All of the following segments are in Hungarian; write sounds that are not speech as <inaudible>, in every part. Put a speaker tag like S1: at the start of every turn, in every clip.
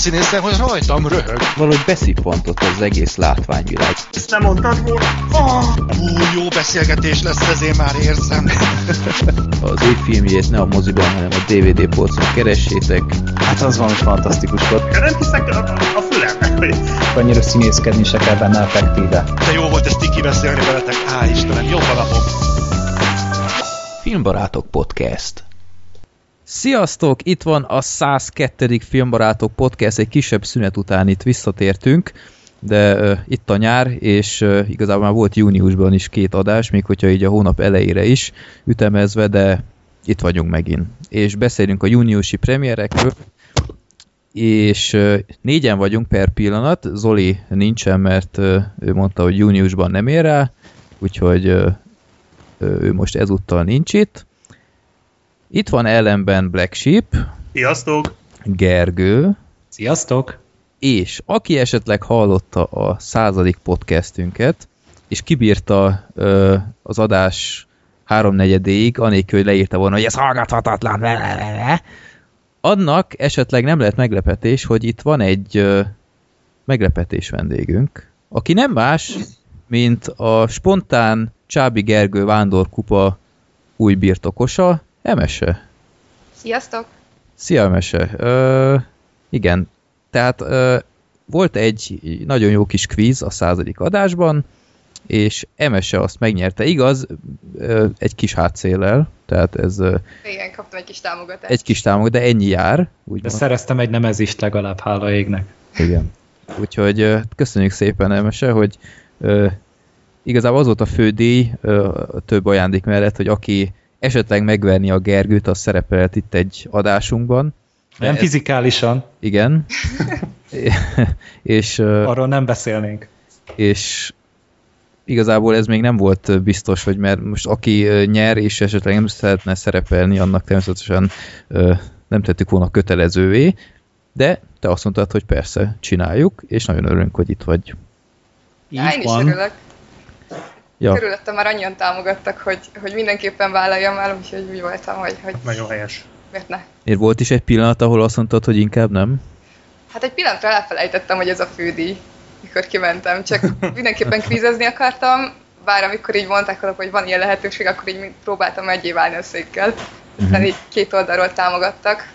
S1: színészem, hogy rajtam röhög.
S2: Valahogy beszippantott az egész látványvilág.
S3: Ezt nem mondtad volna?
S1: Oh, ú, jó beszélgetés lesz, ez én már érzem. <laughs>
S2: Az ő filmjét ne a moziban, hanem a DVD polcon keressétek.
S4: Hát az valami fantasztikus volt.
S3: Nem hiszek a, a fülemnek, hogy
S4: Annyira színészkedni se kell benne effektíve.
S1: De jó volt ezt tiki beszélni veletek. Á, Istenem, a napom.
S2: Filmbarátok Podcast. Sziasztok! Itt van a 102. Filmbarátok Podcast, egy kisebb szünet után itt visszatértünk, de uh, itt a nyár, és uh, igazából már volt júniusban is két adás, még hogyha így a hónap elejére is ütemezve, de itt vagyunk megint. És beszélünk a júniusi premierekről, és uh, négyen vagyunk per pillanat, Zoli nincsen, mert uh, ő mondta, hogy júniusban nem ér rá, úgyhogy uh, ő most ezúttal nincs itt. Itt van ellenben Black Sheep,
S3: sziasztok!
S2: Gergő,
S4: Sziasztok!
S2: és aki esetleg hallotta a századik podcastünket, és kibírta ö, az adás háromnegyedéig, anélkül, hogy leírta volna, hogy ez hallgathatatlan, annak esetleg nem lehet meglepetés, hogy itt van egy ö, meglepetés vendégünk, aki nem más, mint a spontán Csábi Gergő Vándorkupa új birtokosa, Emese.
S5: Sziasztok!
S2: Szia, Emese. Ö, igen, tehát ö, volt egy nagyon jó kis kvíz a századik adásban, és Emese azt megnyerte, igaz, ö, egy kis hátszéllel, tehát ez ö,
S5: Igen, kaptam egy kis támogatást.
S2: egy kis támog, de ennyi jár.
S4: De
S2: Úgymond.
S4: szereztem egy nemezist legalább, hála égnek.
S2: Igen. Úgyhogy ö, köszönjük szépen, Emese, hogy ö, igazából az volt a fő díj ö, a több ajándék mellett, hogy aki esetleg megverni a Gergőt, az szerepelt itt egy adásunkban.
S4: Nem
S2: ez-
S4: fizikálisan,
S2: Igen. <laughs> és,
S4: arról nem beszélnénk.
S2: és igazából ez még nem volt biztos, hogy mert most aki nyer, és esetleg nem szeretne szerepelni, annak természetesen nem tettük volna kötelezővé, de te azt mondtad, hogy persze, csináljuk, és nagyon örülünk, hogy itt vagy.
S5: Ja, én
S4: Így
S5: is
S4: van.
S5: örülök.
S2: Ja,
S5: Körülöttem már annyian támogattak, hogy, hogy mindenképpen vállaljam el, úgyhogy úgy voltam, hogy, hogy
S3: Nagyon helyes.
S5: miért ne.
S2: miért volt is egy pillanat, ahol azt mondtad, hogy inkább nem?
S5: Hát egy pillanatra elfelejtettem, hogy ez a fődíj, mikor kimentem. Csak <laughs> mindenképpen kvízezni akartam, bár amikor így mondták alap, hogy van ilyen lehetőség, akkor így próbáltam egyé válni a székkel. Aztán így két oldalról támogattak.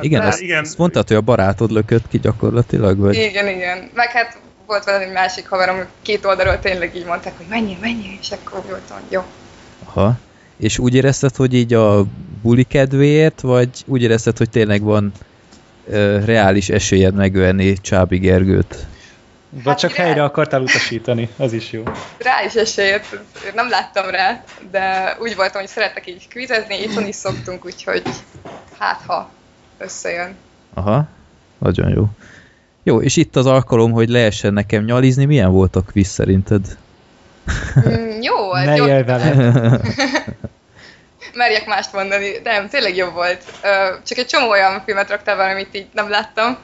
S2: Igen,
S5: de-
S2: azt,
S3: igen.
S2: azt mondtad, hogy a barátod lökött ki gyakorlatilag, vagy?
S5: Igen, igen. Meg hát volt velem egy másik haverom, hogy két oldalról tényleg így mondták, hogy menjél, menjél, és akkor voltam, jó.
S2: Aha. És úgy érezted, hogy így a buli kedvéért, vagy úgy érezted, hogy tényleg van ö, reális esélyed megvenni Csábi Gergőt?
S4: Vagy
S5: Hát
S4: csak
S5: mire?
S4: helyre akartál utasítani, az is jó.
S5: Rá is esélyt, nem láttam rá, de úgy voltam, hogy szeretek így kvízezni, itthon is szoktunk, úgyhogy hát ha összejön.
S2: Aha, nagyon jó. Jó, és itt az alkalom, hogy lehessen nekem nyalizni. Milyen volt a quiz szerinted?
S5: Mm, jó volt,
S4: Ne
S5: jó,
S4: élj vele. <laughs>
S5: merjek mást mondani, de nem, tényleg jó volt. Csak egy csomó olyan filmet raktál be, amit így nem láttam,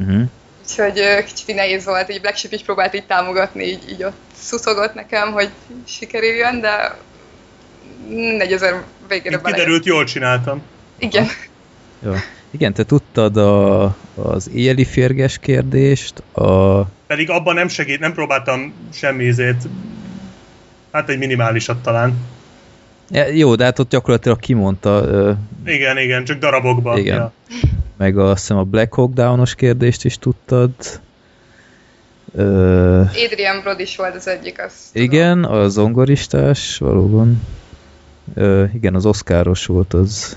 S2: Uh-huh.
S5: úgyhogy kicsit nehéz volt, így Black Sheep is próbált így támogatni, így, így ott szuszogott nekem, hogy sikerüljön, de mindegy, azért végére bele.
S3: kiderült, jól csináltam.
S5: Igen.
S2: Jó. Igen, te tudtad a, az éjjeli férges kérdést, a...
S3: Pedig abban nem segít, nem próbáltam semmi ízét. Hát egy minimálisat talán.
S2: Ja, jó, de hát ott gyakorlatilag kimondta, ö,
S3: Igen, igen, csak darabokban.
S2: Igen.
S3: Ja.
S2: meg azt hiszem a Black Hawk Down-os kérdést is tudtad. Ö,
S5: Adrian Brody is volt az egyik, azt tudom.
S2: igen, a zongoristás, valóban. Ö, igen, az oszkáros volt az.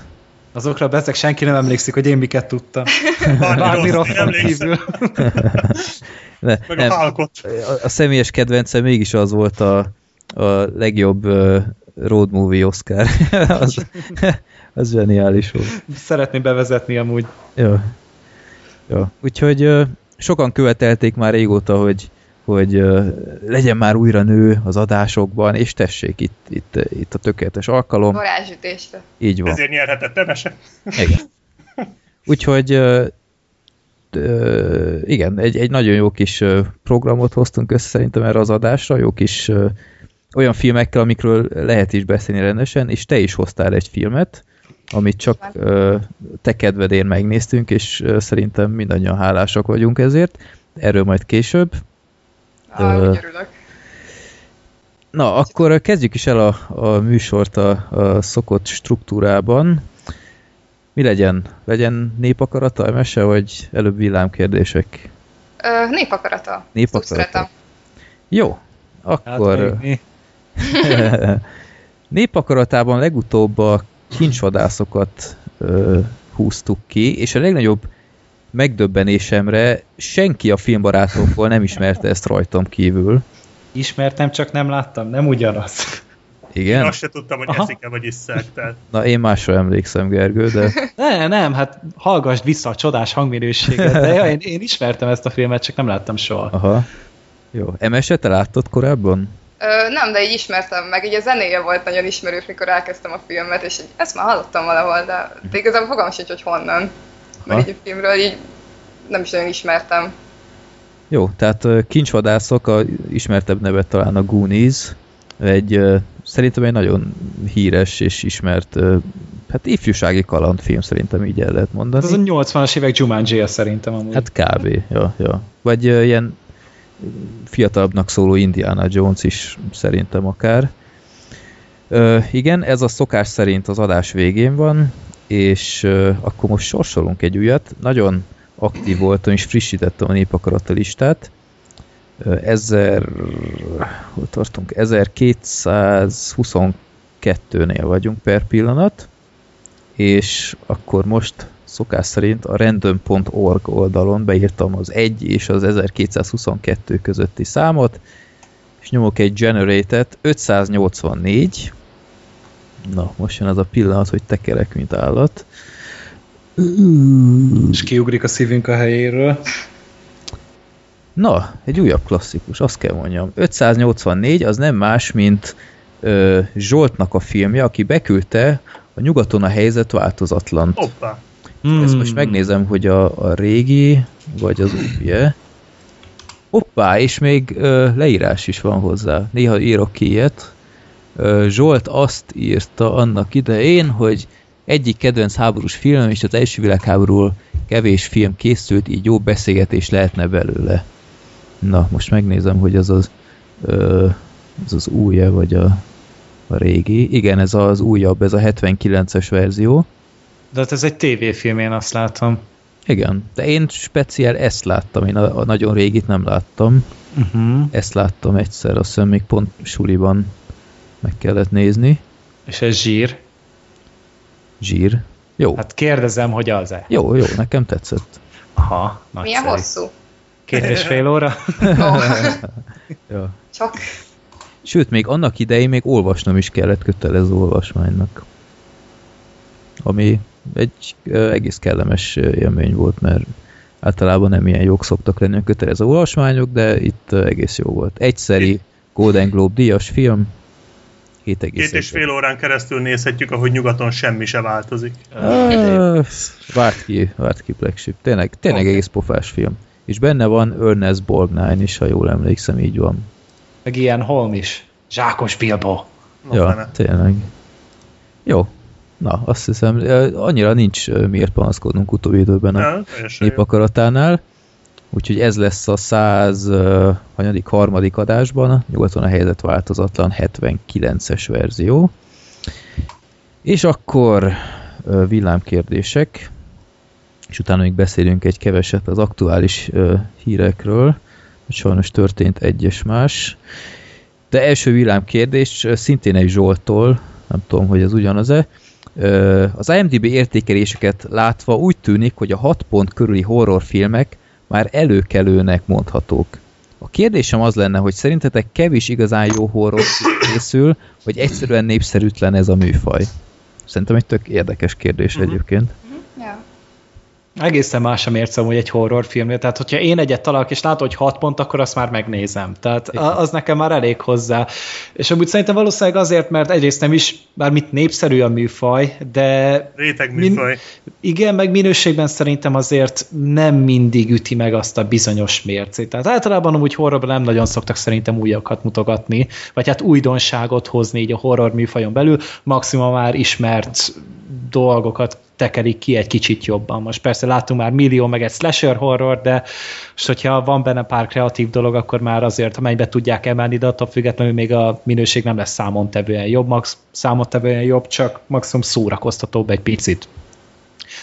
S4: Azokra bezeg senki nem emlékszik, hogy én miket tudtam. <laughs>
S3: Bármi
S4: Bármi
S3: rossz,
S4: rosszon
S3: emlékszem.
S4: kívül. <laughs>
S2: Ne,
S3: Meg
S2: nem,
S3: a halkot.
S2: a, a személyes kedvence mégis az volt a, a legjobb uh, road movie Oscar. <laughs> az, az zseniális volt.
S4: Szeretném bevezetni amúgy.
S2: Jó. Jó. Úgyhogy ö, sokan követelték már régóta, hogy, hogy legyen már újra nő az adásokban, és tessék, itt, itt, itt a tökéletes alkalom.
S5: Varázsütésre.
S2: Így van.
S3: Ezért nyerhetett Emese.
S2: Igen. Úgyhogy igen, egy, egy nagyon jó kis programot hoztunk össze szerintem erre az adásra, jó kis olyan filmekkel, amikről lehet is beszélni rendesen, és te is hoztál egy filmet, amit csak ö, te kedvedén megnéztünk, és ö, szerintem mindannyian hálásak vagyunk ezért. Erről majd később.
S5: Á, örülök.
S2: Na, akkor kezdjük is el a, a műsort a, a szokott struktúrában. Mi legyen? Legyen népakarata, mese, vagy előbb villámkérdések?
S5: Ö, népakarata.
S2: Népakarata.
S5: Szuszrata.
S2: Jó,
S4: Hát,
S2: akkor
S4: mi? <laughs>
S2: népakaratában legutóbb a kincsvadászokat ö, húztuk ki, és a legnagyobb megdöbbenésemre senki a filmbarátokból nem ismerte ezt rajtam kívül.
S4: Ismertem, csak nem láttam. Nem ugyanaz.
S3: Én
S2: Igen?
S3: azt se tudtam, hogy
S4: Aha.
S3: eszik-e, vagy isszák. Tehát
S2: Na, én másra emlékszem, Gergő, de <laughs>
S4: Ne, nem, hát hallgassd vissza a csodás hangminőséget. De ja, én, én ismertem ezt a filmet, csak nem láttam soha.
S2: aha. Jó. Emese, te láttad korábban?
S5: Ö, nem, de így ismertem meg. Így a zenéje volt nagyon ismerős, mikor elkezdtem a filmet, és így, ezt már hallottam valahol, de, de igazából fogalmam sincs, hogy honnan. Mert így a filmről így nem is nagyon ismertem.
S2: Jó, tehát kincsvadászok, a ismertebb nevet talán a Goonies, egy szerintem egy nagyon híres és ismert hát ifjúsági kalandfilm szerintem így el lehet mondani.
S4: Ez a 80-as évek jumanji szerintem amúgy.
S2: Hát kb. Ja, ja. Vagy ilyen fiatalabbnak szóló Indiana Jones is szerintem akár. Ö, igen, ez a szokás szerint az adás végén van, és ö, akkor most sorsolunk egy újat. Nagyon aktív voltam, és frissítettem a népakarata listát. Ö, Ezer, hol tartunk? 1222-nél vagyunk per pillanat, és akkor most szokás szerint a random.org oldalon beírtam az 1 és az 1222 közötti számot, és nyomok egy generated 584. Na, most jön az a pillanat, hogy tekerek, mint állat.
S4: És kiugrik a szívünk a helyéről.
S2: Na, egy újabb klasszikus, azt kell mondjam. 584 az nem más, mint ö, Zsoltnak a filmje, aki beküldte a nyugaton a helyzet változatlan.
S3: hoppá.
S4: Hmm.
S2: Ezt most megnézem, hogy a, a régi, vagy az újje. Hoppá, és még ö, leírás is van hozzá. Néha írok ki ilyet. Zsolt azt írta annak idején, hogy egyik kedvenc háborús film, és az első világháborúról kevés film készült, így jó beszélgetés lehetne belőle. Na, most megnézem, hogy az az, ö, az, az újja, vagy a, a régi. Igen, ez az újabb, ez a 79-es verzió.
S4: De hát ez egy tévéfilm, én azt látom.
S2: Igen, de én speciál ezt láttam, én a, a nagyon régit nem láttam.
S4: Uh-huh.
S2: Ezt láttam egyszer, azt hiszem még pont suliban meg kellett nézni.
S4: És ez zsír.
S2: Zsír. Jó, hát...
S4: Kérdezem, hogy az-e?
S2: jó, jó, nekem tetszett.
S4: Aha,
S5: Milyen
S4: nagyszerű.
S5: hosszú?
S4: Két és fél óra?
S5: Ó,
S2: Ja.
S5: csak
S2: Sőt, még annak idején még olvasnom is kellett kötelező olvasmánynak. Ami egy egész kellemes élmény volt, mert általában nem ilyen jók szoktak lenni a kötelező olvasmányok, de itt egész jó volt. Egyszeri Golden Globe díjas film, 7,1.
S3: Két és fél órán keresztül nézhetjük, ahogy nyugaton semmi se változik.
S2: Ö, Várt ki, várt ki Black Sheep. Tényleg, tényleg
S3: Oké.
S2: egész pofás film. És benne van Ernest Borgnine is, ha jól emlékszem, így van.
S4: Meg ilyen Holm is. Zsákos Bilbo.
S3: No,
S2: ja,
S3: fene.
S2: tényleg. Jó. Na, azt hiszem, annyira nincs miért panaszkodnunk utóbbi időben a
S3: Ja, teljesen jó.
S2: Úgyhogy ez lesz a 100 ö, hanyadik, harmadik adásban, nyugaton a helyzet változatlan 79-es verzió. És akkor villámkérdések, és utána még beszélünk egy keveset az aktuális hírekről, sajnos történt egyes más. De első villámkérdés szintén egy Zsoltól, nem tudom, hogy ez ugyanaz-e. Az IMDb értékeléseket látva úgy tűnik, hogy a 6 pont körüli horrorfilmek már előkelőnek mondhatók. A kérdésem az lenne, hogy szerintetek kevés igazán jó horror készül, vagy egyszerűen népszerűtlen ez a műfaj? Szerintem egy tök érdekes kérdés
S3: Mhm.
S2: egyébként.
S5: ja.
S4: Egészen más a mérce amúgy egy horrorfilmnél. Tehát, hogyha én egyet találok, és látom, hogy 6 pont, akkor azt már megnézem. Tehát a- az nekem már elég hozzá. És amúgy szerintem valószínűleg azért, mert egyrészt nem is, bármit népszerű a műfaj, de
S3: Réteg
S4: Min-
S3: műfaj.
S4: igen, meg minőségben szerintem azért nem mindig üti meg azt a bizonyos mércét. Tehát általában amúgy horrorban nem nagyon szoktak szerintem újakat mutogatni, vagy hát újdonságot hozni így a horror műfajon belül, maximum már ismert dolgokat tekerik ki egy kicsit jobban. Most persze látunk már millió meg egy slasher horror, de most hogyha van benne pár kreatív dolog, akkor már azért, amelybe tudják emelni, de attól függetlenül még a minőség nem lesz számontevően jobb, max számontevően jobb, csak maximum szórakoztatóbb egy picit.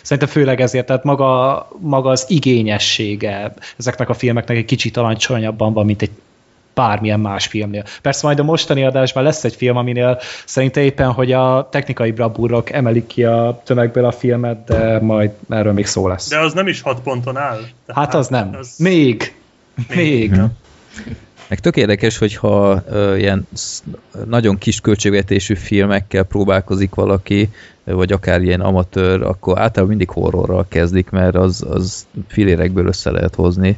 S4: Szerintem főleg ezért, tehát maga, maga az igényessége ezeknek a filmeknek egy kicsit alacsonyabban van, mint egy bármilyen más filmnél. Persze majd a mostani adásban lesz egy film, aminél szerintem éppen, hogy a technikai brabúrok emelik ki a tömegből a filmet, de majd erről még szó lesz.
S3: De az nem is hat ponton áll.
S4: Tehát hát az nem. Az... Még. Még. még. Ja.
S2: Meg tök érdekes, hogyha ö, ilyen nagyon kis költségvetésű filmekkel próbálkozik valaki, vagy akár ilyen amatőr, akkor általában mindig horrorral kezdik, mert az, az filérekből össze lehet hozni.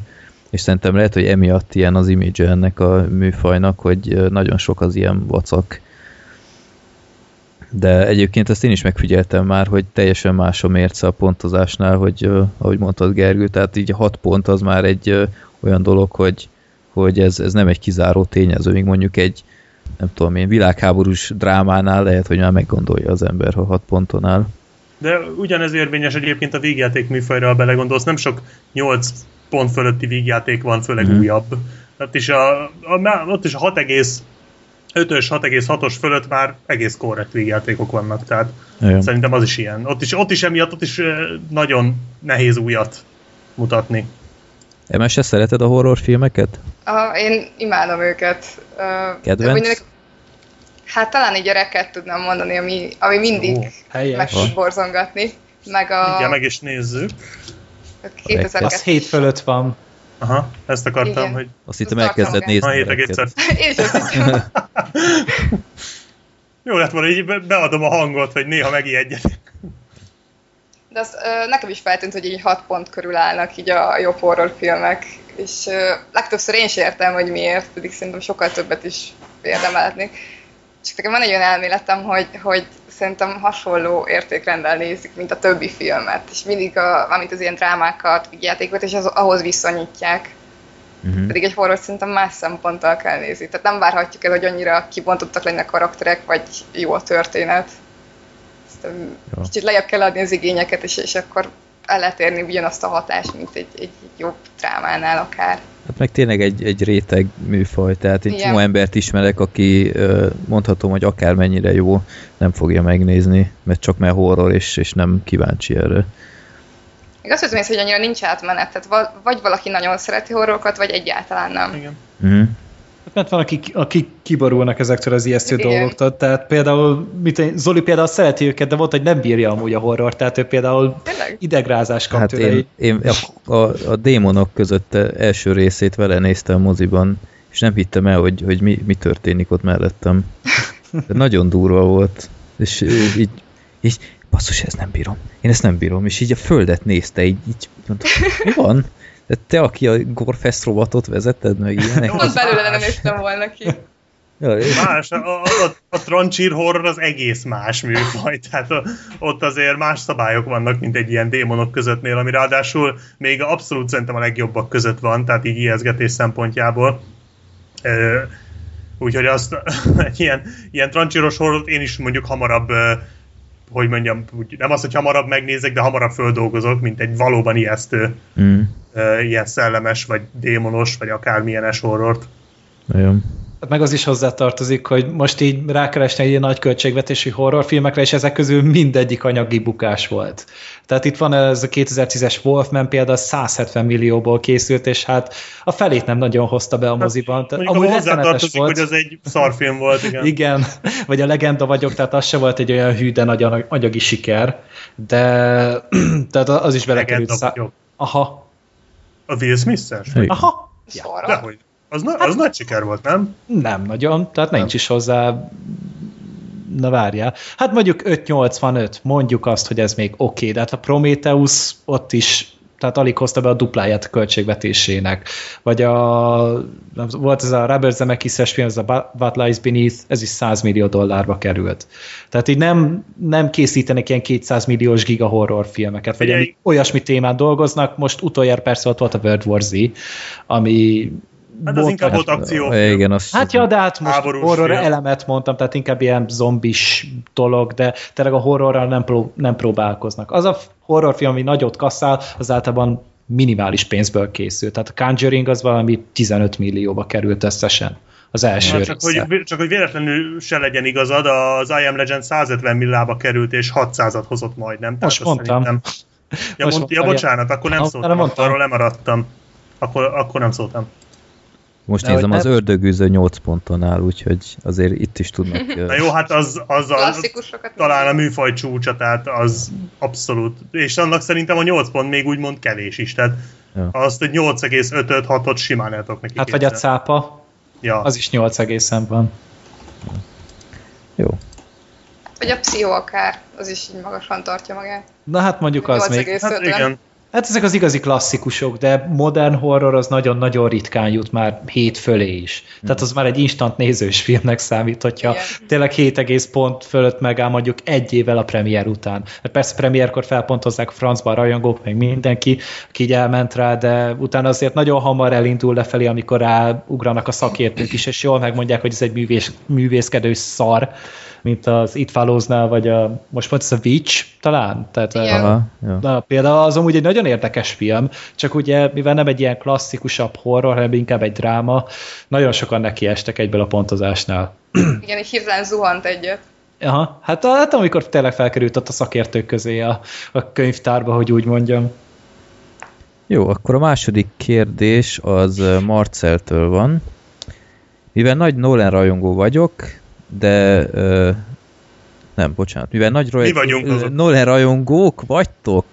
S2: És szerintem lehet, hogy emiatt ilyen az image ennek a műfajnak, hogy nagyon sok az ilyen vacak. De egyébként ezt én is megfigyeltem már, hogy teljesen más a mérce a pontozásnál, hogy ahogy mondtad Gergő, tehát így a hat pont az már egy olyan dolog, hogy, hogy ez, ez nem egy kizáró tényező, még mondjuk egy nem tudom én, világháborús drámánál lehet, hogy már meggondolja az ember, ha hat ponton áll.
S3: De ugyanez érvényes egyébként a végjáték műfajra, ha belegondolsz, nem sok 8 pont fölötti végjáték van, főleg mm. újabb. Ott is a, a, ott is a 6,5-ös, 6,6-os fölött már egész korrekt végjátékok vannak, tehát Igen. szerintem az is ilyen. Ott is, ott is emiatt ott is nagyon nehéz újat mutatni.
S2: Emes, szereted a horrorfilmeket?
S5: Uh, én imádom őket. Uh,
S2: Kedvenc? Mondjuk,
S5: hát talán egy gyereket tudnám mondani, ami, ami mindig Ó, meg tud borzongatni. Meg a...
S3: Igen, meg is nézzük.
S5: 2002
S4: Az 7 fölött van.
S3: Aha, ezt akartam,
S2: Igen.
S3: hogy...
S2: Azt hittem elkezdett nézni. Ha hétek egyszer.
S5: Én is azt <laughs>
S3: Jó lett volna, így beadom a hangot, hogy néha megijedjek.
S5: De az, ö, nekem is feltűnt, hogy így 6 pont körül állnak így a jobb horrorfilmek, és ö, legtöbbször én sem értem, hogy miért, pedig szerintem sokkal többet is érdemelhetnék. Csak nekem van egy olyan elméletem, hogy, hogy szerintem hasonló értékrendel nézik, mint a többi filmet, és mindig a, amit az ilyen drámákat, játékokat, és az, ahhoz viszonyítják. Uh-huh. Pedig egy horror szerintem más szemponttal kell nézni. Tehát nem várhatjuk el, hogy annyira kibontottak lennek karakterek, vagy jó a történet. Jó. Kicsit lejjebb kell adni az igényeket, és, és akkor el lehet érni ugyanazt a hatást, mint egy, egy jobb drámánál akár.
S2: Hát meg tényleg egy, egy réteg műfaj, tehát egy csomó embert ismerek, aki mondhatom, hogy akármennyire jó, nem fogja megnézni, mert csak mert horror, és, és nem kíváncsi erre.
S5: Még azt hiszem, hogy annyira nincs átmenet, tehát vagy valaki nagyon szereti horrorokat, vagy egyáltalán nem.
S3: Igen.
S2: Uh-huh.
S4: Hát mert van, akik, akik kiborulnak ezektől az ijesztő Igen. dolgoktól, tehát például, mit, Zoli például szereti őket, de volt, hogy nem bírja amúgy a horror, tehát ő például Tényleg? idegrázás kap
S2: hát tőle. Én, én a, a, a démonok között első részét vele néztem moziban, és nem hittem el, hogy, hogy mi, mi történik ott mellettem. De nagyon durva volt, és így, így basszus, ez nem bírom. Én ezt nem bírom, és így a földet nézte, így, így mondta, mi van? De te, aki a Gorefest robotot vezeted meg <laughs> ilyenek?
S5: Ott belőle nem néztem volna ki.
S3: Más, a, a, a Tranchir horror az egész más műfaj, tehát a, ott azért más szabályok vannak, mint egy ilyen démonok közöttnél, ami ráadásul még abszolút szerintem a legjobbak között van, tehát így ijeszgetés szempontjából. Úgyhogy azt <laughs> egy ilyen, ilyen trancsíros horror én is mondjuk hamarabb hogy mondjam, nem az, hogy hamarabb megnézek, de hamarabb földolgozok, mint egy valóban ijesztő, mm. ilyen szellemes, vagy démonos, vagy akármilyen horrort.
S2: Nagyon.
S4: Meg az is hozzátartozik, hogy most így rákeresni egy ilyen nagy költségvetési horrorfilmekre, és ezek közül mindegyik anyagi bukás volt. Tehát itt van ez a 2010-es Wolfman példa, 170 millióból készült, és hát a felét nem nagyon hozta be a hát, moziban.
S3: Tehát, amúgy hozzátartozik, volt. hogy az egy szarfilm volt, igen. <laughs>
S4: igen, vagy a legenda vagyok, tehát az se volt egy olyan hű, de nagy anyagi siker, de <clears throat> tehát az is belekerült. Szá... Aha.
S3: A Will Smith-es?
S4: Aha.
S5: Ja. Dehogy.
S3: Az, na, az hát, nagy siker volt, nem?
S4: Nem nagyon, tehát nem. nincs is hozzá na várjál. Hát mondjuk 585, mondjuk azt, hogy ez még oké, okay, de hát a Prometheus ott is tehát alig hozta be a dupláját a költségvetésének. Vagy a, volt ez a Robert Zemeckis-es film, ez a What Lies Beneath, ez is 100 millió dollárba került. Tehát így nem, nem készítenek ilyen 200 milliós giga horror filmeket, vagy ami olyasmi témán dolgoznak. Most utoljára persze ott volt a World War Z, ami
S3: Hát az inkább volt akció.
S2: Igen, az...
S4: Hát ja, de hát most horror
S3: film.
S4: elemet mondtam, tehát inkább ilyen zombis dolog, de tényleg a horrorral nem, pró- nem próbálkoznak. Az a horrorfilm, ami nagyot kasszál, az általában minimális pénzből készült. Tehát a Conjuring az valami 15 millióba került összesen. Az első
S3: Na, csak,
S4: része.
S3: hogy, csak hogy véletlenül se legyen igazad, az I Am Legend 150 millába került, és 600-at hozott majdnem. Tehát
S4: Most
S3: azt
S4: mondtam.
S3: szerintem- Ja,
S4: Most
S3: mond, ja,
S4: mondtam,
S3: bocsánat, akkor nem szóltam, arról lemaradtam. Akkor, akkor nem szóltam.
S2: Most
S4: De
S2: nézem, az
S4: nem-
S2: ördögűző 8 ponton áll, úgyhogy azért itt is tudnak... <laughs>
S3: Na jó, hát az, az a, talán a műfaj csúcsa, tehát az abszolút. És annak szerintem a 8 pont még úgymond kevés is, tehát
S2: Ja.
S3: azt egy 8,5-6-ot simán el tudok neki
S4: Hát vagy a cápa,
S3: Ja.
S4: az is 8 egészen van.
S2: Jó.
S5: Vagy a pszichó akár, az is így magasan tartja magát.
S4: Na hát mondjuk az még.
S5: 8,5-en.
S3: Hát igen.
S4: Hát ezek az igazi klasszikusok, de modern horror az nagyon-nagyon ritkán jut már 7 fölé is. Tehát az már egy instant nézős filmnek számít, hogyha
S5: Igen.
S4: tényleg 7 egész pont fölött megáll mondjuk egy évvel a premier után. Hát persze premierkor felpontozzák a francba a rajongók, meg mindenki, aki így elment rá, de utána azért nagyon hamar elindul lefelé, amikor ráugranak a szakértők is, és jól megmondják, hogy ez egy művés, művészkedő szar, mint az It Follows-nál, vagy a, most volt ez a Witch talán? Tehát,
S5: Igen.
S2: Aha, jó.
S4: Na, például az amúgy egy nagyon érdekes film, csak ugye, mivel nem egy ilyen klasszikusabb horror, hanem inkább egy dráma, nagyon sokan nekiestek egyből a pontozásnál. <clears throat>
S5: Igen, így hirtelen zuhant egyet.
S4: Aha, hát, hát amikor tényleg felkerült ott a szakértők közé a, a könyvtárba, hogy úgy mondjam.
S2: Jó, akkor a második kérdés az ö, Marceltől van. Mivel nagy Nolan rajongó vagyok, de ö, nem, bocsánat, mivel nagy
S3: Mi vagyunk
S2: ö,
S3: azok.
S2: Nolan rajongók vagytok,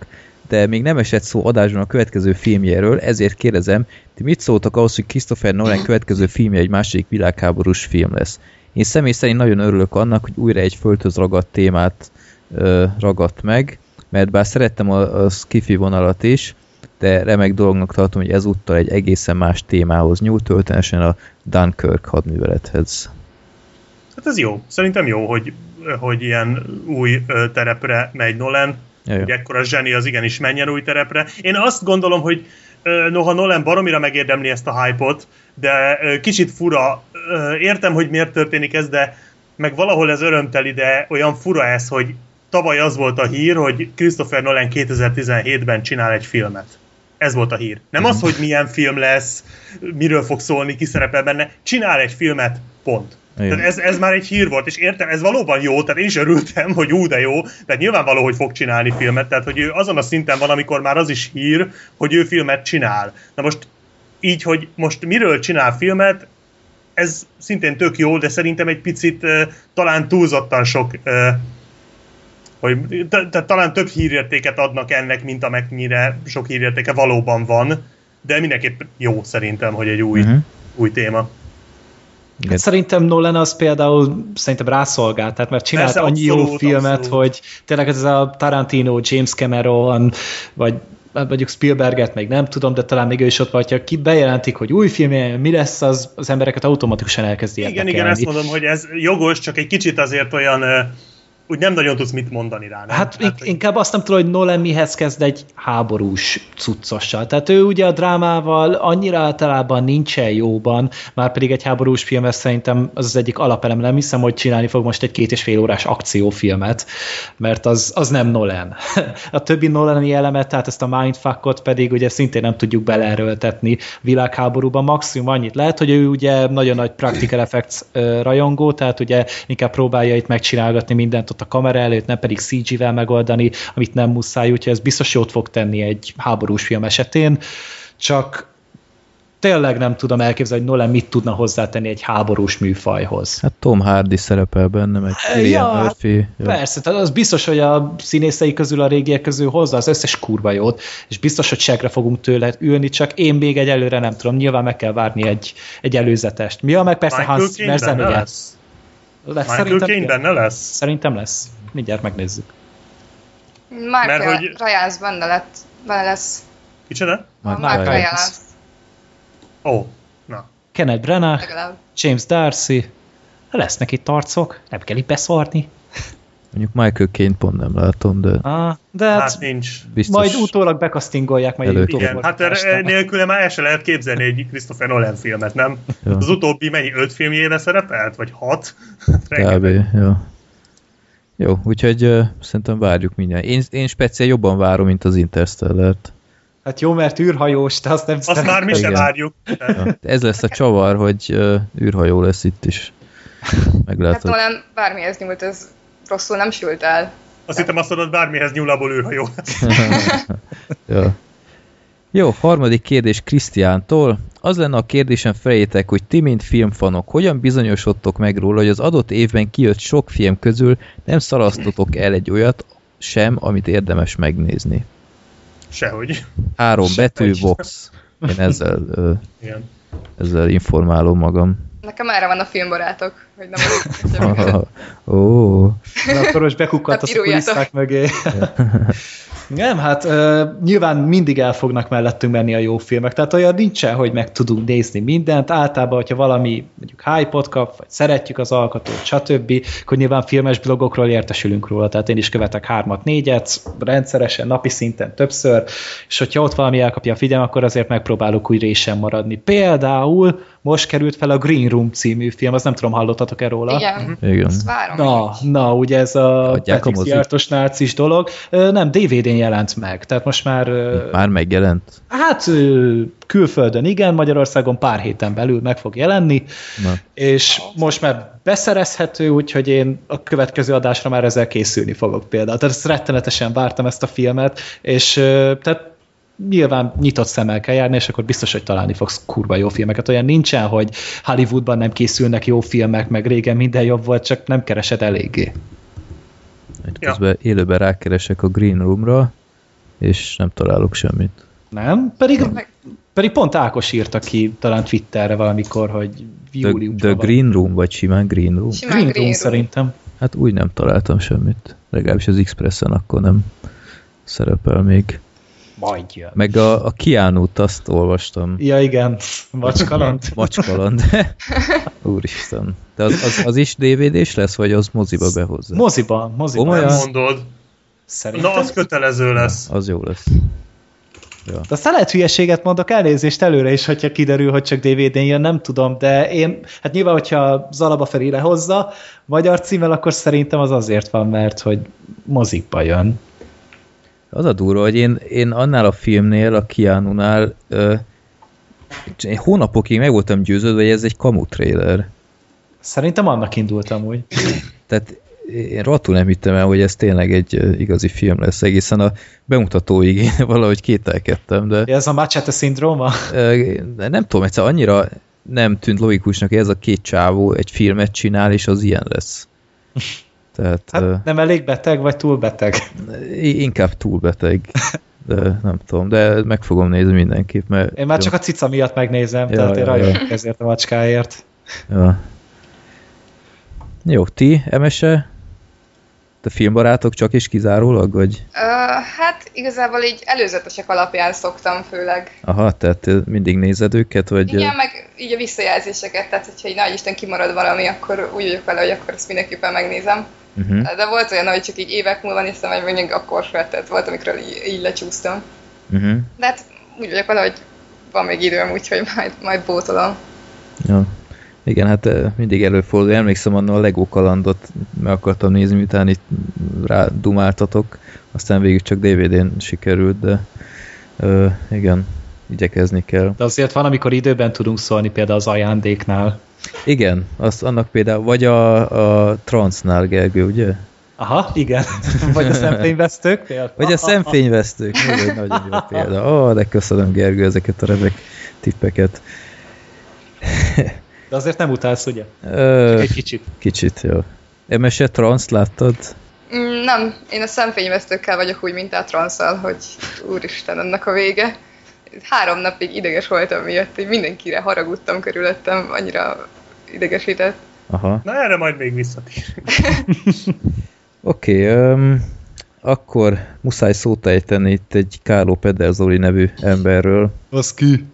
S2: de még nem esett szó adásban a következő filmjéről, ezért kérdezem, ti mit szóltak ahhoz, hogy Christopher Nolan következő filmje egy második világháborús film lesz? Én személy szerint nagyon örülök annak, hogy újra egy földhöz ragadt témát ö, ragadt meg, mert bár szerettem a, a skifi vonalat is, de remek dolognak tartom, hogy ezúttal egy egészen más témához nyúlt, történetesen a Dunkirk hadművelethez.
S3: Hát ez jó. Szerintem jó, hogy, hogy ilyen új terepre megy Nolan.
S2: Ja, jó.
S3: Hogy ekkora zseni az igenis menjen új terepre. Én azt gondolom, hogy noha Nolan baromira megérdemli ezt a hype-ot, de kicsit fura. Értem, hogy miért történik ez, de meg valahol ez örömteli, de olyan fura ez, hogy tavaly az volt a hír, hogy Christopher Nolan 2017-ben csinál egy filmet. Ez volt a hír. Nem az, hogy milyen film lesz, miről fog szólni, ki szerepel benne. Csinál egy filmet, pont.
S2: Igen.
S3: Tehát ez, ez már egy hír volt, és értem, ez valóban jó, tehát én is örültem, hogy ú, de jó, tehát nyilvánvaló, hogy fog csinálni filmet, tehát hogy ő azon a szinten van, amikor már az is hír, hogy ő filmet csinál. Na most így, hogy most miről csinál filmet, ez szintén tök jó, de szerintem egy picit talán túlzottan sok hogy t- t- talán több hírértéket adnak ennek, mint amennyire sok hírértéke valóban van, de mindenképp jó szerintem, hogy egy új, uh-huh. új téma.
S2: Igen.
S4: Hát szerintem Nolan az például szerintem rászolgált, tehát mert csinált
S3: Persze,
S4: annyi jó
S3: abszolút,
S4: filmet,
S3: abszolút.
S4: hogy tényleg ez a Tarantino, James Cameron, vagy hát mondjuk Spielberget még nem tudom, de talán még ő is ott vagy, ha ki bejelentik, hogy új film, mi lesz, az, az embereket automatikusan elkezdi
S3: Igen,
S4: érdekelni.
S3: igen, ezt mondom, hogy ez jogos, csak egy kicsit azért olyan, ö, úgy nem nagyon tudsz mit mondani rá. Nem?
S4: Hát
S3: hogy-
S4: in- inkább azt nem tudom, hogy Nolan mihez kezd egy háborús cuccossal. Tehát ő ugye a drámával annyira általában nincsen jóban, már pedig egy háborús filmes szerintem az az egyik alapelem. Nem hiszem, hogy csinálni fog most egy két és fél órás akciófilmet, mert az, az nem Nolan. <laughs> A többi Nolani elemet, tehát ezt a mindfuckot pedig ugye szintén nem tudjuk beleerőltetni világháborúban. Maximum annyit lehet, hogy ő ugye nagyon nagy practical effects rajongó, tehát ugye inkább próbálja itt megcsinálgatni mindent ott a kamera előtt, nem pedig CG-vel megoldani, amit nem muszáj, úgyhogy ez biztos jót fog tenni egy háborús film esetén, csak tényleg nem tudom elképzelni, hogy Nolan mit tudna hozzátenni egy háborús műfajhoz.
S2: Hát Tom Hardy szerepel benne, meg Cillian
S4: Ja, hát
S2: Murphy. Ja.
S4: Persze, tehát az biztos, hogy a színészei közül, a régiek közül hozza az összes kurva jót, és biztos, hogy segre fogunk tőle ülni, csak én még egy előre nem tudom, nyilván meg kell várni egy, egy előzetest. Mi a meg persze
S3: Michael
S4: Hans Zimmer.
S3: Lesz? Michael
S4: Szerintem,
S3: Caine benne lesz?
S4: Szerintem lesz. Mindjárt megnézzük.
S5: Mark
S3: Mert hogy-
S5: Rylance benne, lett, benne lesz.
S3: Kicsoda?
S2: Mark
S5: Mark.
S4: Rylance,
S3: Ó, na.
S4: Kenneth Branagh. James Darcy, lesznek itt arcok, nem kell itt beszórni.
S2: Mondjuk Michael Caine pont nem látom, de
S4: Ah, de hát,
S3: Hát nincs.
S2: biztos
S4: majd utólag bekasztingolják, majd
S2: Előtt.
S3: Igen, hát
S4: este.
S3: nélküle már el se lehet képzelni egy Christopher Nolan filmet, nem?
S2: Ja.
S3: Az utóbbi mennyi, öt filmjébe szerepelt? Vagy hat?
S2: kb.
S3: Rengeteg.
S2: Jó. Jó, úgyhogy uh, szerintem várjuk mindjárt. Én, én speciál jobban várom, mint az Interstellar-t.
S4: Hát jó, mert űrhajós, te azt nem
S3: Azt már mi se
S2: Igen.
S3: várjuk.
S2: Ja. Ez lesz a csavar, hogy uh, űrhajó lesz itt is. <laughs>
S5: Hát
S2: Meglátod.
S5: talán bármihez nyúlt, ez rosszul nem sült el.
S3: Azt hittem azt mondod, bármihez nyúl, abból űrhajó. <laughs>
S2: ja. Jó, harmadik kérdés Krisztiántól. Az lenne a kérdésem felétek, hogy ti, mint filmfanok, hogyan bizonyosodtok meg róla, hogy az adott évben kijött sok film közül nem szalasztotok el egy olyat sem, amit érdemes megnézni.
S3: Sehogy.
S2: Három betű,
S3: Sehogy.
S2: box. Én ezzel, ö,
S3: Igen.
S2: ezzel informálom magam.
S5: Nekem erre van a filmbarátok, hogy nem. <laughs>
S2: Ó,
S4: Na, akkor most bekukkantasz <laughs> a kulisszák mögé. <laughs> Nem, hát uh, nyilván mindig el fognak mellettünk menni a jó filmek, tehát olyan nincsen, hogy meg tudunk nézni mindent, általában, hogyha valami mondjuk hype kap, vagy szeretjük az alkotót, stb., akkor nyilván filmes blogokról értesülünk róla, tehát én is követek hármat, négyet, rendszeresen, napi szinten többször, és hogyha ott valami elkapja a figyelm, akkor azért megpróbálok úgy résen maradni. Például most került fel a Green Room című film, azt nem tudom, hallottatok-e róla?
S5: Igen,
S2: igen.
S5: ezt várom.
S4: Na, na, ugye ez a Patrick. Szijjártos nácis dolog. Nem, DVD-n jelent meg, tehát most már,
S2: Már megjelent.
S4: hát külföldön igen, Magyarországon pár héten belül meg fog jelenni,
S2: Na.
S4: és most már beszerezhető, úgyhogy én a következő adásra már ezzel készülni fogok például. Tehát ezt rettenetesen vártam ezt a filmet, és tehát nyilván nyitott szemmel kell járni, és akkor biztos, hogy találni fogsz kurva jó filmeket. Olyan nincsen, hogy Hollywoodban nem készülnek jó filmek, meg régen minden jobb volt, csak nem keresed eléggé.
S3: Ja.
S2: közben élőben rákeresek a Green Roomra, és nem találok semmit.
S4: Nem? Pedig,
S5: Meg-
S4: pedig pont Ákos írta ki talán Twitterre valamikor, hogy
S2: The,
S4: júliusban
S2: the
S4: van.
S2: Green Room, vagy simán Green Room?
S5: Simán
S4: Green Room
S5: Green Room.
S4: szerintem.
S2: Hát úgy nem találtam semmit. Legalábbis az Expressen akkor nem szerepel még.
S4: Majd jön.
S2: Meg a, a Kiánút azt olvastam.
S4: Ja igen, Macskaland.
S2: Macskaland. <laughs> <laughs> Úristen. De az, az, az is DVD-s lesz, vagy az moziba behozza?
S4: Moziba, moziba.
S2: Komolyan?
S3: Mondod.
S4: Szerintem.
S3: Na, az kötelező lesz.
S2: Az jó lesz.
S4: De aztán lehet hülyeséget mondok, elnézést előre is, hogyha kiderül, hogy csak DVD-n jön, nem tudom, de én, hát nyilván, hogyha Zalaba Feri lehozza magyar címmel, akkor szerintem az azért van, mert hogy mozikba jön.
S2: Az a durva, hogy én, én annál a filmnél, a Keanu-nál ö, hónapokig meg voltam győződve, hogy ez egy kamu trailer.
S4: Szerintem annak indultam úgy.
S2: Tehát én rohadtul nem hittem el, hogy ez tényleg egy igazi film lesz. Egészen a bemutatóig én <laughs> valahogy kételkedtem, de
S4: Ez a Machete szindróma?
S2: nem tudom, egyszer annyira nem tűnt logikusnak, hogy ez a két csávó egy filmet csinál, és az ilyen lesz. <laughs> Tehát
S4: Hát nem elég beteg, vagy túl beteg?
S2: inkább túl beteg. De nem tudom, de meg fogom nézni mindenképp, mert...
S4: Én már csak a cica miatt megnézem,
S2: Ja,
S4: tehát én
S2: ja,
S4: ezért a macskáért.
S2: Ja. Jó, ti, Emese? Te filmbarátok csak és kizárólag, vagy?
S5: Ö, hát igazából így előzetesek alapján szoktam főleg.
S2: Aha, tehát te mindig nézed őket, vagy...
S5: Igen, meg így a visszajelzéseket, tehát hogyha így nagy Isten kimarad valami, akkor úgy vagyok vele, hogy akkor ezt mindenképpen megnézem.
S2: Uh-huh.
S5: De volt olyan, hogy csak így évek múlva néztem, vagy mondjuk akkor fel, tehát volt, amikor így, így lecsúsztam.
S2: Uh-huh.
S5: De hát úgy vagyok vele, hogy van még időm, úgyhogy majd, majd bótolom.
S2: Ja. Igen, hát mindig előfordul. Emlékszem annól a Lego kalandot meg akartam nézni, miután itt rá dumáltatok, aztán végig csak DVD-n sikerült, de ö, igen, igyekezni kell.
S4: De azért van, amikor időben tudunk szólni, például az ajándéknál.
S2: Igen, azt annak például, vagy a, a Transnál, Gergő, ugye?
S4: Aha, igen. <laughs> Vagy a szemfényvesztők például.
S2: Vagy a szemfényvesztők, egy nagyon jó példa. Ó, oh, de köszönöm Gergő ezeket a remek tippeket.
S4: De azért nem utálsz, ugye?
S2: Ö,
S4: Egy kicsit.
S2: kicsit, jó. Emese Trans láttad?
S5: Mm, nem, én a szemfényvesztőkkel vagyok úgy, mint a transzal, hogy úristen, ennek a vége. Három napig ideges voltam miatt, hogy mindenkire haragudtam körülöttem, annyira idegesített.
S2: Aha.
S3: Na erre majd még visszatér. <laughs>
S2: Oké, okay, akkor muszáj szót ejteni itt egy Kárló Pederzoli nevű emberről.
S4: Az ki.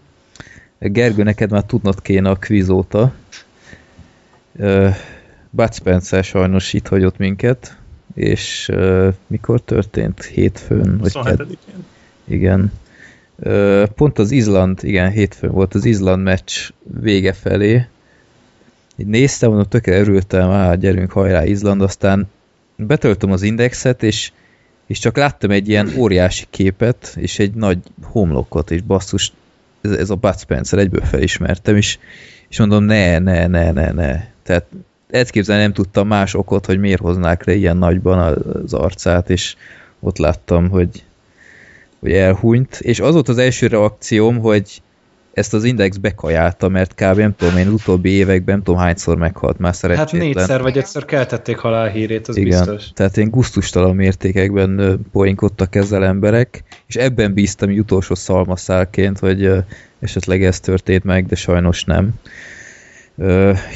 S2: Gergő, neked már tudnod kéne a quiz óta. Uh, Bud Spencer sajnos itt hagyott minket. és uh, mikor történt? Hétfőn? Vagy
S3: 27-én.
S2: Igen. Pont az Izland, igen, hétfőn volt az Izland meccs vége felé. Így néztem, mondom, tökre örültem, á, gyerünk, hajrá Izland, aztán betöltöm az indexet, és, és csak láttam egy ilyen óriási képet, és egy nagy homlokot, és basszus, ez, ez a Bud Spencer, egyből felismertem, és, és mondom, ne, ne, ne, ne, ne. Tehát ezt képzelni nem tudtam más okot, hogy miért hoznák le ilyen nagyban az arcát, és ott láttam, hogy, hogy elhunyt, és az volt az első reakcióm, hogy ezt az index bekajálta, mert kb. nem tudom én, utóbbi években nem tudom hányszor meghalt már szerencsétlen.
S4: Hát négyszer vagy ötször keltették halálhírét, az
S2: Igen,
S4: biztos.
S2: tehát én gusztustalan mértékekben poénkodtak ezzel emberek, és ebben bíztam utolsó szalmaszálként, hogy esetleg ez történt meg, de sajnos nem.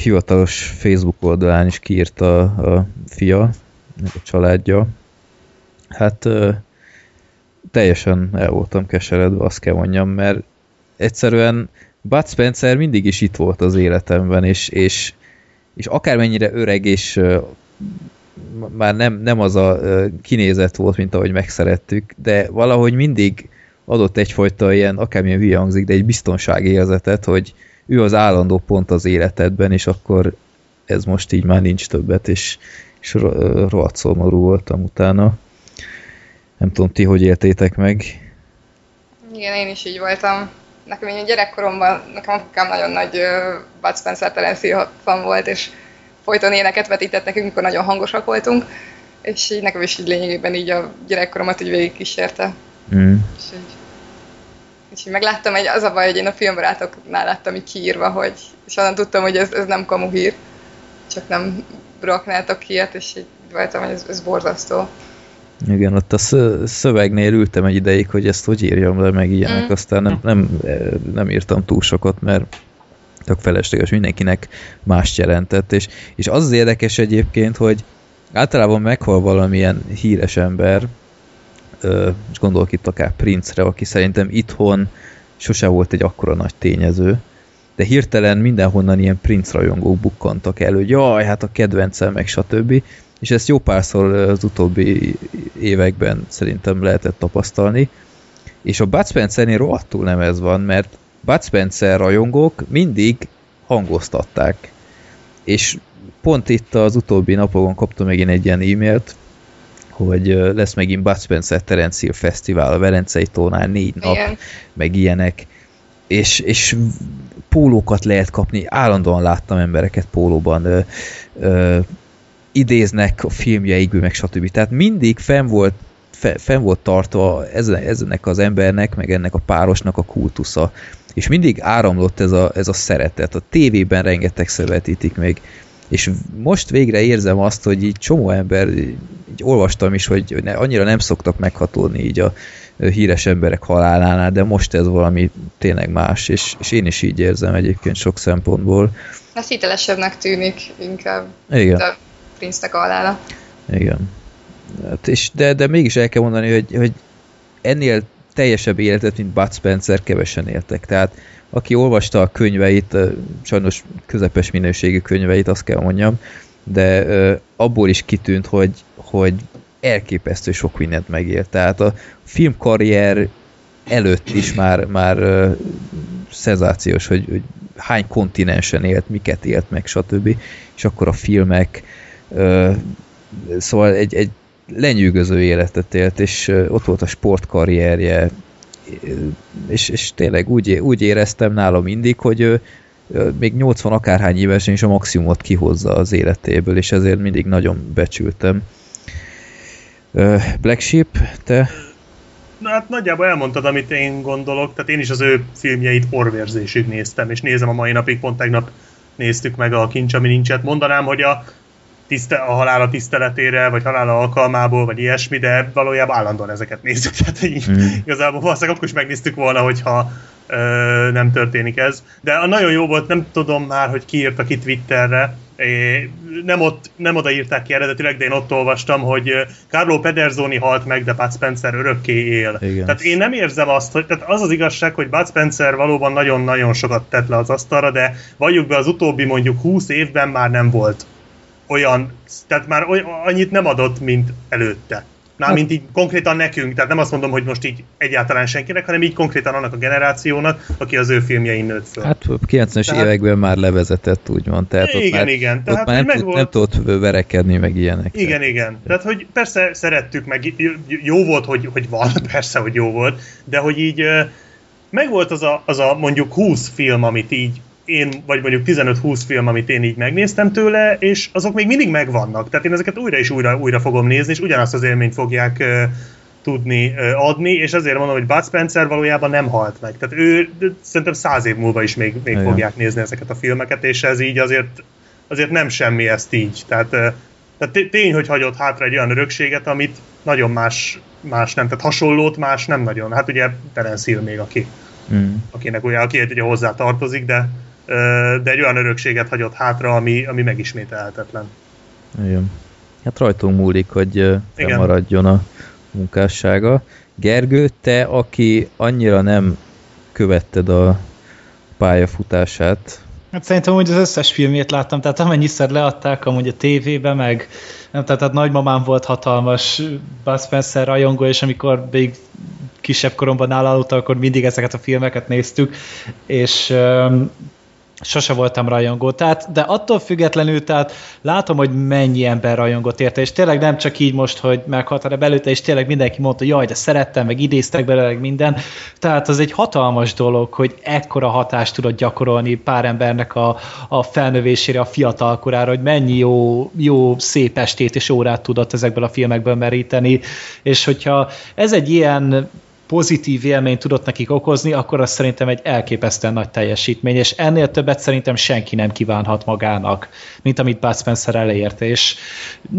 S2: Hivatalos Facebook oldalán is kiírta a fia, a családja. Hát teljesen el voltam keseredve, azt kell mondjam, mert egyszerűen Bud Spencer mindig is itt volt az életemben, és, és, és akármennyire öreg, és már nem, nem az a kinézet volt, mint ahogy megszerettük, de valahogy mindig adott egyfajta ilyen, akármilyen hülye hangzik, de egy biztonságérzetet, hogy ő az állandó pont az életedben, és akkor ez most így már nincs többet, és, és rohadt szomorú voltam utána. Nem tudom, ti hogy éltétek meg?
S5: Igen, én is így voltam nekem így gyerekkoromban, nekem apukám nagyon nagy uh, Bud Spencer Terence fan volt, és folyton éneket vetített nekünk, amikor nagyon hangosak voltunk, és így nekem is így lényegében így a gyerekkoromat így végig kísérte. Mm. És, így, és így megláttam, egy, az a baj, hogy én a filmbarátoknál láttam így kiírva, hogy, és onnan tudtam, hogy ez, ez nem kamu hír, csak nem raknátok ilyet, és így voltam, hogy ez, ez borzasztó.
S2: Igen, ott a szövegnél ültem egy ideig, hogy ezt hogy írjam le, meg ilyenek, mm. aztán nem, nem, nem írtam túl sokat, mert tök felesleges, mindenkinek más jelentett, és, és az az érdekes egyébként, hogy általában meghal valamilyen híres ember, és gondolok itt akár Prince-re, aki szerintem itthon sose volt egy akkora nagy tényező, de hirtelen mindenhonnan ilyen Prince rajongók bukkantak elő, hogy jaj, hát a kedvencem, meg stb és ezt jó párszor az utóbbi években szerintem lehetett tapasztalni, és a Bud Spencer-nél rohadtul nem ez van, mert Bud Spencer rajongók mindig hangoztatták, és pont itt az utóbbi napokon kaptam megint egy ilyen e-mailt, hogy lesz megint Bud Spencer Terence Hill Fesztivál a Velencei tónál négy nap, Igen. meg ilyenek, és, és pólókat lehet kapni, állandóan láttam embereket pólóban, ö, ö, idéznek a filmjeikből, meg stb. Tehát mindig fenn volt, fenn volt tartva ezen, ezenek az embernek, meg ennek a párosnak a kultusza. És mindig áramlott ez a, ez a szeretet. A tévében rengeteg vetítik még. És most végre érzem azt, hogy így csomó ember, így olvastam is, hogy ne, annyira nem szoktak meghatódni így a híres emberek halálánál, de most ez valami tényleg más, és, és én is így érzem egyébként sok szempontból.
S5: Ez hitelesebbnek tűnik inkább.
S2: Igen. De
S5: Prince-nek a halála.
S2: Igen. Hát és de, de mégis el kell mondani, hogy, hogy ennél teljesebb életet, mint Bud Spencer, kevesen éltek. Tehát aki olvasta a könyveit, sajnos közepes minőségű könyveit, azt kell mondjam, de abból is kitűnt, hogy, hogy elképesztő sok mindent megélt. Tehát a filmkarrier előtt is már, már szenzációs, hogy, hogy hány kontinensen élt, miket élt meg, stb. És akkor a filmek, szóval egy, egy lenyűgöző életet élt, és ott volt a sportkarrierje, és, és tényleg úgy, úgy éreztem nálam mindig, hogy még 80 akárhány évesen is a maximumot kihozza az életéből, és ezért mindig nagyon becsültem. Black Sheep, te?
S3: Na hát nagyjából elmondtad, amit én gondolok, tehát én is az ő filmjeit orvérzésig néztem, és nézem a mai napig, pont tegnap néztük meg a Kincs, ami nincset. Mondanám, hogy a tiszte, a halála tiszteletére, vagy halála alkalmából, vagy ilyesmi, de valójában állandóan ezeket nézzük. <laughs> Tehát így, mm. igazából valószínűleg akkor is megnéztük volna, hogyha ö, nem történik ez. De a nagyon jó volt, nem tudom már, hogy ki írta ki Twitterre, É, nem, ott, nem oda írták ki eredetileg, de én ott olvastam, hogy Carlo Pederzoni halt meg, de Bud Spencer örökké él. Igen. Tehát én nem érzem azt, hogy tehát az az igazság, hogy Bud Spencer valóban nagyon-nagyon sokat tett le az asztalra, de valljuk be az utóbbi mondjuk 20 évben már nem volt olyan, tehát már oly, annyit nem adott, mint előtte. Mármint így konkrétan nekünk, tehát nem azt mondom, hogy most így egyáltalán senkinek, hanem így konkrétan annak a generációnak, aki az ő filmjein nőtt föl.
S2: Hát 90-es
S3: Tehát-
S2: években már levezetett, úgymond. Tehát ott
S3: Igen,
S2: már,
S3: igen,
S2: Ott
S3: tehát,
S2: már nem, tud,
S3: megvolt-
S2: nem tudott verekedni, meg ilyenek.
S3: Igen, igen. Tehát, hogy persze szerettük, meg jó volt, hogy, hogy van, <laughs> persze, hogy jó volt, de hogy így megvolt az a, az a mondjuk 20 film, amit így én, vagy mondjuk 15-20 film, amit én így megnéztem tőle, és azok még mindig megvannak. Tehát én ezeket újra és újra, újra fogom nézni, és ugyanazt az élményt fogják tudni adni, és ezért mondom, hogy Bud Spencer valójában nem halt meg. Tehát ő szerintem száz év múlva is még, még
S2: Igen.
S3: fogják nézni ezeket a filmeket, és ez így azért, azért nem semmi ezt így. Tehát, ö, tehát té- tény, hogy hagyott hátra egy olyan örökséget, amit nagyon más, más nem, tehát hasonlót más nem nagyon. Hát ugye Terence Hill még, aki,
S2: Mm.
S3: akinek ugye, aki ugye hozzá tartozik, de, de egy olyan örökséget hagyott hátra, ami, ami megismételhetetlen.
S2: Igen. Hát rajtunk múlik, hogy fennmaradjon a munkássága. Gergő, te, aki annyira nem követted a pályafutását,
S4: Hát szerintem hogy az összes filmét láttam, tehát amennyiszer leadták amúgy a tévébe, meg nem, tehát, tehát nagymamám volt hatalmas Bud Spencer rajongó, és amikor még kisebb koromban nála aludtam, akkor mindig ezeket a filmeket néztük, és um, sose voltam rajongó. Tehát, de attól függetlenül, tehát látom, hogy mennyi ember rajongott érte, és tényleg nem csak így most, hogy meghalt, hanem előtte, és tényleg mindenki mondta, jaj, de szerettem, meg idéztek belőle, meg minden. Tehát az egy hatalmas dolog, hogy ekkora hatást tudod gyakorolni pár embernek a, a felnövésére, a fiatal korára, hogy mennyi jó, jó, szép estét és órát tudott ezekből a filmekből meríteni, és hogyha ez egy ilyen pozitív élményt tudott nekik okozni, akkor az szerintem egy elképesztően nagy teljesítmény, és ennél többet szerintem senki nem kívánhat magának, mint amit Bud Spencer elért, és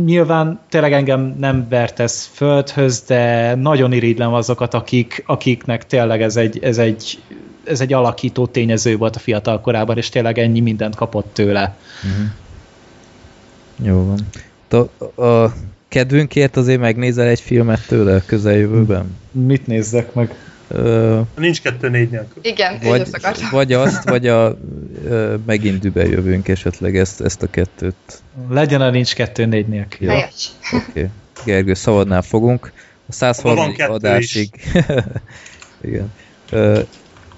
S4: nyilván tényleg engem nem vert ez földhöz, de nagyon irigylem azokat, akik, akiknek tényleg ez egy, ez egy ez egy alakító tényező volt a fiatal korában, és tényleg ennyi mindent kapott tőle.
S2: jó van. A, a kedvünkért azért megnézel egy filmet tőle a közeljövőben?
S4: Mit nézzek meg?
S2: Ö,
S3: Nincs kettő négy nélkül.
S5: Igen, én
S2: vagy,
S5: ezt akartam.
S2: vagy azt, vagy a ö, megint dübe jövünk esetleg ezt, ezt a kettőt.
S4: Legyen a nincs kettő négy nélkül.
S2: Ja. Oké. Okay. Gergő, szabadnál fogunk. A 130.
S3: Van kettő
S2: adásig... <laughs> Igen. Ö,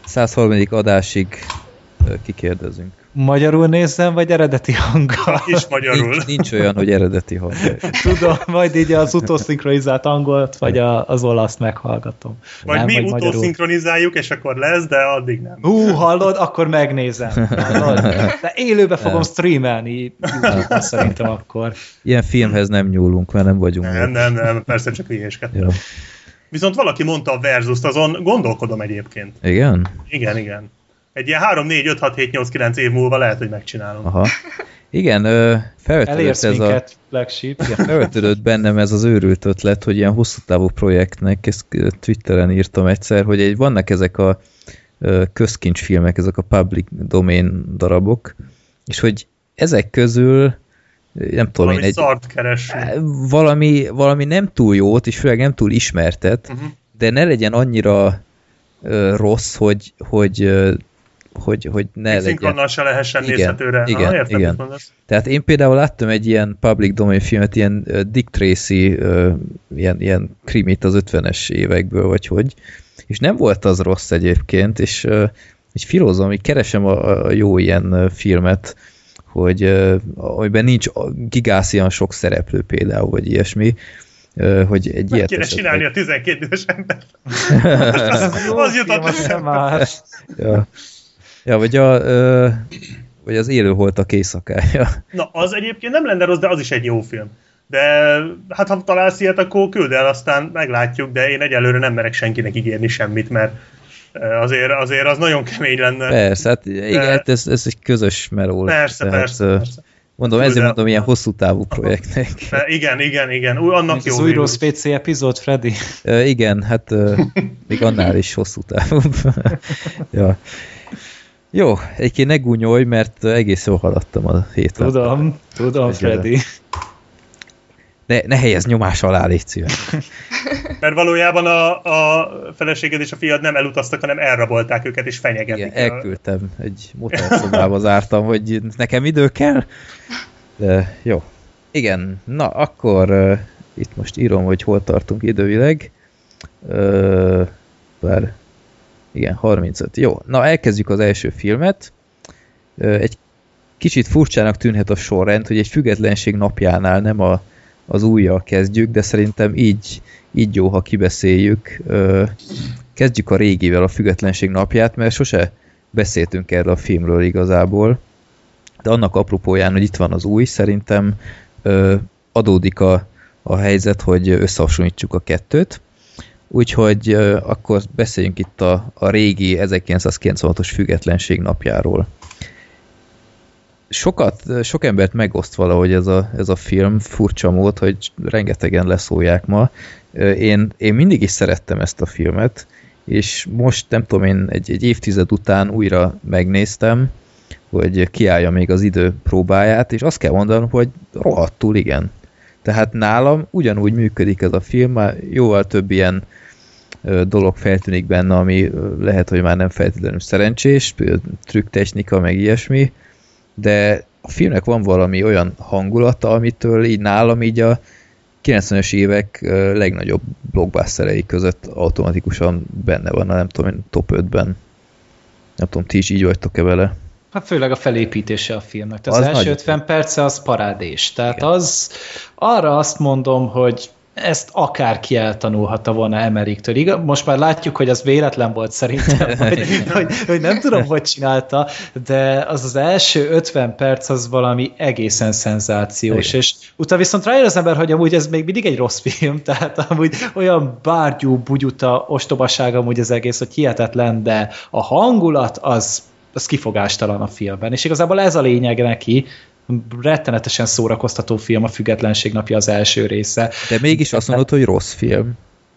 S2: 130. adásig kikérdezünk.
S4: Magyarul nézzem, vagy eredeti hanggal?
S3: És magyarul.
S2: Nincs, nincs olyan, hogy eredeti hang.
S4: Tudom, majd így az utószinkronizált angolt, vagy a, az olaszt meghallgatom.
S3: Majd
S4: Nem,
S3: mi
S4: vagy magyarul.
S3: utószinkronizáljuk, és akkor lesz, de addig nem.
S4: Hú, hallod? Akkor megnézem. Hallod? De élőbe fogom streamelni szerintem akkor.
S2: Ilyen filmhez nem nyúlunk, mert nem vagyunk.
S3: Nem, nem, nem, persze csak hülyéskedtem. Viszont valaki mondta a versus azon gondolkodom egyébként.
S2: Igen?
S3: Igen, igen. Egy ilyen 3, 4, 5, 6, 7, 8, 9 év múlva lehet, hogy megcsinálom.
S2: Aha. Igen, felvetődött ez a...
S4: Sheep.
S2: Igen, felvetődött bennem ez az őrült ötlet, hogy ilyen hosszú távú projektnek, ezt Twitteren írtam egyszer, hogy egy, vannak ezek a közkincsfilmek, ezek a public domain darabok, és hogy ezek közül nem tudom
S3: Valami
S2: én, egy,
S3: szart
S2: valami, valami nem túl jót, és főleg nem túl ismertet,
S3: Uh-huh.
S2: de ne legyen annyira ö, rossz, hogy, hogy, hogy, hogy ne legyen.
S3: Szinkronnal se lehessen
S2: Igen,
S3: nézhetőre.
S2: igen,
S3: Aha, értem,
S2: igen. Tehát én például láttam egy ilyen public domain filmet, ilyen Dick Tracy, ilyen, ilyen krimit az 50-es évekből, vagy hogy, és nem volt az rossz egyébként, és így filózom, hogy keresem a, a jó ilyen filmet, hogy amiben nincs gigászian sok szereplő például, vagy ilyesmi, hogy egy
S3: Meg
S2: ilyet
S3: kéne
S2: esetleg-
S3: csinálni a 12 idős ember. <laughs>
S4: Jó
S3: az jutott
S4: film, az
S3: eszembe.
S4: nem más.
S2: ja. Ja, vagy a uh, vagy az élőholtak éjszakája.
S3: Na, az egyébként nem lenne rossz, de az is egy jó film. De hát ha találsz ilyet, akkor küld el, aztán meglátjuk, de én egyelőre nem merek senkinek ígérni semmit, mert azért, azért az nagyon kemény lenne.
S2: Persze, hát igen, hát ez, ez egy közös meló.
S3: Persze,
S2: Tehát,
S3: persze,
S2: ö,
S3: persze.
S2: Mondom,
S3: Küld
S2: ezért
S3: el.
S2: mondom, ilyen hosszú távú projektnek.
S3: De igen, igen, igen. Új, annak
S4: Mint
S3: jó.
S4: az új
S3: végül
S4: Rossz
S3: is.
S4: PC epizód, Freddy.
S2: Ö, igen, hát ö, még annál is hosszú távúbb. <laughs> ja. Jó, egyébként ne gúnyolj, mert egész jól haladtam a héten.
S4: Tudom, tudom,
S2: Egyre.
S4: Freddy.
S2: Ne, ne helyez nyomás alá, légy szíves. <laughs>
S3: Mert valójában a, a feleséged és a fiad nem elutaztak, hanem elrabolták őket és fenyegetik.
S2: Igen, elküldtem, egy motelszobába zártam, hogy nekem idő kell. De jó. Igen, na akkor uh, itt most írom, hogy hol tartunk idővileg. Uh, bár igen, 35. Jó, na elkezdjük az első filmet. Egy kicsit furcsának tűnhet a sorrend, hogy egy függetlenség napjánál nem a, az újjal kezdjük, de szerintem így, így jó, ha kibeszéljük. Kezdjük a régivel, a függetlenség napját, mert sose beszéltünk erről a filmről igazából. De annak apropóján, hogy itt van az új, szerintem adódik a, a helyzet, hogy összehasonlítsuk a kettőt. Úgyhogy akkor beszéljünk itt a, a régi 1996-os függetlenség napjáról. Sokat, sok embert megoszt valahogy ez a, ez a film, furcsa mód, hogy rengetegen leszólják ma. Én, én mindig is szerettem ezt a filmet, és most nem tudom én egy, egy évtized után újra megnéztem, hogy kiállja még az idő próbáját, és azt kell mondanom, hogy rohadtul igen. Tehát nálam ugyanúgy működik ez a film, már jóval több ilyen dolog feltűnik benne, ami lehet, hogy már nem feltétlenül szerencsés, trükktechnika, meg ilyesmi, de a filmnek van valami olyan hangulata, amitől így nálam így a 90-es évek legnagyobb blockbusterei között automatikusan benne van, nem tudom, top 5-ben. Nem tudom, ti is így vagytok-e vele?
S4: Hát főleg a felépítése a filmnek. Tehát az, az első 50 perce az parádés. Tehát Igen. az arra azt mondom, hogy ezt akárki eltanulhatta volna Emeriktől. Igaz, most már látjuk, hogy az véletlen volt szerintem, <laughs> hogy, hogy, hogy nem tudom, hogy csinálta, de az az első 50 perc az valami egészen szenzációs, Igen. és utána viszont rájön az ember, hogy amúgy ez még mindig egy rossz film, <laughs> tehát amúgy olyan bárgyú, bugyuta, ostobaság amúgy az egész, hogy hihetetlen, de a hangulat az az kifogástalan a filmben. És igazából ez a lényeg neki, rettenetesen szórakoztató film a Függetlenség napja az első része.
S2: De mégis azt mondod, hogy rossz film.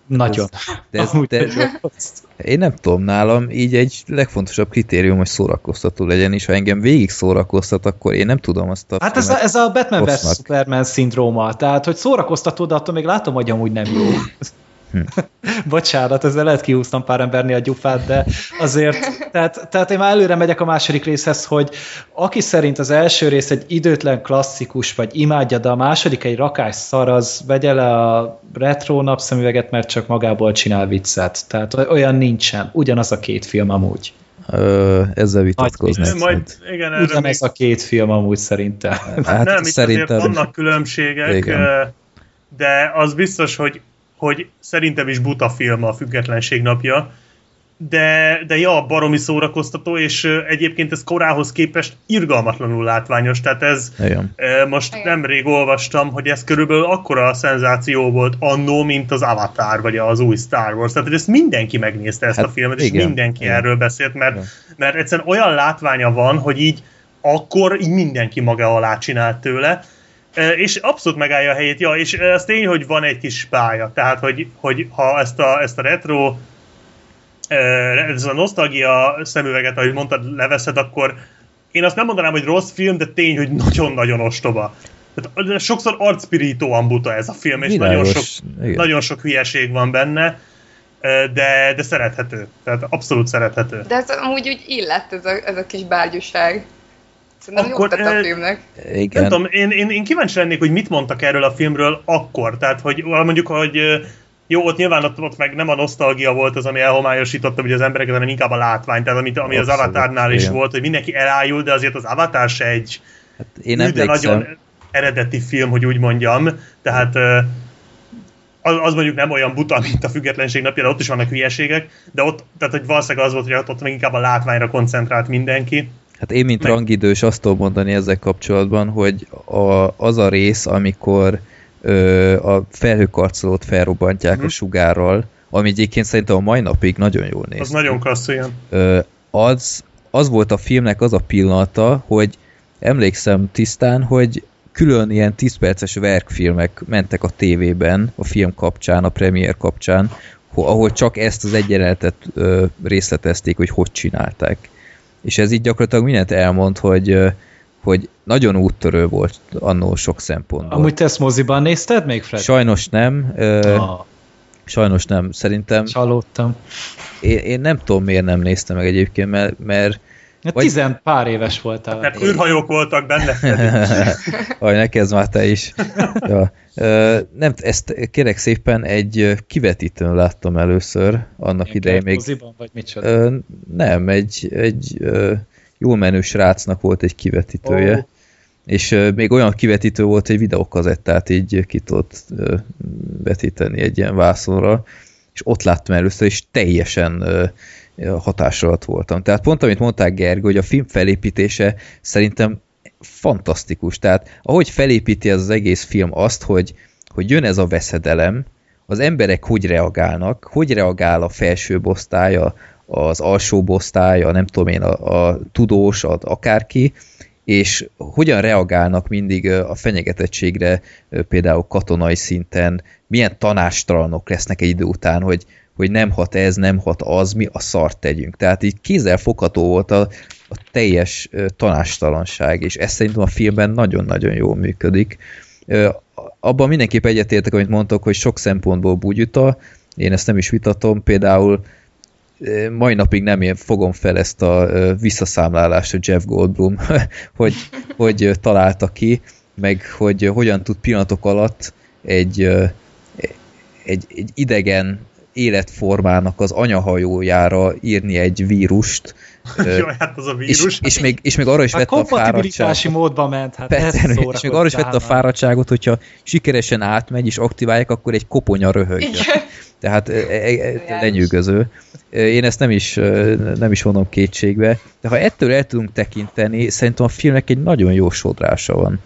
S4: Nagyon.
S2: De ez, de ez, én nem tudom, nálam így egy legfontosabb kritérium, hogy szórakoztató legyen, és ha engem végig szórakoztat, akkor én nem tudom azt a
S4: Hát ez a, ez a Batman vs. Superman szindróma, tehát hogy szórakoztató, de attól még látom, hogy amúgy nem jó. Hm. <laughs> Bocsánat, ezzel lehet kiúztam pár embernél a gyufát, de azért, tehát, tehát én már előre megyek a második részhez, hogy aki szerint az első rész egy időtlen klasszikus, vagy imádja, de a második egy rakás szar, az vegye le a retro napszemüveget, mert csak magából csinál viccet. Tehát olyan nincsen. Ugyanaz a két film amúgy.
S2: Ö, ezzel vitatkoznék.
S3: Majd, igen,
S4: Ugyanez még... a két film amúgy szerintem.
S3: Hát nem, szerintem... vannak különbségek, igen. de az biztos, hogy hogy szerintem is buta film a Függetlenség napja, de, de ja, baromi szórakoztató, és egyébként ez korához képest irgalmatlanul látványos, tehát ez Igen. most Igen. nemrég olvastam, hogy ez körülbelül akkora a szenzáció volt annó, mint az Avatar, vagy az új Star Wars, tehát hogy ezt mindenki megnézte ezt hát, a filmet, és igen. mindenki igen. erről beszélt, mert, mert egyszerűen olyan látványa van, hogy így akkor így mindenki maga alá csinált tőle, és abszolút megállja a helyét, ja, és ez tény, hogy van egy kis pálya, tehát, hogy, hogy ha ezt a, ezt a retro ez a nosztalgia szemüveget, ahogy mondtad, leveszed, akkor én azt nem mondanám, hogy rossz film, de tény, hogy nagyon-nagyon ostoba. Tehát sokszor arcpirítóan buta ez a film, és nagyon sok, nagyon sok hülyeség van benne, de, de szerethető. Tehát abszolút szerethető.
S5: De ez amúgy úgy illett ez a, ez a kis bárgyúság. Szerintem akkor, jó a filmnek.
S2: Igen.
S3: Nem tudom, én, én, én kíváncsi lennék, hogy mit mondtak erről a filmről akkor. Tehát, hogy mondjuk, hogy jó, ott nyilván ott, ott meg nem a nosztalgia volt az, ami elhomályosította ugye az embereket, hanem inkább a látvány, tehát amit, ami Abszolút, az Avatarnál is igen. volt, hogy mindenki elájul, de azért az Avatar se egy
S2: hát én de nagyon
S3: eredeti film, hogy úgy mondjam, tehát az, az mondjuk nem olyan buta, mint a függetlenség napja, de ott is vannak hülyeségek, de ott, tehát hogy valószínűleg az volt, hogy ott még inkább a látványra koncentrált mindenki.
S2: Hát én, mint Meg... rangidős, azt tudom mondani ezzel kapcsolatban, hogy a, az a rész, amikor ö, a felhőkarcolót felrobbantják hmm. a sugárral, ami egyébként szerintem a mai napig nagyon jól néz.
S3: Az nagyon klassz, igen.
S2: Ö, az, az volt a filmnek az a pillanata, hogy emlékszem tisztán, hogy külön ilyen 10 perces verkfilmek mentek a tévében, a film kapcsán, a premier kapcsán, ahol csak ezt az egyenletet részletezték, hogy hogy csinálták és ez így gyakorlatilag mindent elmond, hogy, hogy nagyon úttörő volt annó sok szempontból.
S4: Amúgy te ezt moziban nézted még, Fred?
S2: Sajnos nem. Ah. Sajnos nem. Szerintem...
S4: Csalódtam.
S2: Én, én nem tudom, miért nem néztem meg egyébként, mert, mert
S4: Vagy... Tizen pár éves voltál.
S3: Mert űrhajók voltak benne. <laughs>
S2: Aj, ne kezd már te is. <laughs> ja. Nem, ezt kérek szépen egy kivetítőn láttam először, annak Ilyen idején még...
S4: vagy micsoda?
S2: Nem, egy, egy jól menő srácnak volt egy kivetítője. Oh. És még olyan kivetítő volt, hogy videókazettát így ki tudott vetíteni egy ilyen vászonra, és ott láttam először, és teljesen hatásra alatt voltam. Tehát pont amit mondták Gergő, hogy a film felépítése szerintem fantasztikus. Tehát ahogy felépíti ez az egész film azt, hogy, hogy jön ez a veszedelem, az emberek hogy reagálnak, hogy reagál a felső osztálya, az alsó osztálya, nem tudom én, a, a tudós, a, akárki, és hogyan reagálnak mindig a fenyegetettségre, például katonai szinten, milyen tanástalanok lesznek egy idő után, hogy, hogy nem hat ez, nem hat az, mi a szart tegyünk. Tehát így kézzel fogható volt a, a teljes tanástalanság, és ez szerintem a filmben nagyon-nagyon jól működik. Abban mindenképp egyetértek, amit mondtok, hogy sok szempontból búgyuta, én ezt nem is vitatom, például mai napig nem én fogom fel ezt a visszaszámlálást, a Jeff Goldblum, <laughs> hogy, hogy találta ki, meg hogy hogyan tud pillanatok alatt egy, egy, egy idegen életformának az anyahajójára írni egy vírust. <laughs>
S3: Jaj, hát az a vírus.
S2: És, és, még, és még arra is hát vette a fáradtságot.
S4: módba ment. Hát
S2: Persze, és még arra is vette a fáradtságot, hogyha sikeresen átmegy és aktiválják, akkor egy koponya röhög. Tehát e, e, e, lenyűgöző. Én ezt nem is, nem is vonom kétségbe, de ha ettől el tudunk tekinteni, szerintem a filmnek egy nagyon jó sodrása van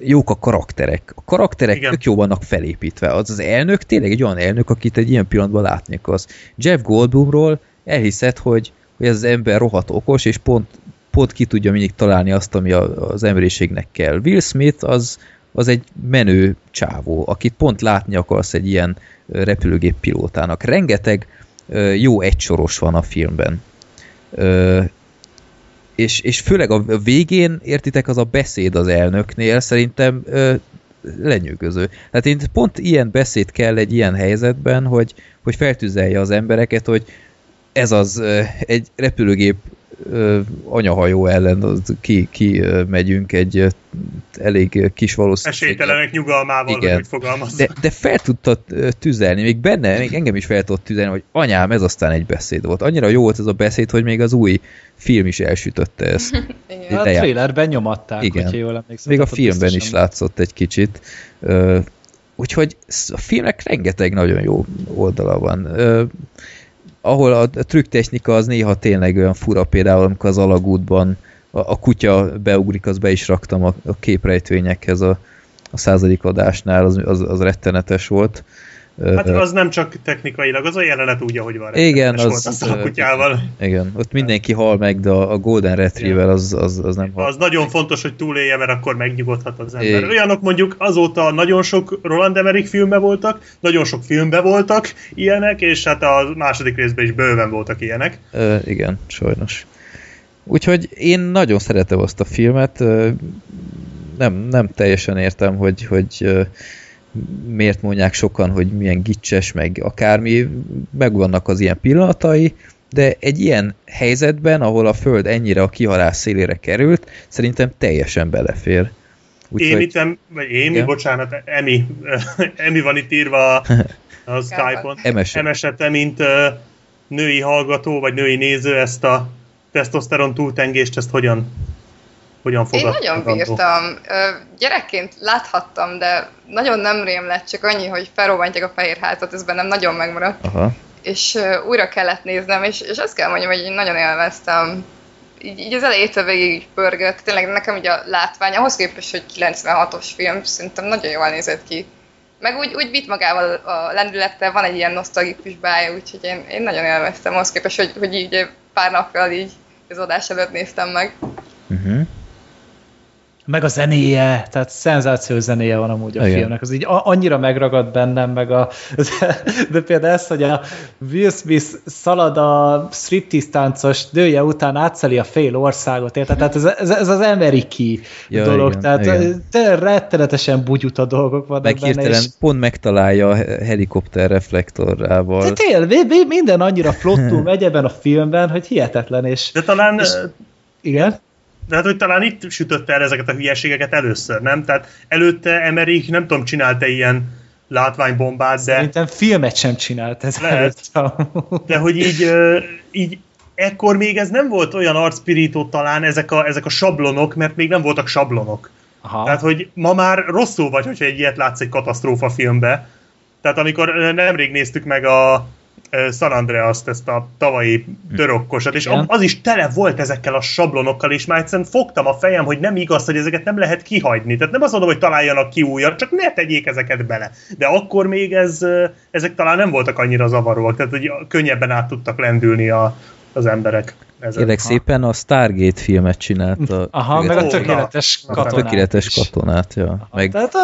S2: jók a karakterek. A karakterek Igen. tök jó vannak felépítve. Az az elnök tényleg egy olyan elnök, akit egy ilyen pillanatban látnék az. Jeff Goldblumról elhiszed, hogy, hogy ez az ember rohadt okos, és pont, pont ki tudja mindig találni azt, ami a, az emberiségnek kell. Will Smith az, az egy menő csávó, akit pont látni akarsz egy ilyen repülőgép pilótának. Rengeteg jó egysoros van a filmben és, és főleg a végén, értitek, az a beszéd az elnöknél szerintem ö, lenyűgöző. Tehát én pont ilyen beszéd kell egy ilyen helyzetben, hogy, hogy feltüzelje az embereket, hogy ez az egy repülőgép anyahajó ellen ki, ki megyünk egy elég kis valószínűséggel.
S3: Esélytelenek nyugalmával, Igen. hogy fogalmaz.
S2: De, de fel tudta tüzelni, még benne, még engem is fel tudott tüzelni, hogy anyám, ez aztán egy beszéd volt. Annyira jó volt ez a beszéd, hogy még az új film is elsütötte ezt. <laughs>
S4: Igen. A trailerben nyomatták,
S2: Igen. jól emlékszem. Még a filmben is látszott egy kicsit. Úgyhogy a filmnek rengeteg nagyon jó oldala van ahol a, trükktechnika az néha tényleg olyan fura, például amikor az alagútban a, a kutya beugrik, az be is raktam a, a képrejtvényekhez a, a századik adásnál, az, az, az rettenetes volt.
S3: Hát az nem csak technikailag, az a jelenet úgy, ahogy van.
S2: Igen, az,
S3: volt a kutyával.
S2: Igen, ott mindenki hal meg, de a Golden Retriever az, az, az nem hal.
S3: Az nagyon fontos, hogy túlélje, mert akkor megnyugodhat az ember. Igen. Olyanok mondjuk azóta nagyon sok Roland Emmerich filmbe voltak, nagyon sok filmbe voltak ilyenek, és hát a második részben is bőven voltak ilyenek.
S2: Uh, igen, sajnos. Úgyhogy én nagyon szeretem azt a filmet, nem, nem teljesen értem, hogy, hogy miért mondják sokan, hogy milyen gicses, meg akármi, megvannak az ilyen pillanatai, de egy ilyen helyzetben, ahol a Föld ennyire a kihalás szélére került, szerintem teljesen belefér.
S3: Úgy, én itt, vagy én, mi, bocsánat, Emi, <laughs> Emi van itt írva a, a Skype-on. Emesette, mint uh, női hallgató, vagy női néző ezt a tesztoszteron túltengést, ezt hogyan hogyan
S5: Én nagyon bírtam. Gyerekként láthattam, de nagyon nem rém lett, csak annyi, hogy felrobbantják a fehér házat, ez bennem nagyon megmaradt. Aha. És újra kellett néznem, és, és azt kell mondjam, hogy én nagyon élveztem. Így, így az elejétől végig pörgött. Tényleg nekem így a látvány, ahhoz képest, hogy 96-os film, szerintem nagyon jól nézett ki. Meg úgy, úgy vitt magával a lendülettel, van egy ilyen nosztalgikus bája, úgyhogy én, én nagyon élveztem, ahhoz képest, hogy, hogy így pár nappal így az adás előtt néztem meg. Uh-huh.
S4: Meg a zenéje, tehát szenzációs zenéje van amúgy a
S2: Igen.
S4: filmnek, az így annyira megragad bennem, meg a, de, <laughs> de például ez, hogy a Will Smith szalad a striptease táncos nője után átszeli a fél országot, érted? Tehát ez, ez, ez az ameriki
S2: Ja,
S4: dolog,
S2: igen,
S4: tehát
S2: igen.
S4: te rettenetesen bugyuta dolgok vannak
S2: Meg
S4: benne, és
S2: pont megtalálja a he- helikopter reflektorával.
S4: de tényleg, mi- minden annyira flottul <laughs> megy ebben a filmben, hogy hihetetlen, és
S3: De talán,
S4: És- igen,
S3: de hát, hogy talán itt sütötte el ezeket a hülyeségeket először, nem? Tehát előtte Emmerich, nem tudom, csinálta ilyen látványbombát, de,
S4: szerintem filmet sem csinált ez
S3: Lehet. de hogy így, így ekkor még ez nem volt olyan arcpirító talán ezek a, ezek a sablonok, mert még nem voltak sablonok.
S4: Aha.
S3: Tehát, hogy ma már rosszul vagy, hogyha egy ilyet látsz egy katasztrófa filmbe. Tehát amikor nemrég néztük meg a San Andreas-t, ezt a tavalyi törökkosat, és
S4: Igen.
S3: az is tele volt ezekkel a sablonokkal, és már egyszerűen fogtam a fejem, hogy nem igaz, hogy ezeket nem lehet kihagyni. Tehát nem azt mondom, hogy találjanak ki újat, csak ne tegyék ezeket bele. De akkor még ez, ezek talán nem voltak annyira zavaróak, tehát hogy könnyebben át tudtak lendülni a, az emberek. Ezen.
S2: Kérlek szépen a Stargate filmet csinálta.
S4: Aha, meg a
S3: Ó,
S4: tökéletes
S3: na, na,
S4: katonát
S2: tökéletes
S4: is.
S2: katonát, ja.
S4: Aha,
S2: Meg,
S4: Tehát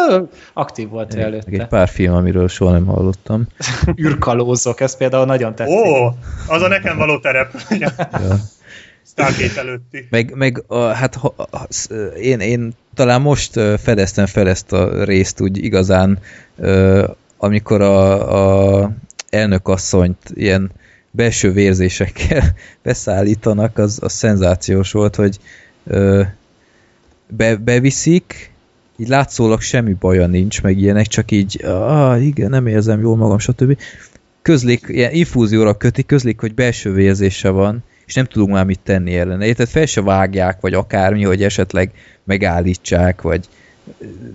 S4: aktív volt ő
S2: meg egy
S4: előtte.
S2: pár film, amiről soha nem hallottam. <laughs>
S4: Űrkalózok, ez például nagyon tetszik.
S3: Ó, az a nekem való terep. <laughs>
S2: Ja.
S3: Stargate előtti.
S2: Meg, meg a, hát ha, ha, én, én talán most fedeztem fel ezt a részt úgy igazán, amikor a, a elnökasszonyt ilyen belső vérzésekkel <laughs> beszállítanak, az, az szenzációs volt, hogy ö, be, beviszik, így látszólag semmi baja nincs, meg ilyenek, csak így, ah, igen, nem érzem jól magam, stb. Közlik, ilyen infúzióra kötik, közlik, hogy belső vérzése van, és nem tudunk már mit tenni ellene. Tehát fel se vágják, vagy akármi, hogy esetleg megállítsák, vagy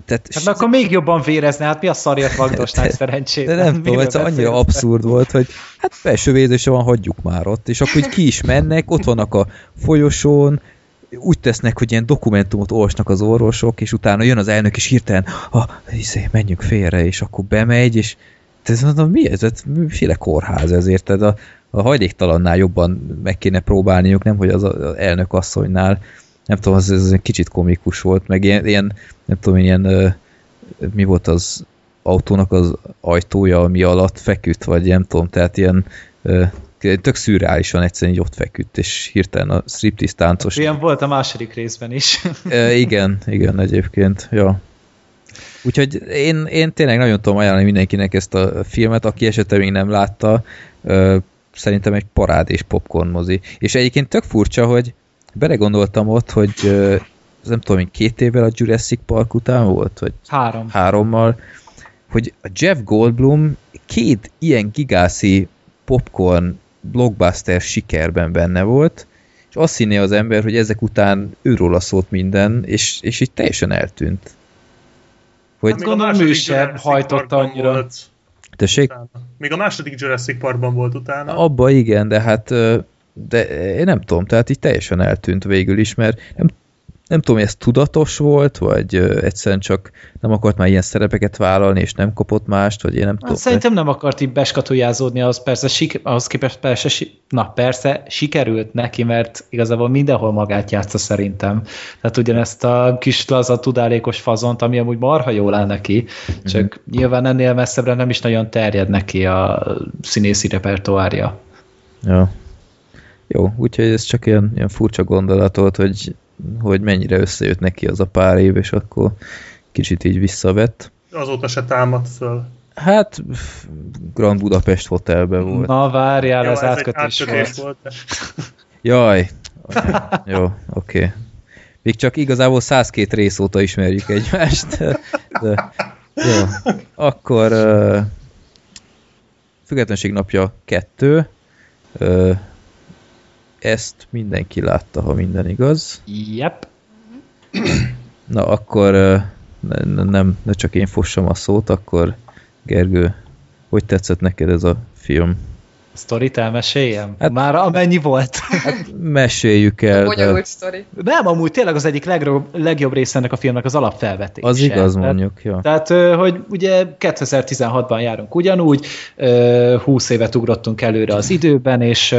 S2: tehát
S4: Hát mert akkor még jobban vérezne, hát mi a szarért vagdosnál <laughs> szerencsét?
S2: de nem tudom, ez annyira abszurd volt, hogy hát belső vérzése van, hagyjuk már ott. És akkor úgy ki is mennek, ott vannak a folyosón, úgy tesznek, hogy ilyen dokumentumot olvasnak az orvosok, és utána jön az elnök, és hirtelen, ah, izé, menjünk félre, és akkor bemegy, és ez mondom, mi ez? Ez miféle kórház ezért? Tehát a, a hajléktalannál jobban meg kéne próbálniuk, nem hogy az, az elnök asszonynál. Nem tudom, az, ez egy kicsit komikus volt, meg ilyen, ilyen nem tudom, ilyen ö, mi volt az autónak az ajtója, ami alatt feküdt, vagy nem tudom, tehát ilyen ö, tök szürreálisan egyszerűen így ott feküdt, és hirtelen a striptease táncos.
S4: Ilyen volt a második részben is.
S2: E, igen, igen, egyébként, ja. Úgyhogy én, én tényleg nagyon tudom ajánlani mindenkinek ezt a filmet, aki esetleg még nem látta, ö, szerintem egy parád és popcorn mozi. És egyébként tök furcsa, hogy belegondoltam ott, hogy az nem tudom, hogy két évvel a Jurassic Park után volt, vagy
S4: Három.
S2: hárommal, hogy a Jeff Goldblum két ilyen gigászi popcorn blockbuster sikerben benne volt, és azt hinné az ember, hogy ezek után őróla szólt minden, és, és így teljesen eltűnt. Hogy,
S4: Hát gondolom, ő sem hajtotta annyira.
S3: Volt
S2: tessék,
S3: utána. Még a második Jurassic Parkban volt utána.
S2: abba igen, de hát de én nem tudom, tehát így teljesen eltűnt végül is, mert nem, nem tudom, hogy ez tudatos volt, vagy egyszerűen csak nem akart már ilyen szerepeket vállalni, és nem kapott mást, vagy én nem tudom.
S4: Hát, szerintem nem akart így beskatujázódni, az persze, sik- ahhoz képest persze, na persze, sikerült neki, mert igazából mindenhol magát játsza szerintem. Tehát ugyanezt a kis laza tudálékos fazont, ami amúgy marha jól áll neki, csak
S2: Mhm.
S4: nyilván ennél messzebbre nem is nagyon terjed neki a színészi repertoárja.
S2: Ja. Jó, úgyhogy ez csak ilyen, ilyen furcsa gondolat volt, hogy, hogy mennyire összejött neki az a pár év, és akkor kicsit így visszavett.
S3: Azóta se támadt föl.
S2: Hát Grand Budapest Hotelben volt.
S4: Na várjál,
S3: Jó,
S4: ez
S3: egy
S4: átkötés volt.
S3: volt.
S2: Jaj! Jó, oké. Okay. Még csak igazából 102 rész óta ismerjük egymást. De, de, jó. Akkor uh, Függetlenség napja 2. Uh, ezt mindenki látta, ha minden igaz.
S4: Yep.
S2: Na, akkor ne, ne, nem, ne csak én fossam a szót, akkor Gergő, hogy tetszett neked ez a film?
S4: Sztorit elmeséljem?
S2: Hát-
S4: Hát, Már amennyi volt.
S2: Meséljük el. de-
S5: Bonyolult sztori.
S4: Nem, amúgy tényleg az egyik legjobb, legjobb része ennek a filmnek az alapfelvetése.
S2: Az igaz,
S4: Tehát-
S2: mondjuk, ja.
S4: Tehát, hogy ugye 2016-ban járunk ugyanúgy, ö, 20 évet ugrottunk előre az időben, és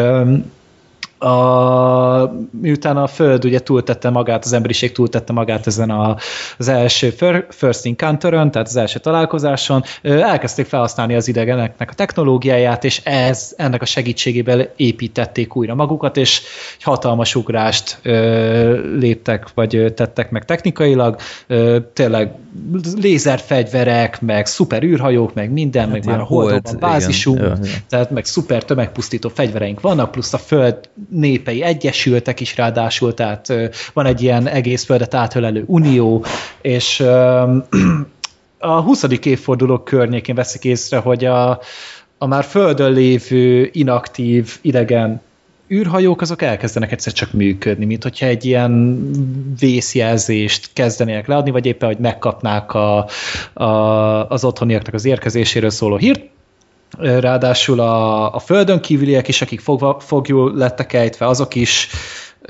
S4: a, miután a Föld ugye túltette magát, az emberiség túltette magát ezen a, az első First encounter tehát az első találkozáson, elkezdték felhasználni az idegeneknek a technológiáját, és ez, ennek a segítségével építették újra magukat, és egy hatalmas ugrást ö, léptek, vagy tettek meg technikailag, ö, tényleg lézerfegyverek, meg szuper űrhajók, meg minden, hát meg már a holdban bázisunk, igen. tehát meg szuper tömegpusztító fegyvereink vannak, plusz a Föld népei egyesültek is ráadásul, tehát van egy ilyen egész földet átölelő unió, és <clears throat> a 20. évfordulók környékén veszik észre, hogy a, a már földön lévő inaktív idegen űrhajók azok elkezdenek egyszer csak működni, mint hogyha egy ilyen vészjelzést kezdenének leadni, vagy éppen, hogy megkapnák a, a, az otthoniaknak az érkezéséről szóló hírt, ráadásul a, a földön kívüliek is, akik fogva, fogjul lettek ejtve, azok is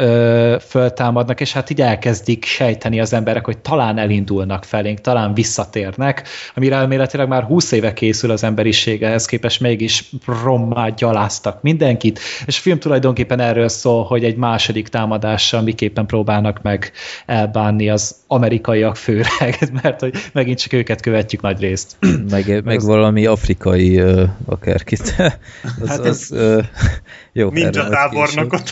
S4: ö, föltámadnak, és hát így elkezdik sejteni az emberek, hogy talán elindulnak felénk, talán visszatérnek, amire elméletileg már 20 éve készül az emberiség, ehhez képest mégis rommá gyaláztak mindenkit, és a film tulajdonképpen erről szól, hogy egy második támadással miképpen próbálnak meg elbánni az amerikaiak főleg, <laughs> mert hogy megint csak őket követjük nagy részt. <clears throat>
S2: meg, meg valami afrikai uh, akárkit. <laughs> az, hát ez... <laughs> az, uh,
S3: jó, Ninja tábornokot.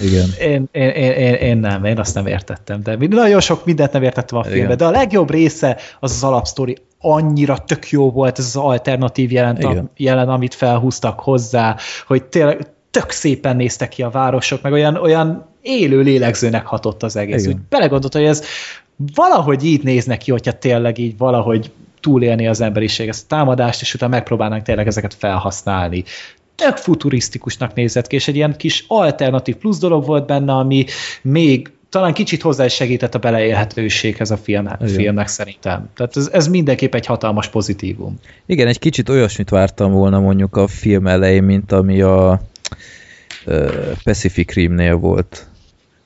S2: Igen.
S4: Én, én, én, én, nem, én azt nem értettem, de nagyon sok mindent nem értettem a filmben, de a legjobb része az az alapsztori annyira tök jó volt ez az alternatív jelen, jelen, amit felhúztak hozzá, hogy tényleg tök szépen néztek ki a városok, meg olyan, olyan élő lélegzőnek hatott az egész. Igen. Úgy belegondolta, hogy ez valahogy így néznek ki, hogyha tényleg így valahogy túlélni az emberiség ezt a támadást, és utána megpróbálnánk tényleg ezeket felhasználni tök futurisztikusnak nézett ki, és egy ilyen kis alternatív plusz dolog volt benne, ami még talán kicsit hozzá is segített a beleélhetőséghez a film, filmnek szerintem. Tehát ez, ez mindenképp egy hatalmas pozitívum.
S2: Igen, egy kicsit olyasmit vártam volna mondjuk a film elején, mint ami a Pacific Rim-nél volt.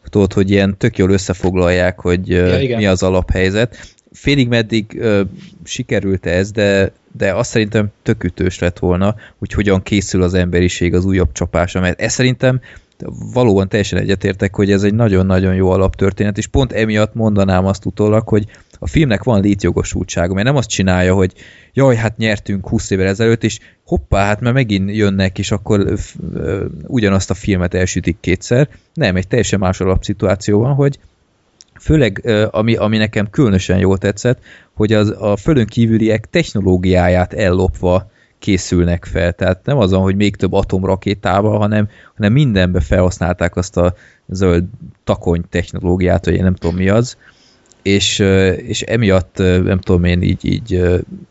S2: Tudod, hogy ilyen tök jól összefoglalják, hogy ja, mi az alaphelyzet. Félig meddig sikerült ez, de de azt szerintem tök ütős lett volna, hogy hogyan készül az emberiség az újabb csapásra, mert ez szerintem valóban teljesen egyetértek, hogy ez egy nagyon-nagyon jó alaptörténet, és pont emiatt mondanám azt utólag, hogy a filmnek van létjogosultsága, mert nem azt csinálja, hogy jaj, hát nyertünk 20 évvel ezelőtt, és hoppá, hát már megint jönnek, és akkor ugyanazt a filmet elsütik kétszer. Nem, egy teljesen más alapszituáció van, hogy főleg ami, ami nekem különösen jól tetszett, hogy az, a fölön kívüliek technológiáját ellopva készülnek fel. Tehát nem azon, hogy még több atomrakétával, hanem, hanem mindenbe felhasználták azt a zöld takony technológiát, vagy én nem tudom mi az, és, és emiatt nem tudom én így, így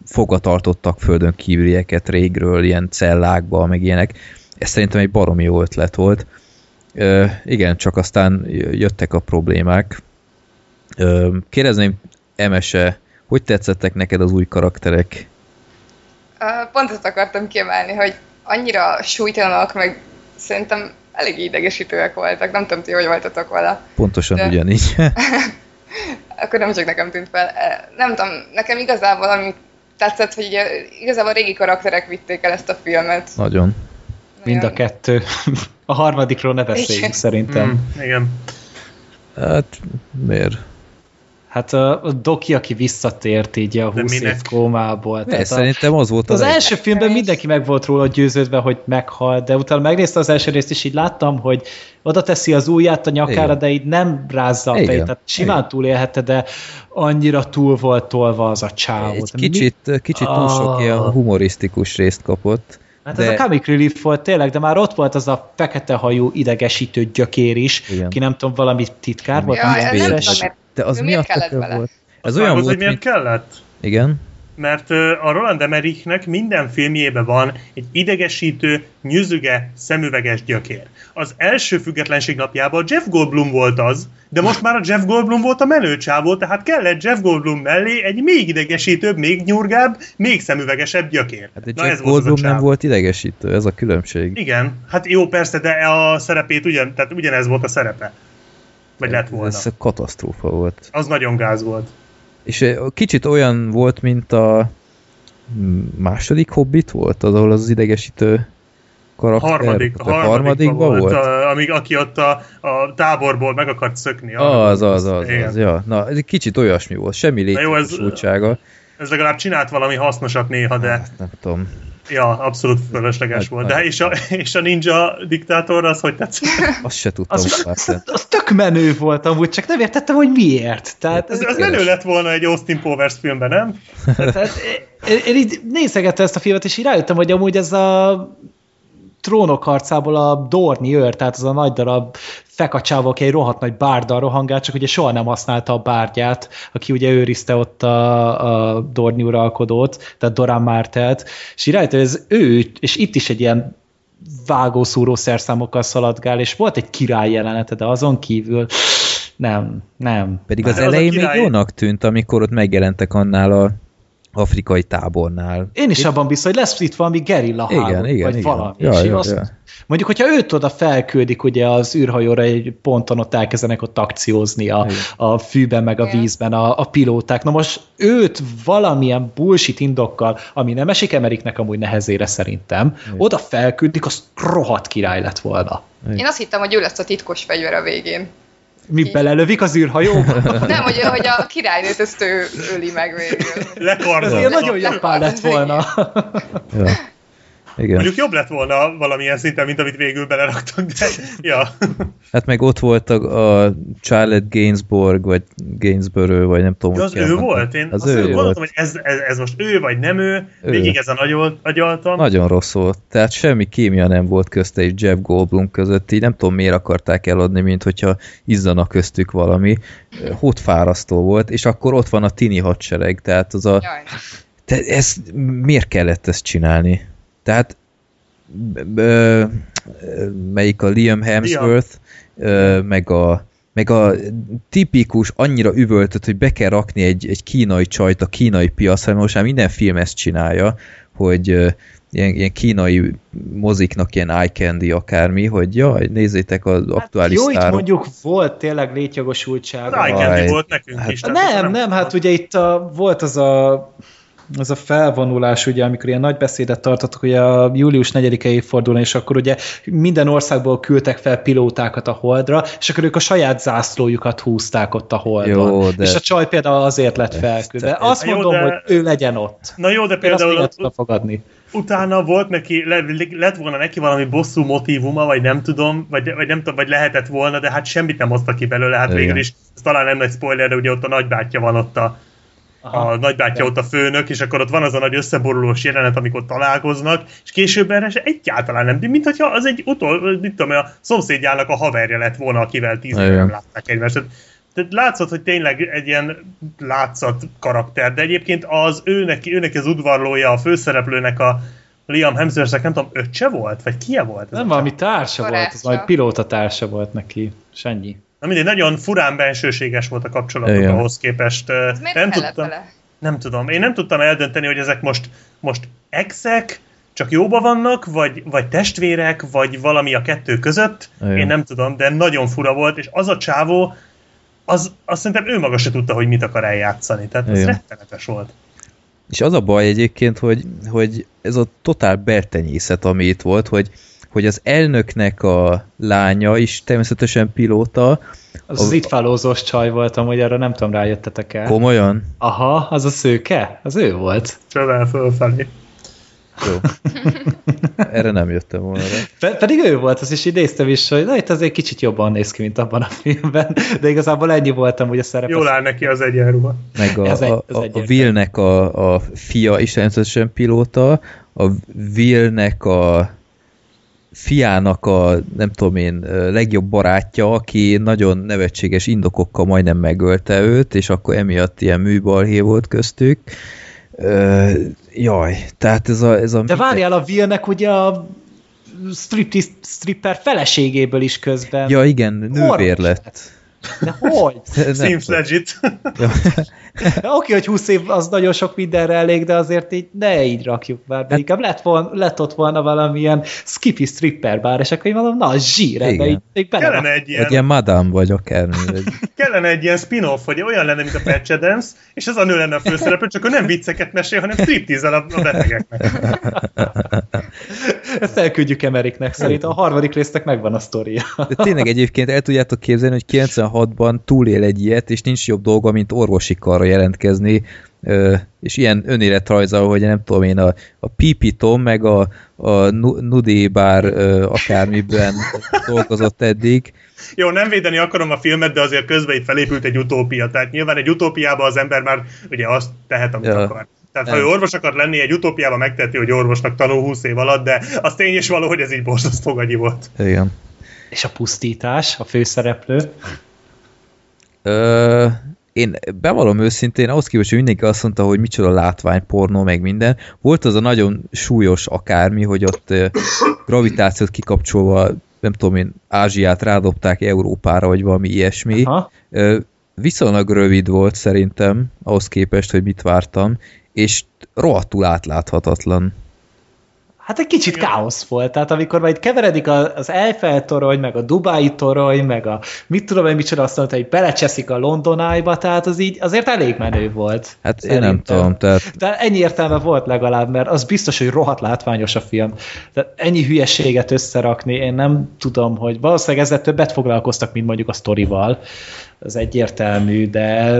S2: fogatartottak földön kívülieket régről, ilyen cellákba, meg ilyenek. Ez szerintem egy baromi jó ötlet volt. Igen, csak aztán jöttek a problémák, Kérdezném, Emese, hogy tetszettek neked az új karakterek?
S5: Pont ezt akartam kiemelni, hogy annyira súlytalanok, meg szerintem elég idegesítőek voltak. Nem tudom, ti hogy voltatok vele.
S2: Pontosan de... ugyanígy. <laughs>
S5: Akkor nem csak nekem tűnt fel. Nem tudom, nekem igazából ami tetszett, hogy ugye, igazából a régi karakterek vitték el ezt a filmet.
S2: Nagyon.
S4: Mind a kettő. <laughs> A harmadikról ne beszéljünk szerintem.
S3: Mm, igen.
S2: Hát miért?
S4: Hát a, Doki, aki visszatért így a 20 év kómából.
S2: Ne, tehát szerintem az volt
S4: az, az első filmben mindenki meg volt róla győződve, hogy meghal, de utána megnézte az első részt, és így láttam, hogy oda teszi az ujját a nyakára, Igen. de így nem rázza a fejét. Tehát simán Igen. túlélhette, de annyira túl volt tolva az a csávó.
S2: Egy kicsit, Mi? kicsit túl sok ah. ilyen humorisztikus részt kapott.
S4: Hát de... ez a comic relief volt tényleg, de már ott volt az a fekete hajú idegesítő gyökér is, Igen. ki nem tudom, valami titkár volt. Ja,
S5: nem tudom, mert
S2: de az mi, a volt?
S3: Ez olyan volt, hogy miért kellett?
S2: Igen.
S3: Mert a Roland Emmerichnek minden filmjében van egy idegesítő, nyüzüge, szemüveges gyökér. Az első függetlenség napjában Jeff Goldblum volt az, de most már a Jeff Goldblum volt a menőcsávó, tehát kellett Jeff Goldblum mellé egy még idegesítőbb, még nyurgább, még szemüvegesebb gyökér.
S2: Hát de Jeff Goldblum nem volt idegesítő, ez a különbség.
S3: Igen, hát jó persze, de a szerepét ugyan, tehát ugyanez volt a szerepe. Vagy lett volna. Ez
S2: katasztrófa volt.
S3: Az nagyon gáz volt.
S2: És kicsit olyan volt, mint a második Hobbit volt, az, ahol az idegesítő karakter?
S3: Harmadik,
S2: a harmadikban volt?
S3: A, amíg, aki ott a, a táborból meg akart szökni.
S2: Az, az, az, az, az, ja. Na, ez egy kicsit olyasmi volt, semmi létjogosultsága.
S3: Ez legalább csinált valami hasznosat néha, de...
S2: Hát, nem tudom.
S3: Ja, abszolút fölösleges volt. De és a, és a ninja diktátor az hogy tetszett? <laughs>
S2: Azt se tudtam.
S4: Az, az, az, tök menő volt amúgy, csak nem értettem, hogy miért. Tehát,
S3: ez, az menő lett volna egy Austin Powers filmben, nem? <laughs>
S4: Tehát, én, én így nézegettem ezt a filmet, és így rájöttem, hogy amúgy ez a trónok harcából a Dorni őr, tehát az a nagy darab fekacsával, aki egy rohadt nagy bárdal rohangált, csak ugye soha nem használta a bárdját, aki ugye őrizte ott a, a Dorni uralkodót, tehát Dorán Mártelt, és hogy ez ő, és itt is egy ilyen vágószúró szerszámokkal szaladgál, és volt egy király jelenete, de azon kívül nem, nem.
S2: Pedig az, az elején még jónak tűnt, amikor ott megjelentek annál a afrikai tábornál.
S4: Én is itt... abban biztos, hogy lesz itt valami gerilla
S2: igen, háború, igen,
S4: vagy
S2: igen.
S4: valami.
S2: Ja, ja,
S4: azt,
S2: ja.
S4: Mondjuk, hogyha őt oda felküldik ugye az űrhajóra egy ponton, ott elkezdenek ott akciózni a, a fűben, meg a vízben a, a pilóták. Na most őt valamilyen bullshit indokkal, ami nem esik Emeriknek amúgy nehezére szerintem, igen. oda felküldik, az rohadt király lett volna.
S5: Igen. Én azt hittem, hogy ő lesz a titkos fegyver a végén.
S4: Mi Így. belelövik az űrhajóba? <laughs>
S5: Nem, hogy, hogy a királynőt ezt ő öli meg végül.
S3: Lekardol.
S4: Nagyon japán lett volna.
S2: ja. Igen.
S3: Mondjuk jobb lett volna valamilyen szinten, mint amit végül beleraktak, de <laughs> ja.
S2: Hát meg ott volt a, a Charlotte Gainsbourg, vagy Gainsborough, vagy nem tudom,
S3: ja, az ő volt? Én az azt ő gondoltam, volt. hogy ez, ez, ez, most ő, vagy nem ő, ő. végig ezen agyal, agyaltam.
S2: Nagyon rossz volt. Tehát semmi kémia nem volt közte és Jeff Goldblum között, így nem tudom miért akarták eladni, mint hogyha izzana köztük valami. Hot fárasztó volt, és akkor ott van a tini hadsereg, tehát az a... Te ez, miért kellett ezt csinálni? Tehát ö, melyik a Liam Hemsworth, ö, meg a meg a tipikus, annyira üvöltött, hogy be kell rakni egy, egy kínai csajt a kínai piacra, mert most már minden film ezt csinálja, hogy uh, ilyen, ilyen kínai moziknak ilyen eye candy akármi, hogy jaj, nézzétek az hát aktuális
S4: Jó, itt mondjuk volt tényleg létjogosultság.
S3: Az eye candy volt nekünk hát, is.
S4: Nem, nem, nem, hát ugye itt a, volt az a az a felvonulás, ugye, amikor ilyen nagy beszédet tartottak, ugye a július 4-e évfordulón, és akkor ugye minden országból küldtek fel pilótákat a holdra, és akkor ők a saját zászlójukat húzták ott a holdon. Jó, de... És a csaj például azért lett felküldve. Azt mondom, jó, de... hogy ő legyen ott.
S3: Na jó, de például...
S4: Én azt fogadni.
S3: Utána volt neki, le, lett volna neki valami bosszú motívuma, vagy nem tudom, vagy, vagy nem tudom, vagy lehetett volna, de hát semmit nem hoztak ki belőle, hát Igen. végül is, ez talán nem nagy spoiler, de ugye ott a nagybátyja van ott a, Aha, a nagybátyja de. ott a főnök, és akkor ott van az a nagy összeborulós jelenet, amikor találkoznak, és később erre se egyáltalán nem, mint hogyha az egy utol, mit tudom, a szomszédjának a haverja lett volna, akivel tíz nem látták egymást. Tehát látszott, hogy tényleg egy ilyen látszat karakter, de egyébként az őnek, őnek az udvarlója, a főszereplőnek a Liam Hemsworth, nem tudom, öccse volt? Vagy kie volt?
S4: Nem, valami társa Barátja. volt, az majd pilóta társa volt neki, és ennyi.
S3: Na mindegy, nagyon furán bensőséges volt a kapcsolatuk Igen. ahhoz képest.
S5: Ez nem tudtam, vele?
S3: nem tudom. Én nem tudtam eldönteni, hogy ezek most, most exek, csak jóba vannak, vagy, vagy testvérek, vagy valami a kettő között. Igen. Én nem tudom, de nagyon fura volt, és az a csávó, az, azt szerintem ő maga se tudta, hogy mit akar eljátszani. Tehát ez Igen. rettenetes volt.
S2: És az a baj egyébként, hogy, hogy ez a totál bertenyészet, ami itt volt, hogy hogy az elnöknek a lánya is természetesen pilóta.
S4: Az a, az itt fálózós csaj volt, amúgy arra nem tudom, rájöttetek el.
S2: Komolyan?
S4: Aha, az a szőke? Az ő volt.
S3: Csövel fölfelé.
S2: Jó. <laughs> Erre nem jöttem volna.
S4: Pe- pedig ő volt, az is idéztem is, hogy na itt azért kicsit jobban néz ki, mint abban a filmben, de igazából ennyi voltam, hogy a szerep.
S3: Jól áll neki az egyenruha.
S2: Meg a, egy, a, a, a Willnek a, a fia is természetesen pilóta, a Willnek a fiának a, nem tudom én, legjobb barátja, aki nagyon nevetséges indokokkal majdnem megölte őt, és akkor emiatt ilyen műbalhé volt köztük. Ö, jaj, tehát ez a... Ez a
S4: De várjál, a Vilnek ugye a stripper feleségéből is közben.
S2: Ja igen, nővér lett.
S4: De hogy? <laughs>
S3: Seems legit.
S2: ja, <laughs> <laughs> <laughs>
S4: Oké, hogy 20 év az nagyon sok mindenre elég, de azért így ne így rakjuk már. De inkább lett, volna, lett ott volna valamilyen skippy stripper bár, és akkor én mondom, na, zsír, ebbe
S2: Igen.
S4: így, így bele
S3: Kellene egy ilyen,
S2: Vagy ilyen madám vagy akármi. Vagy...
S3: kellene egy ilyen spin-off, hogy olyan lenne, mint a Patch Adams, és ez a nő lenne a főszereplő, csak ő nem vicceket mesél, hanem striptease a, a betegeknek. <laughs>
S4: Ezt elküldjük Emeriknek, szerintem a harmadik résznek megvan a sztoria.
S2: De tényleg egyébként el tudjátok képzelni, hogy 96-ban túlél egy ilyet, és nincs jobb dolga, mint orvosi karra jelentkezni, és ilyen önéletrajza, hogy nem tudom én, a, a Pipi Tom, meg a, a Nu- Nudi bár akármiben <laughs> dolgozott eddig.
S3: Jó, nem védeni akarom a filmet, de azért közben itt felépült egy utópia. Tehát nyilván egy utópiában az ember már ugye azt tehet, amit
S2: Ja.
S3: akar. Tehát ha ő orvos akar lenni, egy utópiában megteheti, hogy orvosnak tanul 20 év alatt, de az tény és való, hogy ez így borzasztó gagyi volt.
S2: Igen.
S4: És a pusztítás, a főszereplő.
S2: Ö, én bevallom őszintén, ahhoz képest, hogy mindenki azt mondta, hogy micsoda látvány, pornó, meg minden, volt az a nagyon súlyos akármi, hogy ott gravitációt kikapcsolva, nem tudom én, Ázsiát rádobták Európára, vagy valami ilyesmi.
S4: Aha.
S2: Viszonylag rövid volt szerintem, ahhoz képest, hogy mit vártam, és rohadtul átláthatatlan.
S4: Hát egy kicsit káosz volt, tehát amikor majd keveredik az Eiffel torony, meg a Dubai torony, meg a mit tudom én micsoda, azt mondta, hogy belecseszik a London Eye-ba, tehát az így azért elég menő volt.
S2: Hát én nem
S4: Szerintem.
S2: tudom, tehát
S4: De ennyi értelme volt legalább, mert az biztos, hogy rohadt látványos a film. Tehát ennyi hülyeséget összerakni, én nem tudom, hogy valószínűleg ezzel többet foglalkoztak, mint mondjuk a sztorival. Az egyértelmű, de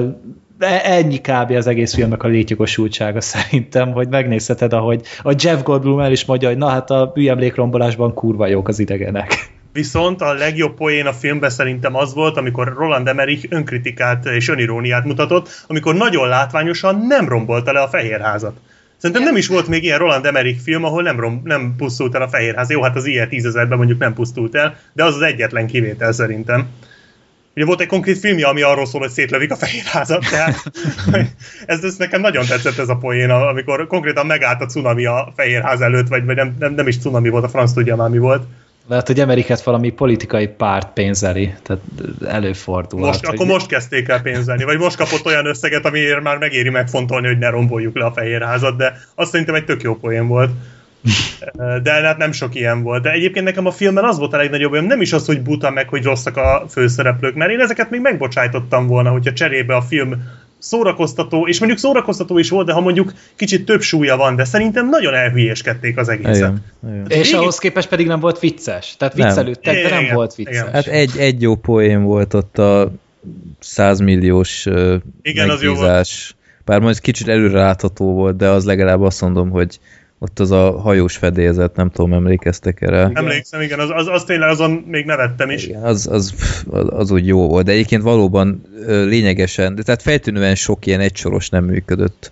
S4: ennyi kb. az egész filmnek a létjogosultsága szerintem, hogy megnézheted, ahogy a Jeff Goldblum el is mondja, hogy na hát a műemlékrombolásban kurva jók az idegenek.
S3: Viszont a legjobb poén a filmben szerintem az volt, amikor Roland Emmerich önkritikát és öniróniát mutatott, amikor nagyon látványosan nem rombolta le a Fehérházat. Szerintem nem is volt még ilyen Roland Emmerich film, ahol nem, rom, nem pusztult el a Fehérház. Jó, hát az ilyen tízezerben mondjuk nem pusztult el, de az az egyetlen kivétel szerintem. Ugye volt egy konkrét filmje, ami arról szól, hogy szétlövik a Fehérházat, tehát <laughs> ez, ez nekem nagyon tetszett ez a poén, amikor konkrétan megállt a cunami a Fehérház előtt, vagy, vagy nem, nem, nem is cunami volt, a franc tudja már mi volt.
S4: Lehet, hogy Emeriket valami politikai párt pénzeli, tehát előfordul.
S3: Most, akkor most kezdték el pénzelni, vagy most kapott olyan összeget, amiért már megéri megfontolni, hogy ne romboljuk le a fehérházat, de azt szerintem egy tök jó poén volt. De hát nem sok ilyen volt. De egyébként nekem a filmben az volt a legnagyobb, olyan, nem is az, hogy buta meg, hogy rosszak a főszereplők, mert én ezeket még megbocsájtottam volna, hogyha cserébe a film szórakoztató, és mondjuk szórakoztató is volt, de ha mondjuk kicsit több súlya van, de szerintem nagyon elhülyéskedték az egészet.
S2: igen, igen.
S4: És
S3: Igen.
S4: ahhoz képest pedig nem volt vicces. Tehát viccelődtek, de nem
S3: Igen,
S4: volt
S3: igen.
S4: vicces.
S2: Hát egy, egy jó poén volt ott a 100 milliós uh,
S3: Igen, az jó
S2: megbízás. Bár majd kicsit előre látható volt, de az legalább azt mondom, hogy ott az a hajós fedélzet, nem tudom, emlékeztek erre?
S3: Emlékszem, igen, az, az, az tényleg azon még nevettem is.
S2: Igen, az, az, az, az úgy jó volt, de egyébként valóban lényegesen, de tehát feltűnően sok ilyen egysoros nem működött.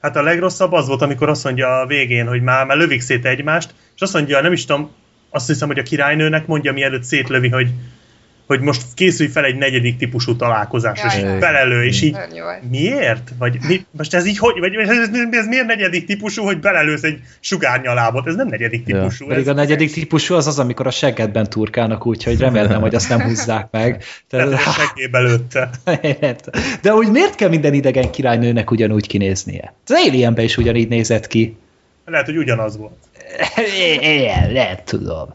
S3: Hát a legrosszabb az volt, amikor azt mondja a végén, hogy már, már lövik szét egymást, és azt mondja, nem is tudom, azt hiszem, hogy a királynőnek mondja, mielőtt szétlövi, hogy, hogy most készülj fel egy negyedik típusú találkozásra, és így belelő, és így miért? Vagy mi, most ez így hogy, vagy ez, ez, ez miért negyedik típusú, hogy belelősz egy sugárnyalábot? Ez nem negyedik
S2: Ja.
S3: típusú.
S4: Pedig
S3: ez,
S4: a negyedik típusú az az, amikor a seggedben turkálnak, úgyhogy remélem, hogy azt nem húzzák meg.
S3: Tehát
S4: Tehát,
S3: a seggébe lőtte.
S4: De úgy miért kell minden idegen királynőnek ugyanúgy kinéznie? Az Alienben is ugyanígy nézett ki.
S3: Lehet, hogy ugyanaz volt. <laughs>
S4: Igen, lehet tudom.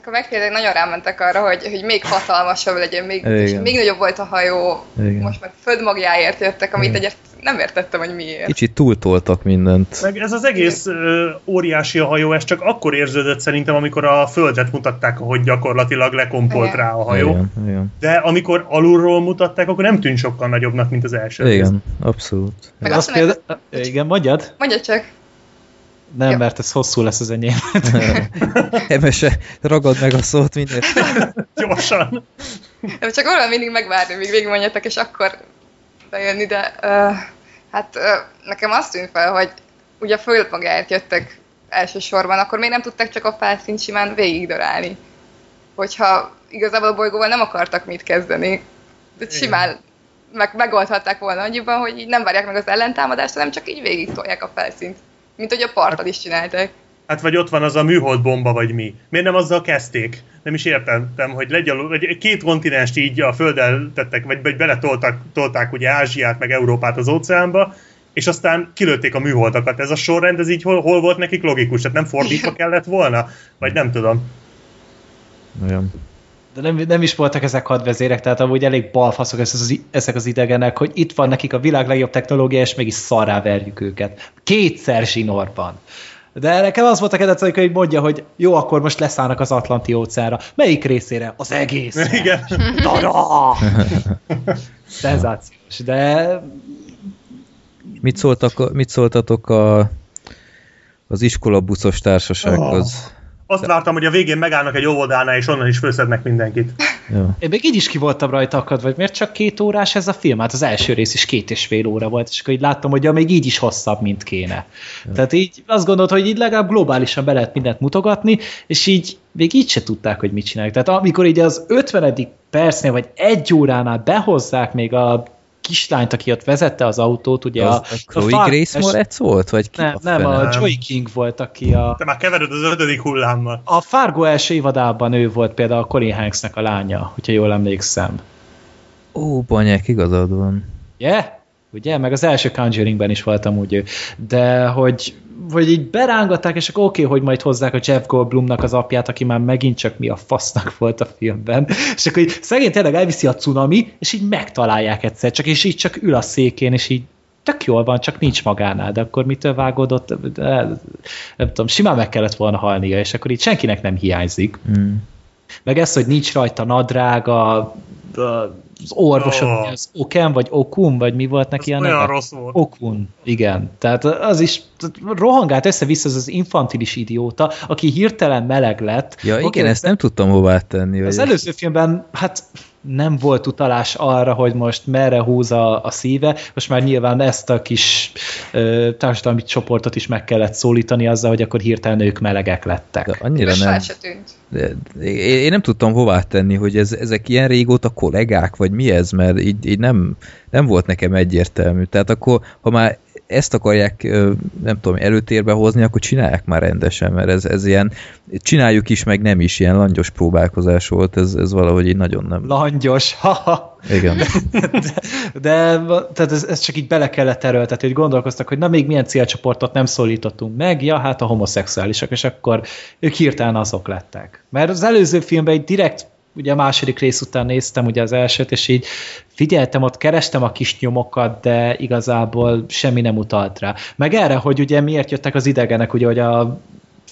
S5: Akkor megkérdezek, nagyon rámentek arra, hogy, hogy még hatalmasabb legyen, még,
S2: Igen.
S5: és még nagyobb volt a hajó.
S2: Igen.
S5: Most meg földmagjáért jöttek, amit
S2: Igen.
S5: egyet nem értettem, hogy miért.
S2: Kicsit túltoltak mindent.
S3: Meg ez az egész ö, óriási a hajó, ez csak akkor érződött szerintem, amikor a földet mutatták, hogy gyakorlatilag lekompolt
S5: Igen.
S3: rá a hajó.
S2: Igen, igen.
S3: De amikor alulról mutatták, akkor nem tűnt sokkal nagyobbnak, mint az első. rész.
S2: igen abszolút.
S5: Meg
S4: Az
S5: azt mondják,
S4: például, igen, mondjad?
S5: Mondja csak.
S4: Nem,
S5: Ja.
S4: mert ez hosszú lesz az enyém. <laughs>
S2: Emese, ragad meg a szót minél. <laughs>
S3: Gyorsan.
S5: Csak valami mindig megvárni, míg végigmondjatok, és akkor bejönni, de uh, hát uh, nekem azt tűnt fel, hogy ugye a földmagáért jöttek elsősorban, akkor még nem tudták csak a felszínt simán végigdörálni. Hogyha igazából a bolygóval nem akartak mit kezdeni, de
S3: Igen.
S5: simán meg, megoldhatták volna annyiban, hogy így nem várják meg az ellentámadást, hanem csak így végig tolják a felszínt. Mint hogy a parton is csinálták.
S3: Hát vagy ott van az a műhold bomba, vagy mi. Miért nem azzal kezdték? Nem is értettem, hogy legyen, vagy két kontinenst így a földdel tettek, vagy, vagy beletolták tolták ugye Ázsiát, meg Európát az óceánba, és aztán kilőtték a műholdakat. Ez a sorrend, ez így hol, hol volt nekik logikus? Tehát nem fordítva kellett volna? Vagy nem tudom.
S2: Olyan.
S4: De nem, nem is voltak ezek hadvezérek, tehát amúgy elég balfaszok ezek az idegenek, hogy itt van nekik a világ legjobb technológia, és mégis szarrá verjük őket. Kétszer zsinórban. De nekem az volt a kedvenc, hogy mondja, hogy jó, akkor most leszállnak az Atlanti óceánra. Melyik részére? Az egész. <laughs>
S3: Igen.
S4: Dada! <laughs> Szenzációs, de...
S2: Mit, szóltak, mit szóltatok a, az iskolabuszos társasághoz? Oh.
S3: Azt vártam, hogy a végén megállnak egy óvodánál, és onnan is főszednek mindenkit.
S4: Ja. Én még így is ki voltam rajta akad, vagy miért csak két órás ez a film? Hát az első rész is két és fél óra volt, és akkor így láttam, hogy ja, még így is hosszabb, mint kéne. Ja. Tehát így azt gondolt, hogy így legalább globálisan be lehet mindent mutogatni, és így még így se tudták, hogy mit csinálják. Tehát amikor így az 50. percnél, vagy egy óránál behozzák még a kislányt, aki ott vezette az autót, ugye
S2: az
S4: a...
S2: a Chloe a Grace Moretz volt? Vagy ki
S4: nem,
S2: a
S4: nem, a Joy King volt, aki a...
S3: Te már kevered az ötödik hullámmal.
S4: A Fargo első évadában ő volt például a Colin Hanksnek a lánya, hogyha jól emlékszem.
S2: Ó, banyák, igazad van.
S4: Yeah? Ugye? Meg az első Conjuringben is voltam úgy ő. De hogy, hogy így berángatták, és akkor oké, okay, hogy majd hozzák a Jeff Goldblumnak az apját, aki már megint csak mi a fasznak volt a filmben. És akkor így szegény tényleg elviszi a cunami, és így megtalálják egyszer, csak és így csak ül a székén, és így tök jól van, csak nincs magánál, de akkor mitől vágódott? De, nem tudom, simán meg kellett volna halnia, és akkor így senkinek nem hiányzik.
S2: Mm.
S4: Meg ez, hogy nincs rajta nadrága, az orvosok,
S3: Oh.
S4: az Oken, vagy Okun, vagy mi volt neki
S3: Ez
S4: a
S3: olyan
S4: neve?
S3: rossz volt.
S4: Okun, igen. Tehát az is rohangált össze-vissza az az infantilis idióta, aki hirtelen meleg lett.
S2: Ja, igen, ezt nem tudtam hová tenni.
S4: Az
S2: vagy
S4: előző filmben, hát nem volt utalás arra, hogy most merre húz a, a szíve, most már nyilván ezt a kis ö, társadalmi csoportot is meg kellett szólítani azzal, hogy akkor hirtelen ők melegek lettek.
S2: De annyira nem.
S5: se tűnt.
S2: De, én, én nem tudtam hová tenni, hogy ez, ezek ilyen régóta kollégák, vagy mi ez, mert így, így nem, nem volt nekem egyértelmű. Tehát akkor, ha már ezt akarják, nem tudom, előtérbe hozni, akkor csinálják már rendesen, mert ez, ez ilyen, csináljuk is, meg nem is, ilyen langyos próbálkozás volt, ez, ez valahogy így nagyon nem.
S4: Langyos, haha.
S2: Igen.
S4: de, de tehát ez, ez csak így bele kellett erőltetni, hogy gondolkoztak, hogy na még milyen célcsoportot nem szólítottunk meg, ja, hát a homoszexuálisak, és akkor ők hirtelen azok lettek. Mert az előző filmben egy direkt ugye a második rész után néztem ugye az elsőt, és így figyeltem, ott kerestem a kis nyomokat, de igazából semmi nem utalt rá. Meg erre, hogy ugye miért jöttek az idegenek, ugye, hogy a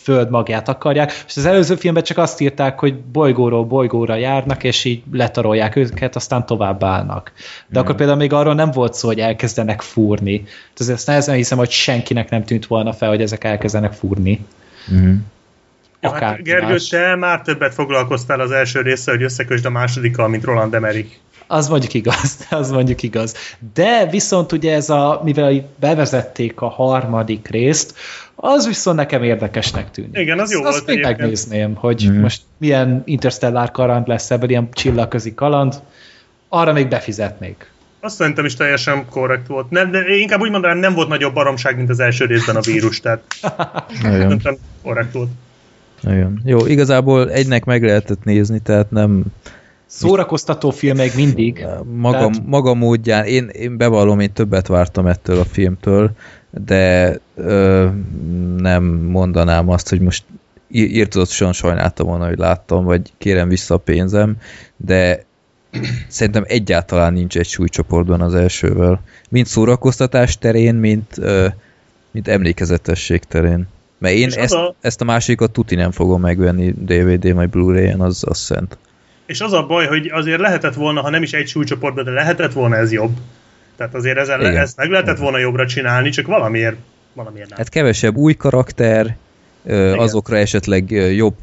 S4: föld magját akarják, és az előző filmben csak azt írták, hogy bolygóról bolygóra járnak, és így letarolják őket, aztán tovább állnak. De akkor például még arról nem volt szó, hogy elkezdenek fúrni. Tehát ezt nehezen hiszem, hogy senkinek nem tűnt volna fel, hogy ezek elkezdenek fúrni.
S2: Mhm.
S3: Ja, hát,
S4: Akár
S3: Gergő,
S4: más.
S3: te már többet foglalkoztál az első része, hogy összekösd a másodikkal, mint Roland Emmerich.
S4: Az mondjuk igaz, <laughs> az mondjuk igaz. De viszont ugye ez a, mivel bevezették a harmadik részt, az viszont nekem érdekesnek tűnik.
S3: Igen, az jó
S4: Azt
S3: volt
S4: még
S3: egyébként.
S4: megnézném, hogy
S2: Mhm.
S4: most milyen interstellár kaland lesz ebből, ilyen csillagközi kaland. Arra még befizetnék.
S3: Azt szerintem is teljesen korrekt volt. Nem, de én inkább úgy mondanám, nem volt nagyobb baromság, mint az első részben a vírus, tehát <laughs> szerintem korrekt volt.
S2: Nagyon. Jó, igazából egynek meg lehetett nézni, tehát nem
S4: Szórakoztató film még mindig.
S2: maga,
S4: Tehát-
S2: maga módján, én, én bevallom, én többet vártam ettől a filmtől, de ö, nem mondanám azt, hogy most írtozatosan sajnáltam volna, hogy láttam, vagy kérem vissza a pénzem, de szerintem egyáltalán nincs egy súlycsoportban az elsővel. Mind szórakoztatás terén, mint, mint emlékezetesség terén. Mert én ezt,
S3: a-
S2: ezt a másikat tuti nem fogom megvenni DVD vagy Blu-ray-en, az, az szent.
S3: És az a baj, hogy azért lehetett volna, ha nem is egy súlycsoportban, de lehetett volna ez jobb. Tehát azért ezen le,
S2: Igen.
S3: ezt meg lehetett volna jobbra csinálni, csak valamiért, valamiért nem.
S2: Hát kevesebb új karakter,
S3: Igen.
S2: azokra esetleg jobb,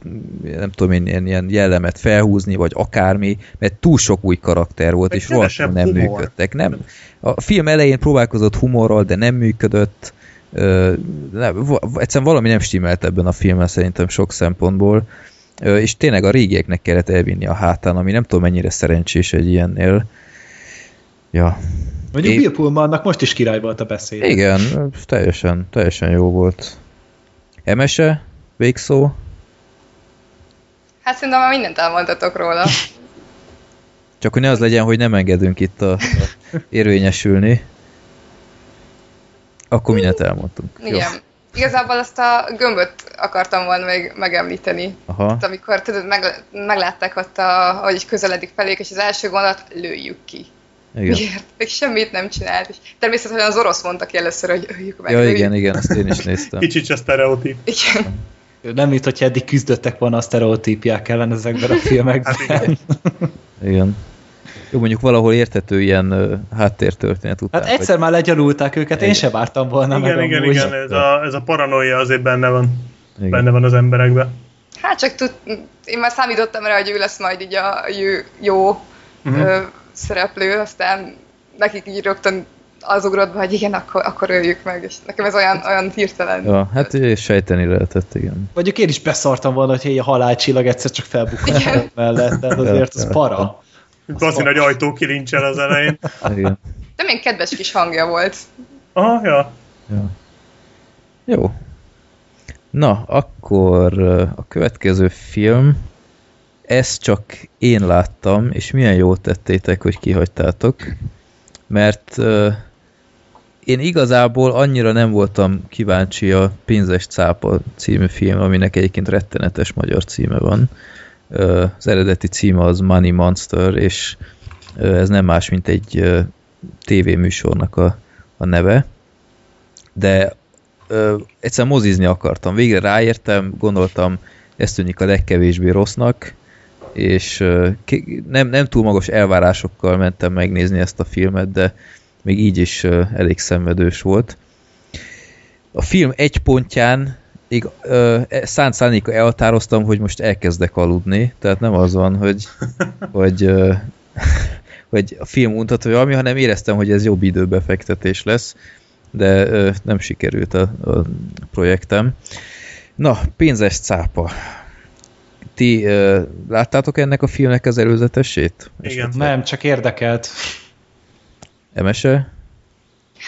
S2: nem tudom én, ilyen, ilyen jellemet felhúzni, vagy akármi, mert túl sok új karakter volt,
S3: Meg
S2: és
S3: kevesebb
S2: nem
S3: humor.
S2: működtek. Nem, a film elején próbálkozott humorral, de nem működött. Nem, egyszerűen valami nem stimmelt ebben a filmben szerintem sok szempontból, és tényleg a régieknek kellett elvinni a hátán, ami nem tudom mennyire szerencsés egy ilyennél. Ja,
S4: Mondjuk
S2: Én-
S4: Bill Pullmannak most is király volt a beszéd.
S2: igen, teljesen, teljesen jó volt. Emese? Végszó?
S5: Hát szerintem már mindent elmondhatok róla.
S2: Csak hogy ne az legyen, hogy nem engedünk itt a, a <laughs> érvényesülni. Akkor mindent elmondtunk.
S5: Igen. Jó. Igazából azt a gömböt akartam volna még megemlíteni.
S2: Aha.
S5: Hát, amikor tudod, meg, meglátták ott, a, hogy közeledik felék, és az első gondolat, lőjük ki.
S2: Igen.
S5: Miért? Még semmit nem csinált. És természetesen az orosz mondta ki először, hogy öljük meg.
S2: Ja,
S5: lőjük.
S2: igen, igen, ezt én is néztem.
S3: Kicsit a sztereotíp.
S5: Igen.
S4: Nem, mint hogyha eddig küzdöttek volna a sztereotípiák ellen ezekben a <laughs> filmekben.
S3: Hát igen.
S2: Igen. Jó, mondjuk valahol értető ilyen uh, háttértörténet után.
S4: Hát egyszer már legyalulták őket, én se vártam volna
S3: Igen,
S4: meg
S3: igen,
S4: amúgy.
S3: igen, ez a, ez a paranoia azért benne van.
S2: Igen.
S3: Benne van az emberekben.
S5: Hát csak tud, én már számítottam rá, hogy ő lesz majd így a jó, jó
S3: Mhm.
S5: ö, szereplő, aztán nekik így rögtön az ugrott be, hogy igen, akkor, akkor öljük meg, és nekem ez olyan, olyan hirtelen.
S2: Ja, hát ugye sejteni lehetett, igen.
S4: Mondjuk én is beszartam volna, hogy egy halálcsillag egyszer csak felbukkan
S5: Igen.
S4: mellett, tehát azért az para. <laughs>
S3: Baszi nagy ajtó kilincsel az elején.
S2: igen.
S5: De milyen kedves kis hangja volt.
S3: Aha, ja.
S2: Ja. Jó. Na, akkor a következő film, ezt csak én láttam, és milyen jót tettétek, hogy kihagytátok, mert én igazából annyira nem voltam kíváncsi a Pénzes cápa című film, aminek egyébként rettenetes magyar címe van. Az eredeti címe az Money Monster, és ez nem más, mint egy tévéműsornak a, a neve. De ö, egyszer mozizni akartam. Végre ráértem, gondoltam, ez tűnik a legkevésbé rossznak, és ö, nem, nem túl magas elvárásokkal mentem megnézni ezt a filmet, de még így is ö, elég szenvedős volt. A film egy pontján így, ö, e- szánt szándéka elhatároztam, hogy most elkezdek aludni, tehát nem az van, hogy, <laughs> hogy, ö, <laughs> hogy a film untató valami, hanem éreztem, hogy ez jobb időbefektetés lesz, de ö, nem sikerült a, a projektem. Na, pénzes cápa. Ti ö, láttátok ennek a filmnek az előzetesét?
S3: Igen.
S4: Nem, csak érdekelt.
S2: Emese?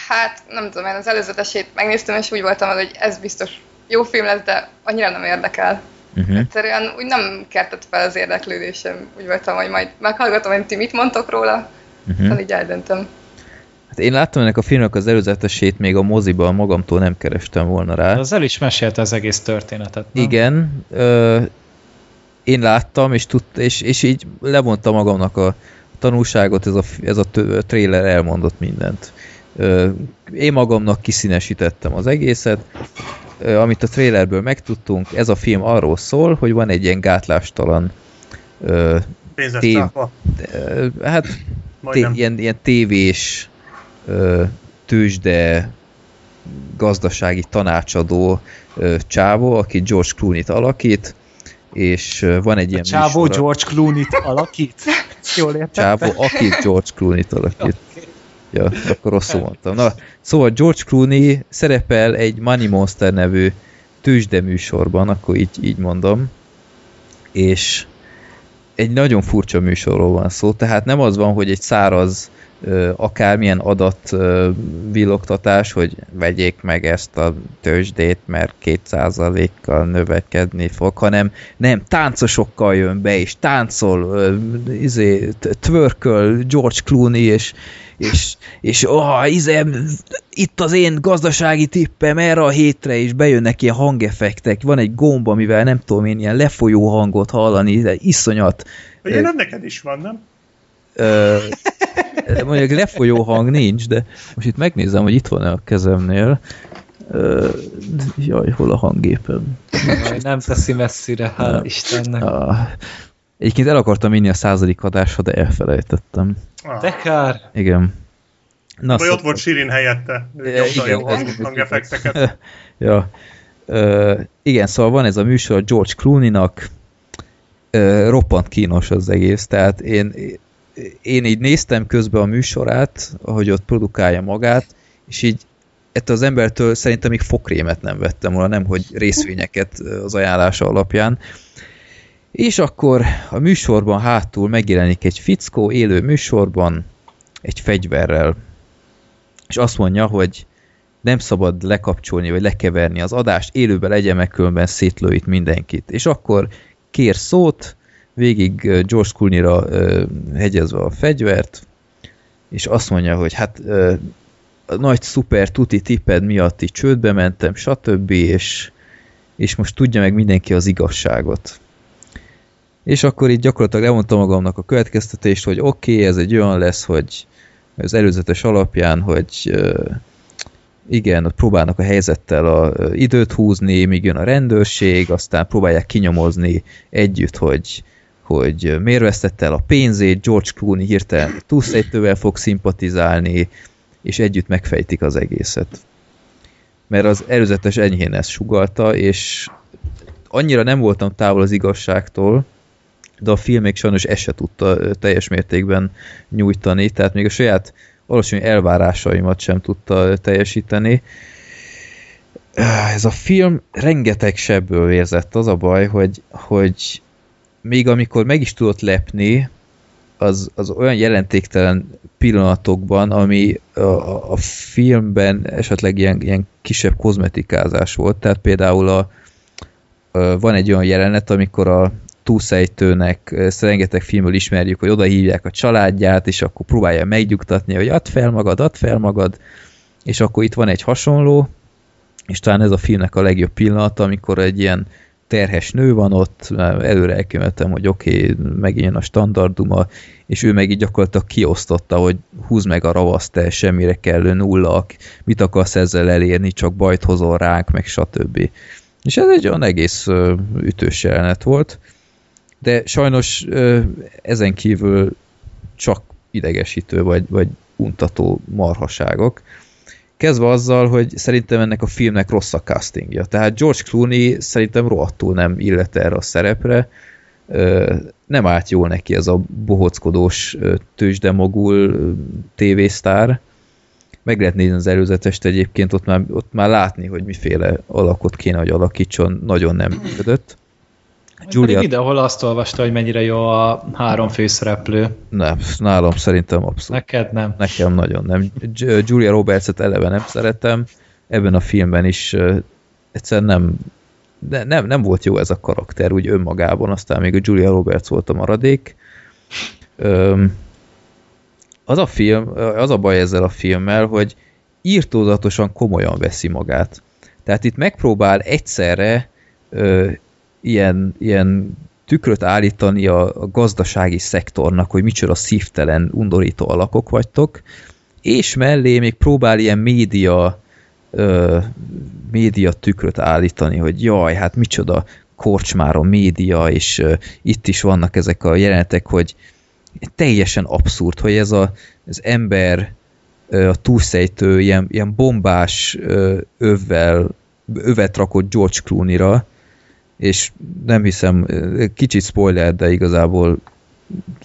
S5: Hát nem tudom, én az előzetesét megnéztem, és úgy voltam, hogy ez biztos jó film lesz, de annyira nem érdekel.
S2: Uh-huh.
S5: Egyszerűen úgy nem keltett fel az érdeklődésem. Úgy voltam, hogy majd meghallgatom, hogy ti mit mondtok róla,
S2: Uh-huh.
S5: uh-huh. így eldöntöm.
S2: Hát én láttam ennek a filmnek az előzetesét még a moziban, magamtól nem kerestem volna rá.
S4: Az el is mesélte az egész történetet. Nem?
S2: Igen, ö, én láttam, és, tud, és, és így levonta magamnak a tanulságot, ez a, ez a trailer elmondott mindent. Ö, én magamnak kiszínesítettem az egészet, amit a trailerből megtudtunk, ez a film arról szól, hogy van egy ilyen gátlástalan ö, Tév. ö, hát té- ilyen, ilyen tévés ö, tőzsde gazdasági tanácsadó ö, csávó, aki George Clooney-t alakít, és van egy ilyen
S4: Csávó
S2: műsora-
S4: George Clooney-t alakít? <laughs> Jól értettem?
S2: Csávó, aki George Clooney-t alakít. Ja, akkor rosszul mondtam. Na, szóval George Clooney szerepel egy Money Monster nevű tőzsde műsorban, akkor így, így mondom, és egy nagyon furcsa műsorról van szó, tehát nem az van, hogy egy száraz akármilyen adat villogtatás, hogy vegyék meg ezt a tőzsdét, mert 2%-kal növekedni fog, hanem nem, táncosokkal jön be, és táncol, izé, t- tvörköl George Clooney, és és, és oh, izé, itt az én gazdasági tippem erre a hétre, és bejönnek ilyen hangeffektek, van egy gomb, amivel nem tudom én, ilyen lefolyó hangot hallani, de iszonyat.
S3: Ugye nem neked is van, nem?
S2: Ö, <laughs> mondjuk lefolyó hang nincs, de most itt megnézem, hogy itt van-e a kezemnél. Ö, jaj, hol a hanggépem?
S4: Nem teszi messzire, hál' Istennek.
S2: Ah, egyébként el akartam vinni a századik adásra, de elfelejtettem.
S3: Ah.
S4: De kár.
S2: Igen. Na,
S3: Vagy ott volt Sirin helyette. Nyomta
S2: igen,
S3: jó
S2: ez-
S3: hang- hangeffekteket. <laughs>
S2: ja. Ö, igen, szóval van ez a műsor George Clooney-nak, ö, roppant kínos az egész, tehát én, én így néztem közben a műsorát, ahogy ott produkálja magát, és így ettől az embertől szerintem még fokrémet nem vettem volna, nem hogy részvényeket az ajánlása alapján. És akkor a műsorban hátul megjelenik egy fickó élő műsorban egy fegyverrel, és azt mondja, hogy nem szabad lekapcsolni, vagy lekeverni az adást, élőben legyen meg, különben szétlőít mindenkit. És akkor kér szót, végig George Clooney-ra hegyezve a fegyvert, és azt mondja, hogy hát nagy szuper tuti tipped miatt így csődbe mentem, stb. És, és most tudja meg mindenki az igazságot. És akkor így gyakorlatilag lemondtam magamnak a következtetést, hogy oké, okay, ez egy olyan lesz, hogy az előzetes alapján, hogy igen, ott próbálnak a helyzettel a időt húzni, míg jön a rendőrség, aztán próbálják kinyomozni együtt, hogy, hogy miért vesztette el a pénzét, George Clooney hirtelen túlszejtővel fog szimpatizálni, és együtt megfejtik az egészet. Mert az előzetes enyhén ezt sugalta, és annyira nem voltam távol az igazságtól, de a film még sajnos ezt se tudta teljes mértékben nyújtani, tehát még a saját alacsony elvárásaimat sem tudta teljesíteni. Ez a film rengeteg sebből vérzett, az a baj, hogy, hogy még amikor meg is tudott lepni, az, az olyan jelentéktelen pillanatokban, ami a, a filmben esetleg ilyen, ilyen kisebb kozmetikázás volt, tehát például a, a, van egy olyan jelenet, amikor a túlszejtőnek, ezt rengeteg filmből ismerjük, hogy oda hívják a családját, és akkor próbálja megnyugtatni, hogy add fel magad, add fel magad, és akkor itt van egy hasonló, és talán ez a filmnek a legjobb pillanata, amikor egy ilyen terhes nő van ott, előre elkövetem, hogy oké, okay, megint a standarduma, és ő meg így gyakorlatilag kiosztotta, hogy húz meg a ravaszt, te semmire kellő nulla, mit akarsz ezzel elérni, csak bajt hozol ránk, meg stb. És ez egy olyan egész ütős jelenet volt de sajnos ezen kívül csak idegesítő vagy, vagy untató marhaságok. Kezdve azzal, hogy szerintem ennek a filmnek rossz a castingja. Tehát George Clooney szerintem rohadtul nem illet erre a szerepre. Nem állt jól neki ez a bohockodós tőzsdemogul tévésztár. Meg lehet nézni az előzetest egyébként, ott már, ott már látni, hogy miféle alakot kéne, hogy alakítson, nagyon nem működött.
S4: Julia... Videóhol azt olvasta, hogy mennyire jó a három főszereplő.
S2: Nem, nálam szerintem abszolút.
S4: Neked nem.
S2: Nekem nagyon nem. Julia Roberts-et eleve nem szeretem, ebben a filmben is egyszerűen nem, de nem, nem volt jó ez a karakter úgy önmagában, aztán még a Julia Roberts volt a maradék. Az a film, az a baj ezzel a filmmel, hogy írtózatosan komolyan veszi magát. Tehát itt megpróbál egyszerre ilyen, ilyen tükröt állítani a, a gazdasági szektornak, hogy micsoda szívtelen, undorító alakok vagytok, és mellé még próbál ilyen média ö, média tükröt állítani, hogy jaj, hát micsoda korcsmáron média, és ö, itt is vannak ezek a jelenetek, hogy teljesen abszurd, hogy ez a, az ember ö, a túlszejtő ilyen, ilyen bombás ö, övvel, övet rakott George Clooney-ra, és nem hiszem, kicsit spoiler, de igazából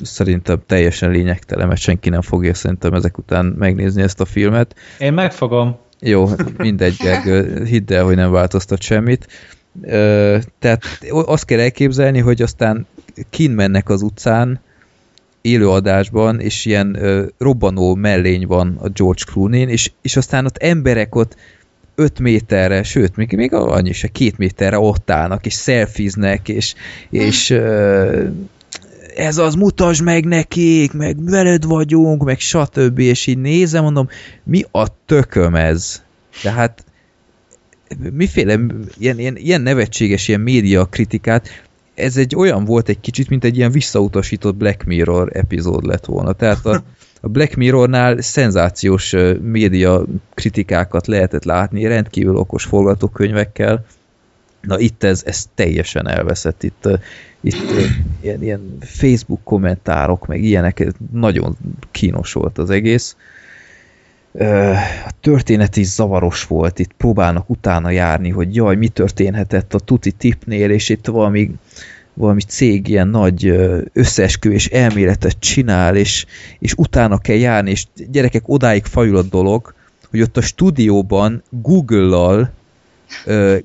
S2: szerintem teljesen lényegtelen, mert senki nem fogja szerintem ezek után megnézni ezt a filmet.
S4: Én megfogom.
S2: Jó, mindegy, Gergő, hidd el, hogy nem változtat semmit. Tehát azt kell elképzelni, hogy aztán kin mennek az utcán, élőadásban, és ilyen robbanó mellény van a George Clooney-n, és, és aztán ott emberek ott 5 méterre, sőt, még, még annyi se, két méterre ott állnak, és szelfiznek, és, és uh, ez az, mutasd meg nekik, meg veled vagyunk, meg stb. És így nézem, mondom, mi a tököm ez? Tehát miféle ilyen, ilyen, ilyen nevetséges ilyen média kritikát, ez egy olyan volt egy kicsit, mint egy ilyen visszautasított Black Mirror epizód lett volna. Tehát a, <laughs> a Black Mirrornál szenzációs média kritikákat lehetett látni, rendkívül okos forgatókönyvekkel. Na itt ez, ez teljesen elveszett. Itt, itt ilyen, ilyen Facebook kommentárok, meg ilyenek, nagyon kínos volt az egész. A történet is zavaros volt, itt próbálnak utána járni, hogy jaj, mi történhetett a tuti tipnél, és itt valami valami cég ilyen nagy összeesküvés elméletet csinál, és, és utána kell járni, és gyerekek odáig fajul a dolog, hogy ott a stúdióban Google-lal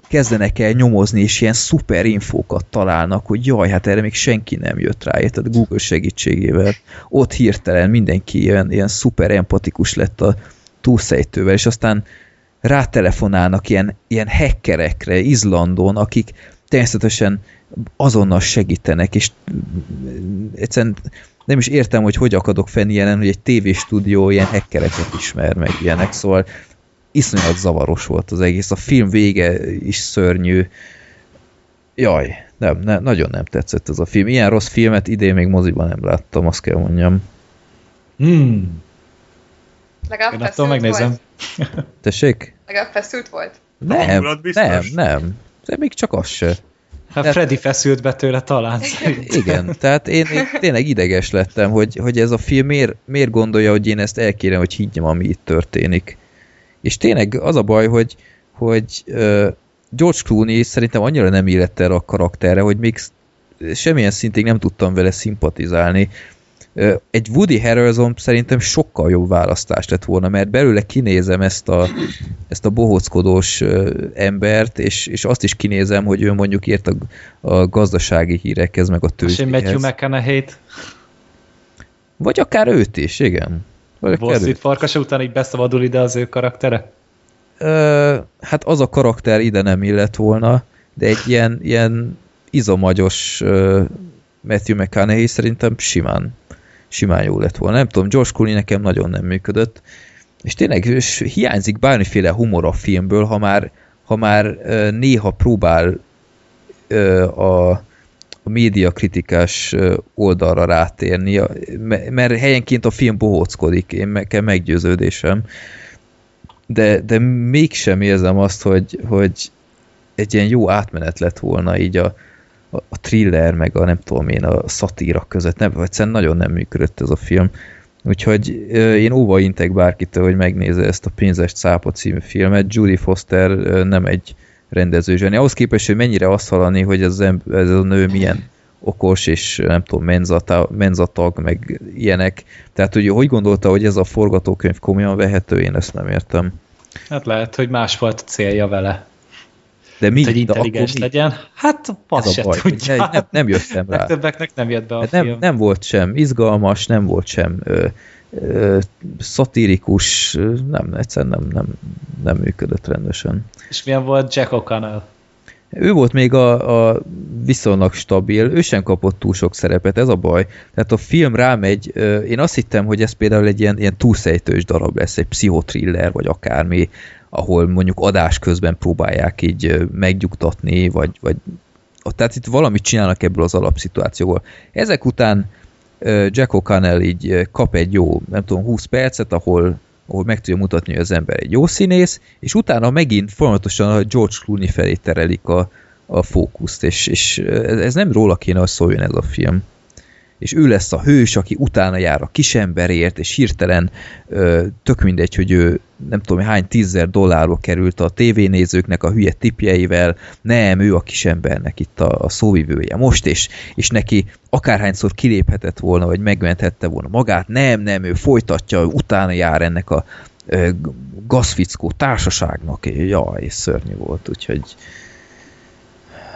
S2: kezdenek el nyomozni, és ilyen szuper infókat találnak, hogy jaj, hát erre még senki nem jött rá, tehát Google segítségével. Ott hirtelen mindenki ilyen, ilyen szuper empatikus lett a túlszejtővel, és aztán rátelefonálnak ilyen, ilyen hackerekre Izlandon, akik természetesen azonnal segítenek, és egyszerűen nem is értem, hogy hogy akadok fenn ilyenen, hogy egy tévéstúdió ilyen hackereket ismer, meg ilyenek, szóval iszonyat zavaros volt az egész. A film vége is szörnyű. Jaj, nem, nem, nagyon nem tetszett ez a film. Ilyen rossz filmet idén még moziban nem láttam, azt kell mondjam.
S4: Hmm.
S5: Legalább
S4: Én
S5: feszült
S4: attól megnézem.
S5: volt.
S2: Tessék?
S5: Legalább feszült volt.
S2: Nem, nem, nem. De még csak az se.
S4: Hát Freddy feszült be tőle talán.
S2: Igen, tehát én, én tényleg ideges lettem, hogy, hogy ez a film miért, miért gondolja, hogy én ezt elkérem, hogy higgyem, ami itt történik. És tényleg az a baj, hogy, hogy uh, George Clooney szerintem annyira nem illett erre a karakterre, hogy még semmilyen szintig nem tudtam vele szimpatizálni. Egy Woody Harrelson szerintem sokkal jobb választás lett volna, mert belőle kinézem ezt a, ezt a bohóckodós embert, és, és azt is kinézem, hogy ő mondjuk ért a, a gazdasági hírekhez, meg a
S4: És én Matthew
S2: tőzsdéhez.
S4: McConaughey-t
S2: Vagy akár őt is, igen.
S4: Wall. Street farkasa után így beszabadul ide az ő karaktere?
S2: Ö, hát az a karakter ide nem illett volna, de egy ilyen, ilyen izomagyos ö, Matthew McConaughey szerintem simán, simán jó lett volna. Nem tudom, George Clooney nekem nagyon nem működött, és tényleg és hiányzik bármiféle humor a filmből, ha már, ha már néha próbál a, a médiakritikás oldalra rátérni, mert helyenként a film bohóckodik, én nekem meggyőződésem, de, de mégsem érzem azt, hogy, hogy egy ilyen jó átmenet lett volna így a, a, thriller, meg a nem tudom én, a szatíra között. Nem, egyszerűen nagyon nem működött ez a film. Úgyhogy én óva intek bárkitől, hogy megnézze ezt a Pénzes cápa című filmet. Judy Foster nem egy rendező zseni. Ahhoz képest, hogy mennyire azt hallani, hogy ez, ez a nő milyen okos, és nem tudom, menzata, menzatag, meg ilyenek. Tehát, hogy hogy gondolta, hogy ez a forgatókönyv komolyan vehető, én ezt nem értem.
S4: Hát lehet, hogy más volt a célja vele.
S2: De mi?
S4: hogy
S2: De
S4: intelligens
S2: mi?
S4: legyen. Hát, az se
S2: a baj, hogy
S4: tudja.
S2: ne, nem, nem jöttem rá.
S4: Legtöbbeknek nem jött be a
S2: Hát
S4: film.
S2: nem, nem volt sem izgalmas, nem volt sem ö, ö, szatirikus, nem, egyszerűen nem, nem, nem működött rendesen.
S4: És milyen volt Jack O'Connell?
S2: Ő volt még a, a viszonylag stabil, ő sem kapott túl sok szerepet, ez a baj. Tehát a film rámegy, én azt hittem, hogy ez például egy ilyen, ilyen túlszejtős darab lesz, egy pszichotriller, vagy akármi, ahol mondjuk adás közben próbálják így megnyugtatni, vagy, vagy tehát itt valamit csinálnak ebből az alapszituációból. Ezek után Jack O'Connell így kap egy jó, nem tudom, 20 percet, ahol ahol meg tudja mutatni, hogy az ember egy jó színész, és utána megint folyamatosan a George Clooney felé terelik a, a fókuszt, és, és ez nem róla kéne, hogy szóljon ez a film. És ő lesz a hős, aki utána jár a kisemberért, és hirtelen tök mindegy, hogy ő nem tudom hány tízzer dollárba került a tévénézőknek a hülye tipjeivel, nem, ő a kisembernek itt a, a szóvivője most, és, és neki akárhányszor kiléphetett volna, vagy megmenthette volna magát, nem, nem, ő folytatja, utána jár ennek a ö, gazfickó társaságnak, jaj, szörnyű volt, úgyhogy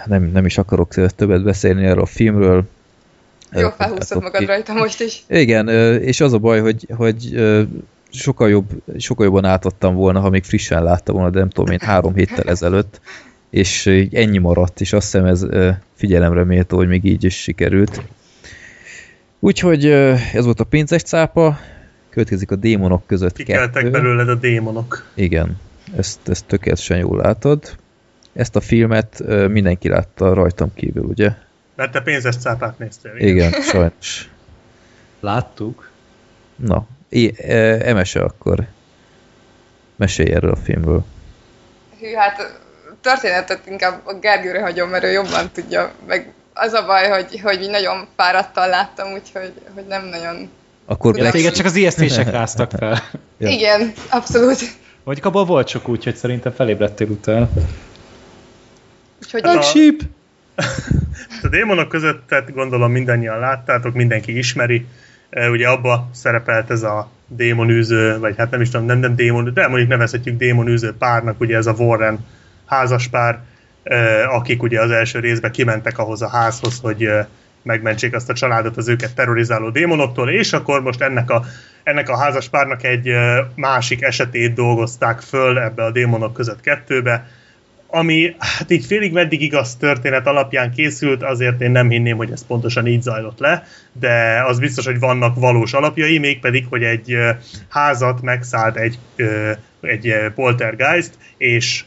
S2: nem, nem is akarok többet beszélni erről a filmről.
S5: Jó, felhúztad magad
S2: oké.
S5: rajta most is.
S2: Igen, és az a baj, hogy, hogy sokkal, jobb, sokkal jobban átadtam volna, ha még frissen láttam volna, de nem tudom én, három héttel ezelőtt, és így ennyi maradt, és azt hiszem ez figyelemre méltó, hogy még így is sikerült. Úgyhogy ez volt a pénzes cápa, következik a démonok között
S3: Kikeltek
S2: kettő.
S3: belőled a démonok.
S2: Igen, ezt, ezt tökéletesen jól látod. Ezt a filmet mindenki látta rajtam kívül, ugye?
S3: Mert te pénzes cápát néztél.
S2: Igen, sajnos.
S4: Láttuk.
S2: Na, é, e, Emese akkor. Mesélj erről a filmről.
S5: Hű, hát történetet inkább a Gergőre hagyom, mert ő jobban tudja, meg az a baj, hogy, hogy nagyon fáradtan láttam, úgyhogy hogy nem nagyon...
S2: Akkor
S5: Ja,
S2: Black,
S4: Téged csak az ijesztések <laughs> ráztak fel.
S2: Ja.
S5: Igen, abszolút.
S4: Mondjuk abban volt csak úgy, hogy szerintem felébredtél utána.
S5: Úgyhogy
S3: Hát a-
S4: Sheep!
S3: A démonok között, tehát gondolom mindannyian láttátok, mindenki ismeri. Ugye abba szerepelt ez a démonűző, vagy hát nem is tudom, nem, nem démon, de mondjuk nevezhetjük démonűző párnak, ugye ez a Warren házas pár, e, akik ugye az első részben kimentek ahhoz a házhoz, hogy megmentsék azt a családot az őket terrorizáló démonoktól, és akkor most ennek a, ennek a házas párnak egy másik esetét dolgozták föl ebbe a démonok között kettőbe, ami hát így félig meddig igaz történet alapján készült, azért én nem hinném, hogy ez pontosan így zajlott le, de az biztos, hogy vannak valós alapjai, mégpedig, hogy egy házat megszállt egy, egy poltergeist, és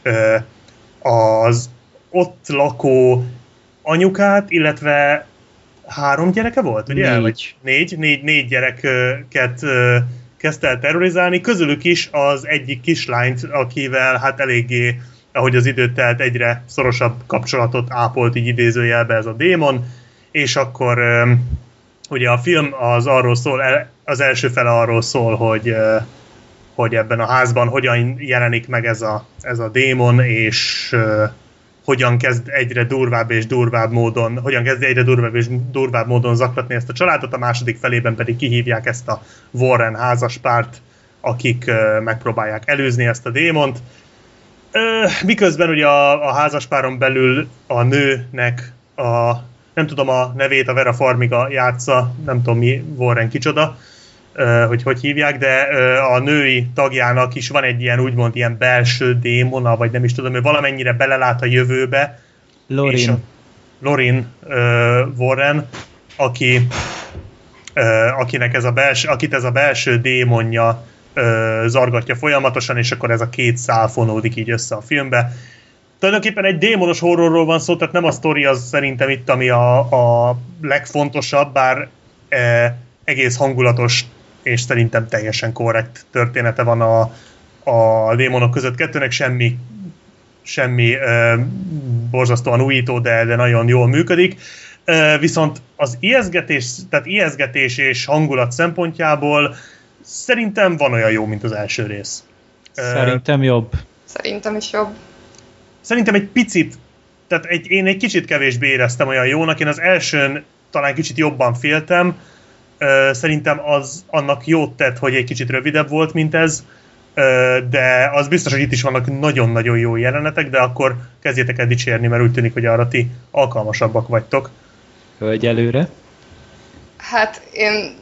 S3: az ott lakó anyukát, illetve három gyereke volt, ugye?
S4: Négy.
S3: Vagy négy, négy, négy gyereket kezdte el terrorizálni, közülük is az egyik kislányt, akivel hát eléggé ahogy az időt telt, egyre szorosabb kapcsolatot ápolt így idézőjelbe ez a démon, és akkor ugye a film az arról szól, az első fele arról szól, hogy, hogy ebben a házban hogyan jelenik meg ez a, ez a démon, és hogyan kezd egyre durvább és durvább módon, hogyan kezd egyre durvább és durvább módon zaklatni ezt a családot, a második felében pedig kihívják ezt a Warren házaspárt, akik megpróbálják előzni ezt a démont, miközben ugye a, a házaspáron belül a nőnek a, nem tudom a nevét, a Vera Farmiga játsza, nem tudom mi Warren kicsoda, hogy hogy hívják, de a női tagjának is van egy ilyen úgymond ilyen belső démona, vagy nem is tudom, ő valamennyire belelát a jövőbe.
S4: Lorin.
S3: És a, Lorin Warren, aki, akinek ez a belső, akit ez a belső démonja ö, zargatja folyamatosan, és akkor ez a két szál fonódik így össze a filmbe. Tulajdonképpen egy démonos horrorról van szó, tehát nem a sztori az szerintem itt, ami a, a legfontosabb, bár e, egész hangulatos és szerintem teljesen korrekt története van a, a démonok között. Kettőnek semmi semmi e, borzasztóan újító, de, de nagyon jól működik. E, viszont az ijeszgetés, tehát ijeszgetés és hangulat szempontjából Szerintem van olyan jó, mint az első rész.
S4: Szerintem jobb.
S5: Szerintem is jobb.
S3: Szerintem egy picit, tehát egy, én egy kicsit kevésbé éreztem olyan jónak, én az elsőn talán kicsit jobban féltem, szerintem az annak jót tett, hogy egy kicsit rövidebb volt, mint ez, de az biztos, hogy itt is vannak nagyon-nagyon jó jelenetek, de akkor kezdjétek el dicsérni, mert úgy tűnik, hogy arra ti alkalmasabbak vagytok.
S4: Hölgy előre.
S5: Hát én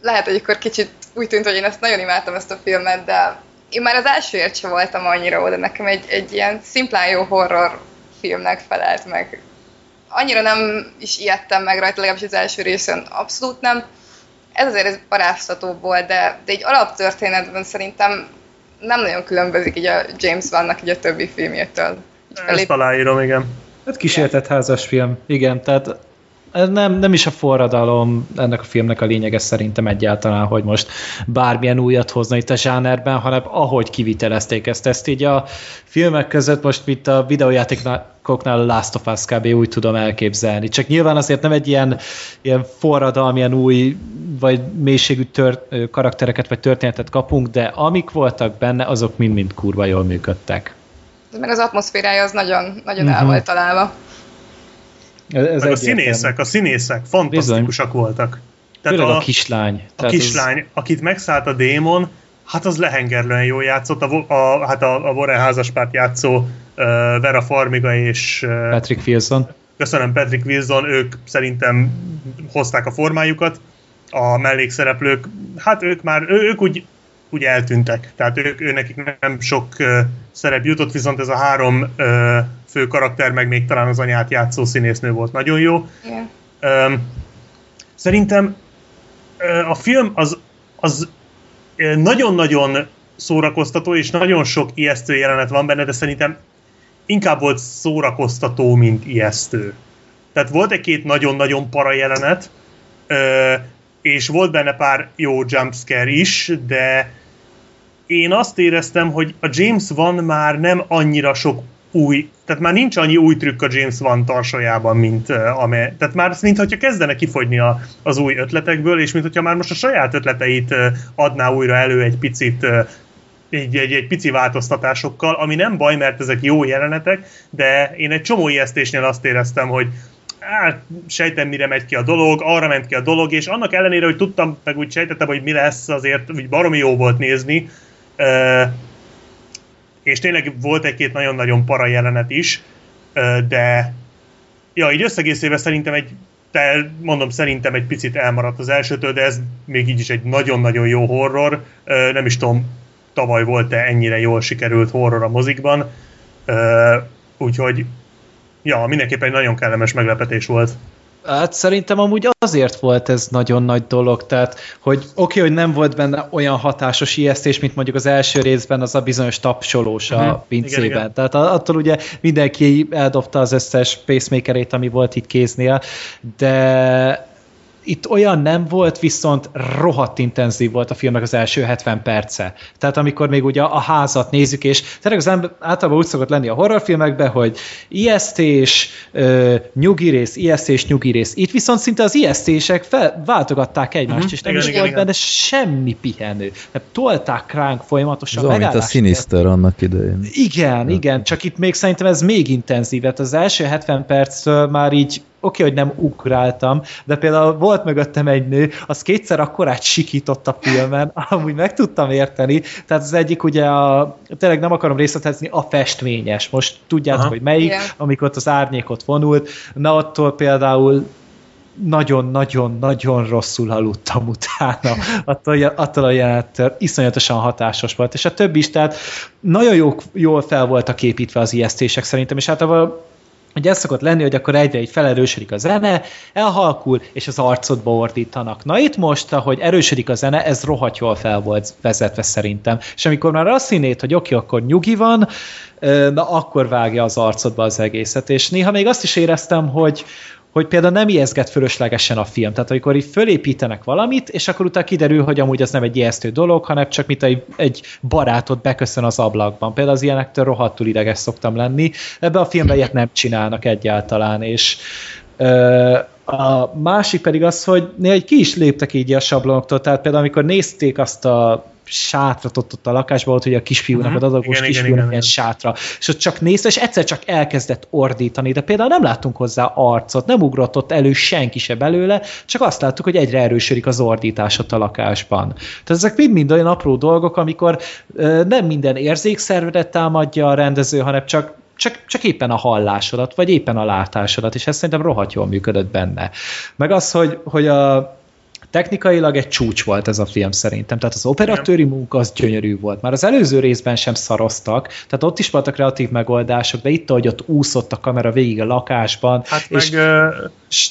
S5: lehet, hogy akkor kicsit úgy tűnt, hogy én ezt nagyon imádtam ezt a filmet, de én már az elsőért sem voltam annyira oda, nekem egy, egy ilyen szimplán jó horror filmnek felelt meg. Annyira nem is ijedtem meg rajta, legalábbis az első részen abszolút nem. Ez azért ez paráztató volt, de, de egy alaptörténetben szerintem nem nagyon különbözik így a James Vannak így a többi filmjétől.
S3: Ezt aláírom, igen.
S4: Hát kísértett házas film, igen, tehát ez nem, nem is a forradalom ennek a filmnek a lényege szerintem egyáltalán, hogy most bármilyen újat hozna itt a zsánerben, hanem ahogy kivitelezték ezt. Ezt így a filmek között most, mint a videójátékoknál a Last of Us kb. úgy tudom elképzelni. Csak nyilván azért nem egy ilyen, ilyen forradalmi, ilyen új vagy mélységű tört, karaktereket vagy történetet kapunk, de amik voltak benne, azok mind-mind kurva jól működtek.
S5: Meg az atmoszférája az nagyon, nagyon uh-huh. el volt találva.
S3: Ez Meg a színészek, a színészek fantasztikusak Bizony. voltak.
S4: Tehát a, a kislány.
S3: A kislány, az... akit megszállt a démon, hát az lehengerlően jól játszott. A, a, hát a, a Warren házaspárt játszó uh, Vera Farmiga és... Uh,
S4: Patrick Wilson.
S3: Köszönöm, Patrick Wilson, ők szerintem hozták a formájukat. A mellékszereplők, hát ők már, ő, ők úgy úgy eltűntek. Tehát ők, ő nekik nem sok uh, szerep jutott, viszont ez a három uh, fő karakter, meg még talán az anyát játszó színésznő volt nagyon jó. Yeah. Um, szerintem a film az, az nagyon-nagyon szórakoztató, és nagyon sok ijesztő jelenet van benne, de szerintem inkább volt szórakoztató, mint ijesztő. Tehát volt egy-két nagyon-nagyon para jelenet, és volt benne pár jó jumpscare is, de én azt éreztem, hogy a James van már nem annyira sok új, tehát már nincs annyi új trükk a James Van tarsajában, mint uh, amely, tehát már mint hogyha kezdene kifogyni a, az új ötletekből, és mint hogyha már most a saját ötleteit uh, adná újra elő egy picit uh, egy, egy, egy pici változtatásokkal, ami nem baj, mert ezek jó jelenetek, de én egy csomó ijesztésnél azt éreztem, hogy hát sejtem, mire megy ki a dolog, arra ment ki a dolog, és annak ellenére, hogy tudtam, meg úgy sejtettem, hogy mi lesz, azért úgy baromi jó volt nézni, és tényleg volt egy-két nagyon-nagyon para jelenet is, de ja, így összegészével szerintem egy de mondom, szerintem egy picit elmaradt az elsőtől, de ez még így is egy nagyon-nagyon jó horror. Nem is tudom, tavaly volt-e ennyire jól sikerült horror a mozikban. Úgyhogy, ja, mindenképpen egy nagyon kellemes meglepetés volt.
S4: Hát szerintem amúgy azért volt ez nagyon nagy dolog, tehát, hogy oké, okay, hogy nem volt benne olyan hatásos ijesztés, mint mondjuk az első részben az a bizonyos tapsolós a uh-huh. pincében. Igen, igen. Tehát attól ugye mindenki eldobta az összes pacemakerét, ami volt itt kéznél, de itt olyan nem volt, viszont rohadt intenzív volt a filmnek az első 70 perce. Tehát amikor még ugye a házat nézzük, és tényleg az ember általában úgy szokott lenni a horrorfilmekben, hogy ijesztés, ö, nyugi rész, ijesztés, nyugi rész. Itt viszont szinte az ijesztések fel, váltogatták egymást, uh-huh. és nem igen, is igen, volt igen. benne semmi pihenő. Tehát tolták ránk folyamatosan.
S2: Ez mint a Sinister annak idején.
S4: Igen, ja. igen, csak itt még szerintem ez még intenzívet. Az első 70 perctől már így oké, okay, hogy nem ugráltam, de például volt mögöttem egy nő, az kétszer akkorát sikított a filmen, <laughs> amúgy meg tudtam érteni, tehát az egyik ugye a, tényleg nem akarom részletezni, a festményes, most tudjátok, Aha. hogy melyik, yeah. amikor ott az árnyékot vonult, na attól például nagyon-nagyon-nagyon rosszul aludtam utána, <laughs> attól, attól a jelenettől iszonyatosan hatásos volt, és a többi is, tehát nagyon jó, jól fel voltak építve az ijesztések szerintem, és általában hogy ez szokott lenni, hogy akkor egyre így felerősödik a zene, elhalkul, és az arcodba ordítanak. Na itt most, ahogy erősödik a zene, ez rohadt jól fel volt vezetve szerintem. És amikor már azt hinnéd, hogy oké, akkor nyugi van, na akkor vágja az arcodba az egészet. És néha még azt is éreztem, hogy, hogy például nem ijeszget fölöslegesen a film. Tehát amikor így fölépítenek valamit, és akkor utána kiderül, hogy amúgy az nem egy ijesztő dolog, hanem csak mint egy, egy barátod beköszön az ablakban. Például az ilyenektől rohadtul ideges szoktam lenni. Ebbe a filmben ilyet nem csinálnak egyáltalán, és ö, a másik pedig az, hogy néha ki is léptek így a sablonoktól, tehát például amikor nézték azt a sátrat ott, ott a lakásban, volt, hogy a kisfiúnak, uh-huh. az adagos kisfiúnak ilyen sátra, és ott csak nézte, és egyszer csak elkezdett ordítani, de például nem láttunk hozzá arcot, nem ugrott ott elő senki se belőle, csak azt láttuk, hogy egyre erősödik az ordítás ott a lakásban. Tehát ezek mind-mind olyan apró dolgok, amikor ö, nem minden érzékszervedet támadja a rendező, hanem csak csak, csak éppen a hallásodat, vagy éppen a látásodat, és ez szerintem rohadt jól működött benne. Meg az, hogy, hogy a, technikailag egy csúcs volt ez a film szerintem. Tehát az operatőri munka az gyönyörű volt. Már az előző részben sem szaroztak, tehát ott is voltak kreatív megoldások, de itt, ahogy ott úszott a kamera végig a lakásban.
S3: Hát és, meg... Uh,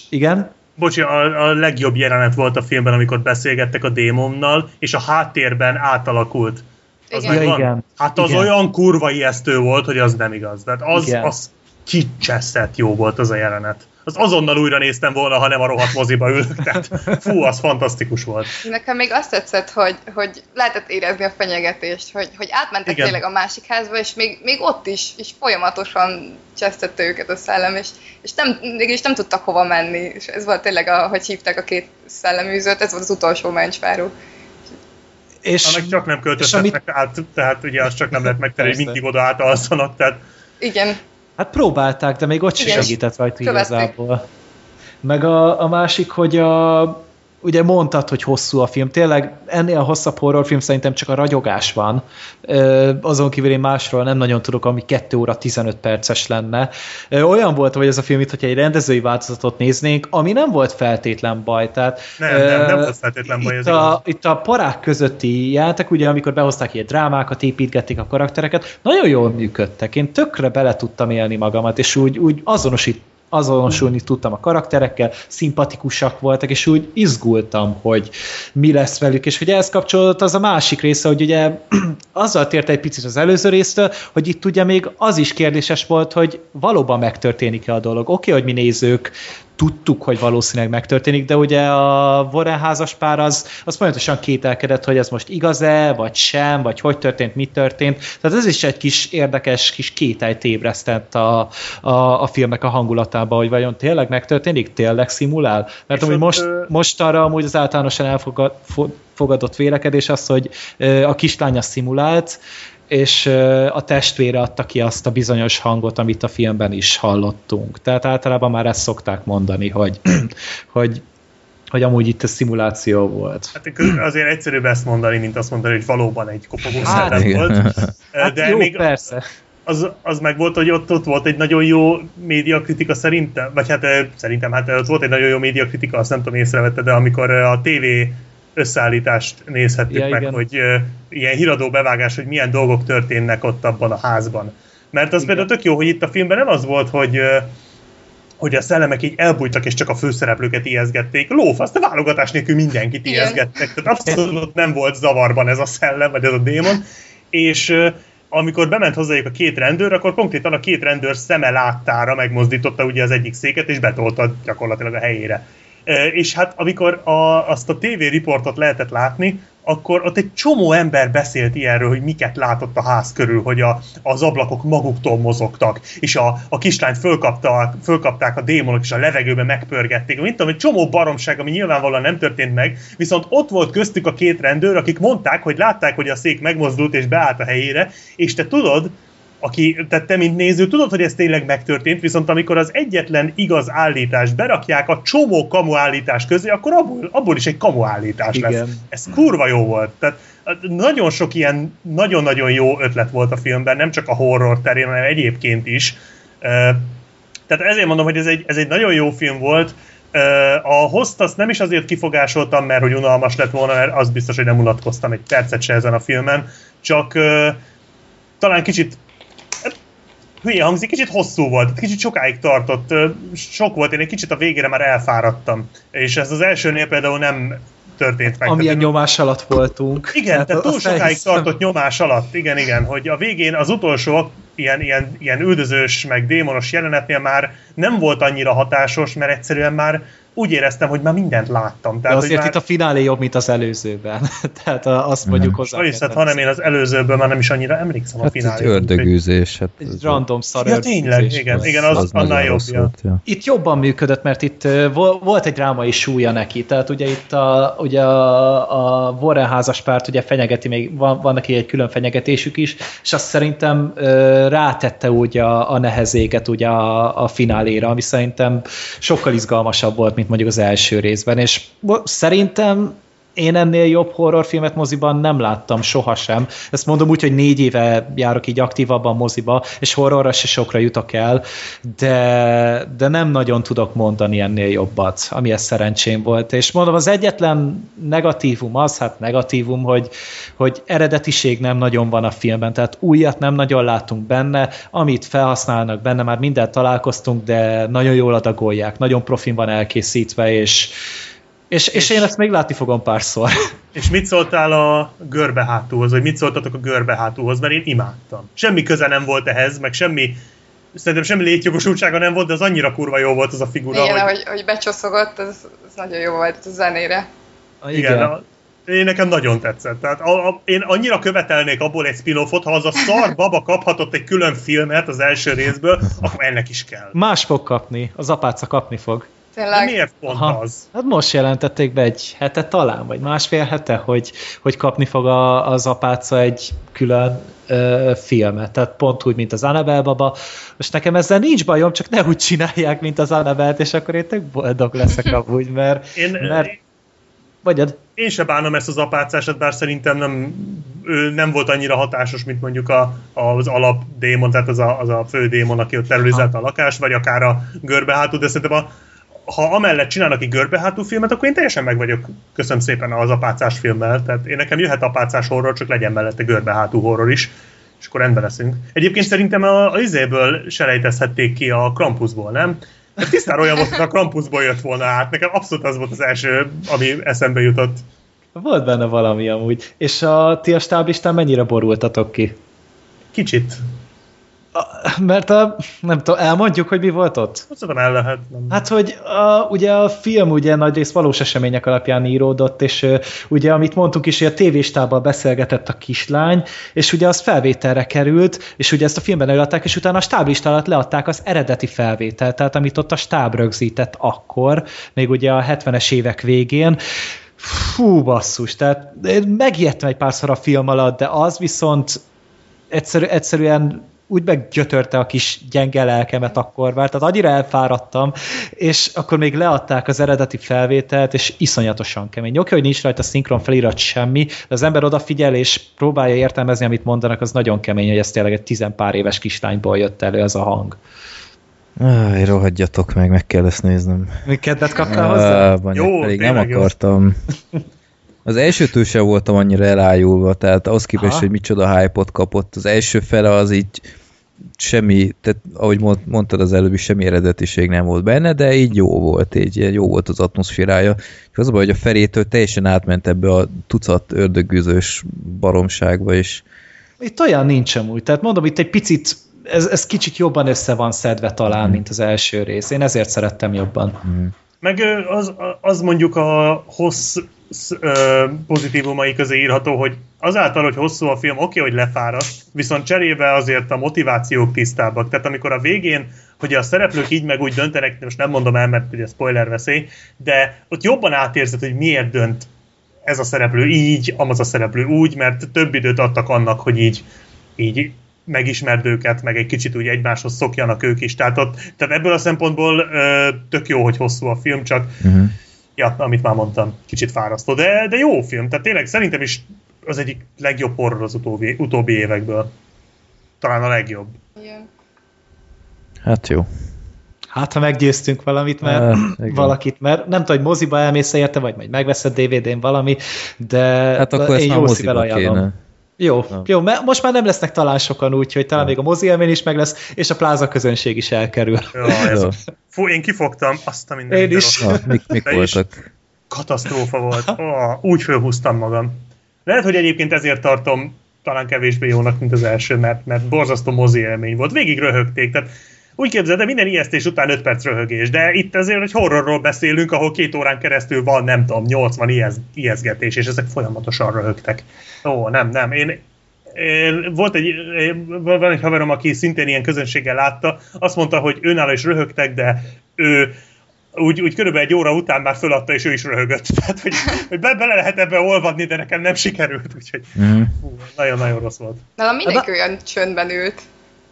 S4: igen?
S3: Bocsi, a, a legjobb jelenet volt a filmben, amikor beszélgettek a démonnal, és a háttérben átalakult.
S4: Az igen. Ja, igen.
S3: Hát az igen. olyan kurva ijesztő volt, hogy az nem igaz. Tehát az, igen. az kicseszett jó volt az a jelenet az azonnal újra néztem volna, ha nem a rohadt moziba ülök. Tehát fú, az fantasztikus volt.
S5: Nekem még azt tetszett, hogy, hogy lehetett érezni a fenyegetést, hogy, hogy átmentek Igen. tényleg a másik házba, és még, még ott is, is folyamatosan csesztette őket a szellem, és, és nem, mégis nem tudtak hova menni. És ez volt tényleg, a, hogy hívták a két szelleműzőt, ez volt az utolsó mencsváró.
S3: És, Annak csak nem költözhetnek amit... át, tehát ugye azt csak nem lehet megtenni, hogy mindig oda átalszanak, tehát
S5: igen.
S4: Hát próbálták, de még ott sem segített rajta igazából. Meg a, a másik, hogy a, ugye mondtad, hogy hosszú a film, tényleg ennél hosszabb horrorfilm szerintem csak a ragyogás van, azon kívül én másról nem nagyon tudok, ami 2 óra 15 perces lenne. Olyan volt, hogy ez a film, itt, hogyha egy rendezői változatot néznénk, ami nem volt feltétlen baj. Tehát,
S3: nem, nem, nem volt feltétlen baj.
S4: Itt a, itt a parák közötti játék, ugye amikor behozták ilyen drámákat, építgették a karaktereket, nagyon jól működtek. Én tökre bele tudtam élni magamat, és úgy, úgy azonosít, azonosulni tudtam a karakterekkel, szimpatikusak voltak, és úgy izgultam, hogy mi lesz velük, és hogy ehhez kapcsolódott az a másik része, hogy ugye <clears throat> azzal tért egy picit az előző résztől, hogy itt ugye még az is kérdéses volt, hogy valóban megtörténik-e a dolog. Oké, okay, hogy mi nézők tudtuk, hogy valószínűleg megtörténik, de ugye a Warren házas pár az, az folyamatosan kételkedett, hogy ez most igaz-e, vagy sem, vagy hogy történt, mi történt. Tehát ez is egy kis érdekes kis kételyt ébresztett a, a, a filmnek a hangulatába, hogy vajon tényleg megtörténik, tényleg szimulál? Mert amúgy most, most arra amúgy az általánosan elfogadott vélekedés az, hogy a kislánya szimulált, és a testvére adta ki azt a bizonyos hangot, amit a filmben is hallottunk. Tehát általában már ezt szokták mondani, hogy, <clears throat> hogy hogy amúgy itt a szimuláció volt.
S3: Hát azért egyszerűbb ezt mondani, mint azt mondani, hogy valóban egy kopogó hát, volt. <laughs>
S4: Hát De jó, még, persze.
S3: az, az meg volt, hogy ott, ott volt egy nagyon jó médiakritika szerintem, vagy hát szerintem, hát ott volt egy nagyon jó médiakritika, azt nem tudom észrevette, de amikor a TV összeállítást nézhettük ja, meg, igen. hogy uh, ilyen híradó bevágás, hogy milyen dolgok történnek ott abban a házban. Mert az igen. például tök jó, hogy itt a filmben nem az volt, hogy uh, hogy a szellemek így elbújtak, és csak a főszereplőket ijeszgették. Lófasz, a válogatás nélkül mindenkit ijeszgettek. Tehát abszolút nem volt zavarban ez a szellem, vagy ez a démon. És uh, amikor bement hozzájuk a két rendőr, akkor konkrétan a két rendőr szeme láttára megmozdította ugye az egyik széket, és betolta gyakorlatilag a helyére. És hát amikor a, azt a TV riportot lehetett látni, akkor ott egy csomó ember beszélt ilyenről, hogy miket látott a ház körül, hogy a, az ablakok maguktól mozogtak, és a, a kislányt fölkapta, fölkapták a démonok, és a levegőben megpörgették. Mint tudom, egy csomó baromság, ami nyilvánvalóan nem történt meg, viszont ott volt köztük a két rendőr, akik mondták, hogy látták, hogy a szék megmozdult és beállt a helyére, és te tudod, aki, tehát te, mint néző, tudod, hogy ez tényleg megtörtént, viszont amikor az egyetlen igaz állítást berakják a csomó kamu állítás közé, akkor abból, abból is egy kamu állítás Igen. lesz. Ez kurva jó volt. Tehát nagyon sok ilyen nagyon-nagyon jó ötlet volt a filmben, nem csak a horror terén, hanem egyébként is. Tehát ezért mondom, hogy ez egy, ez egy nagyon jó film volt. A host azt nem is azért kifogásoltam, mert hogy unalmas lett volna, mert az biztos, hogy nem unatkoztam egy percet se ezen a filmen, csak talán kicsit hülye hangzik, kicsit hosszú volt, kicsit sokáig tartott, sok volt, én egy kicsit a végére már elfáradtam. És ez az elsőnél például nem történt meg.
S4: Amilyen tehát, nyomás alatt voltunk.
S3: Igen, hát tehát túl sokáig felhiszem. tartott nyomás alatt, igen, igen, hogy a végén az utolsó ilyen, ilyen, ilyen üldözős, meg démonos jelenetnél már nem volt annyira hatásos, mert egyszerűen már úgy éreztem, hogy már mindent láttam.
S4: Tehát, De azért már... itt a finálé jobb, mint az előzőben. <laughs> Tehát azt mondjuk hozzá.
S3: Sajnos, hát, hanem én az előzőből már nem is annyira emlékszem
S2: hát
S3: a finálé.
S2: Egy ördögűzés. Hát
S4: egy random szar
S3: Ja, tényleg, igen, az, igen, az, az annál jobb. Ja.
S4: Ja. Itt jobban működött, mert itt volt egy drámai súlya neki. Tehát ugye itt a, ugye a, a Warren házas párt ugye fenyegeti, még van, van neki egy külön fenyegetésük is, és azt szerintem rátette úgy a, a nehezéket ugye a, a fináléra, ami szerintem sokkal izgalmasabb volt, mint mondjuk az első részben, és szerintem én ennél jobb horrorfilmet moziban nem láttam sohasem. Ezt mondom úgy, hogy négy éve járok így aktívabban moziba, és horrorra se sokra jutok el, de, de nem nagyon tudok mondani ennél jobbat, ami ez szerencsém volt. És mondom, az egyetlen negatívum az, hát negatívum, hogy, hogy eredetiség nem nagyon van a filmben, tehát újat nem nagyon látunk benne, amit felhasználnak benne, már mindent találkoztunk, de nagyon jól adagolják, nagyon profin van elkészítve, és és, és, és én ezt még látni fogom párszor. <laughs>
S3: És mit szóltál a görbehátúhoz, vagy mit szóltatok a görbehátúhoz, mert én imádtam. Semmi köze nem volt ehhez, meg semmi szerintem semmi létjogosultsága nem volt, de az annyira kurva jó volt az a figura.
S5: Igen, hogy, hogy becsoszogott, az, az nagyon jó volt a zenére.
S3: A, igen, igen a, én nekem nagyon tetszett. Tehát a, a, én annyira követelnék abból egy spin ha az a szar <laughs> baba kaphatott egy külön filmet az első részből, akkor ennek is kell.
S4: Más fog kapni, az apáca kapni fog.
S5: Tényleg? De
S3: miért pont Aha. az?
S4: Hát most jelentették be egy hete talán, vagy másfél hete, hogy, hogy kapni fog a, az apáca egy külön ö, filmet. Tehát pont úgy, mint az Annabelle baba. Most nekem ezzel nincs bajom, csak ne úgy csinálják, mint az Annabelle-t, és akkor én tök boldog leszek <laughs> amúgy, mert... Én, mert... Vagyod?
S3: Én se bánom ezt az apácásat, bár szerintem nem, ő nem volt annyira hatásos, mint mondjuk a, az alap démon, tehát az a, az a fő démon, aki ott terrorizálta a lakást, vagy akár a görbehátú, de szerintem a, ha amellett csinálnak egy görbehátú filmet, akkor én teljesen meg vagyok, köszönöm szépen az apácás filmmel, tehát én nekem jöhet apácás horror, csak legyen mellette görbehátú horror is, és akkor rendben leszünk. Egyébként szerintem a, a izéből selejtezhették ki a Krampusból, nem? Ez tisztára olyan volt, hogy a Krampusból jött volna át. Nekem abszolút az volt az első, ami eszembe jutott.
S4: Volt benne valami amúgy. És a ti a stáblistán mennyire borultatok ki?
S3: Kicsit.
S4: Mert a, nem tudom, elmondjuk, hogy mi volt ott?
S3: Azt el lehet. Nem.
S4: Hát, hogy a, ugye a film ugye nagyrészt valós események alapján íródott, és uh, ugye, amit mondtunk is, hogy a tévéstábbal beszélgetett a kislány, és ugye az felvételre került, és ugye ezt a filmben előadták, és utána a stáblista alatt leadták az eredeti felvételt, tehát amit ott a stáb rögzített akkor, még ugye a 70-es évek végén, Fú, basszus, tehát megijedtem egy párszor a film alatt, de az viszont egyszerű, egyszerűen úgy meggyötörte a kis gyenge lelkemet akkor már, tehát annyira elfáradtam, és akkor még leadták az eredeti felvételt, és iszonyatosan kemény. Oké, hogy nincs rajta szinkron felirat semmi, de az ember odafigyel, és próbálja értelmezni, amit mondanak, az nagyon kemény, hogy ez tényleg egy tizenpár éves kislányból jött elő ez a hang.
S2: Áj, rohadjatok meg, meg kell ezt néznem.
S4: Mi kedvet kaptál hozzá?
S2: Á, Jó, pedig nem akartam. Az elsőtől sem voltam annyira elájulva, tehát az képest, hogy micsoda hype-ot kapott. Az első fele az így semmi, tehát ahogy mondtad az előbbi, semmi eredetiség nem volt benne, de így jó volt, így jó volt az atmoszférája. És az a baj, hogy a felétől teljesen átment ebbe a tucat ördögűzős baromságba, és
S4: itt olyan nincs amúgy, tehát mondom, itt egy picit ez, ez kicsit jobban össze van szedve talán, mm. mint az első rész. Én ezért szerettem jobban. Mm.
S3: Meg az, az mondjuk a hossz pozitívumai közé írható, hogy azáltal, hogy hosszú a film, oké, hogy lefáraszt, viszont cserébe azért a motivációk tisztábbak. Tehát amikor a végén, hogy a szereplők így meg úgy döntenek, most nem mondom el, mert ugye spoiler veszély, de ott jobban átérzed, hogy miért dönt ez a szereplő így, amaz a szereplő úgy, mert több időt adtak annak, hogy így, így megismerd őket, meg egy kicsit úgy egymáshoz szokjanak ők is. Tehát, ott, tehát ebből a szempontból ö, tök jó, hogy hosszú a film, csak uh-huh. Ja, amit már mondtam, kicsit fárasztó, de, de jó film. Tehát tényleg szerintem is az egyik legjobb horror az utóbbi, utóbbi évekből. Talán a legjobb. Igen.
S2: Hát jó.
S4: Hát, ha meggyőztünk valamit, mert uh, <clears throat> valakit, mert nem tudom, hogy moziba elmész érte, vagy majd megveszed DVD-n valami, de
S2: hát akkor én jó szívvel ajánlom. Kéne.
S4: Jó, jó, mert most már nem lesznek talán sokan úgy, hogy talán ja. még a mozi élmény is meg lesz, és a pláza közönség is elkerül.
S3: Ja, ez, fú, én kifogtam azt a mindent.
S4: Én is.
S2: Ja, mik, mik voltak?
S3: Katasztrófa volt. Oh, úgy fölhúztam magam. Lehet, hogy egyébként ezért tartom talán kevésbé jónak, mint az első, mert, mert borzasztó mozi élmény volt. Végig röhögték, tehát úgy képzeld, de minden ijesztés után 5 perc röhögés, de itt azért egy horrorról beszélünk, ahol két órán keresztül van, nem tudom, 80 ijesz, ijeszgetés, és ezek folyamatosan röhögtek. Ó, nem, nem, én, én, volt egy, van egy haverom, aki szintén ilyen közönséggel látta, azt mondta, hogy őnála is röhögtek, de ő úgy, úgy körülbelül egy óra után már föladta, és ő is röhögött. <laughs> Tehát, hogy, hogy be, bele lehet ebbe olvadni, de nekem nem sikerült, úgyhogy mm. nagyon-nagyon rossz volt.
S5: Nálam mindenki olyan csöndben ült.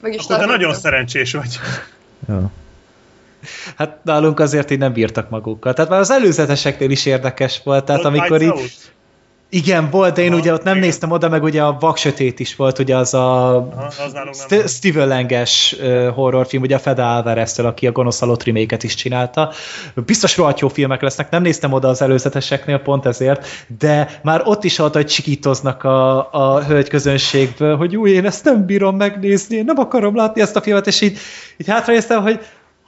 S3: Meg is Akkor de nagyon szerencsés vagy.
S4: Ja. Hát nálunk azért így nem bírtak magukkal. Tehát már az előzeteseknél is érdekes volt. Tehát volt amikor így... Out? Igen, volt, de én Aha, ugye ott nem igen. néztem oda, meg ugye a Vaksötét is volt, ugye az a Aha, St- Steven uh, horrorfilm, ugye a Fede alvarez aki a Gonosz Halott remake is csinálta. Biztos rohadt jó filmek lesznek, nem néztem oda az előzeteseknél pont ezért, de már ott is volt, hogy csikítoznak a, a hölgy közönségből, hogy új, én ezt nem bírom megnézni, én nem akarom látni ezt a filmet, és így, így hátrajöttem, hogy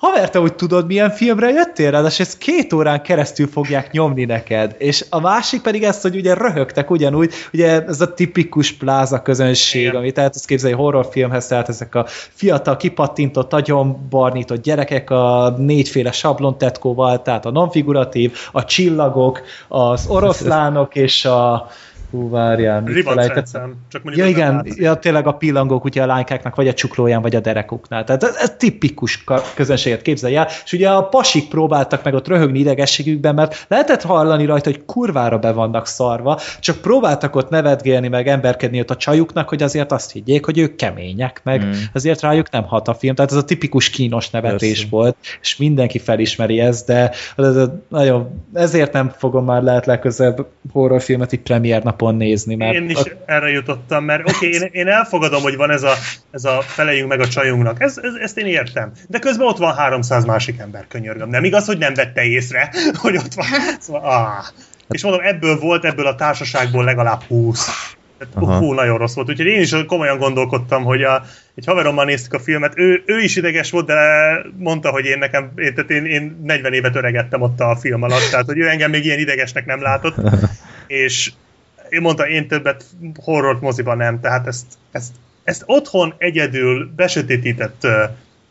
S4: haver, te úgy tudod, milyen filmre jöttél rá, és ezt két órán keresztül fogják nyomni neked. És a másik pedig ezt, hogy ugye röhögtek ugyanúgy, ugye ez a tipikus pláza közönség, Igen. amit tehát azt képzelni horrorfilmhez, tehát ezek a fiatal, kipattintott, agyonbarnított gyerekek a négyféle sablontetkóval, tehát a nonfiguratív, a csillagok, az oroszlánok és a Hú, várjál, mit
S3: felejtettem.
S4: Csak ja igen, ja, tényleg a pillangók ugye a lánykáknak vagy a csuklóján, vagy a derekuknál. Tehát ez, ez tipikus közönséget képzelj el. És ugye a pasik próbáltak meg ott röhögni idegességükben, mert lehetett hallani rajta, hogy kurvára be vannak szarva, csak próbáltak ott nevetgélni, meg emberkedni ott a csajuknak, hogy azért azt higgyék, hogy ők kemények, meg mm. azért rájuk nem hat a film. Tehát ez a tipikus kínos nevetés Persze. volt, és mindenki felismeri ezt, de ez, nagyon, ezért nem fogom már lehet legközelebb horrorfilmet itt premier nap napon nézni. Mert
S3: én is a... erre jutottam, mert oké, okay, én, én elfogadom, hogy van ez a, ez a felejünk meg a csajunknak, ez, ez, ezt én értem. De közben ott van 300 másik ember, könyörgöm. Nem igaz, hogy nem vette észre, <laughs> hogy ott van. Szóval, ah. És mondom, ebből volt, ebből a társaságból legalább 20. Tehát, hú, nagyon rossz volt. Úgyhogy én is komolyan gondolkodtam, hogy a, egy haverommal néztük a filmet, ő, ő is ideges volt, de mondta, hogy én nekem, én, tehát én, én 40 évet öregettem ott a film alatt, tehát hogy ő engem még ilyen idegesnek nem látott, <laughs> és én mondta, én többet horror moziban nem, tehát ezt, ezt, ezt otthon egyedül besötétített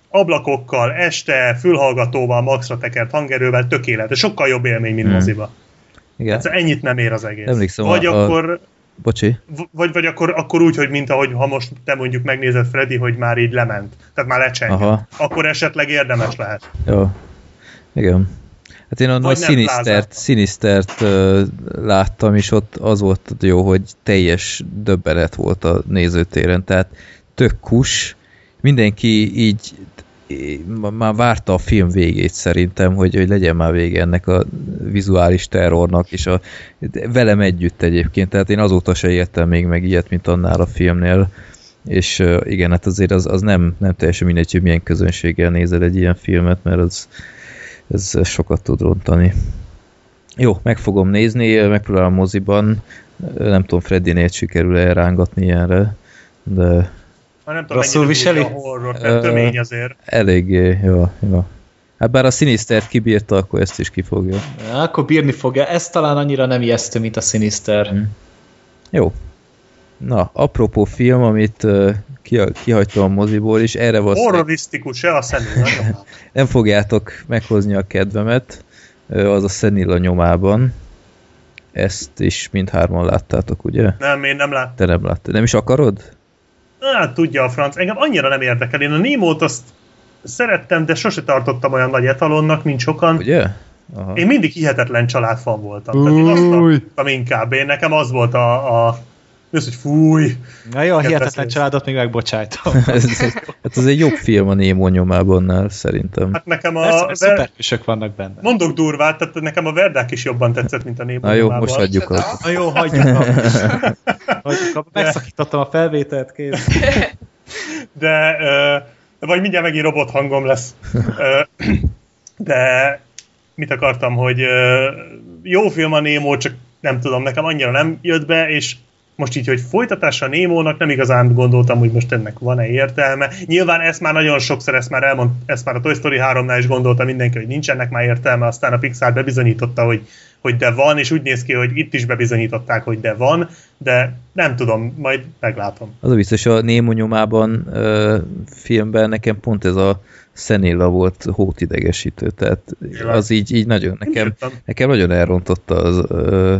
S3: ablakokkal, este, fülhallgatóval, maxra tekert hangerővel tökéletes, sokkal jobb élmény, mint hmm. moziba. Igen. Ez ennyit nem ér az egész.
S2: Emlékszem,
S3: vagy a, akkor... A...
S2: Bocsi.
S3: Vagy, vagy akkor, akkor úgy, hogy mint ahogy ha most te mondjuk megnézed Freddy, hogy már így lement. Tehát már lecsengett. Akkor esetleg érdemes lehet.
S2: Jó. Igen. Hát én a nagy Sinistert, Sinistert uh, láttam, és ott az volt jó, hogy teljes döbbenet volt a nézőtéren, tehát tök kus, mindenki így már várta a film végét szerintem, hogy, hogy legyen már vége ennek a vizuális terrornak, és a, velem együtt egyébként, tehát én azóta se értem még meg ilyet, mint annál a filmnél, és igen, hát azért az, az nem, nem teljesen mindegy, hogy milyen közönséggel nézel egy ilyen filmet, mert az, ez sokat tud rontani. Jó, meg fogom nézni, megpróbálom moziban, nem tudom, Freddy-nél sikerül elrángatni ilyenre, de
S3: már nem tudom,
S4: Rosszul viseli?
S3: A horror, mert tömény azért.
S2: Eléggé, jó, jó. Hát bár a Sinister kibírta, akkor ezt is kifogja.
S4: Ja, akkor bírni fogja. Ez talán annyira nem ijesztő, mint a Sinister. Hmm.
S2: Jó. Na, apropó film, amit uh, kihagytam a moziból, és erre van...
S3: Horrorisztikus, se a Szenilla <laughs>
S2: Nem fogjátok meghozni a kedvemet, az a Szenilla nyomában. Ezt is mindhárman láttátok, ugye?
S3: Nem, én nem láttam.
S2: Te nem láttad. Nem is akarod?
S3: Hát tudja a franc. Engem annyira nem érdekel. Én a Némót azt szerettem, de sose tartottam olyan nagy etalonnak, mint sokan.
S2: Ugye?
S3: Aha. Én mindig hihetetlen családfan voltam. Tehát én azt inkább. Én nekem az volt a, a mi az, hogy fúj.
S4: Na jó, a hihetetlen családot még megbocsájtom. <laughs>
S2: hát ez egy jobb film a Némó nyomában szerintem.
S3: Hát nekem a...
S4: Persze, ver... szuperhősök vannak benne.
S3: Mondok durvát, tehát nekem a Verdák is jobban tetszett, mint a Némó
S2: Na jó, nyomában. most hagyjuk
S4: a... Na jó, hagyjuk a... <laughs> hagyjuk. Megszakítottam a felvételt, kész. <laughs>
S3: De... Uh, vagy mindjárt megint robot hangom lesz. Uh, de mit akartam, hogy uh, jó film a Némó, csak nem tudom, nekem annyira nem jött be, és most így, hogy folytatása Némónak nem igazán gondoltam, hogy most ennek van-e értelme. Nyilván ezt már nagyon sokszor, ezt már elmond, ezt már a Toy Story 3-nál is gondolta mindenki, hogy nincsenek már értelme, aztán a Pixar bebizonyította, hogy, hogy de van, és úgy néz ki, hogy itt is bebizonyították, hogy de van, de nem tudom, majd meglátom.
S2: Az biztos, a Némo nyomában ö, filmben nekem pont ez a Szenilla volt hótidegesítő, tehát az így, így nagyon, nekem, nekem nagyon elrontotta az ö,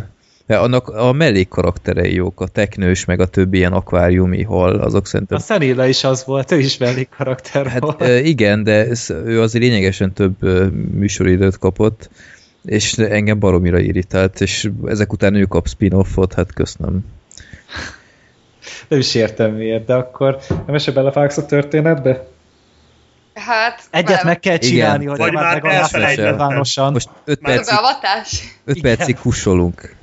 S2: annak a mellékkarakterei jók, a teknős, meg a többi ilyen akváriumi hal, azok szerintem...
S4: A Szenilla is az volt, ő is mellékkarakter
S2: hát, volt. igen, de ez, ő azért lényegesen több műsoridőt kapott, és engem baromira irritált, és ezek után ő kap spin-offot, hát köszönöm.
S4: Nem is értem miért, de akkor nem esetleg belevágsz a történetbe?
S5: Hát...
S4: Egyet bele... meg kell csinálni, Igen. hogy
S3: már
S4: legalább
S2: Most 5 percig, 5 percig kussolunk.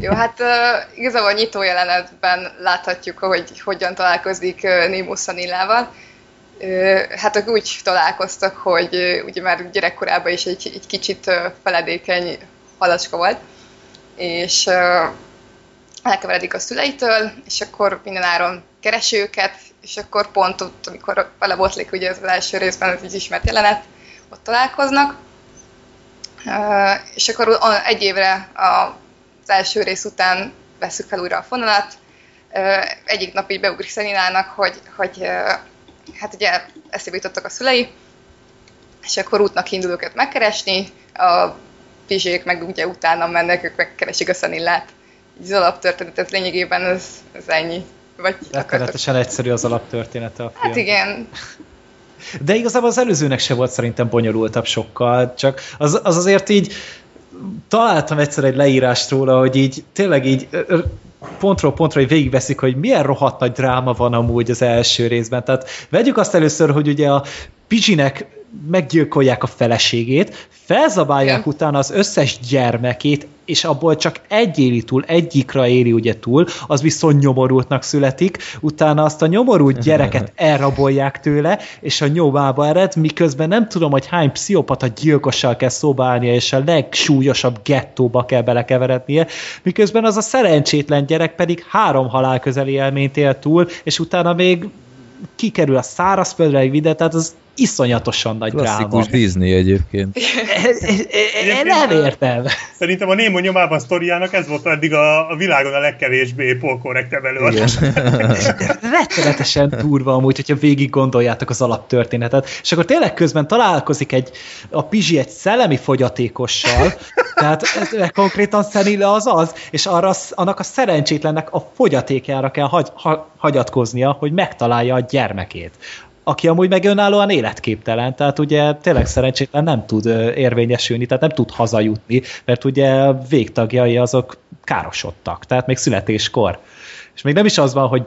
S5: Jó, hát uh, igazából a nyitó jelenetben láthatjuk, hogy hogyan találkozik uh, Nemo Szanillával. Uh, hát ők úgy találkoztak, hogy uh, ugye már gyerekkorában is egy, egy kicsit uh, feledékeny halacska volt, és uh, elkeveredik a szüleitől, és akkor mindenáron keresi őket, és akkor pont ott, amikor belebotlik ugye az első részben az így ismert jelenet, ott találkoznak. Uh, és akkor egy évre a az első rész után veszük fel újra a fonalat. Egyik nap így beugrik Szeninának, hogy, hogy hát ugye eszébe jutottak a szülei, és akkor útnak indul őket megkeresni, a pizsék meg ugye utána mennek, ők megkeresik a Szenillát. Így az alaptörténet, ez lényegében ez, ez ennyi.
S4: Vagy Rettenetesen egyszerű az alaptörténete a film.
S5: Hát igen.
S4: De igazából az előzőnek se volt szerintem bonyolultabb sokkal, csak az, az azért így találtam egyszer egy leírást róla, hogy így tényleg így pontról pontra, hogy végigveszik, hogy milyen rohadt nagy dráma van amúgy az első részben. Tehát vegyük azt először, hogy ugye a Pizsinek meggyilkolják a feleségét, felzabálják Igen. utána az összes gyermekét, és abból csak egy éli túl, egyikra éli ugye túl, az viszont nyomorultnak születik, utána azt a nyomorult gyereket <laughs> elrabolják tőle, és a nyomába ered, miközben nem tudom, hogy hány pszichopata gyilkossal kell szobálnia, és a legsúlyosabb gettóba kell belekeverednie, miközben az a szerencsétlen gyerek pedig három halál közeli élményt él túl, és utána még kikerül a szárazföldre egy videó, tehát az iszonyatosan nagy
S2: Klasszikus dráma. Disney egyébként. <laughs>
S4: nem értem.
S3: Szerintem a Némo nyomában sztoriának ez volt eddig a, a világon a legkevésbé polkorrektebb előadás. <laughs>
S4: Rettenetesen durva amúgy, hogyha végig gondoljátok az alaptörténetet, és akkor tényleg közben találkozik egy, a Pizsi egy szellemi fogyatékossal, tehát ez, konkrétan Szenile az az, és arra, annak a szerencsétlennek a fogyatékjára kell hagy, ha, hagyatkoznia, hogy megtalálja a gyermekét aki amúgy meg önállóan életképtelen, tehát ugye tényleg szerencsétlen nem tud érvényesülni, tehát nem tud hazajutni, mert ugye végtagjai azok károsodtak, tehát még születéskor. És még nem is az van, hogy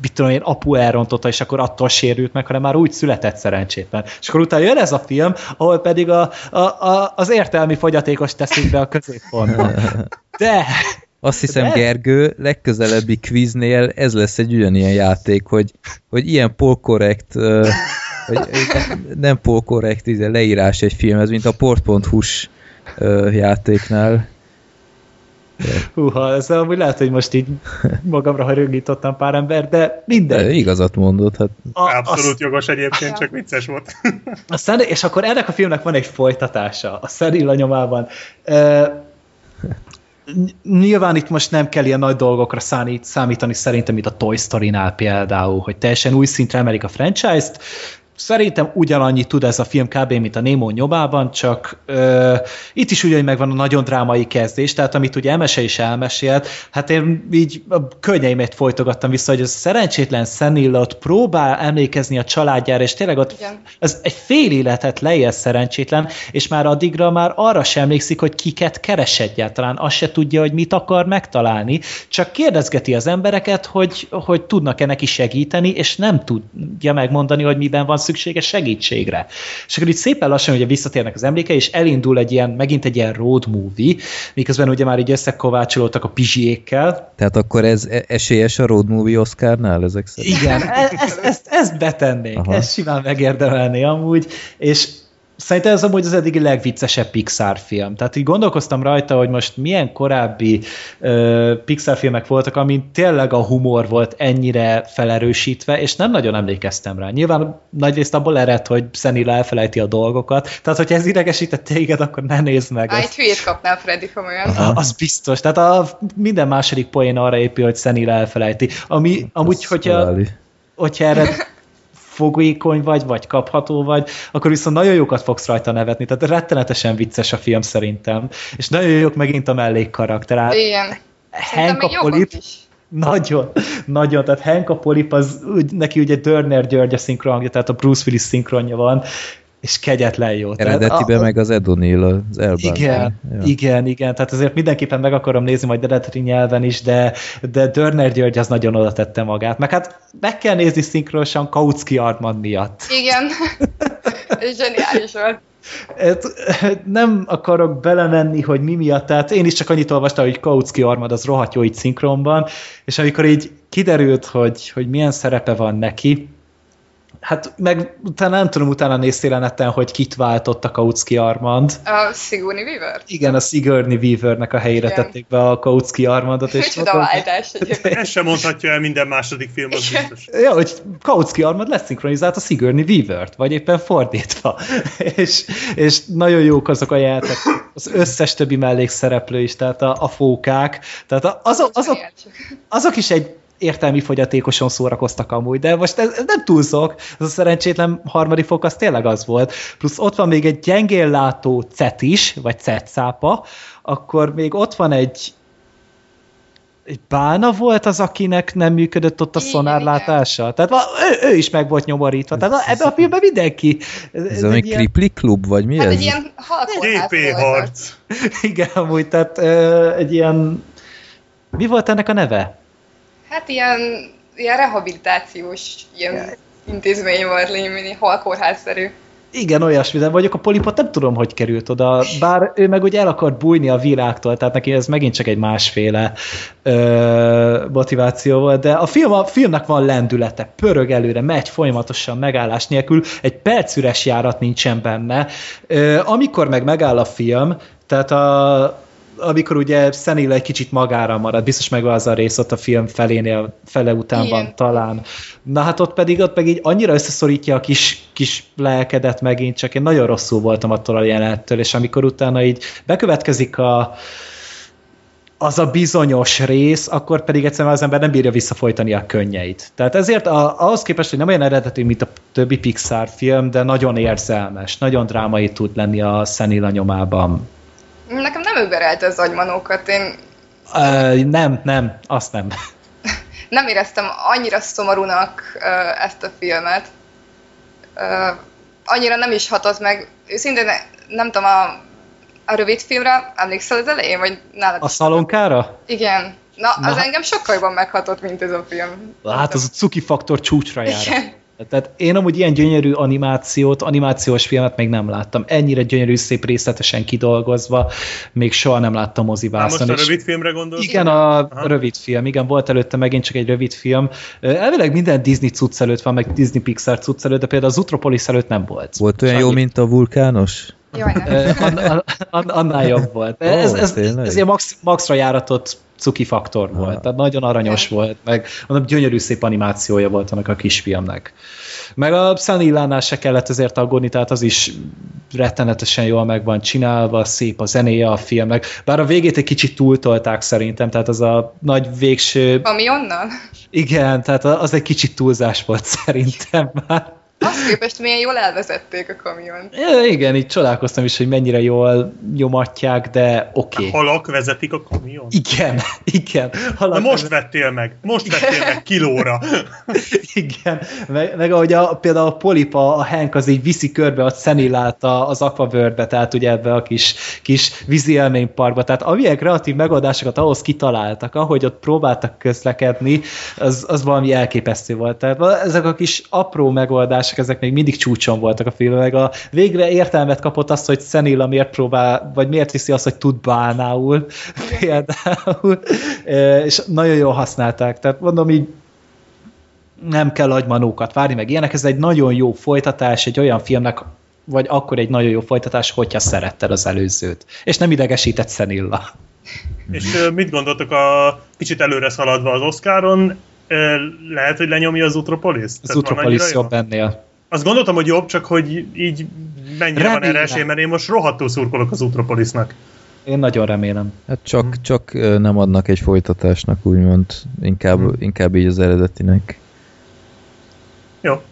S4: mit tudom én, apu elrontotta, és akkor attól sérült meg, hanem már úgy született szerencsétlen. És akkor utána jön ez a film, ahol pedig a, a, a, az értelmi fogyatékos teszik be a középpontba. <laughs> De
S2: azt hiszem, De... Gergő, legközelebbi kvíznél ez lesz egy ugyanilyen játék, hogy, hogy ilyen polkorrekt, hogy nem polkorrekt leírás egy filmhez, mint a port.hu-s játéknál.
S4: Húha, ez amúgy lehet, hogy most így magamra haragítottam pár ember, de minden. De
S2: igazat mondod. Hát.
S3: A, Abszolút az... jogos egyébként, csak vicces volt.
S4: A szen... És akkor ennek a filmnek van egy folytatása, a Szerilla nyomában. Uh, nyilván itt most nem kell ilyen nagy dolgokra számít, számítani szerintem, mint a Toy Story-nál például, hogy teljesen új szintre emelik a franchise-t, Szerintem ugyanannyit tud ez a film kb. mint a Nemo nyomában, csak ö, itt is ugyanúgy megvan a nagyon drámai kezdés, tehát amit ugye Emese is elmesélt, hát én így a könnyeimet folytogattam vissza, hogy ez szerencsétlen Szenilla ott próbál emlékezni a családjára, és tényleg ott Igen. ez egy fél életet leél szerencsétlen, és már addigra már arra sem emlékszik, hogy kiket keres egyáltalán, azt se tudja, hogy mit akar megtalálni, csak kérdezgeti az embereket, hogy, hogy tudnak-e neki segíteni, és nem tudja megmondani, hogy miben van szükséges segítségre. És akkor itt szépen lassan ugye visszatérnek az emléke, és elindul egy ilyen, megint egy ilyen road movie, miközben ugye már így összekovácsolódtak a pizsiékkel.
S2: Tehát akkor ez e- esélyes a road movie Oscarnál ezek szerint?
S4: Igen, e- ezt, ezt, ezt betennék, Aha. ezt simán megérdemelné amúgy, és Szerintem ez amúgy az eddigi legviccesebb Pixar film. Tehát így gondolkoztam rajta, hogy most milyen korábbi uh, Pixar filmek voltak, amin tényleg a humor volt ennyire felerősítve, és nem nagyon emlékeztem rá. Nyilván nagyrészt abból ered, hogy Szenila elfelejti a dolgokat, tehát hogyha ez idegesített téged, akkor ne nézd meg.
S5: Á, egy hülyét kapnál Freddy komolyan.
S4: Az biztos. Tehát a, minden második poén arra épül, hogy Szenila elfelejti. Ami, amúgy, hogyha, hogyha erre <laughs> fogékony vagy, vagy kapható vagy, akkor viszont nagyon jókat fogsz rajta nevetni. Tehát rettenetesen vicces a film szerintem. És nagyon jók megint a mellékkarakter. Hát
S5: Igen.
S4: Hank a polip, nagyon, nagyon, tehát Hank a polip, az, neki ugye Dörner György a szinkronja, tehát a Bruce Willis szinkronja van, és kegyetlen jó.
S2: Eredetiben a, meg az Ed O'Neill, az Elban.
S4: Igen, ja. igen, igen, tehát azért mindenképpen meg akarom nézni majd eredeti nyelven is, de, de Dörner György az nagyon oda tette magát. Meg hát meg kell nézni szinkronosan Kautsky Armand miatt.
S5: Igen, <laughs> ez zseniális volt.
S4: Nem akarok belemenni, hogy mi miatt, tehát én is csak annyit olvastam, hogy Kautsky Armand az rohadt jó így szinkronban, és amikor így kiderült, hogy, hogy milyen szerepe van neki, Hát meg utána nem tudom, utána néztél a neten, hogy kit váltott a Kautsky Armand.
S5: A Sigourney Weaver?
S4: Igen, a Sigourney Weavernek a helyére Igen. tették be a Kautsky Armandot.
S5: És Micsoda váltás <laughs>
S3: Ezt sem mondhatja el minden második film, az biztos.
S4: Ja, hogy Kautsky Armand leszinkronizált a Sigourney Weaver-t, vagy éppen fordítva. <laughs> és, és nagyon jók azok a játék, az összes többi mellékszereplő is, tehát a, a fókák, tehát azok, azok, azok is egy értelmi fogyatékosan szórakoztak amúgy, de most ez, ez nem túlzok, ez a szerencsétlen harmadik fok az tényleg az volt. Plusz ott van még egy gyengén látó cet is, vagy cetszápa, akkor még ott van egy egy bána volt az, akinek nem működött ott a igen, szonárlátása. Igen. Tehát ő, ő is meg volt nyomorítva. Tehát ebben a filmben mindenki.
S2: Ez, ez egy ilyen... Kripli klub, vagy mi
S5: hát
S2: ez?
S5: egy ilyen
S3: GP harc.
S4: Igen, amúgy, tehát egy ilyen... Mi volt ennek a neve?
S5: Hát ilyen, ilyen rehabilitációs ilyen yeah. intézmény volt, lényegében halkórházszerű.
S4: Igen, olyasmi, de vagyok a polipot nem tudom, hogy került oda, bár ő meg ugye el akart bújni a világtól, tehát neki ez megint csak egy másféle ö, motiváció volt, de a, film, a filmnek van lendülete, pörög előre, megy folyamatosan megállás nélkül, egy percüres járat nincsen benne. Ö, amikor meg megáll a film, tehát a, amikor ugye Szenil egy kicsit magára marad, biztos meg az a rész ott a film felénél, fele után Igen. van talán. Na hát ott pedig, ott meg így annyira összeszorítja a kis, kis lelkedet megint, csak én nagyon rosszul voltam attól a jelenettől, és amikor utána így bekövetkezik a, az a bizonyos rész, akkor pedig egyszerűen az ember nem bírja visszafolytani a könnyeit. Tehát ezért a, ahhoz képest, hogy nem olyan eredetű, mint a többi Pixar film, de nagyon érzelmes, nagyon drámai tud lenni a Szenila nyomában.
S5: Nekem nem öberelte az agymanókat, én...
S4: Uh, nem, nem, azt nem. <laughs>
S5: nem éreztem annyira szomorúnak uh, ezt a filmet. Uh, annyira nem is hatott meg. Őszintén nem tudom, a, a rövid filmre emlékszel az elején, vagy nálad
S4: A szalonkára?
S5: Igen. Na, az Na, engem sokkal jobban meghatott, mint ez a film.
S4: Hát az a cuki faktor csúcsra jár.
S5: Igen.
S4: Tehát én amúgy ilyen gyönyörű animációt, animációs filmet még nem láttam. Ennyire gyönyörű, szép részletesen kidolgozva, még soha nem láttam mozivászon.
S3: most a rövid filmre gondolsz?
S4: Igen, a Aha. rövid film. Igen, volt előtte megint csak egy rövid film. Elvileg minden Disney cucc előtt van, meg Disney Pixar cucc előtt, de például az Utropolis előtt nem volt.
S2: Volt olyan jó, mint a vulkános?
S5: Jaj,
S4: nem. annál jobb volt. Oh, ez, ez, ez, ez ilyen max, maxra járatott cuki faktor volt, ah. tehát nagyon aranyos volt, meg mondom, gyönyörű szép animációja volt annak a kisfiamnak. Meg a Sunny se kellett ezért aggódni, tehát az is rettenetesen jól meg van csinálva, szép a zenéje a filmnek, bár a végét egy kicsit túltolták szerintem, tehát az a nagy végső...
S5: Ami onnan?
S4: Igen, tehát az egy kicsit túlzás volt szerintem már.
S5: Azt képest milyen jól elvezették a kamion.
S4: Ja, igen, így csodálkoztam is, hogy mennyire jól nyomatják, de oké. Okay.
S3: Halak vezetik a kamion?
S4: Igen, <laughs> igen.
S3: Halak Na most vettél meg, most vettél meg kilóra. <laughs>
S4: igen, meg, meg ahogy a, például a Polipa, a Hank az így viszi körbe a Szenillát az Aquaworld-be, tehát ugye ebbe a kis, kis vízi élményparkba. Tehát amilyen kreatív megoldásokat ahhoz kitaláltak, ahogy ott próbáltak közlekedni, az, az valami elképesztő volt. Tehát ezek a kis apró megoldások megoldások, ezek még mindig csúcson voltak a filmben, meg a végre értelmet kapott azt, hogy Szenilla miért próbál, vagy miért viszi azt, hogy tud bánául, például, és nagyon jól használták, tehát mondom így, nem kell agymanókat várni, meg ilyenek, ez egy nagyon jó folytatás egy olyan filmnek, vagy akkor egy nagyon jó folytatás, hogyha szeretted az előzőt. És nem idegesített Szenilla.
S3: És mit gondoltok a kicsit előre szaladva az Oscaron? Lehet, hogy lenyomja az Utropolis?
S4: Az Utropolis jobb ennél.
S3: Azt gondoltam, hogy jobb, csak hogy így mennyire remélem. van erre esély, mert én most rohadtul szurkolok az Utropolisnak.
S4: Én nagyon remélem.
S2: Hát csak, hmm. csak nem adnak egy folytatásnak, úgymond. Inkább, hmm. inkább így az eredetinek.
S3: Jó.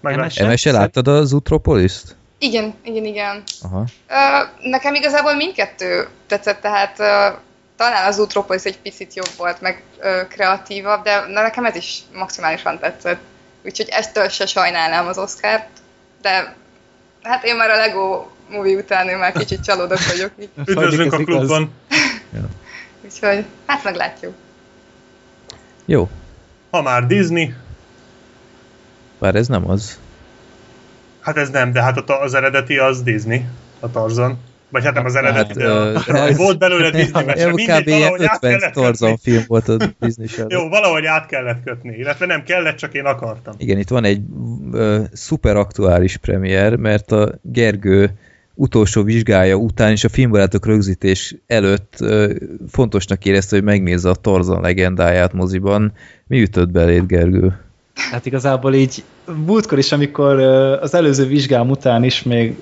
S2: Meglátjuk. Emese, láttad az Utropoliszt?
S5: Igen, igen, igen. Aha. Uh, nekem igazából mindkettő tetszett, tehát uh, talán az Utropolis egy picit jobb volt, meg ö, kreatívabb, de na, nekem ez is maximálisan tetszett. Úgyhogy eztől se sajnálnám az Oscárt, de hát én már a Lego movie után én már kicsit csalódott vagyok. <laughs>
S3: Üdvözlünk a klubban!
S5: Úgyhogy hát meglátjuk.
S2: Jó.
S3: Ha már Disney.
S2: Bár ez nem az.
S3: Hát ez nem, de hát az eredeti az Disney, a Tarzan. Vagy hát nem az eredeti, hát, de uh, volt belőle Disney mese. <laughs>
S2: Mindegy, valahogy át kellett Tarzan film volt a Disney <laughs>
S3: Jó, valahogy át kellett kötni, illetve nem kellett, csak én akartam.
S2: Igen, itt van egy uh, szuper aktuális premier, mert a Gergő utolsó vizsgája után és a filmbarátok rögzítés előtt uh, fontosnak érezte, hogy megnézze a Tarzan legendáját moziban. Mi ütött beléd, Gergő?
S4: Hát igazából így múltkor is, amikor az előző vizsgám után is még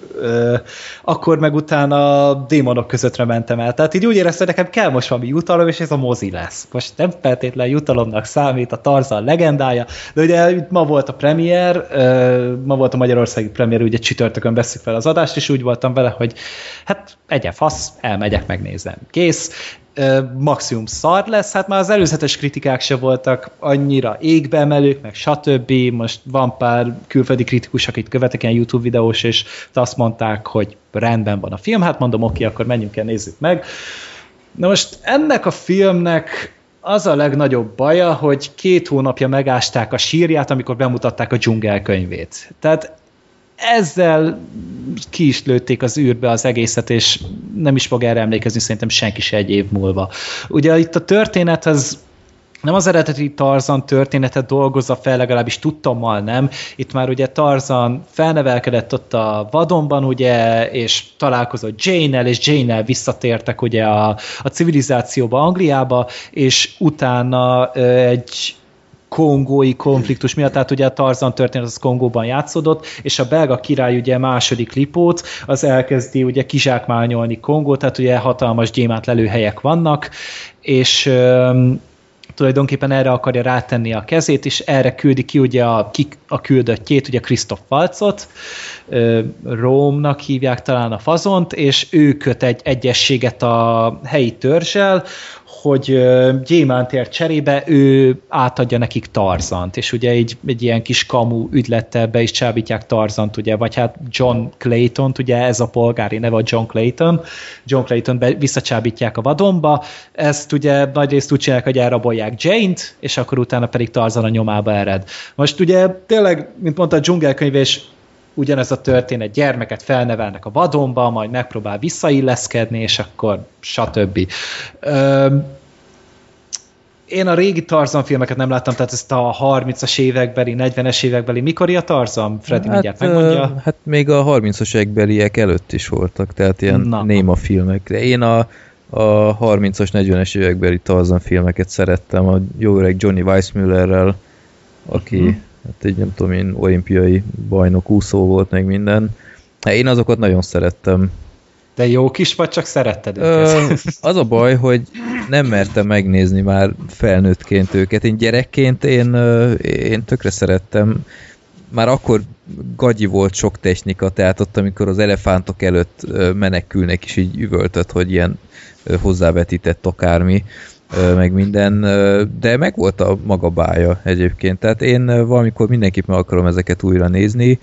S4: akkor meg utána démonok közöttre mentem el. Tehát így úgy éreztem, hogy nekem kell most valami jutalom, és ez a mozi lesz. Most nem feltétlen jutalomnak számít a Tarzan legendája, de ugye ma volt a premier, ma volt a Magyarországi premier, ugye csütörtökön veszük fel az adást, és úgy voltam vele, hogy hát egye fasz, elmegyek, megnézem. Kész maximum szar lesz, hát már az előzetes kritikák se voltak annyira égbe emelők, meg stb. Most van pár külföldi kritikus, akit követek ilyen YouTube videós, és azt mondták, hogy rendben van a film, hát mondom, oké, akkor menjünk el, nézzük meg. Na most ennek a filmnek az a legnagyobb baja, hogy két hónapja megásták a sírját, amikor bemutatták a dzsungelkönyvét. Tehát ezzel ki is lőtték az űrbe az egészet, és nem is fog erre emlékezni szerintem senki se egy év múlva. Ugye itt a történet az nem az eredeti Tarzan történetet dolgozza fel, legalábbis tudtommal nem. Itt már ugye Tarzan felnevelkedett ott a vadonban, ugye, és találkozott Jane-el, és Jane-el visszatértek ugye a, a civilizációba, Angliába, és utána egy kongói konfliktus miatt, tehát ugye a Tarzan történet az Kongóban játszódott, és a belga király ugye második lipót, az elkezdi ugye kizsákmányolni Kongót, tehát ugye hatalmas gyémánt lelőhelyek vannak, és tulajdonképpen erre akarja rátenni a kezét, és erre küldi ki ugye a, ki, a küldöttjét, ugye Krisztof Falcot, Rómnak hívják talán a fazont, és ő köt egy egyességet a helyi törzsel, hogy gyémántért cserébe ő átadja nekik Tarzant, és ugye egy, egy ilyen kis kamu ügylettel be is csábítják Tarzant, ugye, vagy hát John Clayton, ugye ez a polgári neve a John Clayton, John Clayton be, visszacsábítják a vadonba, ezt ugye nagyrészt úgy csinálják, hogy elrabolják Jane-t, és akkor utána pedig Tarzan a nyomába ered. Most ugye tényleg, mint mondta a dzsungelkönyv, és ugyanez a történet, gyermeket felnevelnek a vadonba, majd megpróbál visszailleszkedni, és akkor stb. Öm, én a régi Tarzan filmeket nem láttam, tehát ezt a 30-as évekbeli, 40-es évekbeli, mikor a Tarzan? Freddy hát, mindjárt megmondja.
S2: Hát még a 30-as évekbeliek előtt is voltak, tehát ilyen Na. néma filmek. De én a, a 30-as, 40-es évekbeli Tarzan filmeket szerettem, a jó öreg Johnny Weissmüllerrel, aki uh-huh hát egy nem tudom én, olimpiai bajnok úszó volt meg minden. Hát én azokat nagyon szerettem.
S4: De jó kis vagy, csak szeretted
S2: őket? az a baj, hogy nem mertem megnézni már felnőttként őket. Én gyerekként én, én tökre szerettem. Már akkor gagyi volt sok technika, tehát ott, amikor az elefántok előtt menekülnek, és így üvöltött, hogy ilyen hozzávetített akármi meg minden, de meg volt a maga bája egyébként. Tehát én valamikor mindenképp meg akarom ezeket újra nézni.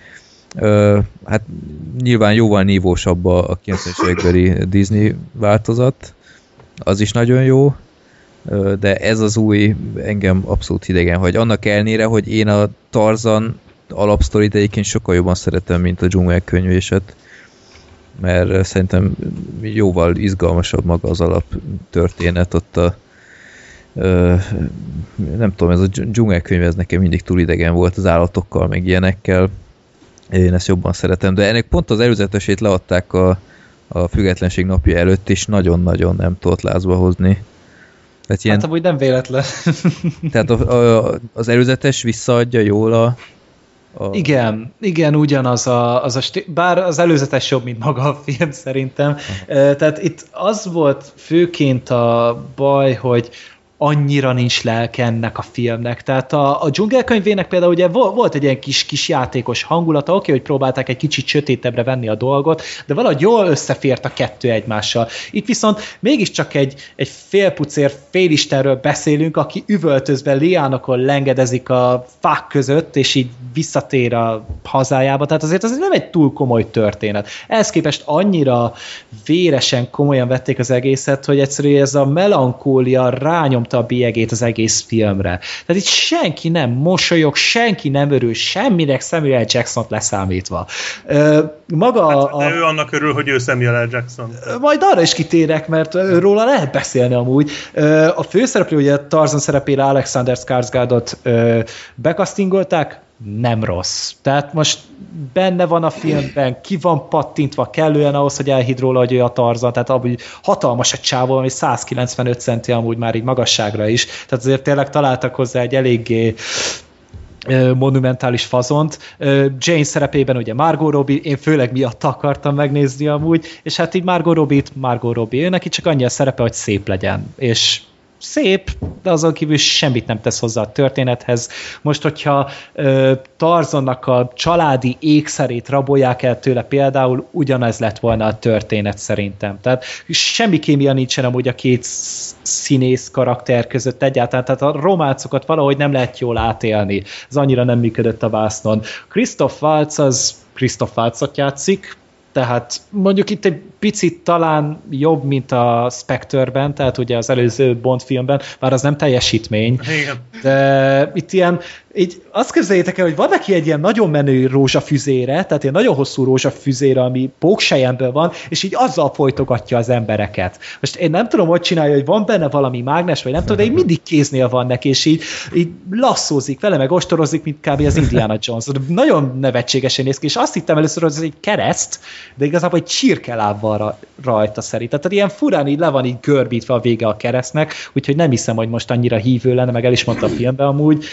S2: Hát nyilván jóval nívósabb a 90-es évekbeli Disney változat, az is nagyon jó, de ez az új engem abszolút hidegen hagy. Annak elnére, hogy én a Tarzan alapsztorit egyébként sokkal jobban szeretem, mint a dzsungelkönyvéset, mert szerintem jóval izgalmasabb maga az alaptörténet ott a nem tudom, ez a dzsungelkönyv, ez nekem mindig túl idegen volt az állatokkal, meg ilyenekkel. Én ezt jobban szeretem, de ennek pont az előzetesét leadták a, a függetlenség napja előtt, és nagyon-nagyon nem tudott lázba hozni.
S4: Tehát ilyen, hát amúgy nem véletlen. <laughs>
S2: tehát a, a, az előzetes visszaadja jól a,
S4: a... Igen, igen, ugyanaz a, az a sti- bár az előzetes jobb, mint maga a film szerintem. Tehát itt az volt főként a baj, hogy annyira nincs lelke ennek a filmnek. Tehát a, a dzsungelkönyvének például ugye volt egy ilyen kis, kis játékos hangulata, oké, hogy próbálták egy kicsit sötétebbre venni a dolgot, de valahogy jól összefért a kettő egymással. Itt viszont mégiscsak egy, egy félpucér félistenről beszélünk, aki üvöltözve liánokon lengedezik a fák között, és így visszatér a hazájába. Tehát azért ez nem egy túl komoly történet. Ehhez képest annyira véresen komolyan vették az egészet, hogy egyszerűen ez a melankólia rányom nyomta a bélyegét az egész filmre. Tehát itt senki nem mosolyog, senki nem örül semminek Samuel Jackson-t leszámítva.
S3: Maga hát, a, ő annak örül, hogy ő Samuel Jackson.
S4: Majd arra is kitérek, mert róla lehet beszélni amúgy. A főszereplő, ugye Tarzan szerepére Alexander Skarsgårdot bekasztingolták, nem rossz. Tehát most benne van a filmben, ki van pattintva kellően ahhoz, hogy elhid róla, hogy ő a Tarzan, tehát amúgy hatalmas a csávó, ami 195 centi amúgy már így magasságra is, tehát azért tényleg találtak hozzá egy eléggé monumentális fazont. Jane szerepében ugye Margot Robbie, én főleg miatt akartam megnézni amúgy, és hát így Margot Robbie-t Margot Robbie, ő neki csak annyi a szerepe, hogy szép legyen, és szép, de azon kívül semmit nem tesz hozzá a történethez. Most, hogyha ö, Tarzannak a családi ékszerét rabolják el tőle például, ugyanez lett volna a történet szerintem. Tehát semmi kémia nincsen amúgy a két színész karakter között egyáltalán, tehát a románcokat valahogy nem lehet jól átélni. Ez annyira nem működött a vásznon. Christoph Waltz az Christoph Waltzot játszik, tehát mondjuk itt egy picit talán jobb, mint a Spectre-ben, tehát ugye az előző Bond filmben, bár az nem teljesítmény, Igen. de itt ilyen így azt képzeljétek el, hogy van neki egy ilyen nagyon menő rózsafüzére, tehát egy nagyon hosszú rózsafüzére, ami póksejemből van, és így azzal folytogatja az embereket. Most én nem tudom, hogy csinálja, hogy van benne valami mágnes, vagy nem tudom, de így mindig kéznél van neki, és így, így lasszózik vele, meg ostorozik, mint kb. az Indiana Jones. Nagyon nevetségesen néz ki, és azt hittem először, hogy ez egy kereszt, de igazából egy csirkeláb van rajta szerintem. Tehát ilyen furán így le van így görbítve a vége a keresztnek, úgyhogy nem hiszem, hogy most annyira hívő lenne, meg el is mondta a filmben amúgy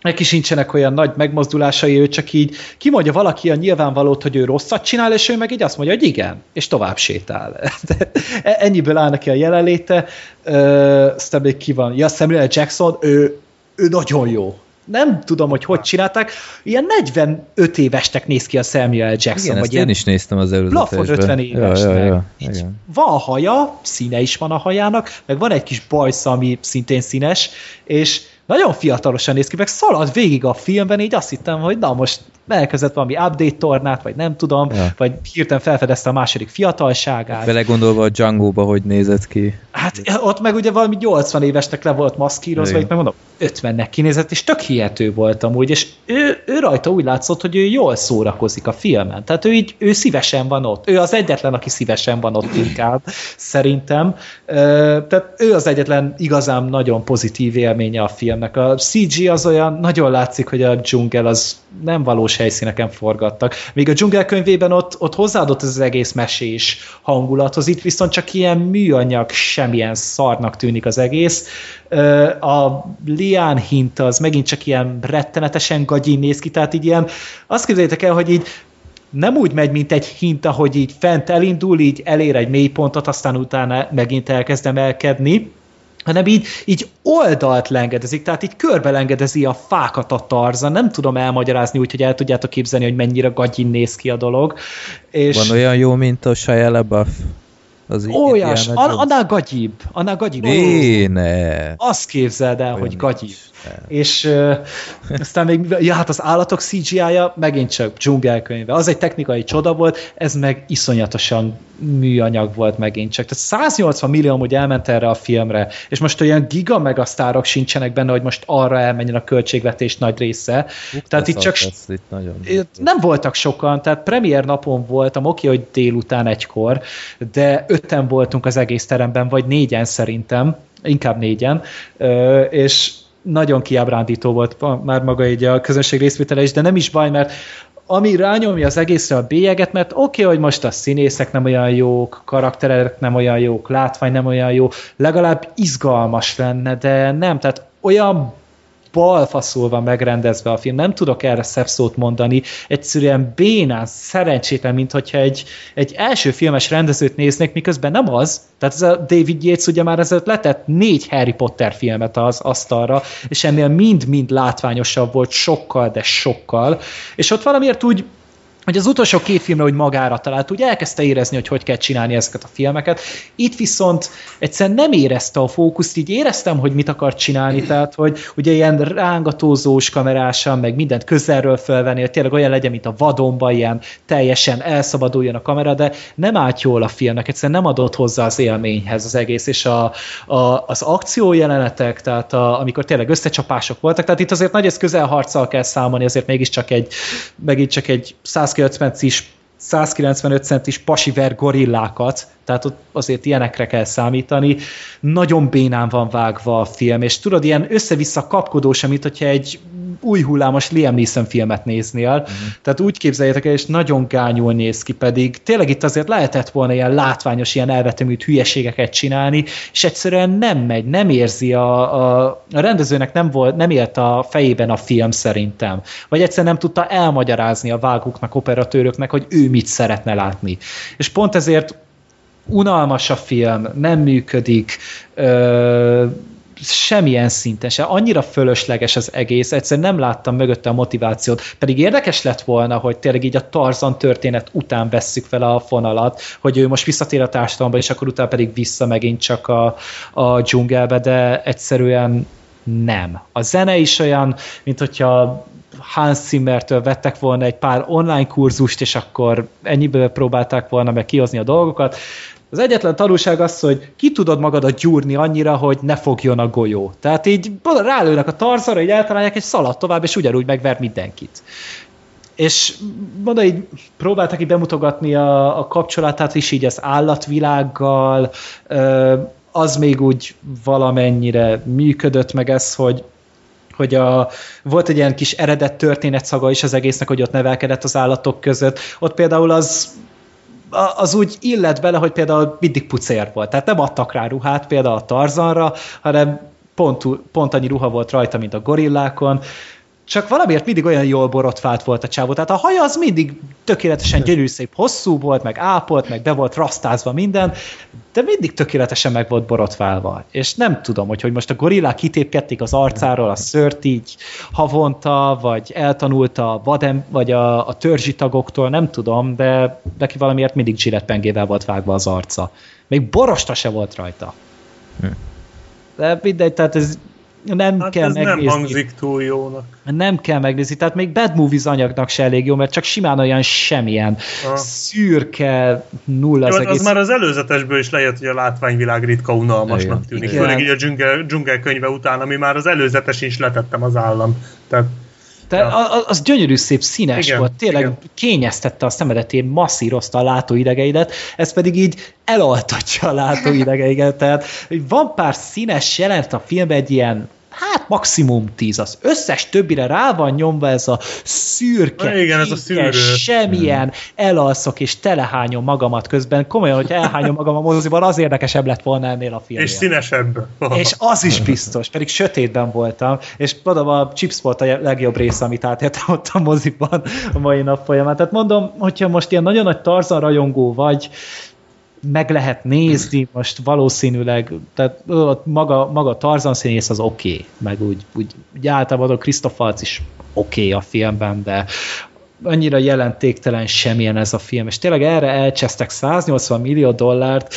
S4: neki sincsenek olyan nagy megmozdulásai, ő csak így kimondja valaki a nyilvánvalót, hogy ő rosszat csinál, és ő meg így azt mondja, hogy igen, és tovább sétál. <laughs> De ennyiből áll neki a jelenléte. Uh, aztán még ki van. Ja, Samuel Jackson, ő, ő nagyon jó nem tudom, hogy hogy csinálták. Ilyen 45 évestek néz ki a Samuel Jackson.
S2: Igen,
S4: vagy ilyen
S2: én is néztem az
S4: plafon
S2: előzetesben.
S4: 50 évesnek.
S2: Ja, ja, ja, igen.
S4: Van haja, színe is van a hajának, meg van egy kis bajsza, ami szintén színes, és nagyon fiatalosan néz ki, meg szalad végig a filmben, így azt hittem, hogy na most elkezdett valami update tornát, vagy nem tudom,
S2: Ja.
S4: vagy hirtelen felfedezte a második fiatalságát.
S2: Belegondolva a Django-ba, hogy nézett ki.
S4: Hát ott meg ugye valami 80 évesnek le volt maszkírozva, itt meg mondom, 50-nek kinézett, és tök hihető volt amúgy, és ő, ő rajta úgy látszott, hogy ő jól szórakozik a filmen. Tehát ő így, ő szívesen van ott. Ő az egyetlen, aki szívesen van ott inkább, szerintem. Tehát ő az egyetlen igazán nagyon pozitív élménye a filmnek. A CG az olyan, nagyon látszik, hogy a dzsungel az nem valós helyszíneken forgattak. Míg a dzsungel könyvében ott, ott hozzáadott az egész mesés hangulathoz, itt viszont csak ilyen műanyag, semmilyen szarnak tűnik az egész. A Lián hint az megint csak ilyen rettenetesen gagyin néz ki, tehát így ilyen, azt képzeljétek el, hogy így nem úgy megy, mint egy hinta, hogy így fent elindul, így elér egy mélypontot, aztán utána megint elkezd emelkedni, hanem így, így oldalt lengedezik, tehát így körbe lengedezi a fákat a tarza. Nem tudom elmagyarázni úgy, hogy el tudjátok képzelni, hogy mennyire gagyin néz ki a dolog. És
S2: Van olyan jó, mint a Shia LaBeouf? Az Jones?
S4: annál gagyibb, annál gagyibb.
S2: Né, ne.
S4: Azt képzeld el,
S2: Olyan
S4: hogy gagyibb.
S2: nincs.
S4: És ö, aztán még, ja, hát az állatok CGI-ja megint csak dzsungelkönyve. Az egy technikai csoda volt, ez meg iszonyatosan műanyag volt megint csak. Tehát 180 millió hogy elment erre a filmre, és most olyan giga megasztárok sincsenek benne, hogy most arra elmenjen a költségvetés nagy része. Tehát itt csak
S2: itt nagyon...
S4: itt nem voltak sokan, tehát premier napon voltam, oké, hogy délután egykor, de öten voltunk az egész teremben, vagy négyen szerintem, inkább négyen, és nagyon kiábrándító volt már maga így a közönség részvétele is, de nem is baj, mert ami rányomja az egészre a bélyeget, mert oké, hogy most a színészek nem olyan jók, karakterek nem olyan jók, látvány nem olyan jó, legalább izgalmas lenne, de nem, tehát olyan balfaszul van megrendezve a film, nem tudok erre szebb szót mondani, egyszerűen bénán, szerencsétlen, mint hogyha egy, egy első filmes rendezőt néznék, miközben nem az, tehát ez a David Yates ugye már ezelőtt letett négy Harry Potter filmet az asztalra, és ennél mind-mind látványosabb volt, sokkal, de sokkal, és ott valamiért úgy hogy az utolsó két filmre úgy magára talált, úgy elkezdte érezni, hogy hogy kell csinálni ezeket a filmeket. Itt viszont egyszerűen nem érezte a fókuszt, így éreztem, hogy mit akar csinálni, tehát hogy ugye ilyen rángatózós kamerásan, meg mindent közelről felvenni, hogy tényleg olyan legyen, mint a vadonba, ilyen teljesen elszabaduljon a kamera, de nem állt jól a filmnek, egyszerűen nem adott hozzá az élményhez az egész, és a, a, az akciójelenetek, tehát a, amikor tényleg összecsapások voltak, tehát itt azért nagy ez közelharccal kell számolni, azért mégiscsak egy, megint csak egy 190 cis 195 centis pasiver gorillákat, tehát ott azért ilyenekre kell számítani. Nagyon bénán van vágva a film, és tudod, ilyen össze-vissza kapkodós, mint hogyha egy új hullámos Liam Neeson filmet néznél. Uh-huh. Tehát úgy képzeljétek el, és nagyon gányul néz ki, pedig tényleg itt azért lehetett volna ilyen látványos, ilyen elvetemült hülyeségeket csinálni, és egyszerűen nem megy, nem érzi a, a, a rendezőnek nem, volt, nem élt a fejében a film szerintem. Vagy egyszerűen nem tudta elmagyarázni a vágóknak, operatőröknek, hogy ő mit szeretne látni. És pont ezért unalmas a film, nem működik, ö, semmilyen szinten se. Annyira fölösleges az egész, egyszerűen nem láttam mögötte a motivációt. Pedig érdekes lett volna, hogy tényleg így a Tarzan történet után vesszük fel a fonalat, hogy ő most visszatér a társadalomba, és akkor utána pedig vissza megint csak a, a dzsungelbe, de egyszerűen nem. A zene is olyan, mint hogyha Hans Zimmertől vettek volna egy pár online kurzust, és akkor ennyiből próbálták volna meg kihozni a dolgokat. Az egyetlen tanulság az, hogy ki tudod magadat gyúrni annyira, hogy ne fogjon a golyó. Tehát így rálőnek a tarzara, így eltalálják egy szaladt tovább, és ugyanúgy megver mindenkit. És mondom, így próbáltak így bemutogatni a, a kapcsolatát is így az állatvilággal, az még úgy valamennyire működött meg ez, hogy hogy a, volt egy ilyen kis eredet történetszaga is az egésznek, hogy ott nevelkedett az állatok között. Ott például az az úgy illet bele, hogy például mindig pucér volt. Tehát nem adtak rá ruhát például a Tarzanra, hanem pont, pont annyi ruha volt rajta, mint a gorillákon. Csak valamiért mindig olyan jól borotvált volt a csávó. Tehát a haja az mindig tökéletesen gyönyörű szép hosszú volt, meg ápolt, meg be volt rasztázva minden, de mindig tökéletesen meg volt borotválva. És nem tudom, hogy, hogy most a gorillák kitépkedték az arcáról a szört így havonta, vagy eltanulta a vadem, vagy a, a törzsi tagoktól, nem tudom, de neki valamiért mindig zsiletpengével volt vágva az arca. Még borosta se volt rajta. Hm. De mindegy, tehát ez nem
S3: hát
S4: kell
S3: ez
S4: megnézni.
S3: nem hangzik túl jónak.
S4: Nem kell megnézni, tehát még Bad Movies anyagnak se elég jó, mert csak simán olyan semmilyen
S3: Ah.
S4: szürke, nulla
S3: Jó,
S4: az
S3: hát az
S4: egész.
S3: már az előzetesből is lejött, hogy a látványvilág ritka unalmasnak
S2: Igen.
S3: tűnik.
S4: Igen.
S3: Főleg így a dzsungel, dzsungel könyve után, ami már az előzetes is letettem az állam. Tehát
S4: De
S3: Ja.
S4: a- a- az gyönyörű szép színes
S3: Igen,
S4: volt, tényleg
S3: igen.
S4: kényeztette a szemedet, én masszírozta a látóidegeidet, ez pedig így elaltatja a látóidegeidet, tehát van pár színes jelent a filmben egy ilyen hát maximum 10, az összes többire rá van nyomva ez a szürke,
S3: Igen, ez a szűrő.
S4: semmilyen, elalszok és telehányom magamat közben, komolyan, hogy elhányom magam a moziban, az érdekesebb lett volna ennél a filmnél.
S3: és színesebb. <laughs>
S4: És az is biztos, pedig sötétben voltam, és tudom, a Chips volt a legjobb része, amit átéltem ott a moziban a mai nap folyamán. Tehát mondom, hogyha most ilyen nagyon nagy Tarzan rajongó vagy, meg lehet nézni, most valószínűleg, tehát maga, maga Tarzan színész az oké, okay, meg úgy, úgy, úgy általában a Waltz is oké okay a filmben, de annyira jelentéktelen semmilyen ez a film, és tényleg erre elcsesztek 180 millió dollárt,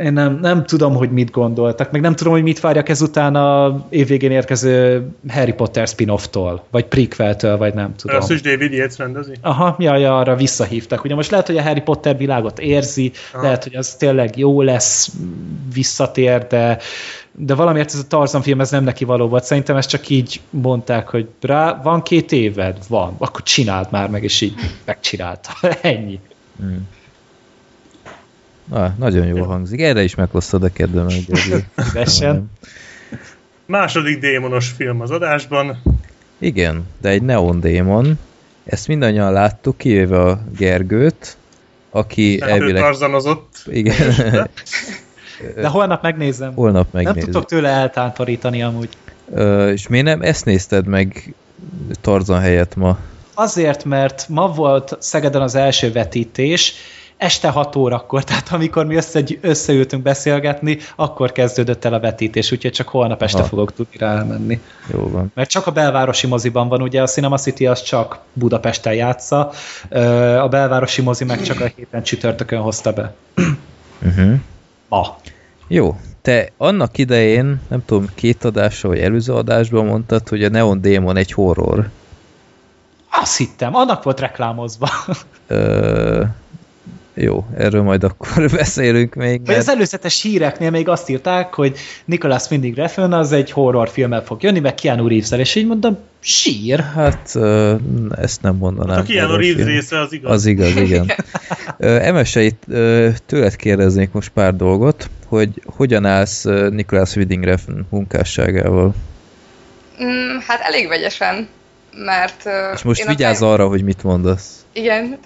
S4: én nem, nem tudom, hogy mit gondoltak, meg nem tudom, hogy mit várjak ezután a évvégén érkező Harry Potter spin-offtól, vagy prequeltől, vagy nem tudom.
S3: Azt is David Yates rendezi?
S4: Aha, ja, ja, arra visszahívtak. Ugye most lehet, hogy a Harry Potter világot érzi, Aha. Lehet, hogy az tényleg jó lesz, visszatér, de, de valamiért ez a Tarzan film ez nem neki való volt. Szerintem ezt csak így mondták, hogy rá van két éved? Van. Akkor csináld már meg, és így megcsinálta. <laughs> Ennyi.
S2: Mm. Ah, nagyon jól hangzik. Erre is meghoztad a kedvemet. <laughs>
S4: Szívesen.
S3: Második démonos film az adásban.
S2: Igen, de egy neon démon. Ezt mindannyian láttuk, kivéve a Gergőt, aki
S3: Mert
S2: elvileg...
S3: tarzanozott.
S2: Igen,
S4: De holnap megnézem.
S2: holnap
S4: Nem
S2: megnézzük.
S4: tudtok tőle eltántorítani amúgy.
S2: Ö, és miért nem ezt nézted meg Tarzan helyett ma?
S4: Azért, mert ma volt Szegeden az első vetítés, este 6 órakor, tehát amikor mi össze, összeültünk beszélgetni, akkor kezdődött el a vetítés, úgyhogy csak holnap este
S2: Aha.
S4: fogok tudni rá.
S2: Jó van.
S4: Mert csak a belvárosi moziban van, ugye a Cinema City az csak Budapesten játsza, a belvárosi mozi meg csak a héten csütörtökön hozta be.
S2: Uh-huh.
S4: Ma.
S2: Jó, te annak idején, nem tudom, két adásra vagy előző adásban mondtad, hogy a Neon Demon egy horror.
S4: Azt hittem, annak volt reklámozva.
S2: Ö, jó, erről majd akkor <laughs> beszélünk még.
S4: Vagy az előzetes híreknél még azt írták, hogy Nicholas Winding Refn az egy horrorfilmmel fog jönni, meg Keanu reeves és így mondom, sír.
S2: Hát ezt nem mondanám.
S3: A Keanu. Reeves része az igaz.
S2: Az igaz, igen. Ö, Emese, itt ö, tőled kérdeznék most pár dolgot, hogy hogyan állsz Nicholas Winding Refn munkásságával.
S5: Mm, hát elég vegyesen, mert...
S2: És most vigyázz
S5: könyv-
S2: arra, hogy mit mondasz.
S5: Igen,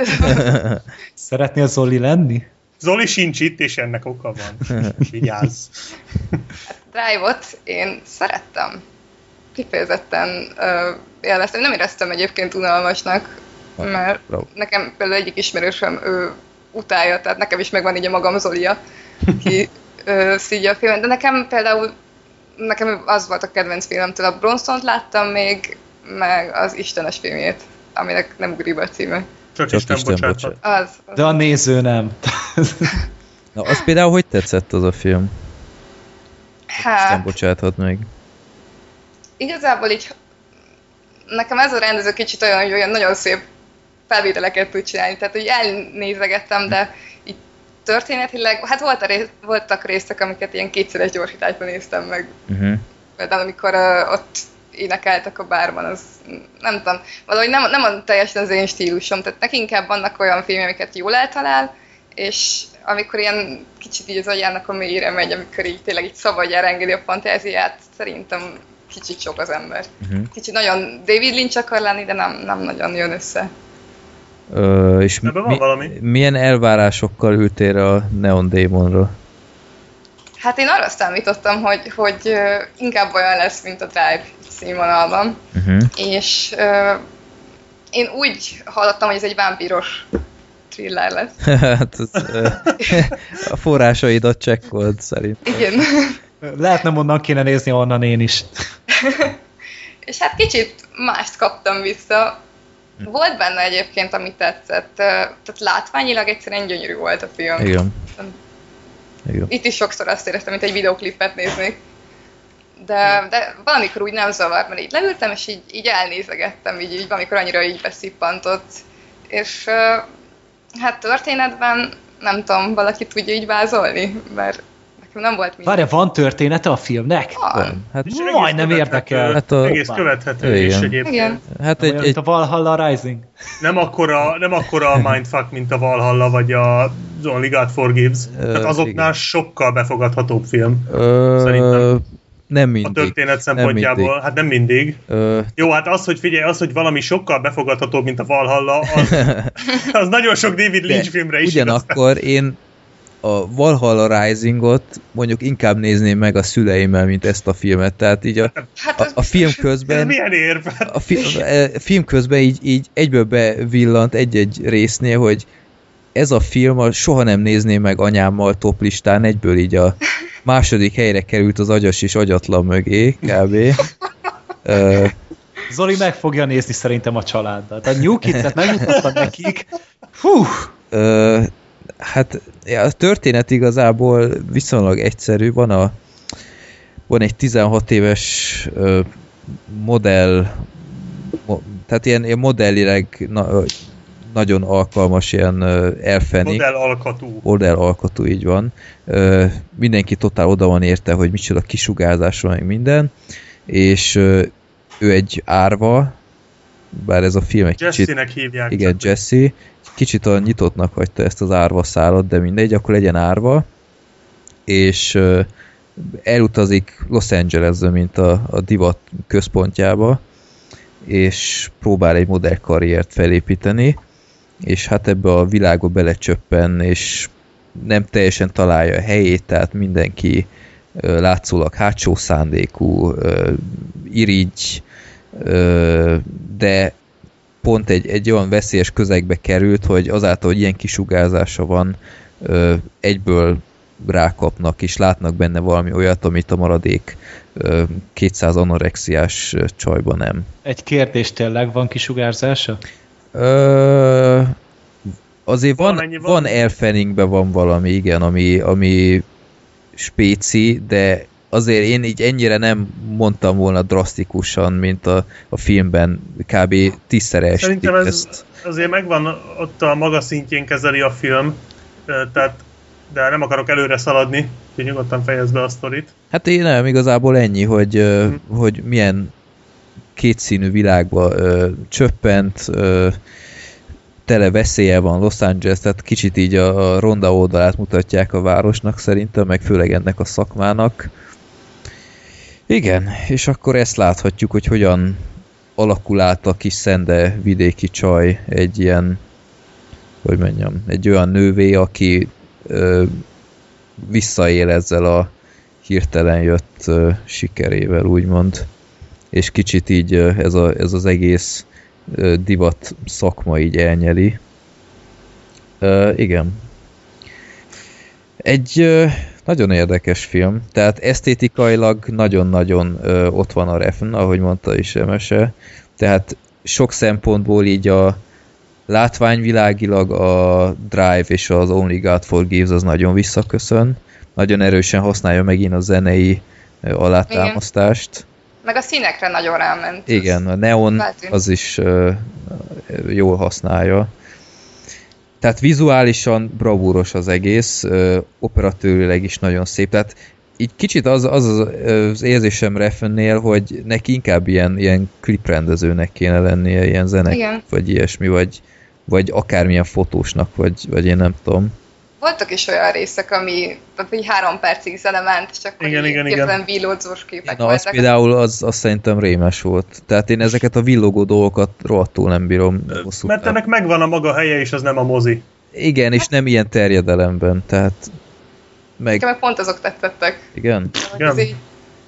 S5: <laughs>
S4: Szeretnél Zoli lenni?
S3: Zoli sincs itt, és ennek oka van. <laughs> Vigyázz.
S5: Drive-ot én szerettem. Kifejezetten ö, élveztem. Nem éreztem egyébként unalmasnak, mert
S2: bravo.
S5: nekem például egyik ismerősöm ő utálja, tehát nekem is megvan így a magam Zolia, ki <laughs> ö, szígya a filmet, de nekem például nekem az volt a kedvenc filmtől, a Bronson-t láttam még, meg az Istenes filmjét, aminek nem ugrik be a címe.
S3: Csak,
S2: Csak
S3: Isten,
S2: Isten
S3: bocsánat.
S2: bocsánat.
S5: Az, az.
S4: De a néző nem. <laughs>
S2: Na, az például hogy tetszett az a film? Isten
S5: Hát,
S2: bocsáthat meg.
S5: igazából így nekem ez a rendező kicsit olyan, hogy olyan nagyon szép felvételeket tud csinálni, tehát hogy elnézegettem, de így történetileg, hát volt a rész, voltak részek, amiket ilyen kétszeres gyorsításban néztem meg,
S2: Uh-huh.
S5: például amikor uh, ott énekeltek a bárban, az nem tudom, valahogy nem, nem a teljesen az én stílusom, tehát neki inkább vannak olyan filmek, amiket jól eltalál, és amikor ilyen kicsit így az agyának a mélyre megy, amikor így tényleg így szabadjára engedi a fantáziát, szerintem kicsit sok az ember.
S2: Uh-huh.
S5: Kicsit nagyon David Lynch akar lenni, de nem, nem nagyon jön össze.
S2: Ö, és
S3: Ebben van valami.
S2: milyen elvárásokkal ültél a Neon Demonra?
S5: Hát én arra számítottam, hogy, hogy inkább olyan lesz, mint a Drive. Színvonalban.
S2: Uh-huh.
S5: És uh, én úgy hallottam, hogy ez egy vámpíros thriller lesz. <laughs>
S2: hát ez, ö, <laughs> a forrásaidat csekkold szerint.
S5: Igen.
S4: Lehetne onnan kéne nézni onnan én is. <laughs>
S5: És hát kicsit mást kaptam vissza. Volt benne egyébként, ami tetszett. Ö, Tehát látványilag egyszerűen gyönyörű volt a film.
S2: Igen. Igen.
S5: Itt is sokszor azt éreztem, mint egy videoklipet néznék. De, de valamikor úgy nem zavart, mert így leültem, és így, így elnézegettem, így, így valamikor annyira így beszippantott. És hát történetben nem tudom, valaki tudja így vázolni, mert nekem nem volt minden.
S4: Várja, van története a filmnek?
S5: Van.
S2: Hát,
S4: Majdnem
S3: követhető.
S4: érdekel.
S2: Hát a-
S3: egész követhető
S2: Igen.
S3: is egyébként.
S5: Igen.
S2: hát
S4: Egy,
S2: egy,
S4: a Valhalla Rising?
S3: Nem akkora, nem akkora a mindfuck, mint a Valhalla, vagy a Only God Forgives. Tehát azoknál
S2: igen.
S3: sokkal befogadhatóbb film.
S2: ö,
S3: Szerintem.
S2: Nem
S3: A
S2: mindig.
S3: történet szempontjából.
S2: mindig.
S3: hát nem mindig.
S2: Ö,
S3: Jó, hát az, hogy figyelj, az, hogy valami sokkal befogadhatóbb, mint a Valhalla, az, <laughs> az nagyon sok David Lynch filmre is igaz.
S2: ugyanakkor én a Valhalla Risingot mondjuk inkább nézném meg a szüleimmel, mint ezt a filmet. Tehát így a,
S5: Hát
S2: a, a film közben
S3: milyen érv?
S2: a, fi, a film közben így, így egyből bevillant egy-egy résznél, hogy ez a film a soha nem nézném meg anyámmal top listán, egyből így a második helyre került az agyas és agyatlan mögé, kb. <laughs>
S4: Zoli meg fogja nézni szerintem a családdal. Tehát New Kids-et megmutatta nekik. Hú!
S2: Hát ja, a történet igazából viszonylag egyszerű. Van, a, van egy 16 éves ö, modell, mo, tehát ilyen, ilyen modellileg na, ö, nagyon alkalmas ilyen ö, elfenik.
S3: Modell alkatú.
S2: Modell így van. Mindenki totál oda van érte, hogy micsoda kisugárzás van, meg minden. És ő egy árva, bár ez a film egy kicsit...
S3: Jesse-nek hívják.
S2: Igen. Jesse. Kicsit olyan nyitottnak hagyta ezt az árva szállat, de mindegy, akkor legyen árva. És elutazik Los Angelesbe, mint a, a divat központjába, és próbál egy modellkarriert felépíteni, és hát ebbe a világba belecsöppen, és nem teljesen találja a helyét, tehát mindenki látszólag hátsó szándékú, irigy, de pont egy, egy olyan veszélyes közegbe került, hogy azáltal, hogy ilyen kisugárzása van, egyből rákapnak, és látnak benne valami olyat, amit a maradék ö, 200 anorexiás csajban nem.
S4: Egy kérdés tényleg van kisugárzása?
S2: Ö, azért van, van,
S3: van.
S2: elfeningben van valami, igen, ami, ami spéci, de azért én így ennyire nem mondtam volna drasztikusan, mint a, a filmben kb. tízszer estik
S3: Szerintem ez
S2: ezt.
S3: azért megvan, ott a maga szintjén kezeli a film, tehát de nem akarok előre szaladni, úgyhogy nyugodtan fejezd be a sztorit.
S2: Hát én nem, igazából ennyi, hogy,
S3: Hm.
S2: hogy milyen kétszínű világba ö, csöppent, ö, tele veszélye van Los Angeles, tehát kicsit így a, a ronda oldalát mutatják a városnak szerintem, meg főleg ennek a szakmának. Igen, és akkor ezt láthatjuk, hogy hogyan alakul át a kis szende vidéki csaj egy ilyen, hogy mondjam, egy olyan nővé, aki ö, visszaél ezzel a hirtelen jött ö, sikerével, úgymond. És kicsit így ez, a, ez az egész divat szakma így elnyeli. Ö, igen. Egy ö, nagyon érdekes film, tehát esztétikailag nagyon-nagyon ö, ott van a refn, ahogy mondta is Emese, tehát sok szempontból így a látványvilágilag a Drive és az Only God Forgives az nagyon visszaköszön, nagyon erősen használja megint a zenei alátámasztást.
S5: Meg a színekre nagyon ráment.
S2: Igen, a neon
S5: Feltűnt.
S2: az is ö, jól használja. Tehát vizuálisan bravúros az egész, ö, operatőrileg is nagyon szép. Tehát így kicsit az az, az, az érzésem Refennél, hogy neki inkább ilyen, ilyen kliprendezőnek kéne lennie, ilyen zenek,
S5: Igen.
S2: vagy ilyesmi, vagy, vagy akármilyen fotósnak, vagy, vagy én nem tudom.
S5: Voltak is olyan részek, ami tehát így három percig zene ment, és akkor
S3: Igen,
S5: így
S3: igen, igen.
S5: villódzós képek
S2: Na, az
S5: voltak.
S2: például az, az szerintem rémes volt. Tehát én ezeket a villogó dolgokat rohadtul nem bírom hosszú
S3: Mert ennek megvan a maga helye, és az nem a mozi.
S2: Igen, és nem ilyen terjedelemben, tehát meg,
S5: Nekem meg pont azok tetszettek.
S2: igen.
S3: Igen.
S5: így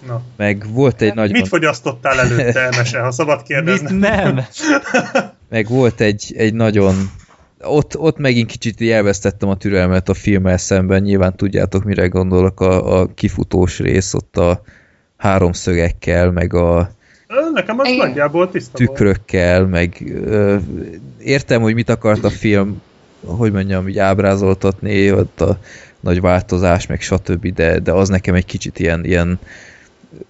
S3: Na.
S2: Meg volt egy nagy...
S3: Mit fogyasztottál előtte, Mese, ha szabad kérdezni?
S4: Mit nem? <laughs>
S2: meg volt egy, egy nagyon... Ott, ott megint kicsit elvesztettem a türelmet a filmmel szemben, nyilván tudjátok, mire gondolok a, a kifutós rész, ott a háromszögekkel, meg a
S3: Nekem az nagyjából tiszta
S2: tükrökkel, volt. meg ö, értem, hogy mit akart a film, hogy mondjam, így ábrázoltatni, ott a nagy változás, meg stb., de, de az nekem egy kicsit ilyen, ilyen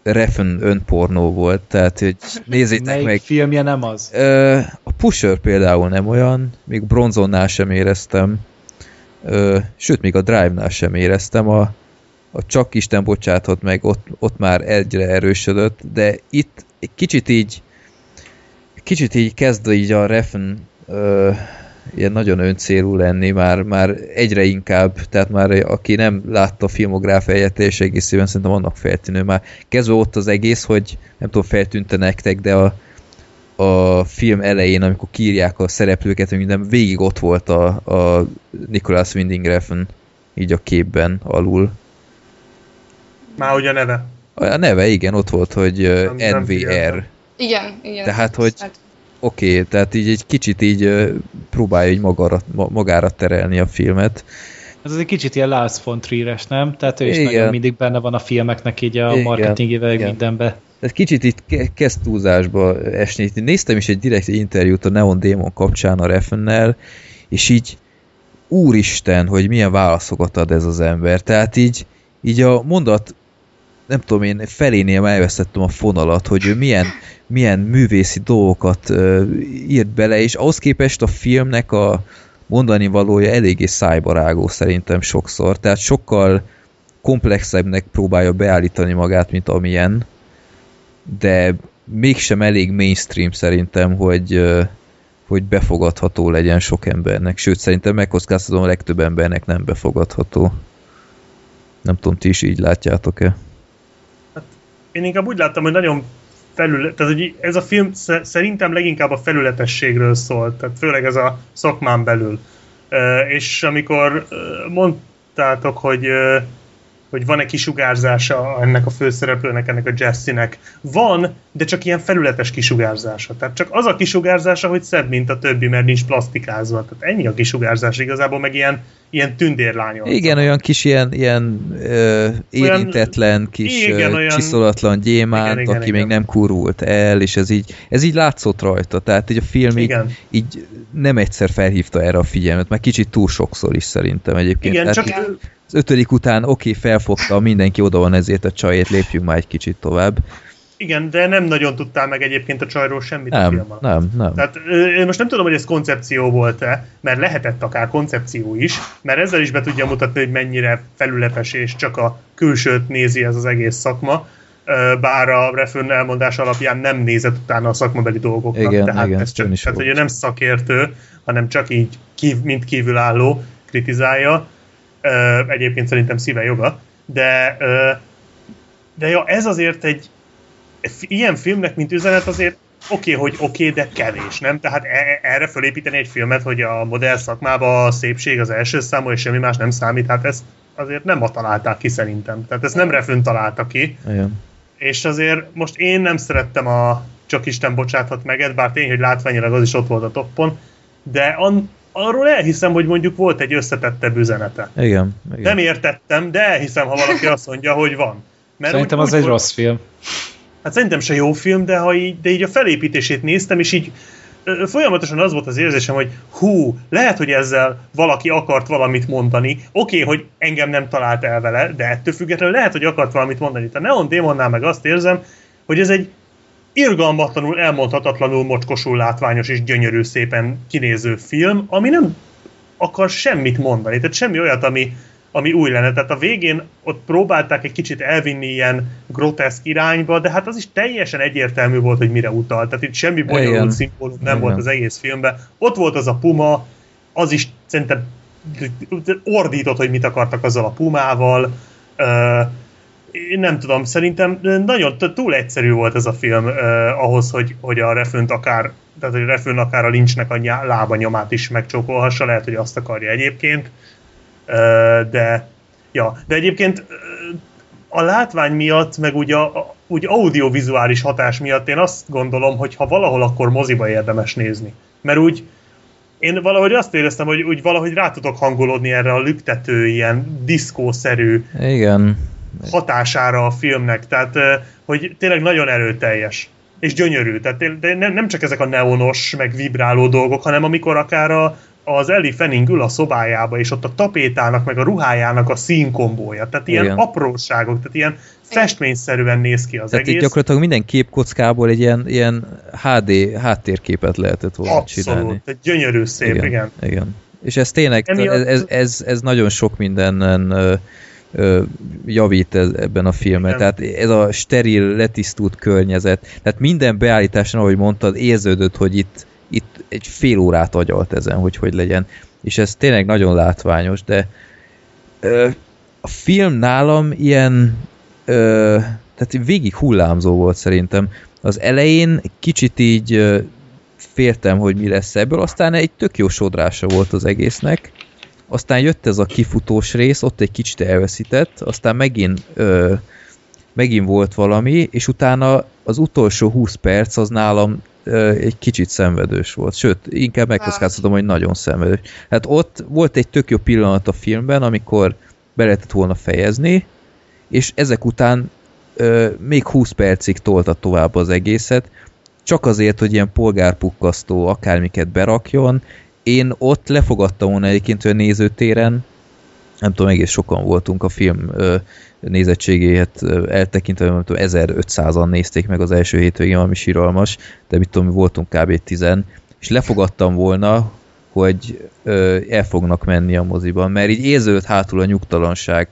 S2: refen önpornó volt, tehát hogy nézzétek
S4: Melyik
S2: meg.
S4: filmje nem az?
S2: Ö, a Pusher például nem olyan, még Bronzonnál sem éreztem, ö, sőt, még a Drive-nál sem éreztem, a, a Csak Isten bocsáthat meg, ott, ott már egyre erősödött, de itt egy kicsit így kicsit így kezd így a refen ö, ilyen nagyon öncélú lenni, már, már egyre inkább, tehát már aki nem látta a filmográfiáját és egészében szerintem annak feltűnő. Már kezdve ott az egész, hogy nem tudom, feltűnte nektek, de a, a film elején, amikor kírják a szereplőket, minden végig ott volt a, a Nicholas Winding Refn így a képben alul.
S3: Már ugye a neve.
S2: A neve, igen, ott volt, hogy nem, NVR. Nem
S5: igen, igen.
S2: Tehát, hogy hát oké, okay, tehát így egy kicsit így próbálja így magára, magára terelni a filmet.
S4: Ez az egy kicsit ilyen Lars von Trier-es, nem? Tehát ő is igen. nagyon mindig benne van a filmeknek így a marketingével mindenbe.
S2: Tehát kicsit itt kezd túlzásba esni. Néztem is egy direkt interjút a Neon Demon kapcsán a Refennel, és így úristen, hogy milyen válaszokat ad ez az ember. Tehát így, így a mondat nem tudom én, felénél elvesztettem a fonalat, hogy ő milyen, milyen művészi dolgokat uh, írt bele, és ahhoz képest a filmnek a mondani valója eléggé szájbarágó szerintem sokszor, tehát sokkal komplexebbnek próbálja beállítani magát, mint amilyen, de mégsem elég mainstream szerintem, hogy, hogy befogadható legyen sok embernek, sőt szerintem megkockáztatom a legtöbb embernek nem befogadható. Nem tudom, ti is így látjátok-e?
S3: Én inkább úgy láttam, hogy nagyon felület, tehát hogy ez a film szerintem leginkább a felületességről szól, tehát főleg ez a szakmán belül. És amikor mondtátok, hogy hogy van-e kisugárzása ennek a főszereplőnek, ennek a Jesse-nek. Van, de csak ilyen felületes kisugárzása. Tehát csak az a kisugárzása, hogy szebb, mint a többi, mert nincs plastikázva. Tehát ennyi a kisugárzás igazából, meg ilyen, ilyen tündérlány.
S2: Igen, olyan kis ilyen, ilyen ö, érintetlen, olyan, kis igen, ö, olyan, csiszolatlan gyémánt, igen, igen, aki igen. még nem kurult el, és ez így, ez így látszott rajta. Tehát így a film így, így nem egyszer felhívta erre a figyelmet, mert kicsit túl sokszor is szerintem egyébként.
S3: Igen,
S2: Tehát
S3: csak
S2: így, az ötödik után oké, okay, felfogta, mindenki oda van ezért a csajét, lépjünk már egy kicsit tovább.
S3: Igen, de nem nagyon tudtál meg egyébként a csajról semmit
S2: nem,
S3: a film
S2: alatt. Nem, nem.
S3: Tehát én most nem tudom, hogy ez koncepció volt-e, mert lehetett akár koncepció is, mert ezzel is be tudja mutatni, hogy mennyire felületes és csak a külsőt nézi ez az egész szakma, bár a Refön elmondás alapján nem nézett utána a szakmabeli dolgoknak.
S2: Igen,
S3: tehát
S2: igen,
S3: ez csak, tehát, hogy nem szakértő, hanem csak így kív, mint kívülálló kritizálja egyébként szerintem szíve joga, de, de ja, ez azért egy ilyen filmnek, mint üzenet azért oké, okay, hogy oké, okay, de kevés, nem? Tehát e- erre fölépíteni egy filmet, hogy a modell szakmában a szépség az első számú, és semmi más nem számít, hát ezt azért nem ma találták ki szerintem. Tehát ezt nem refön találta ki.
S2: Igen.
S3: És azért most én nem szerettem a Csak Isten bocsáthat meged, bár tény, hogy látványilag az is ott volt a toppon, de an, arról elhiszem, hogy mondjuk volt egy összetettebb üzenete.
S2: Igen, igen.
S3: Nem értettem, de elhiszem, ha valaki azt mondja, hogy van.
S4: Mert szerintem úgy, az úgy, egy volt, rossz film.
S3: Hát szerintem se jó film, de, ha így, de így a felépítését néztem, és így folyamatosan az volt az érzésem, hogy hú, lehet, hogy ezzel valaki akart valamit mondani. Oké, okay, hogy engem nem talált el vele, de ettől függetlenül lehet, hogy akart valamit mondani. A Neon Demonnál meg azt érzem, hogy ez egy irgalmatlanul, elmondhatatlanul mocskosul látványos és gyönyörű szépen kinéző film, ami nem akar semmit mondani, tehát semmi olyat, ami, ami új lenne. Tehát a végén ott próbálták egy kicsit elvinni ilyen groteszk irányba, de hát az is teljesen egyértelmű volt, hogy mire utal. Tehát itt semmi bonyolult szimbólum nem Igen. volt az egész filmben. Ott volt az a puma, az is szerintem ordított, hogy mit akartak azzal a pumával. Uh, én nem tudom, szerintem nagyon túl egyszerű volt ez a film eh, ahhoz, hogy, hogy a refönt akár, tehát hogy a refön akár a lincsnek a nyá, lába nyomát is megcsókolhassa, lehet, hogy azt akarja egyébként, eh, de ja, de egyébként a látvány miatt, meg úgy, a, úgy audiovizuális hatás miatt én azt gondolom, hogy ha valahol, akkor moziba érdemes nézni. Mert úgy, én valahogy azt éreztem, hogy úgy valahogy rá tudok hangolódni erre a lüktető, ilyen diszkószerű
S2: Igen.
S3: Hatására a filmnek. Tehát, hogy tényleg nagyon erőteljes. És gyönyörű. Tehát de nem csak ezek a neonos, meg vibráló dolgok, hanem amikor akár a, az Ellie Fanning ül a szobájába, és ott a tapétának, meg a ruhájának a színkombója. Tehát ilyen Igen. apróságok, tehát ilyen festményszerűen néz ki az
S2: tehát
S3: egész.
S2: itt gyakorlatilag minden képkockából egy ilyen, ilyen HD háttérképet lehetett volna
S3: Abszolút,
S2: csinálni.
S3: Abszolút, gyönyörű szép, igen. igen.
S2: igen. És ez tényleg, Emiatt... ez, ez, ez, ez nagyon sok mindenen javít ez, ebben a filmben. Igen. Tehát ez a steril, letisztult környezet. Tehát minden beállításon, ahogy mondtad, érződött, hogy itt, itt egy fél órát agyalt ezen, hogy hogy legyen. És ez tényleg nagyon látványos, de ö, a film nálam ilyen ö, tehát végig hullámzó volt szerintem. Az elején kicsit így féltem, hogy mi lesz ebből, aztán egy tök jó sodrása volt az egésznek, aztán jött ez a kifutós rész, ott egy kicsit elveszített, aztán megint ö, megint volt valami, és utána az utolsó 20 perc az nálam ö, egy kicsit szenvedős volt, sőt, inkább megkockáztatom, hogy nagyon szenvedős. Hát ott volt egy tök jó pillanat a filmben, amikor be lehetett volna fejezni, és ezek után ö, még 20 percig tolta tovább az egészet, csak azért, hogy ilyen polgárpukkasztó akármiket berakjon. Én ott lefogadtam volna egyébként, hogy a nézőtéren, nem tudom, egész sokan voltunk a film ö, nézettségéhet eltekintve, nem tudom, 1500-an nézték meg az első hétvégén, ami síralmas, de mit tudom, mi voltunk kb. 10 és lefogadtam volna, hogy ö, el fognak menni a moziban, mert így érződött hátul a nyugtalanság,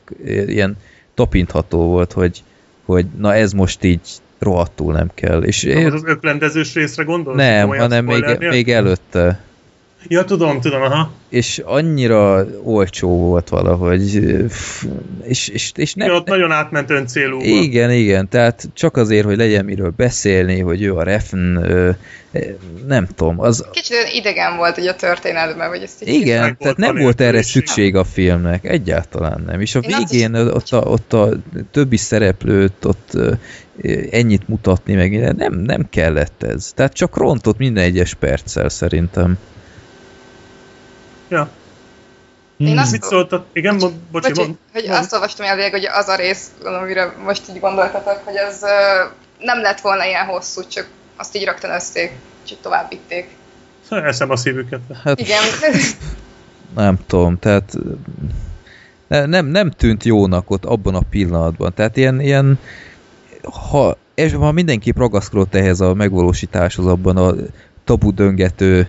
S2: ilyen tapintható volt, hogy, hogy na ez most így rohadtul nem kell. És
S3: én... Az öklendezős részre gondolsz?
S2: Nem, hanem még, még előtte.
S3: Ja, tudom, tudom, aha.
S2: És annyira olcsó volt valahogy, és, és, és
S3: nem... Ja, ott nagyon átment öncélú.
S2: Igen, igen, tehát csak azért, hogy legyen miről beszélni, hogy ő a refn, nem tudom, az...
S5: Kicsit idegen volt hogy a történetben, vagy ezt
S2: így Igen, tehát nem volt erre szükség a filmnek, egyáltalán nem. És a Én végén is... ott, a, ott a többi szereplőt ott ennyit mutatni, meg nem, nem kellett ez. Tehát csak rontott minden egyes perccel szerintem.
S3: Ja. Én hmm. azt, Mit szóltat? Igen, bocs, bocsi, bocsi mond,
S5: hogy mond. azt olvastam elvileg, hogy az a rész, amire most így gondoltatok, hogy az uh, nem lett volna ilyen hosszú, csak azt így rögtönözték, és tovább vitték.
S3: Eszem a szívüket.
S5: Hát, Igen. <laughs>
S2: nem tudom, tehát nem, nem tűnt jónak ott abban a pillanatban. Tehát ilyen, ilyen ha, és ha mindenképp ragaszkodott ehhez a megvalósításhoz abban a tabu döngető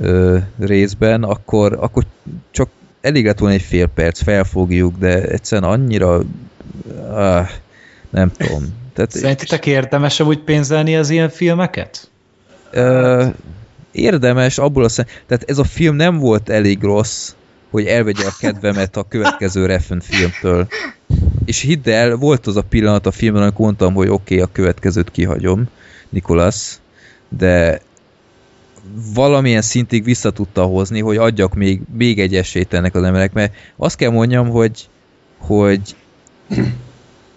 S2: ö, részben, akkor, akkor csak elég lett volna egy fél perc, felfogjuk, de egyszerűen annyira ah, nem tudom.
S4: Tehát, Szerintetek érdemes úgy pénzelni az ilyen filmeket?
S2: Ö, érdemes, abból a szem... Tehát ez a film nem volt elég rossz, hogy elvegye a kedvemet a következő Refn filmtől. És hidd el, volt az a pillanat a filmben, amikor mondtam, hogy oké, okay, a következőt kihagyom, Nikolas, de valamilyen szintig vissza tudta hozni, hogy adjak még, még egy esélyt ennek az emberek, mert azt kell mondjam, hogy, hogy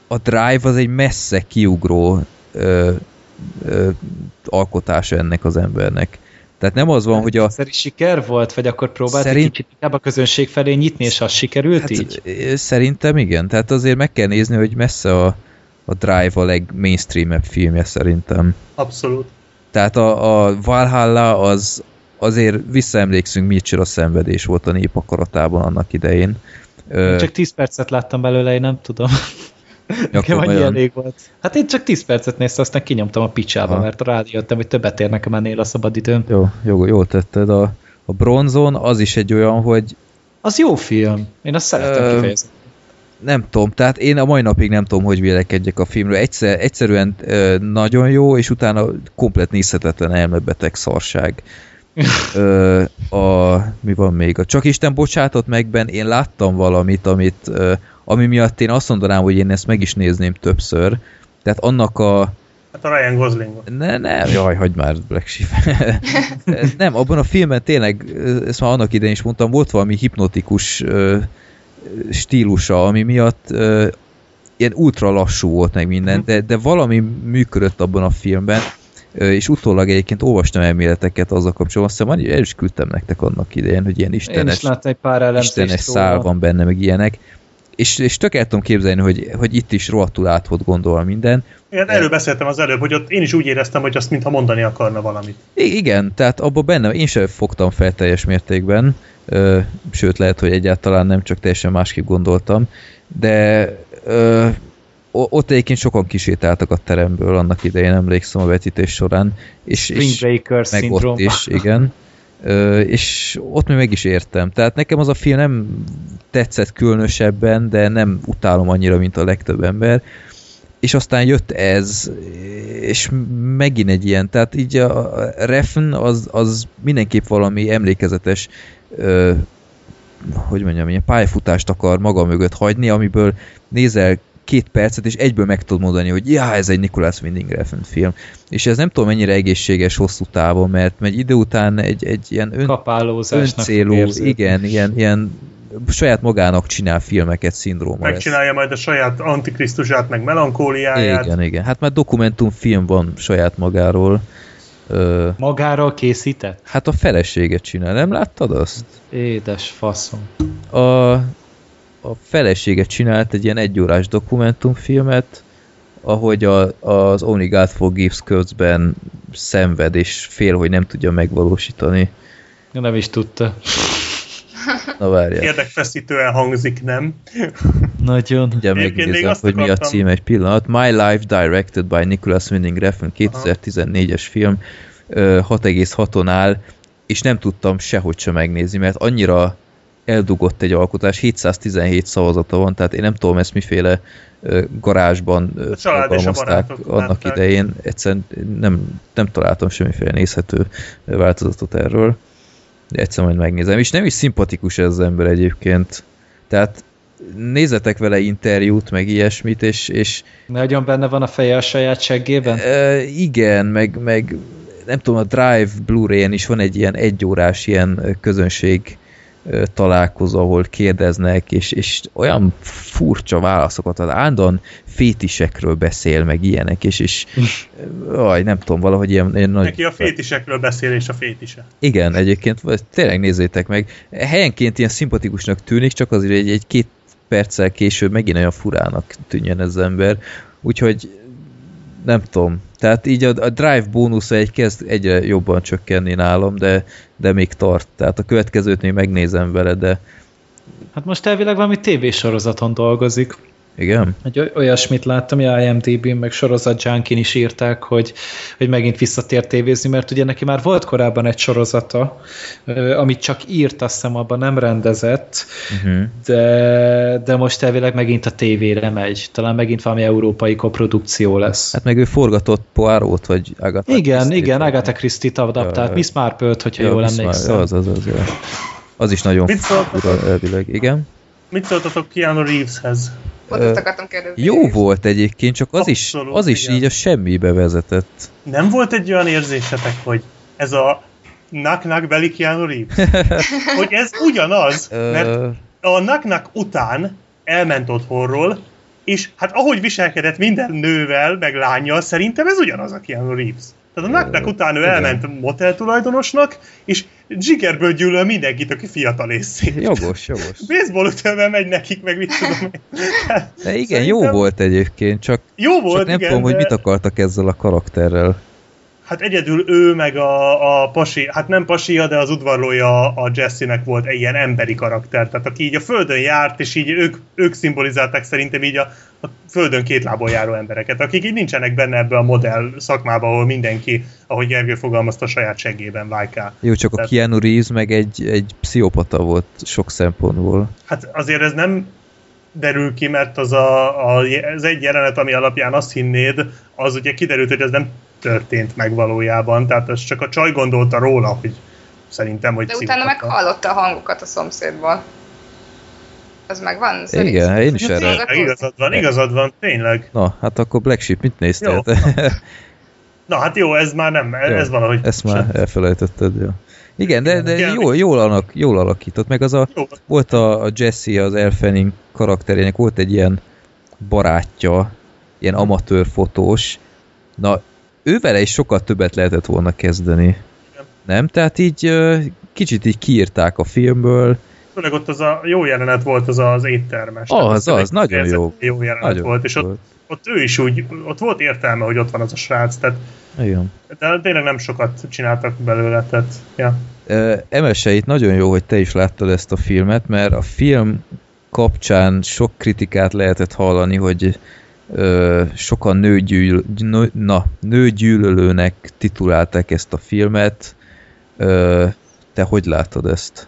S2: a Drive az egy messze kiugró ö, ö, alkotása ennek az embernek. Tehát nem az van, hát, hogy a...
S4: Szerint siker volt, vagy akkor próbált Szerint... kicsit inkább a közönség felé nyitni, és az sikerült hát, így?
S2: Szerintem igen. Tehát azért meg kell nézni, hogy messze a, a Drive a legmainstreamebb filmje szerintem.
S3: Abszolút.
S2: Tehát a, a Valhalla az azért visszaemlékszünk, micsoda szenvedés volt a nép akaratában annak idején.
S4: Én csak 10 percet láttam belőle, én nem tudom. Nekem annyi olyan... elég volt. Hát én csak 10 percet néztem, aztán kinyomtam a picsába, ha. mert rájöttem, hogy többet ér nekem ennél a szabadidőm.
S2: Jó, jó, jó tetted. A, a bronzon az is egy olyan, hogy...
S4: Az jó film. Én azt szeretem Ö... kifejezni
S2: nem tudom, tehát én a mai napig nem tudom, hogy vélekedjek a filmről. Egyszer, egyszerűen ö, nagyon jó, és utána komplet nézhetetlen elmebeteg szarság. <laughs> ö, a, mi van még? A Csak Isten bocsátott megben én láttam valamit, amit, ö, ami miatt én azt mondanám, hogy én ezt meg is nézném többször. Tehát annak a
S3: Hát a Ryan Gosling.
S2: Ne, ne, jaj, hagyd már Black Sheep. <laughs> nem, abban a filmben tényleg, ezt már annak idején is mondtam, volt valami hipnotikus stílusa, ami miatt ilyen ultra lassú volt meg minden, de, de valami működött abban a filmben, és utólag egyébként olvastam elméleteket azzal kapcsolatban, azt hiszem, el is küldtem nektek annak idején, hogy ilyen istenes,
S4: egy pár
S2: istenes szál van benne, meg ilyenek. És, és tök el tudom képzelni, hogy, hogy itt is rohadtul át volt gondolva minden.
S3: Igen, erről beszéltem az előbb, hogy ott én is úgy éreztem, hogy azt mintha mondani akarna valamit.
S2: I- igen, tehát abban benne én sem fogtam fel teljes mértékben, ö, sőt lehet, hogy egyáltalán nem csak teljesen másképp gondoltam, de ö, ott egyébként sokan kisétáltak a teremből annak idején, emlékszem a vetítés során. És,
S4: és meg
S2: ott is, igen. Ö, és ott még meg is értem. Tehát nekem az a film nem tetszett különösebben, de nem utálom annyira, mint a legtöbb ember. És aztán jött ez, és megint egy ilyen, tehát így a refn az, az mindenképp valami emlékezetes ö, hogy mondjam, ilyen pályafutást akar maga mögött hagyni, amiből nézel két percet, és egyből meg tudod mondani, hogy ja, ez egy Nicholas Winding Refn film. És ez nem tudom mennyire egészséges hosszú távon, mert egy idő után egy, egy ilyen ön, öncélú, igen, ilyen, ilyen saját magának csinál filmeket szindróma
S3: Megcsinálja lesz. majd a saját antikrisztusát, meg melankóliáját.
S2: Igen, igen. Hát már dokumentumfilm van saját magáról.
S4: Magáról készített?
S2: Hát a feleséget csinál, nem láttad azt?
S4: Édes faszom.
S2: A, a felesége csinált egy ilyen egyórás dokumentumfilmet, ahogy a, az Only God Forgives közben szenved, és fél, hogy nem tudja megvalósítani.
S4: Ja, nem is tudta.
S2: Na várjál.
S3: Érdekfeszítően hangzik, nem?
S2: Nagyon. Ugye megnézem, hogy mi a cím egy pillanat. My Life Directed by Nicholas Winding Refn 2014-es film 6,6-on áll, és nem tudtam sehogy sem megnézni, mert annyira eldugott egy alkotás, 717 szavazata van, tehát én nem tudom ezt miféle garázsban alkalmazták annak látták. idején, egyszerűen nem, nem találtam semmiféle nézhető változatot erről, egyszer majd megnézem, és nem is szimpatikus ez az ember egyébként, tehát nézzetek vele interjút, meg ilyesmit, és... és
S4: Nagyon benne van a feje a saját seggében?
S2: E, igen, meg, meg nem tudom, a Drive Blu-ray-en is van egy ilyen egyórás ilyen közönség találkozó, ahol kérdeznek, és, és olyan furcsa válaszokat ad, állandóan fétisekről beszél, meg ilyenek, és, és <laughs> aj, nem tudom, valahogy ilyen, ilyen
S3: nagy... Neki a fétisekről beszél, és a fétise.
S2: Igen, egyébként, tényleg nézzétek meg. Helyenként ilyen szimpatikusnak tűnik, csak azért egy, egy két perccel később megint olyan furának tűnjön ez az ember. Úgyhogy nem tudom. Tehát így a, a drive bónusz egy kezd egyre jobban csökkenni nálam, de, de még tart. Tehát a következőt még megnézem vele, de...
S4: Hát most elvileg valami tévésorozaton dolgozik.
S2: Igen?
S4: Egy olyasmit láttam, hogy IMDb-n meg sorozat Junkin is írták, hogy, hogy megint visszatért tévézni, mert ugye neki már volt korábban egy sorozata, amit csak írt, azt hiszem abban nem rendezett, uh-huh. de, de most elvileg megint a tévére megy. Talán megint valami európai koprodukció lesz.
S2: Hát meg ő forgatott Poirot, vagy
S4: Agatha Igen, Christie igen, Agatha Christie-t adaptált, ja, Miss Marple-t, hogyha ja, jól emlékszem.
S2: Az, az, az, az, az is nagyon fura elvileg, igen.
S3: Mit szóltatok Keanu Reeveshez?
S5: Pont ezt akartam kérdezni.
S2: Jó volt egyébként, csak az Abszolút, is, az is így a semmibe vezetett.
S3: Nem volt egy olyan érzésetek, hogy ez a nak-nak beli Keanu Reeves? <laughs> hogy ez ugyanaz, mert a nak-nak után elment otthonról, és hát ahogy viselkedett minden nővel, meg lányjal, szerintem ez ugyanaz a Keanu Reeves. Tehát a Naknak után ő elment motel tulajdonosnak, és zsigerből gyűlöl mindenkit, aki fiatal és szép.
S2: Jogos, jogos.
S3: Baseball ütővel megy nekik, meg mit tudom én.
S2: De igen, Szerintem... jó volt egyébként, csak,
S3: jó volt,
S2: csak nem
S3: igen,
S2: tudom, de... hogy mit akartak ezzel a karakterrel.
S3: Hát egyedül ő meg a, a pasi, hát nem pasia, de az udvarlója a Jesse-nek volt egy ilyen emberi karakter. Tehát aki így a földön járt, és így ők, ők szimbolizálták szerintem így a, a földön két lábon járó embereket, akik így nincsenek benne ebbe a modell szakmába, ahol mindenki, ahogy Gergő fogalmazta, saját seggében vájkál.
S2: Jó, csak Tehát, a Keanu Reeves meg egy, egy pszichopata volt sok szempontból.
S3: Hát azért ez nem derül ki, mert az, a, a, az egy jelenet, ami alapján azt hinnéd, az ugye kiderült, hogy ez nem történt meg valójában, tehát ez csak a csaj gondolta róla, hogy szerintem, hogy
S5: De utána meg hallotta a hangokat a szomszédból. Ez megvan?
S2: Szerint? Igen, én is erre.
S3: Igazad van, igazad van, tényleg.
S2: Na, hát akkor Black Sheep mit néztél?
S3: Jó. <laughs> Na hát jó, ez már nem, jó, ez valahogy...
S2: Ezt már sem. elfelejtetted, jó. Igen, de, de jól, jól, alak, jól alakított, meg az a, jó. volt a, a Jesse, az Elfening karakterének volt egy ilyen barátja, ilyen amatőr fotós, na ővele is sokkal többet lehetett volna kezdeni. Nem? Tehát így kicsit így kiírták a filmből.
S3: Főleg ott az a jó jelenet volt az az éttermes.
S2: Az, az, az nagyon jó.
S3: Jó jelenet nagyon volt, és ott, ott ő is úgy, ott volt értelme, hogy ott van az a srác, tehát
S2: Igen.
S3: de tényleg nem sokat csináltak belőle, tehát, ja.
S2: Emese, itt nagyon jó, hogy te is láttad ezt a filmet, mert a film kapcsán sok kritikát lehetett hallani, hogy ö, sokan nőgyűl, nő, na, nőgyűlölőnek titulálták ezt a filmet. Ö, te hogy látod ezt?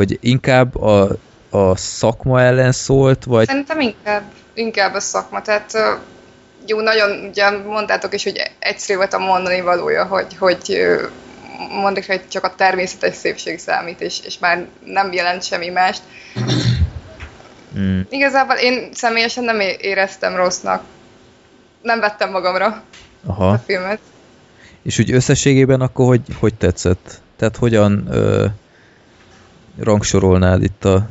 S2: Hogy inkább a, a szakma ellen szólt, vagy...
S5: Szerintem inkább, inkább a szakma, tehát jó, nagyon, ugye mondtátok is, hogy egyszerű volt a mondani valója, hogy, hogy mondjuk, hogy csak a természetes szépség számít, és, és már nem jelent semmi mást. Mm. Igazából én személyesen nem éreztem rossznak. Nem vettem magamra Aha. a filmet.
S2: És úgy összességében akkor hogy, hogy tetszett? Tehát hogyan ö, rangsorolnád itt a,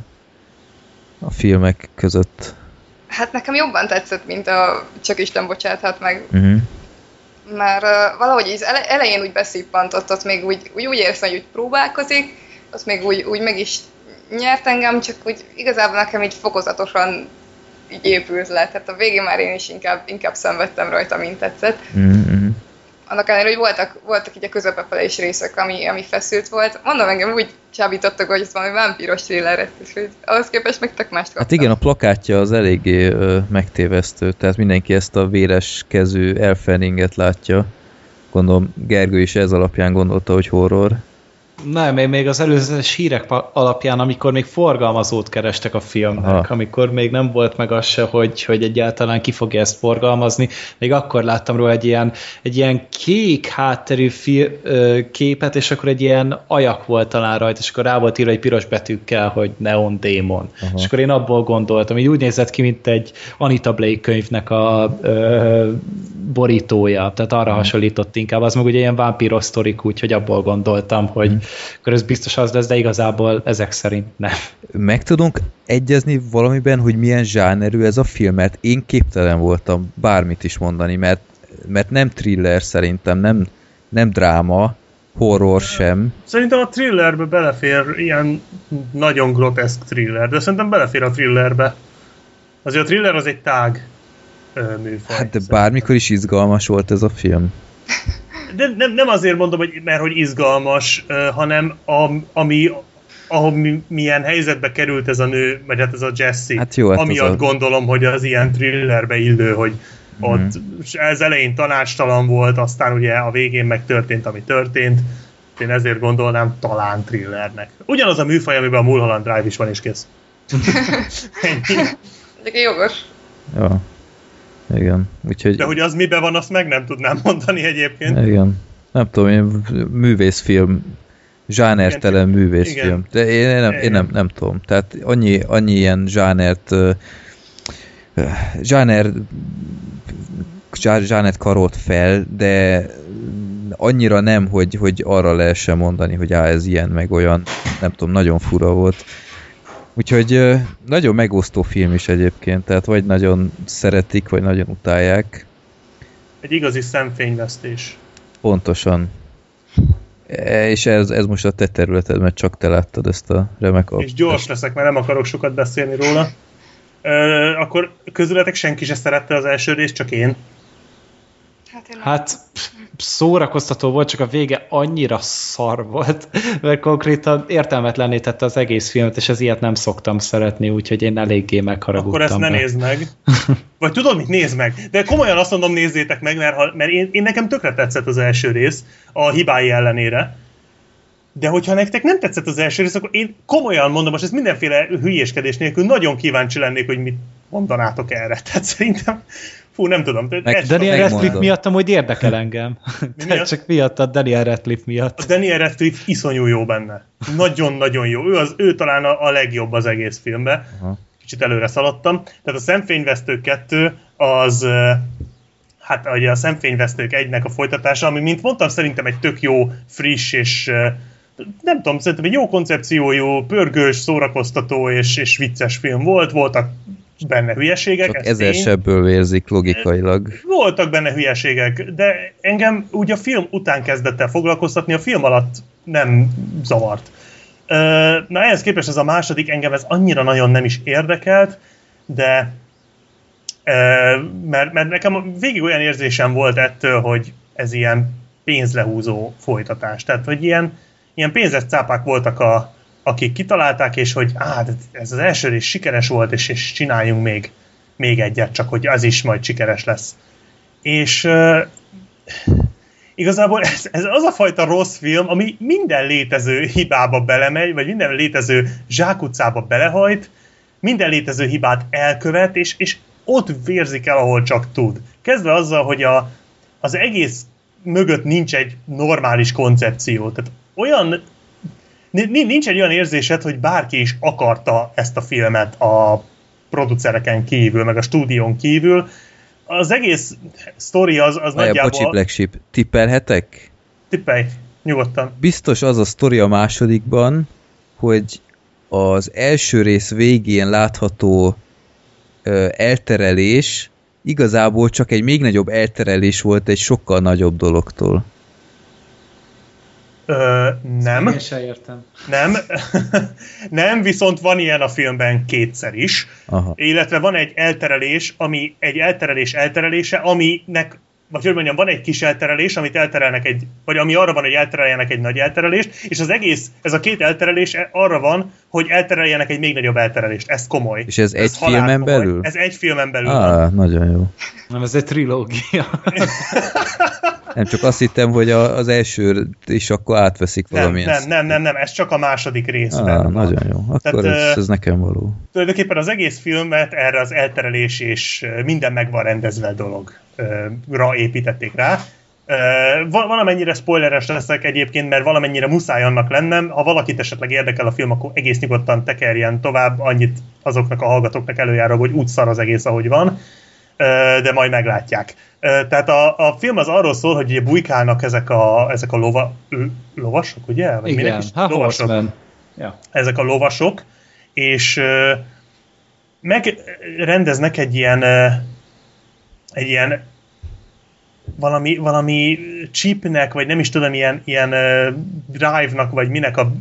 S2: a filmek között?
S5: Hát nekem jobban tetszett, mint a Csak Isten bocsáthat meg. Uh-huh. Mert uh, valahogy így elején úgy beszippantott, ott még úgy, úgy, úgy érzem, hogy úgy próbálkozik, ott még úgy, úgy meg is nyert engem, csak úgy igazából nekem így fokozatosan így épült le. Tehát a végén már én is inkább, inkább szenvedtem rajta, mint tetszett. Mm-hmm. Annak ellenére, hogy voltak, voltak így a közepefele is részek, ami, ami feszült volt. Mondom, engem úgy csábítottak, hogy ez valami vámpíros thriller, és hogy ahhoz képest meg tök mást kaptam.
S2: Hát igen, a plakátja az eléggé ö, megtévesztő, tehát mindenki ezt a véres kezű elfeninget látja. Gondolom Gergő is ez alapján gondolta, hogy horror.
S4: Nem, én még az előzetes hírek alapján, amikor még forgalmazót kerestek a filmnek, Aha. amikor még nem volt meg az se, hogy, hogy egyáltalán ki fogja ezt forgalmazni, még akkor láttam róla egy ilyen, egy ilyen kék hátterű fi, ö, képet, és akkor egy ilyen ajak volt talán rajta, és akkor rá volt írva egy piros betűkkel, hogy Neon Demon. Aha. És akkor én abból gondoltam, hogy úgy nézett ki, mint egy Anita Blake könyvnek a ö, borítója, tehát arra Aha. hasonlított inkább, az meg ugye ilyen vámpíros sztorik, úgyhogy abból gondoltam, hogy hmm akkor ez biztos az lesz, de igazából ezek szerint nem.
S2: Meg tudunk egyezni valamiben, hogy milyen zsánerű ez a film, mert én képtelen voltam bármit is mondani, mert, mert nem thriller szerintem, nem, nem dráma, horror sem.
S3: Szerintem a thrillerbe belefér ilyen nagyon groteszk thriller, de szerintem belefér a thrillerbe. Azért a thriller az egy tág műfaj.
S2: Hát de bármikor is izgalmas volt ez a film <laughs>
S3: de nem, nem azért mondom, hogy, mert hogy izgalmas, hanem a, ami ahol mi, milyen helyzetbe került ez a nő, vagy hát ez a Jesse. Hát jó, hát amiatt a... gondolom, hogy az ilyen thrillerbe illő, hogy mm-hmm. ott ez elején tanácstalan volt, aztán ugye a végén megtörtént, ami történt. Én ezért gondolnám talán thrillernek. Ugyanaz a műfaj, amiben a Mulholland Drive is van, és kész. <laughs>
S5: Ennyi. jogos.
S2: Jó. Igen. Úgyhogy...
S3: De hogy az miben van, azt meg nem tudnám <laughs> mondani egyébként.
S2: Igen. Nem tudom, én művészfilm, zsánertelen művészfilm. Igen. De én, én, nem, én nem, nem tudom. Tehát annyi, annyi ilyen zsánert zsáner zsánert karolt fel, de annyira nem, hogy, hogy arra lehessen mondani, hogy á, ez ilyen, meg olyan, nem tudom, nagyon fura volt. Úgyhogy nagyon megosztó film is egyébként, tehát vagy nagyon szeretik, vagy nagyon utálják.
S3: Egy igazi szemfényvesztés.
S2: Pontosan. E, és ez, ez most a te területed, mert csak te láttad ezt a remek
S3: És gyors leszek, mert nem akarok sokat beszélni róla. Ö, akkor közületek senki se szerette az első részt, csak én.
S4: Hát, én hát szórakoztató volt, csak a vége annyira szar volt, <laughs> mert konkrétan értelmetlenné tette az egész filmet, és ez ilyet nem szoktam szeretni, úgyhogy én eléggé megharagudtam.
S3: Akkor ezt ne be. nézd meg. <laughs> Vagy tudod, mit nézd meg? De komolyan azt mondom, nézzétek meg, mert, ha, mert én, én nekem tökre tetszett az első rész, a hibái ellenére. De hogyha nektek nem tetszett az első rész, akkor én komolyan mondom, most ez mindenféle hülyéskedés nélkül nagyon kíváncsi lennék, hogy mit mondanátok erre. <laughs> Tehát szerintem Fú, nem tudom.
S4: Meg, Daniel Radcliffe miatt amúgy érdekel engem. Mi miatt? <laughs> Csak miatt a Daniel Radcliffe miatt.
S3: A Daniel Radcliffe iszonyú jó benne. Nagyon-nagyon jó. Ő, az, ő talán a, a legjobb az egész filmben. Aha. Kicsit előre szaladtam. Tehát a Szemfényvesztő 2 az hát ugye a Szemfényvesztők egynek a folytatása, ami, mint mondtam, szerintem egy tök jó, friss és nem tudom, szerintem egy jó koncepciójú, pörgős, szórakoztató és, és vicces film volt. Voltak benne hülyeségek.
S2: Csak
S3: ez
S2: ezer sebből vérzik logikailag.
S3: Voltak benne hülyeségek, de engem úgy a film után kezdett el foglalkoztatni, a film alatt nem zavart. Na ehhez képest ez a második, engem ez annyira nagyon nem is érdekelt, de mert, mert nekem végig olyan érzésem volt ettől, hogy ez ilyen pénzlehúzó folytatás. Tehát, hogy ilyen, ilyen pénzes cápák voltak, a, akik kitalálták, és hogy á, ez az első rész sikeres volt, és, és csináljunk még, még egyet, csak hogy az is majd sikeres lesz. És uh, igazából ez, ez az a fajta rossz film, ami minden létező hibába belemegy, vagy minden létező zsákutcába belehajt, minden létező hibát elkövet, és, és ott vérzik el, ahol csak tud. Kezdve azzal, hogy a, az egész mögött nincs egy normális koncepció. Tehát olyan Nincs egy olyan érzésed, hogy bárki is akarta ezt a filmet a producereken kívül, meg a stúdión kívül. Az egész sztori az, az
S2: Várja,
S3: nagyjából...
S2: bocsi, Black Sheep, tippelhetek?
S3: Tippelj, nyugodtan.
S2: Biztos az a sztori a másodikban, hogy az első rész végén látható ö, elterelés igazából csak egy még nagyobb elterelés volt egy sokkal nagyobb dologtól.
S3: Ö, nem,
S4: Én sem értem.
S3: nem, <laughs> nem, viszont van ilyen a filmben kétszer is,
S2: Aha.
S3: illetve van egy elterelés, ami egy elterelés elterelése, aminek vagy hogy mondjam, van egy kis elterelés, amit elterelnek egy, vagy ami arra van, hogy eltereljenek egy nagy elterelést, és az egész, ez a két elterelés arra van, hogy eltereljenek egy még nagyobb elterelést. Ez komoly.
S2: És ez egy
S3: halál
S2: filmen
S3: komoly.
S2: belül?
S3: Ez egy filmen belül van.
S2: Ah, nagyon jó.
S4: Nem, ez egy trilógia. <laughs>
S2: Nem csak azt hittem, hogy a, az első is akkor átveszik valamilyen.
S3: nem, nem, nem, nem, ez csak a második részben.
S2: Ah,
S3: van.
S2: nagyon jó. Akkor
S3: Tehát,
S2: ez, ez nekem való.
S3: Tulajdonképpen az egész filmet erre az elterelés és minden meg van rendezve dologra építették rá. Valamennyire spoileres leszek egyébként, mert valamennyire muszáj annak lennem. Ha valakit esetleg érdekel a film, akkor egész nyugodtan tekerjen tovább, annyit azoknak a hallgatóknak előjára, hogy úgy szar az egész, ahogy van, de majd meglátják. Tehát a, a film az arról szól, hogy ugye bujkálnak ezek a, ezek a lova, lovasok, ugye? Vagy
S4: Igen,
S3: is?
S4: hát
S3: Lovasok
S4: Horseman.
S3: Ezek a lovasok, és megrendeznek egy ilyen egy ilyen valami, valami chipnek, vagy nem is tudom, ilyen, ilyen drive-nak, vagy minek a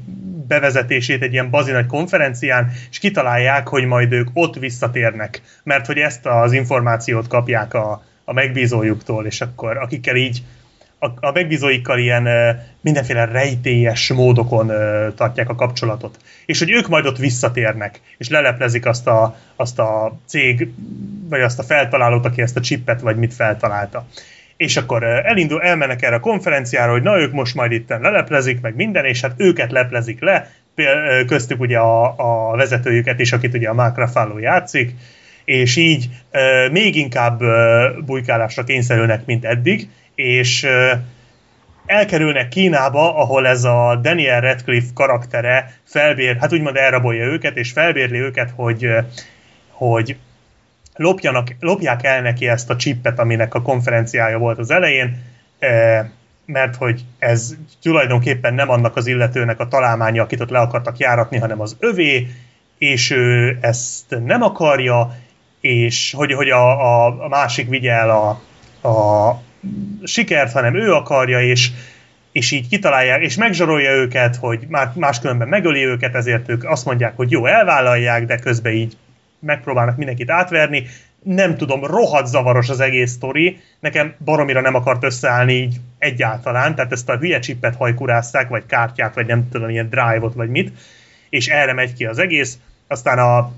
S3: bevezetését egy ilyen bazi nagy konferencián, és kitalálják, hogy majd ők ott visszatérnek, mert hogy ezt az információt kapják a, a megbízójuktól, és akkor akikkel így a, a megbízóikkal ilyen ö, mindenféle rejtélyes módokon ö, tartják a kapcsolatot. És hogy ők majd ott visszatérnek, és leleplezik azt a, azt a cég, vagy azt a feltalálót, aki ezt a chippet, vagy mit feltalálta. És akkor ö, elindul, elmennek erre a konferenciára, hogy na ők most majd itt leleplezik, meg minden, és hát őket leplezik le, ö, köztük ugye a, a vezetőjüket is, akit ugye a Mark Ruffalo játszik, és így ö, még inkább ö, bujkálásra kényszerülnek, mint eddig, és ö, elkerülnek Kínába, ahol ez a Daniel Radcliffe karaktere felbér, hát úgymond elrabolja őket, és felbérli őket, hogy, hogy lopjanak, lopják el neki ezt a csippet, aminek a konferenciája volt az elején, ö, mert hogy ez tulajdonképpen nem annak az illetőnek a találmánya, akit ott le akartak járatni, hanem az övé, és ő ezt nem akarja, és hogy, hogy a, a, a másik vigye el a, a sikert, hanem ő akarja, és, és így kitalálják, és megzsarolja őket, hogy már máskülönben megöli őket, ezért ők azt mondják, hogy jó, elvállalják, de közben így megpróbálnak mindenkit átverni. Nem tudom, rohadt zavaros az egész sztori, nekem baromira nem akart összeállni így egyáltalán, tehát ezt a hülye csippet hajkurázták, vagy kártyát, vagy nem tudom, ilyen drive-ot, vagy mit, és erre megy ki az egész. Aztán a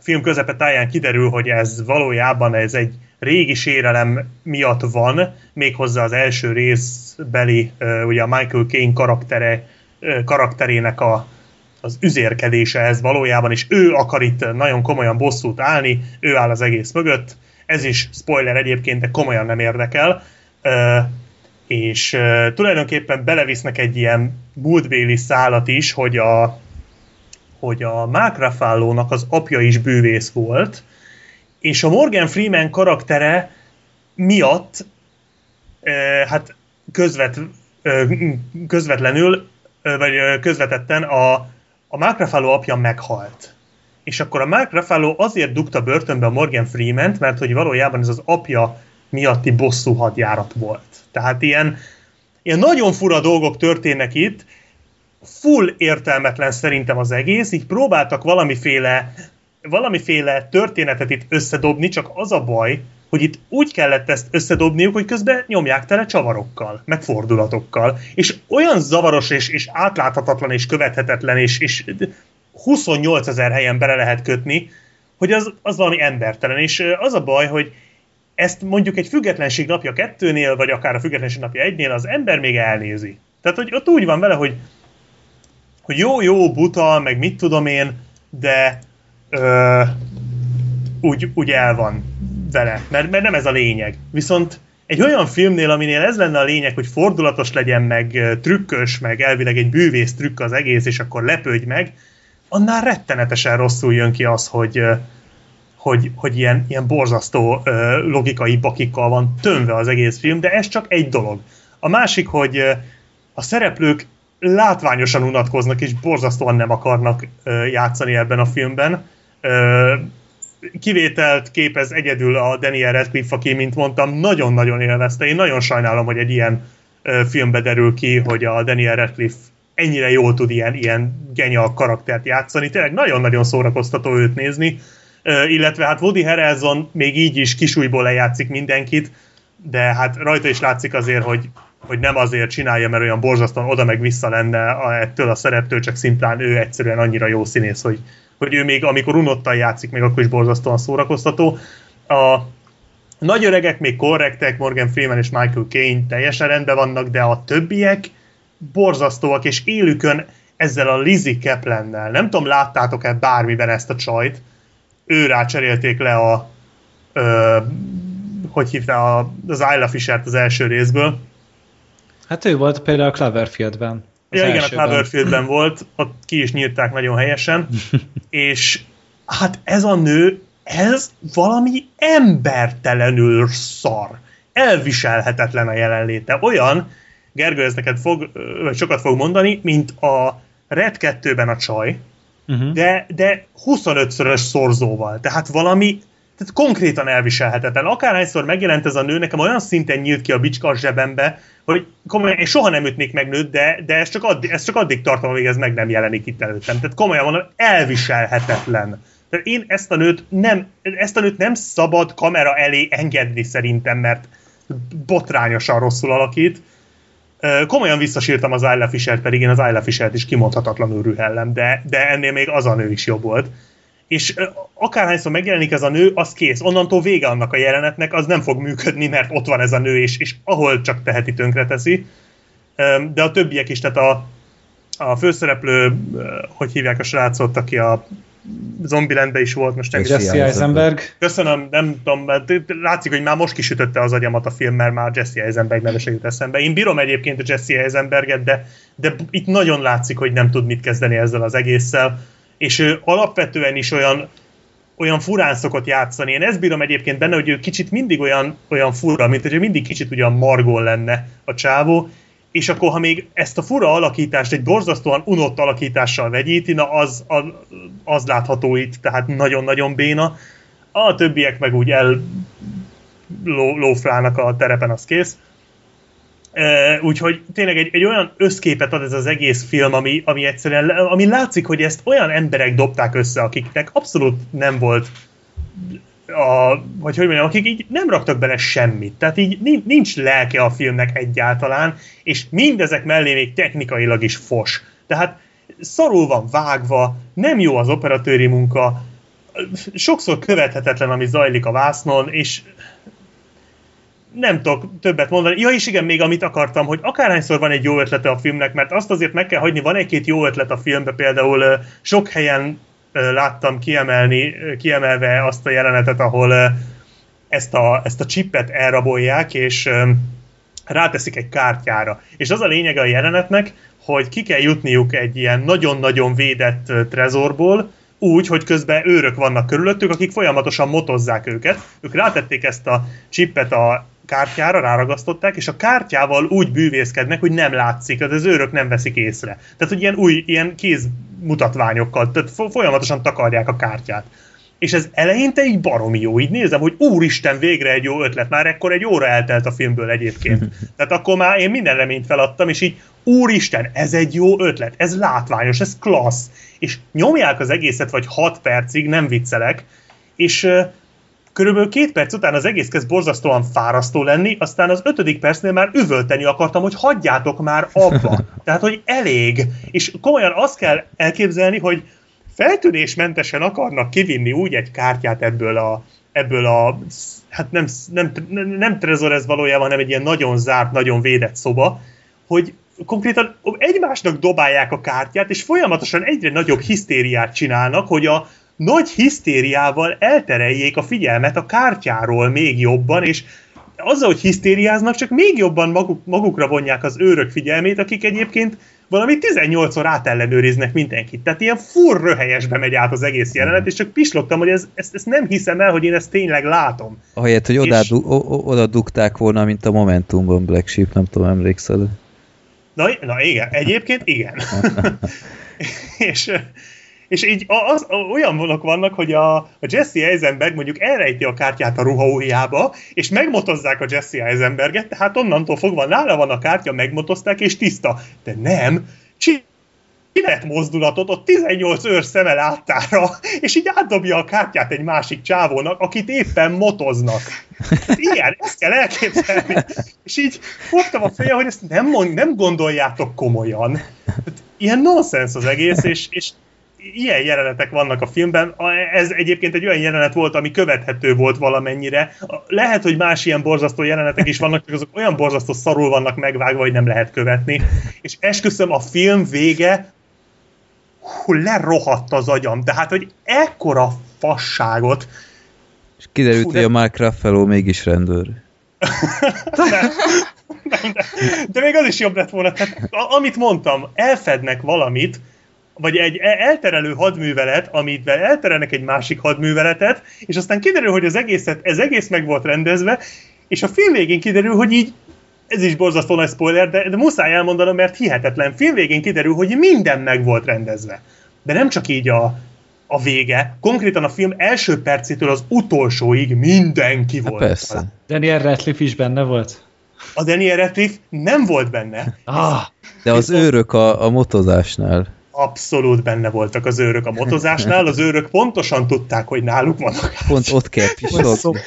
S3: film közepe táján kiderül, hogy ez valójában ez egy régi sérelem miatt van, méghozzá az első részbeli, ugye a Michael Caine karaktere, karakterének a, az üzérkedése ez valójában, és ő akar itt nagyon komolyan bosszút állni, ő áll az egész mögött, ez is spoiler egyébként, de komolyan nem érdekel, és tulajdonképpen belevisznek egy ilyen múltbéli szálat is, hogy a, hogy a Mark Ruffalo-nak az apja is bűvész volt, és a Morgan Freeman karaktere miatt hát közvet, közvetlenül, vagy közvetetten a, a Mark Ruffalo apja meghalt. és akkor a Mark Ruffalo azért dugta börtönbe a Morgan Freeman-t, mert hogy valójában ez az apja miatti bosszú hadjárat volt. Tehát ilyen, ilyen nagyon fura dolgok történnek itt, full értelmetlen szerintem az egész, így próbáltak valamiféle, valamiféle történetet itt összedobni, csak az a baj, hogy itt úgy kellett ezt összedobniuk, hogy közben nyomják tele csavarokkal, meg fordulatokkal, és olyan zavaros és, és átláthatatlan és követhetetlen, és, és 28 ezer helyen bele lehet kötni, hogy az, az valami embertelen, és az a baj, hogy ezt mondjuk egy függetlenség napja kettőnél, vagy akár a függetlenség napja egynél az ember még elnézi. Tehát, hogy ott úgy van vele, hogy, hogy jó, jó, buta, meg mit tudom én, de ö, úgy, úgy el van vele, mert, mert nem ez a lényeg. Viszont egy olyan filmnél, aminél ez lenne a lényeg, hogy fordulatos legyen, meg trükkös, meg elvileg egy bűvész trükk az egész, és akkor lepődj meg, annál rettenetesen rosszul jön ki az, hogy, hogy, hogy ilyen, ilyen borzasztó logikai bakikkal van tömve az egész film, de ez csak egy dolog. A másik, hogy a szereplők látványosan unatkoznak, és borzasztóan nem akarnak játszani ebben a filmben. Kivételt képez egyedül a Daniel Radcliffe, aki, mint mondtam, nagyon-nagyon élvezte. Én nagyon sajnálom, hogy egy ilyen filmbe derül ki, hogy a Daniel Radcliffe ennyire jól tud ilyen, ilyen genial karaktert játszani. Tényleg nagyon-nagyon szórakoztató őt nézni, illetve hát Woody Harrelson még így is kisújból lejátszik mindenkit, de hát rajta is látszik azért, hogy, hogy nem azért csinálja, mert olyan borzasztóan oda meg vissza lenne ettől a szereptől, csak szimplán ő egyszerűen annyira jó színész, hogy, hogy ő még amikor unottan játszik, még akkor is borzasztóan szórakoztató. A nagy öregek még korrektek, Morgan Freeman és Michael Caine teljesen rendben vannak, de a többiek borzasztóak, és élükön ezzel a Lizzie Kaplannel. Nem tudom, láttátok-e bármiben ezt a csajt? Ő rá cserélték le a ö, hogy hívta az Isla Fisher-t az első részből.
S4: Hát ő volt például a Cloverfieldben.
S3: Ja, igen, a Cloverfieldben volt, ott ki is nyírták nagyon helyesen, <laughs> és hát ez a nő, ez valami embertelenül szar. Elviselhetetlen a jelenléte. Olyan, Gergő ez neked fog, vagy sokat fog mondani, mint a Red 2-ben a csaj, uh-huh. de, de 25-szörös szorzóval. Tehát valami, tehát konkrétan elviselhetetlen. Akárhányszor megjelent ez a nő, nekem olyan szinten nyílt ki a bicska a zsebembe, hogy komolyan, én soha nem ütnék meg nőt, de, de ez, csak addig, ez csak addig tartom, amíg ez meg nem jelenik itt előttem. Tehát komolyan mondom, elviselhetetlen. Tehát én ezt a nőt nem, ezt a nőt nem szabad kamera elé engedni szerintem, mert botrányosan rosszul alakít Komolyan visszasírtam az Isla Fisher, pedig én az Isla Fisher-t is kimondhatatlanul rühellem, de, de ennél még az a nő is jobb volt. És akárhányszor megjelenik ez a nő, az kész. Onnantól vége annak a jelenetnek, az nem fog működni, mert ott van ez a nő, és, és ahol csak teheti, tönkre teszi. De a többiek is, tehát a, a főszereplő, hogy hívják a srácot, aki a Zombielandbe is volt most.
S4: Jesse Eisenberg.
S3: Köszönöm, nem tudom, látszik, hogy már most kisütötte az agyamat a film, mert már Jesse Eisenberg neve jut eszembe. Én bírom egyébként a Jesse Eisenberget, de, de itt nagyon látszik, hogy nem tud mit kezdeni ezzel az egésszel, és ő alapvetően is olyan olyan furán szokott játszani. Én ezt bírom egyébként benne, hogy ő kicsit mindig olyan, olyan fura, mint hogy mindig kicsit ugyan margón lenne a csávó, és akkor ha még ezt a fura alakítást egy borzasztóan unott alakítással vegyíti, na az, az, az látható itt, tehát nagyon-nagyon béna. A többiek meg úgy el ló, lóflának a terepen, az kész. Úgyhogy tényleg egy, egy olyan összképet ad ez az egész film, ami, ami egyszerűen, ami látszik, hogy ezt olyan emberek dobták össze, akiknek abszolút nem volt a, vagy hogy mondjam, akik így nem raktak bele semmit. Tehát így nincs lelke a filmnek egyáltalán, és mindezek mellé még technikailag is fos. Tehát szarul van vágva, nem jó az operatőri munka, sokszor követhetetlen, ami zajlik a vásznon, és nem tudok többet mondani. Ja, és igen, még amit akartam, hogy akárhányszor van egy jó ötlete a filmnek, mert azt azért meg kell hagyni, van egy-két jó ötlet a filmbe, például sok helyen láttam kiemelni, kiemelve azt a jelenetet, ahol ezt a, ezt a chipet elrabolják, és ráteszik egy kártyára. És az a lényege a jelenetnek, hogy ki kell jutniuk egy ilyen nagyon-nagyon védett trezorból, úgy, hogy közben őrök vannak körülöttük, akik folyamatosan motozzák őket. Ők rátették ezt a chipet a kártyára ráragasztották, és a kártyával úgy bűvészkednek, hogy nem látszik, tehát az őrök nem veszik észre. Tehát, hogy ilyen új, ilyen kézmutatványokkal, tehát folyamatosan takarják a kártyát. És ez eleinte így baromi jó, így nézem, hogy úristen, végre egy jó ötlet, már ekkor egy óra eltelt a filmből egyébként. <laughs> Tehát akkor már én minden reményt feladtam, és így úristen, ez egy jó ötlet, ez látványos, ez klassz. És nyomják az egészet, vagy 6 percig, nem viccelek, és Körülbelül két perc után az egész kezd borzasztóan fárasztó lenni, aztán az ötödik percnél már üvölteni akartam, hogy hagyjátok már abba. <laughs> Tehát, hogy elég. És komolyan azt kell elképzelni, hogy feltűnésmentesen akarnak kivinni úgy egy kártyát ebből a, ebből a hát nem, nem, nem trezor ez valójában, hanem egy ilyen nagyon zárt, nagyon védett szoba, hogy konkrétan egymásnak dobálják a kártyát, és folyamatosan egyre nagyobb hisztériát csinálnak, hogy a, nagy hisztériával eltereljék a figyelmet a kártyáról még jobban, és azzal, hogy hisztériáznak, csak még jobban maguk, magukra vonják az őrök figyelmét, akik egyébként valami 18-szor átellenőriznek mindenkit. Tehát ilyen fur röhelyesbe megy át az egész jelenet, és csak pislogtam, hogy ez, ezt, ezt nem hiszem el, hogy én ezt tényleg látom.
S2: Ahelyett, hogy oda, és... oda dugták volna, mint a Momentumban Black Sheep, nem tudom, emlékszel?
S3: Na, na igen, egyébként igen. <laughs> <laughs> és és így az, olyan vonok vannak, hogy a, a Jesse Eisenberg mondjuk elrejti a kártyát a ruhaójába, és megmotozzák a Jesse Eisenberget, tehát onnantól fogva nála van a kártya, megmotozták, és tiszta. De nem, csinált mozdulatot ott 18 őr szeme láttára, és így átdobja a kártyát egy másik csávónak, akit éppen motoznak. Hát ilyen, ezt kell elképzelni. És így fogtam a fejem, hogy ezt nem, mond, nem gondoljátok komolyan. Hát ilyen nonsens az egész, és, és ilyen jelenetek vannak a filmben. Ez egyébként egy olyan jelenet volt, ami követhető volt valamennyire. Lehet, hogy más ilyen borzasztó jelenetek is vannak, csak azok olyan borzasztó szarul vannak megvágva, hogy nem lehet követni. És esküszöm, a film vége hú, lerohadt az agyam. Tehát, hogy ekkora fasságot.
S2: És kiderült, Hú, de... hogy a Mark Ruffalo mégis rendőr. <laughs>
S3: nem, nem, de, de még az is jobb lett volna. Tehát, amit mondtam, elfednek valamit, vagy egy e- elterelő hadművelet, amit elterelnek egy másik hadműveletet, és aztán kiderül, hogy az egészet, ez egész meg volt rendezve, és a film végén kiderül, hogy így ez is borzasztó nagy spoiler, de, de muszáj elmondanom, mert hihetetlen. Film végén kiderül, hogy minden meg volt rendezve. De nem csak így a, a vége, konkrétan a film első percétől az utolsóig mindenki hát volt.
S2: Persze.
S4: Daniel Radcliffe is benne volt?
S3: A Daniel Radcliffe nem volt benne.
S2: Ah, de az őrök a, a motozásnál
S3: abszolút benne voltak az őrök a motozásnál, az őrök pontosan tudták, hogy náluk vannak.
S2: Pont ott kell pislogni.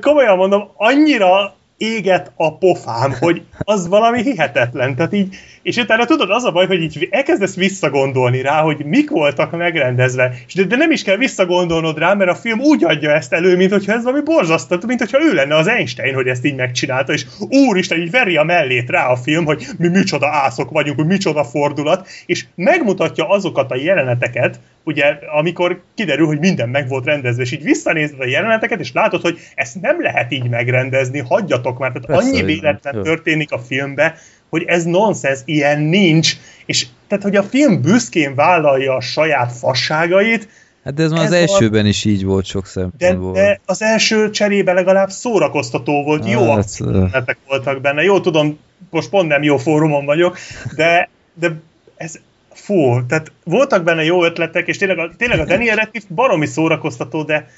S3: Komolyan mondom, annyira éget a pofám, hogy az valami hihetetlen. Tehát így, és utána tudod, az a baj, hogy így elkezdesz visszagondolni rá, hogy mik voltak megrendezve, és de, de nem is kell visszagondolnod rá, mert a film úgy adja ezt elő, mint hogyha ez valami borzasztó, mint hogyha ő lenne az Einstein, hogy ezt így megcsinálta, és úristen, így veri a mellét rá a film, hogy mi micsoda ászok vagyunk, hogy micsoda fordulat, és megmutatja azokat a jeleneteket, ugye, amikor kiderül, hogy minden meg volt rendezve, és így visszanézed a jeleneteket, és látod, hogy ezt nem lehet így megrendezni, hagyjatok már, tehát Persze, annyi véletlen történik a filmbe, hogy ez nonsens, ilyen nincs, és tehát, hogy a film büszkén vállalja a saját fasságait,
S2: Hát de ez már az elsőben a... is így volt sok szempontból.
S3: De, de az első cserébe legalább szórakoztató volt, jó hát, voltak benne. Jó, tudom, most pont nem jó fórumon vagyok, de, de ez, fú, tehát voltak benne jó ötletek, és tényleg a, tényleg a Daniel Radcliffe baromi szórakoztató, de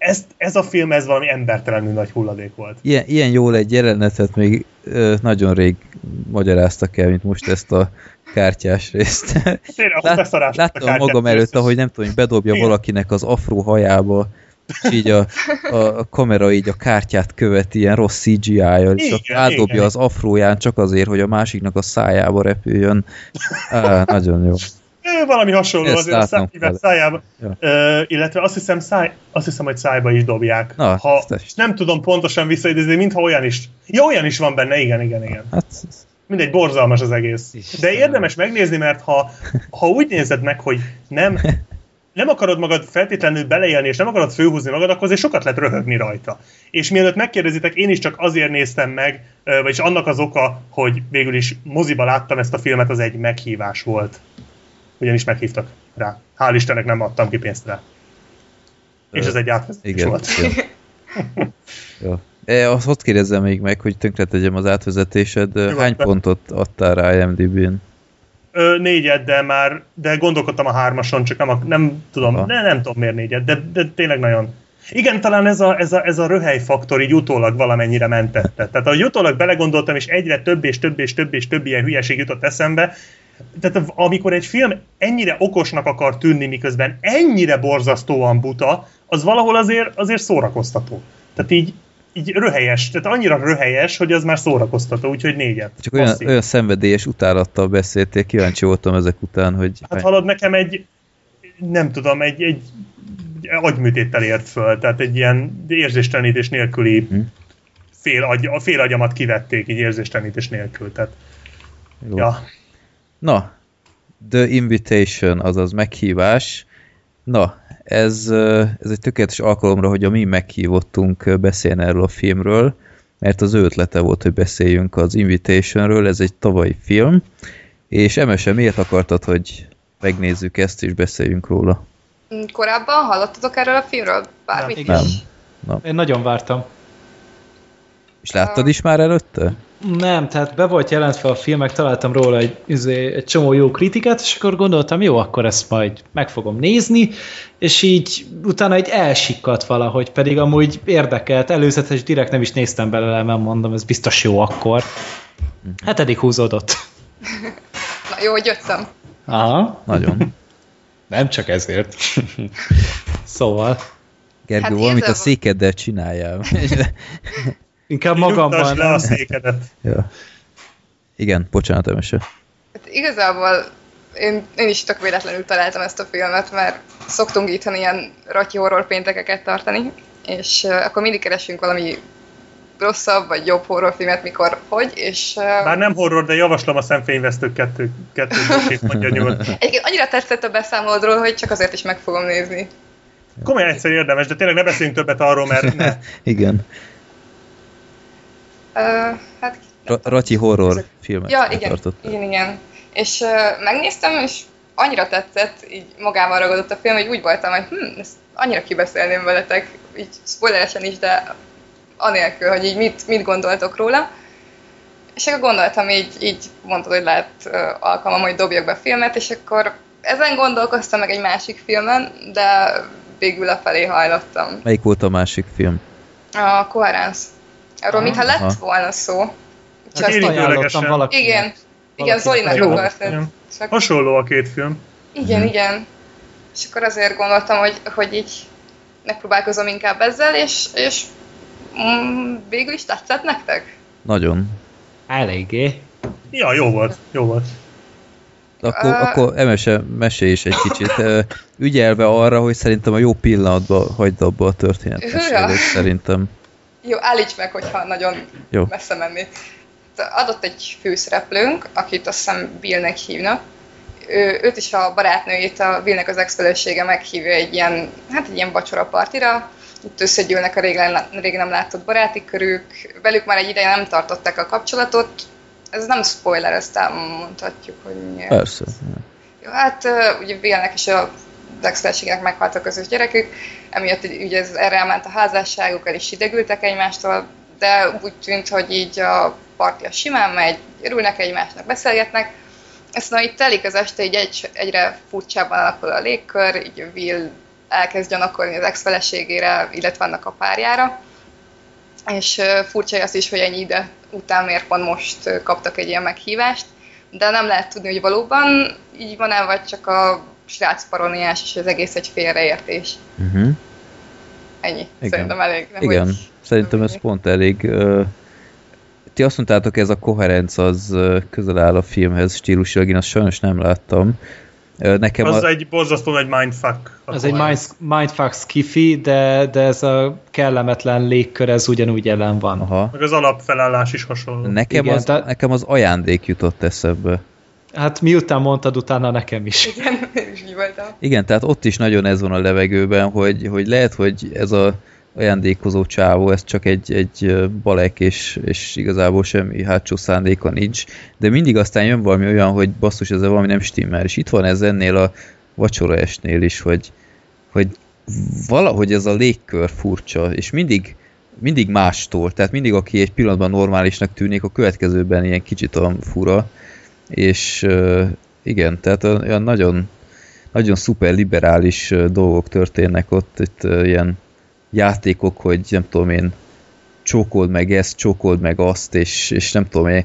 S3: ez, ez a film, ez valami embertelenül nagy hulladék volt.
S2: Ilyen, ilyen jól egy jelenetet még ö, nagyon rég magyaráztak el, mint most ezt a kártyás részt.
S3: Tényleg, Lát,
S2: láttam magam előtt, ahogy nem tudom, hogy bedobja Igen. valakinek az afró hajába, és így a, a, a kamera így a kártyát követi ilyen rossz CGI-jal, és igen, átdobja igen. az afróján csak azért, hogy a másiknak a szájába repüljön. Á, nagyon jó.
S3: Valami hasonló Ezt azért a száj, szájába. Ja. Illetve azt hiszem, száj, azt hiszem, hogy szájba is dobják. Na, ha, nem tudom pontosan visszaidézni, mintha olyan is. Ja, olyan is van benne, igen, igen, igen. Hát, Mindegy, borzalmas az egész. De érdemes megnézni, mert ha, ha úgy nézed meg, hogy nem nem akarod magad feltétlenül beleélni, és nem akarod főhúzni magad, akkor azért sokat lehet röhögni rajta. És mielőtt megkérdezitek, én is csak azért néztem meg, vagyis annak az oka, hogy végül is moziba láttam ezt a filmet, az egy meghívás volt. Ugyanis meghívtak rá. Hál' Istennek nem adtam ki pénzt rá. És ez egy átvezetés volt.
S2: Jó. jó. E, azt ott kérdezzem még meg, hogy tönkre tegyem az átvezetésed. Nyugodtan. Hány pontot adtál rá IMDb-n?
S3: Ö, négyet, de már, de gondolkodtam a hármason, csak nem, a, nem tudom, ne, nem tudom miért négyet, de, de tényleg nagyon. Igen, talán ez a, ez, a, ez a röhely faktor így utólag valamennyire mentette. Tehát ahogy utólag belegondoltam, és egyre több és több és több és több ilyen hülyeség jutott eszembe, tehát amikor egy film ennyire okosnak akar tűnni, miközben ennyire borzasztóan buta, az valahol azért, azért szórakoztató. Tehát így, így röhelyes, tehát annyira röhelyes, hogy az már szórakoztató, úgyhogy négyet.
S2: Csak olyan, olyan szenvedélyes utálattal beszéltél, kíváncsi voltam ezek után, hogy...
S3: Hát hallod, nekem egy, nem tudom, egy, egy agyműtéttel ért föl, tehát egy ilyen érzéstelenítés nélküli hm. fél, agy, fél agyamat kivették így érzéstelenítés nélkül, tehát Jó. ja.
S2: Na, The Invitation, azaz meghívás. Na, ez, ez egy tökéletes alkalomra, hogy a mi meghívottunk beszélni erről a filmről, mert az ő ötlete volt, hogy beszéljünk az Invitationről, ez egy tavalyi film, és Emese, miért akartad, hogy megnézzük ezt és beszéljünk róla?
S5: Korábban hallottatok erről a filmről? Bármit
S2: nem.
S4: nem. Én nagyon vártam.
S2: És láttad is már előtte?
S4: Nem, tehát be volt jelentve a filmek, találtam róla egy, izé, egy csomó jó kritikát, és akkor gondoltam, jó, akkor ezt majd meg fogom nézni, és így utána egy elsikkadt valahogy, pedig amúgy érdekelt, előzetes direkt nem is néztem belőle, mert mondom, ez biztos jó akkor. Hát eddig húzódott.
S5: Na jó, hogy jöttem.
S4: Aha.
S2: Nagyon.
S4: nem csak ezért. szóval.
S2: Gergő, hát valamit a székeddel csináljál. <laughs>
S4: Inkább magamban.
S3: le a székedet.
S2: ja. Igen, bocsánat, Emese.
S5: Hát igazából én, én is tök véletlenül találtam ezt a filmet, mert szoktunk itthon ilyen ratyi horror péntekeket tartani, és uh, akkor mindig keresünk valami rosszabb vagy jobb horrorfilmet, mikor, hogy, és... Uh,
S3: Bár nem horror, de javaslom a szemfényvesztők kettő, kettő mondja nyugodt.
S5: Egyébként annyira tetszett a beszámolódról, hogy csak azért is meg fogom nézni.
S3: Komolyan egyszer érdemes, de tényleg ne beszéljünk többet arról, mert ne. <laughs>
S2: Igen.
S5: Uh, hát,
S2: Ratyi horror filmet
S5: ja, igen, igen, igen. És uh, megnéztem, és annyira tetszett, így magával ragadott a film, hogy úgy voltam, hogy hm, ezt annyira kibeszélném veletek, így spoileresen is, de anélkül, hogy így mit, mit gondoltok róla. És akkor gondoltam, így, így mondtad, hogy lehet uh, alkalmam, hogy dobjak be filmet, és akkor ezen gondolkoztam meg egy másik filmen, de végül a felé hajlottam.
S2: Melyik volt a másik film?
S5: A Coherence. Arról, mintha lett Aha. volna szó.
S3: Csak hát ajánlottam
S5: valaki. Igen, igen, Zolinak akartad.
S3: Csak... Hasonló a két film.
S5: Igen, hmm. igen. És akkor azért gondoltam, hogy, hogy így megpróbálkozom inkább ezzel, és, és mm, végül is tetszett nektek?
S2: Nagyon.
S4: Eléggé.
S3: Ja, jó volt, jó volt.
S2: Akkor, uh, akkor emese, mesélj is egy kicsit. Ügyelve arra, hogy szerintem a jó pillanatban hagyd abba a történetet. Szerintem.
S5: Jó, állíts meg, hogyha nagyon Jó. messze menni. Adott egy főszereplőnk, akit azt hiszem Billnek hívnak. Ő, őt is a barátnőjét, a Billnek az ex meghívja egy ilyen, hát egy ilyen vacsora partira. Itt összegyűlnek a régen, régen nem látott baráti körük. Velük már egy ideje nem tartották a kapcsolatot. Ez nem spoiler, ezt elmondhatjuk, hogy miért.
S2: Persze.
S5: Jó, hát ugye Billnek is a ex meghalt a közös gyerekük, emiatt ugye ez, erre elment a házasságuk, el is idegültek egymástól, de úgy tűnt, hogy így a partia simán megy, örülnek egymásnak, beszélgetnek, aztán itt telik az este, így egy, egyre furcsában alakul a légkör, így Will elkezd gyanakolni az ex-feleségére, illetve annak a párjára, és furcsa az is, hogy ennyi ide után miért pont most kaptak egy ilyen meghívást, de nem lehet tudni, hogy valóban így van-e, vagy csak a srác paroniás, és az egész egy félreértés. Uh-huh. Ennyi. Igen. Szerintem elég. Nem
S2: Igen, hogy... szerintem ez pont elég. Uh, ti azt mondtátok, ez a koherenc az közel áll a filmhez stílusilag, én azt sajnos nem láttam.
S3: Nekem az a... egy borzasztó egy mindfuck.
S4: Az egy mind, mindfuck skiffy, de, de ez a kellemetlen légkör, ez ugyanúgy jelen van.
S3: Aha. Meg az alapfelállás is hasonló.
S2: Nekem, Igen, az, te... nekem az ajándék jutott eszembe.
S4: Hát miután mondtad, utána nekem is.
S5: Igen, én is így voltam.
S2: Igen, tehát ott is nagyon ez van a levegőben, hogy, hogy lehet, hogy ez a ajándékozó csávó, ez csak egy, egy balek, és, és igazából semmi hátsó szándéka nincs, de mindig aztán jön valami olyan, hogy basszus, ez valami nem stimmel, és itt van ez ennél a vacsoraesnél is, hogy, hogy valahogy ez a légkör furcsa, és mindig mindig mástól, tehát mindig aki egy pillanatban normálisnak tűnik, a következőben ilyen kicsit olyan fura, és igen, tehát olyan nagyon, nagyon szuper liberális dolgok történnek ott, itt ilyen játékok, hogy nem tudom én, csókold meg ezt, csókold meg azt, és, és nem tudom én,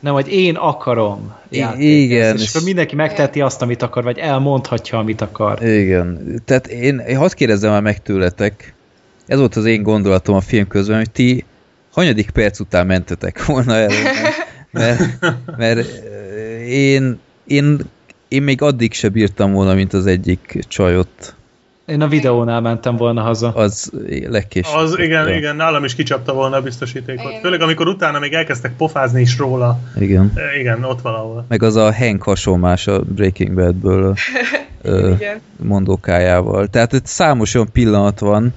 S4: nem, hogy én akarom
S2: Igen.
S4: És, és akkor mindenki megteheti azt, amit akar, vagy elmondhatja, amit akar.
S2: Igen. Tehát én, én hadd kérdezzem már meg tőletek, ez volt az én gondolatom a film közben, hogy ti hanyadik perc után mentetek volna el, <laughs> mert, mert, mert én, én, én még addig se bírtam volna, mint az egyik csajot.
S4: Én a videónál mentem volna haza.
S2: Az legkés.
S3: Az igen, ja. igen, nálam is kicsapta volna a biztosítékot. Igen. Főleg amikor utána még elkezdtek pofázni is róla.
S2: Igen.
S3: E, igen, ott valahol.
S2: Meg az a Hank hasonlás a Breaking Badből <laughs> mondókájával. Tehát itt számos olyan pillanat van,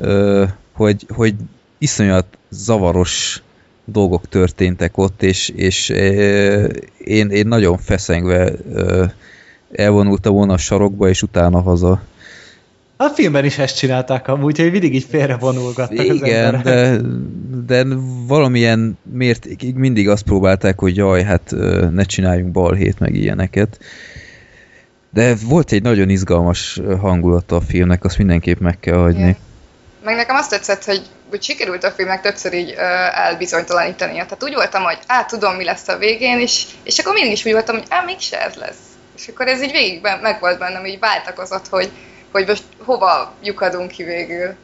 S2: ö, hogy, hogy iszonyat zavaros dolgok történtek ott, és, és én, én nagyon feszengve elvonultam volna a sarokba, és utána haza.
S4: A filmben is ezt csinálták amúgy, hogy mindig így félrevonulgattak
S2: Igen, az de, de valamilyen mértékig mindig azt próbálták, hogy jaj, hát ne csináljunk balhét, meg ilyeneket. De volt egy nagyon izgalmas hangulata a filmnek, azt mindenképp meg kell hagyni. Igen.
S5: Meg nekem azt tetszett, hogy, hogy sikerült a filmnek többször így uh, elbizonytalanítani. Tehát úgy voltam, hogy á, tudom, mi lesz a végén, és, és akkor mindig is úgy voltam, hogy á, mégse ez lesz. És akkor ez így végig meg volt bennem, így váltakozott, hogy, hogy most hova lyukadunk ki végül.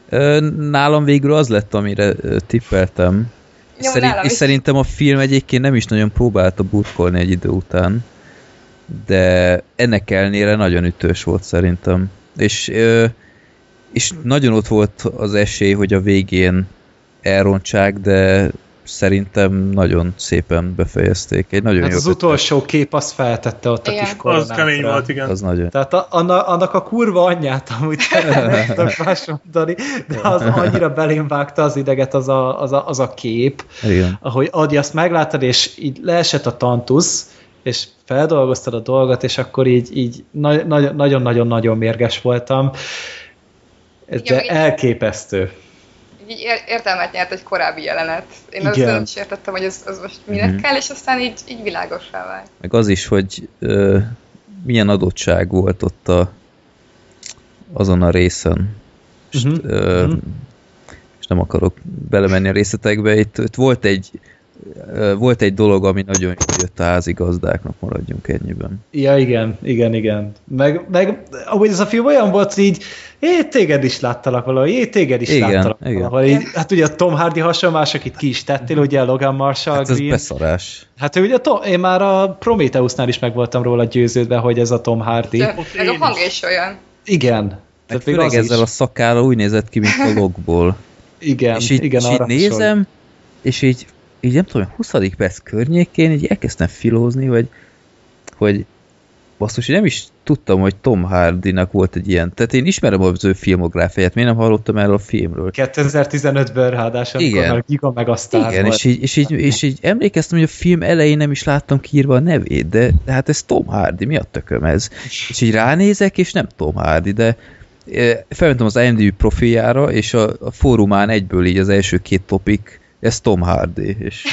S2: Nálam végül az lett, amire tippeltem. Jó, Szerint, és szerintem a film egyébként nem is nagyon próbálta burkolni egy idő után, de ennek ellenére nagyon ütős volt szerintem. És, és nagyon ott volt az esély, hogy a végén elrontsák, de szerintem nagyon szépen befejezték. Egy nagyon
S4: hát
S2: jó
S4: az ötlet. utolsó kép azt feltette ott igen. a kis
S3: koronátra. Az kemény volt, igen.
S2: Az nagyon.
S4: Tehát a, annak, annak a kurva anyját amúgy nem <laughs> tudok más mondani, de az annyira belém vágta az ideget az a, az a, az a kép,
S2: igen.
S4: ahogy Adi azt meglátod, és így leesett a tantusz, és feldolgoztad a dolgot, és akkor így, így nagyon-nagyon-nagyon mérges voltam. Ez igen, de elképesztő
S5: így értelmet nyert egy korábbi jelenet. Én Igen. azt nem is értettem, hogy ez, az most minek mm-hmm. kell, és aztán így, így világosá vált.
S2: Meg az is, hogy ö, milyen adottság volt ott a, azon a részen. És, mm-hmm. ö, mm-hmm. és nem akarok belemenni a részletekbe, itt, itt volt egy volt egy dolog, ami nagyon jött a házigazdáknak, maradjunk ennyiben.
S4: Ja, igen, igen, igen. Meg, meg ahogy ez a film olyan volt, hogy így, é, téged is láttalak valahol, é, téged is igen, láttalak igen. valahol. Így, hát ugye a Tom Hardy hasonlás, akit ki is tettél, ugye Logan Marshall
S2: hát Green. ez beszarás.
S4: Hát ugye Tom, én már a Prometheusnál is meg voltam róla győződve, hogy ez a Tom Hardy. De,
S5: meg a hang is olyan.
S4: Igen.
S2: Meg főleg ezzel is. a szakállal úgy nézett ki, mint a logból.
S4: Igen,
S2: és így,
S4: igen,
S2: és így nézem, és így így nem tudom, 20. perc környékén így elkezdtem filózni, hogy, hogy basszus, nem is tudtam, hogy Tom Hardy-nak volt egy ilyen. Tehát én ismerem az ő filmográfiát, miért nem hallottam erről a filmről?
S4: 2015-ben ráadásul, Igen. már Giga meg a sztár
S2: Igen, volt. És így, és, így, és így emlékeztem, hogy a film elején nem is láttam kiírva a nevét, de, de hát ez Tom Hardy, mi a tököm ez? És így ránézek, és nem Tom Hardy, de e, felmentem az IMDb profiljára, és a, a fórumán egyből így az első két topik ez Tom Hardy. És...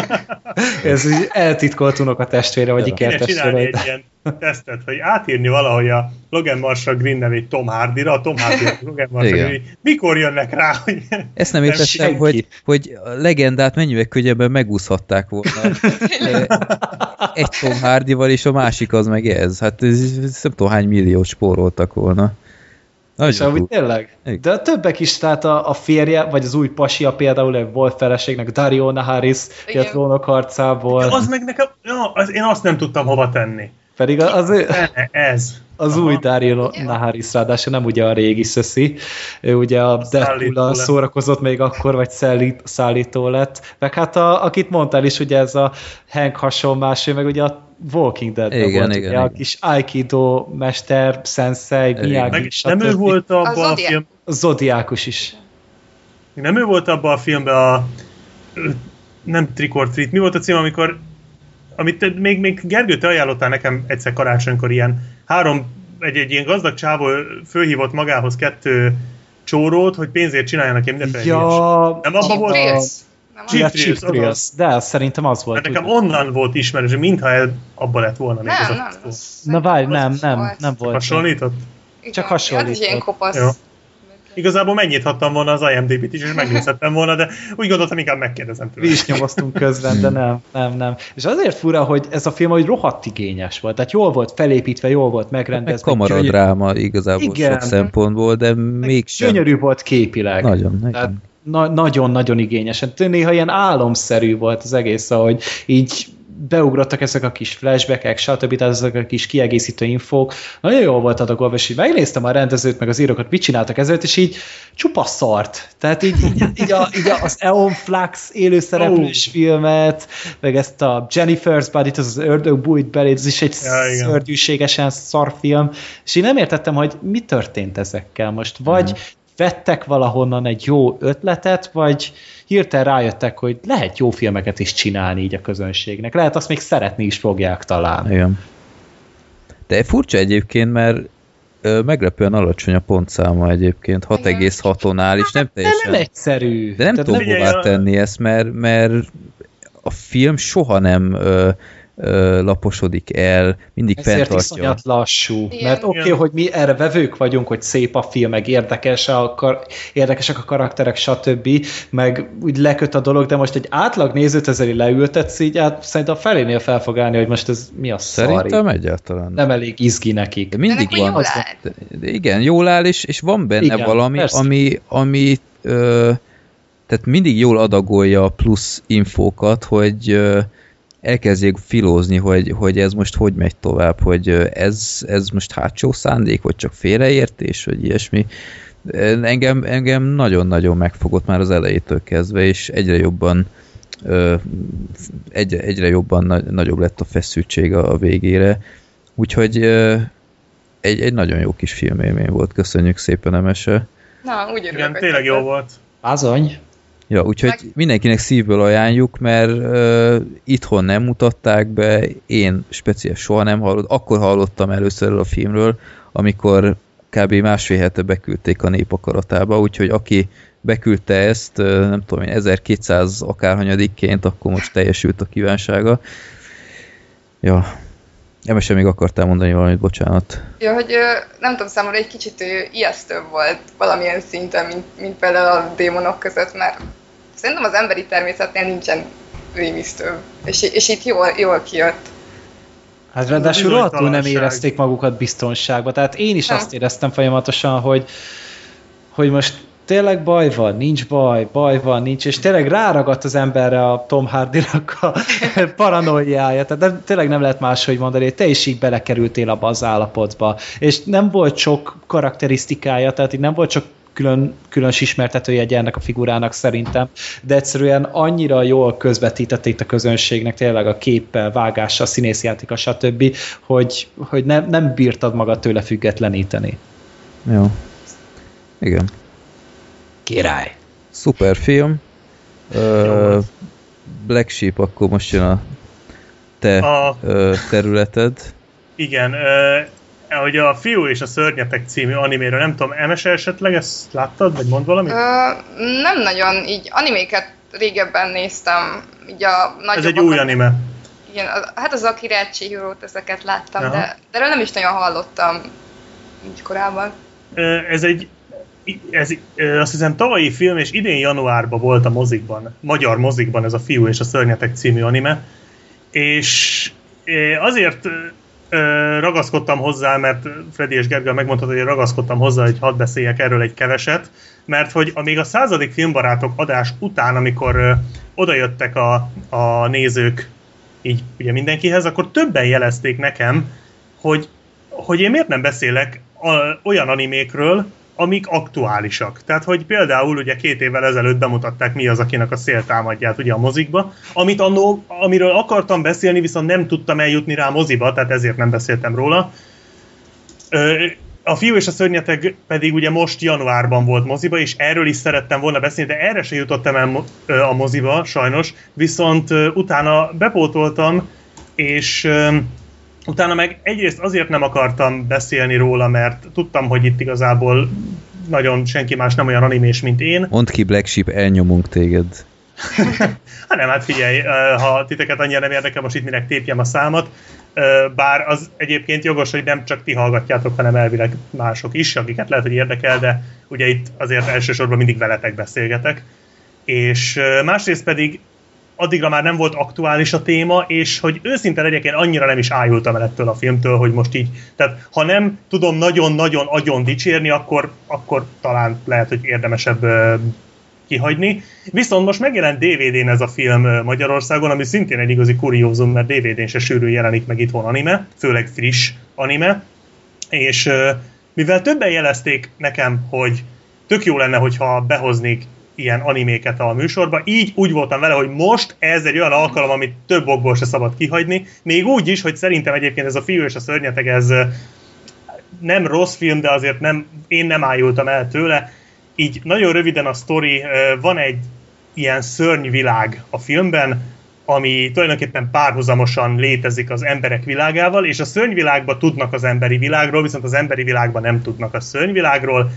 S2: <laughs>
S4: ez így eltitkolt a testvére, vagy ikertestvére.
S3: egy ilyen tesztet, hogy átírni valahogy a Logan Marshall Green nevét Tom Hardy-ra, a Tom Hardy a Logan Marshall Green, mikor jönnek rá, hogy
S2: Ezt nem értettem, hogy, hogy a legendát mennyivel könnyebben megúszhatták volna. <laughs> egy Tom Hardy-val, és a másik az meg ez. Hát ez, nem tudom, hány milliót spóroltak volna.
S4: Nagyon és amúgy tényleg. Igen. De többek is, tehát a, a férje, vagy az új pasia például egy volt feleségnek, Dario Naharis, jött trónok harcából.
S3: az meg nekem, ja, az, én azt nem tudtam hova tenni.
S4: Pedig az, az
S3: ez.
S4: Az Aha. új Dario Naharis, ráadásul nem ugye a régi szöszi. Ő ugye a, a deadpool szórakozott még akkor, vagy szállít, szállító lett. Meg hát a, akit mondtál is, ugye ez a Hank hasonlás, ő meg ugye a Walking dead
S2: igen,
S4: volt,
S2: igen,
S4: ugye, igen. a kis Aikido mester, sensei, Miyagi,
S3: Nem ő volt abban a, a film...
S4: A Zodiákus is.
S3: Nem ő volt abban a filmben a... Nem Trick or Treat. Mi volt a cím, amikor amit még, még Gergő, te ajánlottál nekem egyszer karácsonykor ilyen három, egy, egy ilyen gazdag csávó fölhívott magához kettő csórót, hogy pénzért csináljanak egy mindenféle
S4: Ja.
S3: Nem abban volt?
S5: Az?
S4: Cheap, cheap
S3: Thrills.
S4: De szerintem az volt.
S3: Mert nekem
S4: úgy.
S3: onnan volt ismerős, hogy mintha el, abba lett volna még
S5: Nem,
S3: az
S5: nem.
S3: a
S5: az
S4: Na várj, nem, nem,
S5: volt.
S4: nem volt.
S3: Hasonlított?
S5: Igen,
S4: Csak hasonlított.
S5: Az is ilyen kopasz.
S3: Jó. Igazából mennyit hattam volna az IMDb-t is, és megnézhettem volna, de úgy gondoltam, inkább megkérdezem tőle.
S4: Mi is nyomoztunk közben, de nem, nem, nem. És azért fura, hogy ez a film hogy rohadt igényes volt. Tehát jól volt felépítve, jól volt
S2: Meg
S4: megrendezve.
S2: kamaradráma igazából
S4: Igen.
S2: sok szempontból, de mégsem.
S4: Gyönyörű volt képileg.
S2: Nagyon, igen.
S4: Tehát na- nagyon-nagyon igényesen. Néha ilyen álomszerű volt az egész, ahogy így beugrottak ezek a kis flashbackek, stb. Tehát ezek a kis kiegészítő infók. Nagyon jól volt adagolva, és így megnéztem a rendezőt, meg az írókat, mit csináltak ezért, és így csupa szart. Tehát így, így, így, a, így az Eon Flux élőszereplős
S3: Ó.
S4: filmet, meg ezt a Jennifer's Body-t, az az ördög bújt belé, ez is egy
S3: Ja, igen.
S4: szörnyűségesen szar film, és én nem értettem, hogy mi történt ezekkel most. Vagy vettek valahonnan egy jó ötletet, vagy hirtelen rájöttek, hogy lehet jó filmeket is csinálni így a közönségnek. Lehet azt még szeretni is fogják talán.
S2: Igen. De furcsa egyébként, mert ö, meglepően alacsony a pontszáma egyébként, 6,6-on áll, és nem
S4: De nem
S2: teljesen...
S4: egyszerű.
S2: De nem tudom hová tenni ezt, mert, mert a film soha nem laposodik el, mindig
S4: Ezért
S2: fenntartja.
S4: iszonyat lassú.
S5: Igen.
S4: Mert oké, okay, hogy mi erre vevők vagyunk, hogy szép a film, meg érdekes a kar- érdekesek a karakterek, stb. Meg úgy leköt a dolog, de most egy átlag nézőt ezzel leültetsz, így hát szerintem a felénél fel fog állni, hogy most ez mi a szar.
S2: Szerintem egyáltalán.
S4: Nem elég izgi nekik.
S2: De mindig
S5: De
S2: van.
S5: jól áll.
S2: Igen, jól áll, és, és van benne
S4: igen,
S2: valami,
S4: persze.
S2: ami, ami ö, tehát mindig jól adagolja a plusz infókat, hogy ö, elkezdjék filózni, hogy, hogy ez most hogy megy tovább, hogy ez, ez most hátsó szándék, vagy csak félreértés, vagy ilyesmi. Engem, engem nagyon-nagyon megfogott már az elejétől kezdve, és egyre jobban egyre, egyre jobban nagy, nagyobb lett a feszültség a, a végére. Úgyhogy egy, egy nagyon jó kis filmélmény volt, köszönjük szépen, Emese.
S5: Na, úgy örülök,
S3: Igen, tényleg jó volt.
S4: Azony.
S2: Ja, úgyhogy
S5: Meg-
S2: mindenkinek szívből ajánljuk, mert ö, itthon nem mutatták be, én speciál soha nem hallott, akkor hallottam először a filmről, amikor kb. másfél hete beküldték a nép akaratába, úgyhogy aki beküldte ezt, ö, nem tudom én, 1200 akárhanyadikként, akkor most teljesült a kívánsága. Ja, Emese még akartál mondani valamit, bocsánat.
S5: Ja, hogy nem tudom, számomra egy kicsit ijesztőbb volt valamilyen szinten, mint, mint például a démonok között, mert szerintem az emberi természetnél nincsen rémisztőbb. És, és itt jól, jól kijött.
S4: Hát ráadásul rohadtul nem érezték magukat biztonságba. Tehát én is
S5: Nem.
S4: azt éreztem folyamatosan, hogy, hogy most tényleg baj van, nincs baj, baj van, nincs, és tényleg ráragadt az emberre a Tom hardy a <laughs> paranoiája, tehát nem, tényleg nem lehet máshogy mondani, te is így belekerültél abba az állapotba, és nem volt sok karakterisztikája, tehát így nem volt csak külön, különös ismertetője ennek a figurának szerintem, de egyszerűen annyira jól közvetítették a közönségnek tényleg a képpel, vágással, színészjátéka, stb., hogy, hogy nem, nem bírtad magad tőle függetleníteni.
S2: Jó. Igen.
S4: Király!
S2: Szuper film. Ö, Black Sheep, akkor most jön a te
S3: A,
S2: ö, területed.
S3: igen, hogy a Fiú és a Szörnyetek című animéről, nem tudom, MS esetleg ezt láttad, vagy mond valamit?
S5: Ö, nem nagyon, így animéket régebben néztem, így a
S3: Ez
S5: nagyobb.
S3: egy új anime.
S5: Igen, hát az Akira Chihiro-t ezeket láttam,
S3: Aha.
S5: de, de erről nem is nagyon hallottam így korábban.
S3: Ö, Ez egy ez, azt hiszem tavalyi film, és idén januárban volt a mozikban, magyar mozikban ez a Fiú és a Szörnyetek című anime, és azért ragaszkodtam hozzá, mert Freddy és Gergely megmondta, hogy ragaszkodtam hozzá, hogy hadd beszéljek erről egy keveset, mert hogy a még a századik filmbarátok adás után, amikor odajöttek a, a nézők így ugye mindenkihez, akkor többen jelezték nekem, hogy, hogy én miért nem beszélek a, olyan animékről, amik aktuálisak. Tehát, hogy például ugye két évvel ezelőtt bemutatták mi az, akinek a széltámadját ugye a mozikba, amit annó, amiről akartam beszélni, viszont nem tudtam eljutni rá a moziba, tehát ezért nem beszéltem róla. A fiú és a szörnyeteg pedig ugye most januárban volt moziba, és erről is szerettem volna beszélni, de erre se jutottam el a moziba, sajnos, viszont utána bepótoltam, és utána meg egyrészt azért nem akartam beszélni róla, mert tudtam, hogy itt igazából nagyon senki más nem olyan animés, mint én.
S2: Mondd ki Black Sheep, elnyomunk téged. <laughs>
S3: hát nem, hát figyelj, ha titeket annyira nem érdekel, most itt minek tépjem a számat, bár az egyébként jogos, hogy nem csak ti hallgatjátok, hanem elvileg mások is, akiket lehet, hogy érdekel, de ugye itt azért elsősorban mindig veletek beszélgetek. És másrészt pedig addigra már nem volt aktuális a téma, és hogy őszinte legyek, én annyira nem is ájultam el ettől a filmtől, hogy most így, tehát ha nem tudom nagyon-nagyon agyon dicsérni, akkor, akkor talán lehet, hogy érdemesebb kihagyni. Viszont most megjelent DVD-n ez a film Magyarországon, ami szintén egy igazi kuriózum, mert DVD-n se sűrűn jelenik meg itthon anime, főleg friss anime, és mivel többen jelezték nekem, hogy tök jó lenne, hogyha behoznék ilyen animéket a műsorba, így úgy voltam vele, hogy most ez egy olyan alkalom, amit több okból se szabad kihagyni, még úgy is, hogy szerintem egyébként ez a fiú és a szörnyeteg, ez nem rossz film, de azért nem, én nem ájultam el tőle, így nagyon röviden a sztori, van egy ilyen szörnyvilág a filmben, ami tulajdonképpen párhuzamosan létezik az emberek világával, és a szörnyvilágban tudnak az emberi világról, viszont az emberi világban nem tudnak a szörnyvilágról,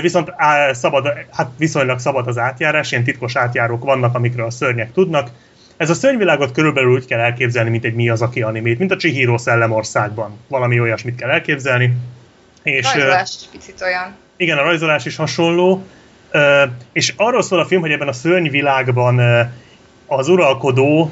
S3: viszont á, szabad, hát viszonylag szabad az átjárás, ilyen titkos átjárók vannak, amikről a szörnyek tudnak. Ez a szörnyvilágot körülbelül úgy kell elképzelni, mint egy mi az, aki animét, mint a Chihiro Szellemországban. Valami olyasmit kell elképzelni.
S5: És, Rajzolás is picit olyan.
S3: Igen, a rajzolás is hasonló. És arról szól a film, hogy ebben a szörnyvilágban az uralkodó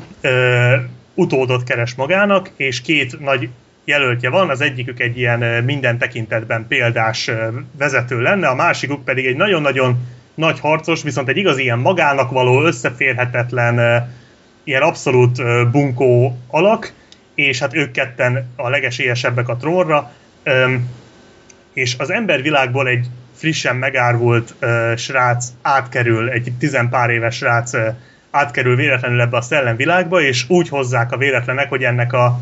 S3: utódot keres magának, és két nagy jelöltje van, az egyikük egy ilyen minden tekintetben példás vezető lenne, a másikuk pedig egy nagyon-nagyon nagy harcos, viszont egy igazi ilyen magának való, összeférhetetlen, ilyen abszolút bunkó alak, és hát ők ketten a legesélyesebbek a trónra, és az embervilágból egy frissen megárvult srác átkerül, egy tizenpár éves srác átkerül véletlenül ebbe a szellemvilágba, és úgy hozzák a véletlenek, hogy ennek a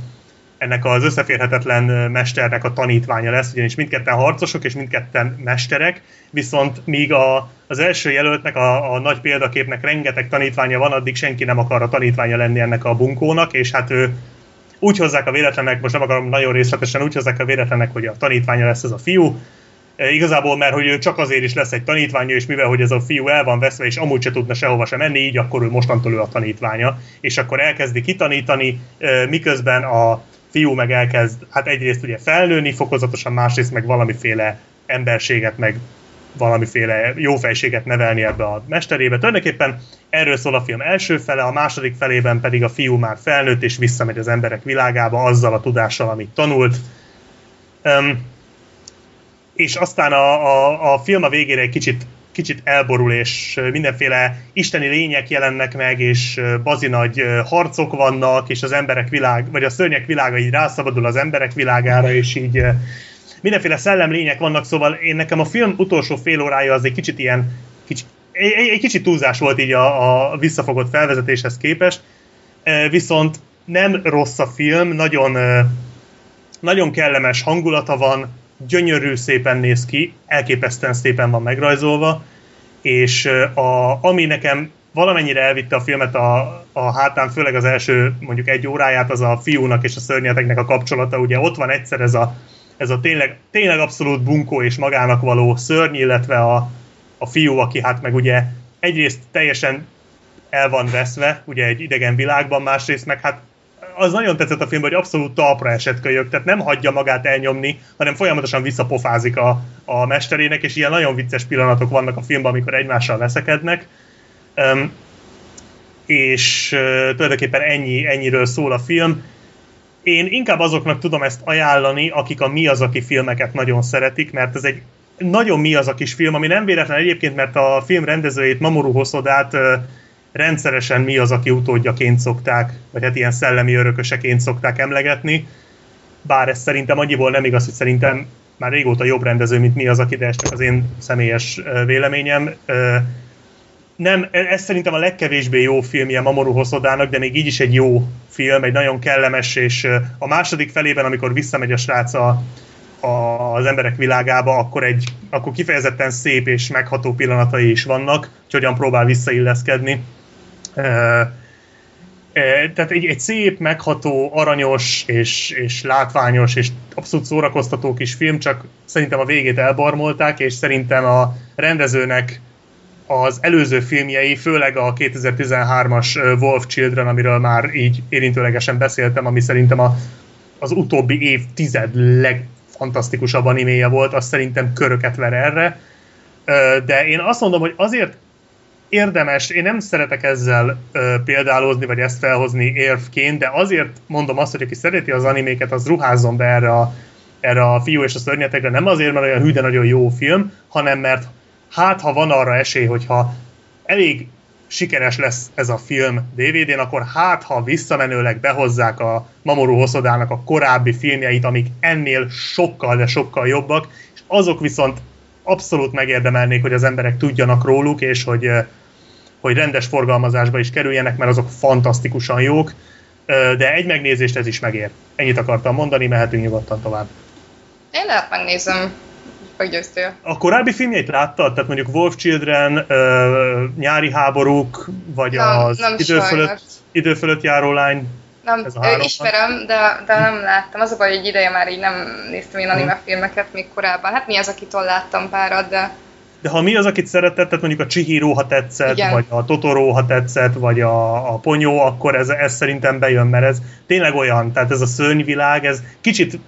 S3: ennek az összeférhetetlen mesternek a tanítványa lesz, ugyanis mindketten harcosok és mindketten mesterek, viszont míg a, az első jelöltnek, a, a nagy példaképnek rengeteg tanítványa van, addig senki nem akar a tanítványa lenni ennek a bunkónak, és hát ő úgy hozzák a véletlenek, most nem akarom nagyon részletesen, úgy hozzák a véletlenek, hogy a tanítványa lesz ez a fiú, e, igazából, mert hogy ő csak azért is lesz egy tanítványa, és mivel hogy ez a fiú el van veszve, és amúgy se tudna sehova sem menni, így akkor ő mostantól ő a tanítványa, és akkor elkezdi kitanítani, e, miközben a fiú meg elkezd, hát egyrészt ugye felnőni fokozatosan, másrészt meg valamiféle emberséget, meg valamiféle jófejséget nevelni ebbe a mesterébe. Tulajdonképpen erről szól a film első fele, a második felében pedig a fiú már felnőtt és visszamegy az emberek világába azzal a tudással, amit tanult. Um, és aztán a, a, a film a végére egy kicsit kicsit elborul, és mindenféle isteni lények jelennek meg, és bazi nagy harcok vannak, és az emberek világ, vagy a szörnyek világa így rászabadul az emberek világára, és így mindenféle szellemlények vannak, szóval én nekem a film utolsó fél órája az egy kicsit ilyen, kicsit, egy, egy kicsit túlzás volt így a, a visszafogott felvezetéshez képest, viszont nem rossz a film, nagyon, nagyon kellemes hangulata van, gyönyörű szépen néz ki, elképesztően szépen van megrajzolva, és a, ami nekem valamennyire elvitte a filmet a, a hátán, főleg az első mondjuk egy óráját, az a fiúnak és a szörnyeteknek a kapcsolata. Ugye ott van egyszer ez a, ez a tényleg, tényleg abszolút bunkó és magának való szörny, illetve a, a fiú, aki hát meg ugye egyrészt teljesen el van veszve, ugye egy idegen világban, másrészt meg hát az nagyon tetszett a film, hogy abszolút talpra esett kölyök, tehát nem hagyja magát elnyomni, hanem folyamatosan visszapofázik a, a mesterének, és ilyen nagyon vicces pillanatok vannak a filmben, amikor egymással veszekednek. Um, és uh, tulajdonképpen ennyi, ennyiről szól a film. Én inkább azoknak tudom ezt ajánlani, akik a Mi az, aki filmeket nagyon szeretik, mert ez egy nagyon mi az a kis film, ami nem véletlen egyébként, mert a film rendezőjét Mamoru Hosodát uh, rendszeresen mi az, aki utódjaként szokták, vagy hát ilyen szellemi örököseként szokták emlegetni. Bár ez szerintem annyiból nem igaz, hogy szerintem már régóta jobb rendező, mint mi az, aki, de ez csak az én személyes véleményem. Nem, e, ez szerintem a legkevésbé jó filmje Mamoru Hosodának, de még így is egy jó film, egy nagyon kellemes, és a második felében, amikor visszamegy a srác a, a, az emberek világába, akkor, egy, akkor kifejezetten szép és megható pillanatai is vannak, hogy hogyan próbál visszailleszkedni tehát egy, egy szép, megható, aranyos és, és látványos és abszolút szórakoztató kis film, csak szerintem a végét elbarmolták, és szerintem a rendezőnek az előző filmjei, főleg a 2013-as Wolf Children, amiről már így érintőlegesen beszéltem, ami szerintem a, az utóbbi évtized legfantasztikusabb animéje volt, azt szerintem köröket ver erre. De én azt mondom, hogy azért érdemes, én nem szeretek ezzel ö, példálozni, vagy ezt felhozni érvként, de azért mondom azt, hogy aki szereti az animéket, az ruházzon be erre a, erre a fiú és a szörnyetekre, nem azért, mert olyan hű, nagyon jó film, hanem mert hát, ha van arra esély, hogyha elég sikeres lesz ez a film DVD-n, akkor hát, ha visszamenőleg behozzák a Mamoru Hosodának a korábbi filmjeit, amik ennél sokkal, de sokkal jobbak, és azok viszont abszolút megérdemelnék, hogy az emberek tudjanak róluk, és hogy hogy rendes forgalmazásba is kerüljenek, mert azok fantasztikusan jók, de egy megnézést ez is megér. Ennyit akartam mondani, mehetünk nyugodtan tovább.
S5: Én lehet megnézem, meggyőztél.
S3: A korábbi filmjeit láttad? Tehát mondjuk Wolf Children, Nyári háborúk, vagy nem, az nem idő, fölött, idő fölött járó lány?
S5: Nem, ez a ismerem, de, de nem láttam. Az a baj, hogy egy ideje már így nem néztem én anime filmeket még korábban. Hát mi az, akitől láttam párat, de
S3: de ha mi az, akit szeretett, tehát mondjuk a Chihiro, ha tetszett, Igen. vagy a Totoro, ha tetszett, vagy a, a Ponyó, akkor ez, ez szerintem bejön, mert ez tényleg olyan, tehát ez a szörnyvilág, ez kicsit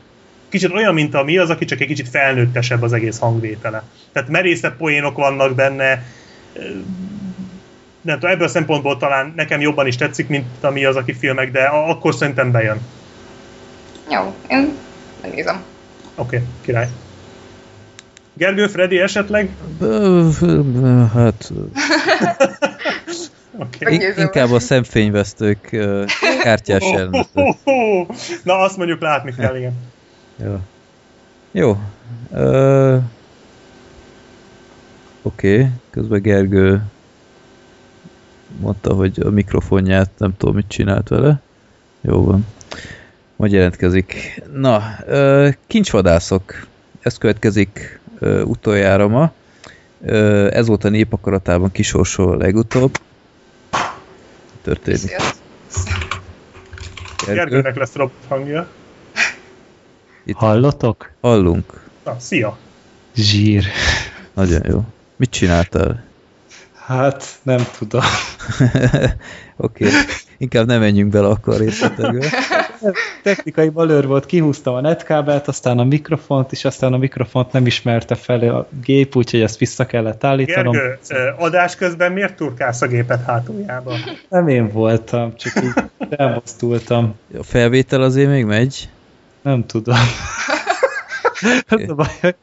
S3: kicsit olyan, mint a mi az, aki csak egy kicsit felnőttesebb az egész hangvétele. Tehát merészebb poénok vannak benne, nem tudom, ebből a szempontból talán nekem jobban is tetszik, mint a mi az, aki filmek, de akkor szerintem bejön.
S5: Jó, én megnézem.
S3: Oké, okay, király. Gergő, Freddy esetleg?
S2: Hát... okay. In- inkább a szemfényvesztők uh, kártyás oh, oh,
S3: oh, Na, azt mondjuk látni kell, igen.
S2: Jó. Jó. Uh, Oké, okay. közben Gergő mondta, hogy a mikrofonját nem tudom, mit csinált vele. Jó van. Majd jelentkezik. Na, uh, kincsvadászok. Ez következik utoljára ma. Ez volt a népakaratában kisorsol legutóbb. Történik.
S3: Gergőnek lesz robot hangja.
S4: Itt Hallotok?
S2: Hallunk.
S3: Na, szia!
S4: Zsír.
S2: Nagyon jó. Mit csináltál?
S4: Hát, nem tudom. <laughs>
S2: Oké, okay. inkább nem menjünk bele akkor részletekbe. <laughs>
S4: Technikai balőr volt, kihúztam a netkábelt, aztán a mikrofont, és aztán a mikrofont nem ismerte fel a gép, úgyhogy ezt vissza kellett állítanom.
S3: Gergő, adás közben miért turkálsz a gépet hátuljában?
S4: Nem én voltam, csak így elmozdultam.
S2: A felvétel azért még megy?
S4: Nem tudom. <laughs> Okay. a baj,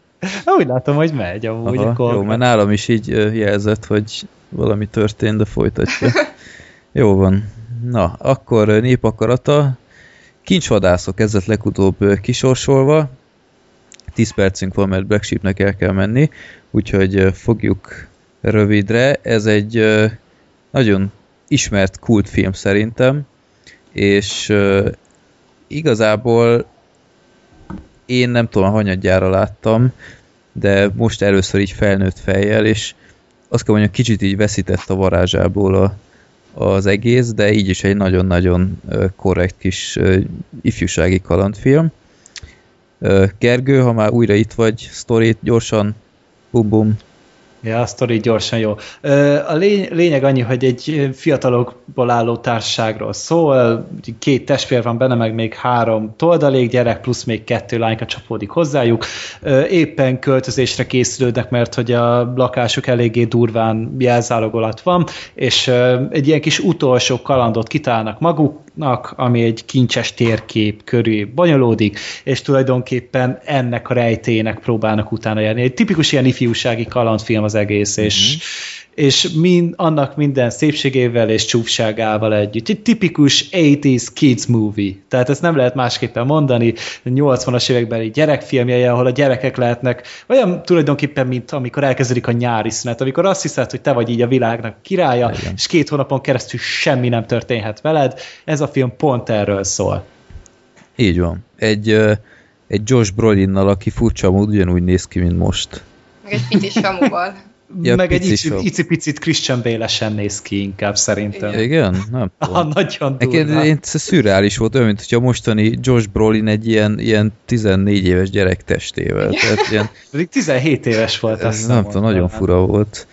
S4: úgy látom, hogy megy amúgy.
S2: Aha, jó, mert nálam is így jelzett, hogy valami történt, de folytatja. <laughs> jó van. Na, akkor népakarata. Kincsvadászok ezzel legutóbb kisorsolva. 10 percünk van, mert Black Sheepnek el kell menni, úgyhogy fogjuk rövidre. Ez egy nagyon ismert kultfilm szerintem, és igazából én nem tudom, hanyadjára láttam, de most először így felnőtt fejjel, és azt kell mondjam, kicsit így veszített a varázsából a, az egész, de így is egy nagyon-nagyon korrekt kis ifjúsági kalandfilm. Gergő, ha már újra itt vagy, sztorit gyorsan, bum-bum.
S4: Ja, a sztori gyorsan jó. A lény, lényeg annyi, hogy egy fiatalokból álló társaságról szól, két testvér van benne, meg még három toldalék gyerek, plusz még kettő lányka csapódik hozzájuk. Éppen költözésre készülődnek, mert hogy a lakásuk eléggé durván jelzálog van, és egy ilyen kis utolsó kalandot kitálnak maguknak, ami egy kincses térkép körül bonyolódik, és tulajdonképpen ennek a rejtének próbálnak utána járni. Egy tipikus ilyen ifjúsági kalandfilm egész, és, uh-huh. és mind, annak minden szépségével és csúfságával együtt. Egy tipikus 80s kids movie. Tehát ezt nem lehet másképpen mondani. 80-as évekbeli gyerekfilmje, ahol a gyerekek lehetnek olyan tulajdonképpen, mint amikor elkezdődik a nyári szünet, amikor azt hiszed, hogy te vagy így a világnak királya, Igen. és két hónapon keresztül semmi nem történhet veled. Ez a film pont erről szól.
S2: Így van. Egy, egy Josh Brolinnal, aki furcsa mód ugyanúgy néz ki, mint most
S5: meg egy pitis samuval.
S2: Ja,
S4: meg egy icipicit Christian Bale-esen néz ki inkább szerintem.
S2: Igen? <laughs> Nem tudom.
S4: nagyon
S2: Nekem
S4: durva.
S2: én, ez szürreális volt, olyan, mint hogyha mostani Josh Brolin egy ilyen, ilyen 14 éves gyerek testével. Tehát ilyen, <laughs>
S4: Pedig 17 éves volt, azt
S2: nem tudom, nagyon fura volt.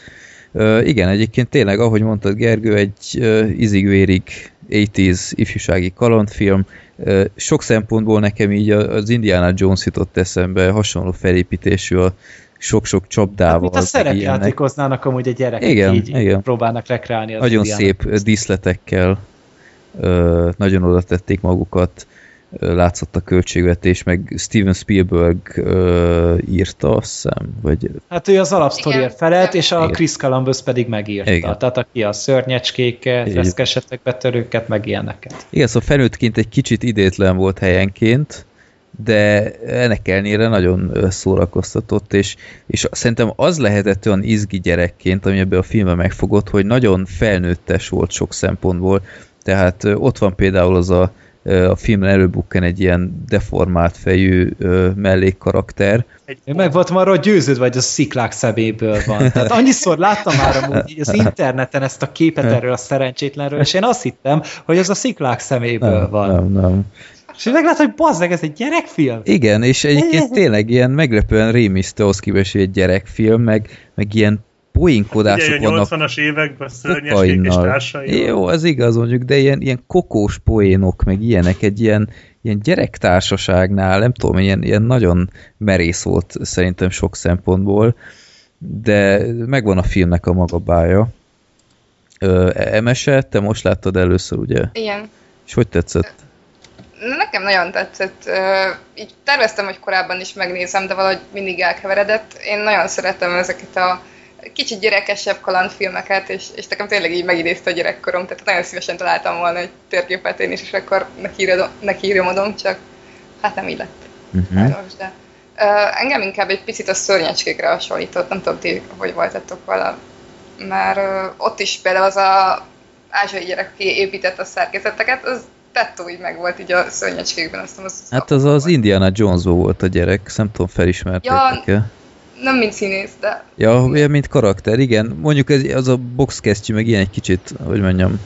S2: Uh, igen, egyébként tényleg, ahogy mondtad Gergő, egy uh, izig-vérig 80s ifjúsági kalandfilm. Uh, sok szempontból nekem így az Indiana Jones jutott eszembe, hasonló felépítésű a sok-sok csapdával.
S4: Hát, mint a szerepjátékoznának amúgy a gyerekek
S2: Igen,
S4: így
S2: igen.
S4: próbálnak rekreálni az
S2: Nagyon szép ö, díszletekkel, ö, nagyon oda tették magukat, ö, látszott a költségvetés, meg Steven Spielberg ö, írta, azt hiszem, vagy
S4: Hát ő az alapsztoriért felelt, és a
S2: Igen.
S4: Chris Columbus pedig megírta.
S2: Igen.
S4: Tehát aki a szörnyecskéket, reszkesetek, betörőket, meg ilyeneket.
S2: igen, szóval felnőttként egy kicsit idétlen volt helyenként, de ennek ellenére nagyon szórakoztatott, és, és szerintem az lehetett olyan izgi gyerekként, ami ebbe a filmben megfogott, hogy nagyon felnőttes volt sok szempontból, tehát ott van például az a, a filmben előbukken egy ilyen deformált fejű mellékkarakter,
S4: Én meg voltam arról győződve, hogy a sziklák szeméből van. <laughs> Tehát annyiszor láttam már amúgy az interneten ezt a képet erről a szerencsétlenről, és én azt hittem, hogy ez a sziklák szeméből
S2: nem,
S4: van.
S2: nem, nem.
S4: És én meglátom, hogy bazd meg, ez egy gyerekfilm.
S2: Igen, és egyébként tényleg ilyen meglepően rémisztő ahhoz képest, hogy egy gyerekfilm, meg, meg ilyen
S3: Ugye
S2: poénkodások
S3: a
S2: vannak
S3: 80-as években szörnyeskék és társai.
S2: Jó, az igaz mondjuk, de ilyen, ilyen kokós poénok, meg ilyenek, egy ilyen, ilyen gyerektársaságnál, nem tudom, ilyen, ilyen nagyon merész volt szerintem sok szempontból, de megvan a filmnek a maga bája. Ö, Emese, te most láttad először, ugye?
S5: Igen.
S2: És hogy tetszett?
S5: Nekem nagyon tetszett. Így terveztem, hogy korábban is megnézem, de valahogy mindig elkeveredett. Én nagyon szeretem ezeket a kicsit gyerekesebb kalandfilmeket, és, és nekem tényleg így megidézte a gyerekkorom, tehát nagyon szívesen találtam volna egy térképet én is, és akkor nekiírom, nekiírom csak hát nem így lett.
S2: Uh-huh.
S5: Sajnos, de ö, engem inkább egy picit a szörnyecskékre hasonlított, nem tudom ti, hogy voltatok vele, mert ö, ott is például az a ázsiai gyerek, aki épített a szerkezeteket, az tettó így meg volt így a szörnyecskékben, azt az
S2: Hát az az Indiana jones volt a gyerek, nem tudom, felismertétek
S5: Ja. Nem mint színész, de
S2: Ja, olyan, mint karakter, igen. Mondjuk ez, az a boxkesztyű meg ilyen egy kicsit, hogy mondjam,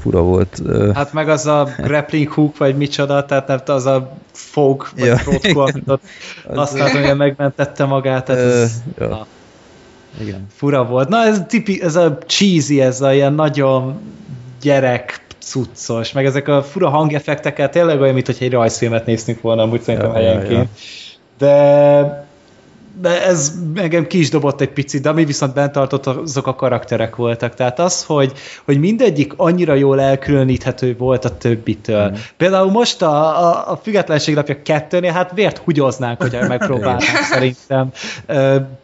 S2: fura volt.
S4: Hát meg az a grappling hook, vagy micsoda, tehát nem az a fog, vagy
S2: Ja,
S4: frotkó, amit ott
S2: az-
S4: használtam, hogy megmentette magát, tehát ez
S2: ja.
S4: na,
S2: Igen.
S4: fura volt. Na ez, tipi, ez a cheesy, ez a ilyen nagyon gyerek cuccos, meg ezek a fura hangeffekteket tényleg olyan, mint hogy egy rajzfilmet néztünk volna, amúgy szerintem
S2: Ja, ja,
S4: helyenként. De de ez engem ki is dobott egy picit, de ami viszont bent tartott, azok a karakterek voltak. Tehát az, hogy, hogy mindegyik annyira jól elkülöníthető volt a többitől. Mm. Például most a, a, a Függetlenség napja kettőnél, hát vért hugyoznánk, hogyha megpróbálnánk szerintem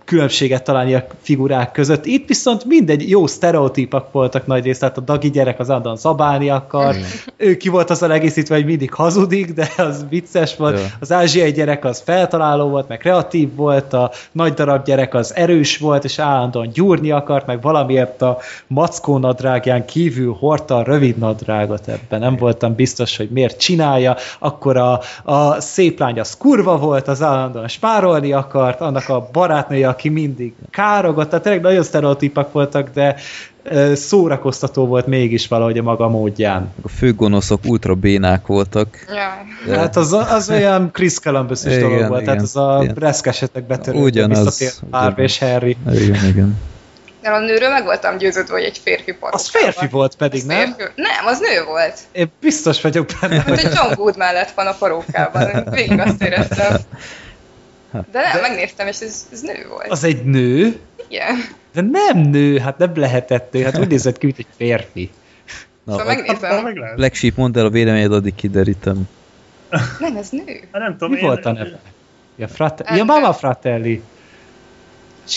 S4: különbséget találni a figurák között. Itt viszont mindegy jó sztereotípak voltak nagy részt, tehát a Dagi gyerek az Andon zabálni akar, ő ki volt az a egészítve, hogy mindig hazudik, de az vicces volt.
S2: Ja.
S4: Az ázsiai gyerek az feltaláló volt, meg kreatív volt, a nagy darab gyerek az erős volt, és állandóan gyúrni akart, meg valamiért a mackó nadrágján kívül hordta a rövid nadrágot ebben. Nem voltam biztos, hogy miért csinálja. Akkor a, a szép lány az kurva volt, az állandóan spárolni akart, annak a barátnője, aki mindig károgott, tehát tényleg nagyon sztereotípak voltak, de szórakoztató volt mégis valahogy a maga módján.
S2: A főgonoszok ultra bénák voltak.
S5: jaj.
S2: De
S4: Hát az, az olyan Chris columbus
S2: Igen,
S4: dolog volt, tehát
S2: igen,
S4: az a
S2: igen.
S4: reszkesetek betörő,
S2: Ugyanaz,
S4: visszatért Harvey és Harry.
S2: Igen, igen.
S5: De a nőről meg voltam győződve, hogy egy férfi parókában.
S4: Az férfi volt pedig,
S5: Az
S4: nem?
S5: férfi- Nem, az nő volt.
S4: Én biztos vagyok benne,
S5: Hát
S4: hogy
S5: egy John Good mellett van a parókában. Végig azt éreztem. De nem, megnéztem, és ez, ez nő volt.
S4: az egy nő,
S5: Igen.
S4: de nem nő, hát nem lehetett nő, hát úgy nézett ki, mint egy férfi.
S2: Na,
S5: Szóval megnéztem.
S3: meg lehet.
S2: Black Sheep, mondd el a véleményed, addig kiderítem.
S5: Nem, ez nő.
S3: Hát nem tudom,
S4: Mi
S3: én-
S4: volt a neve? Ja, frate... ja. Mama Fratelli.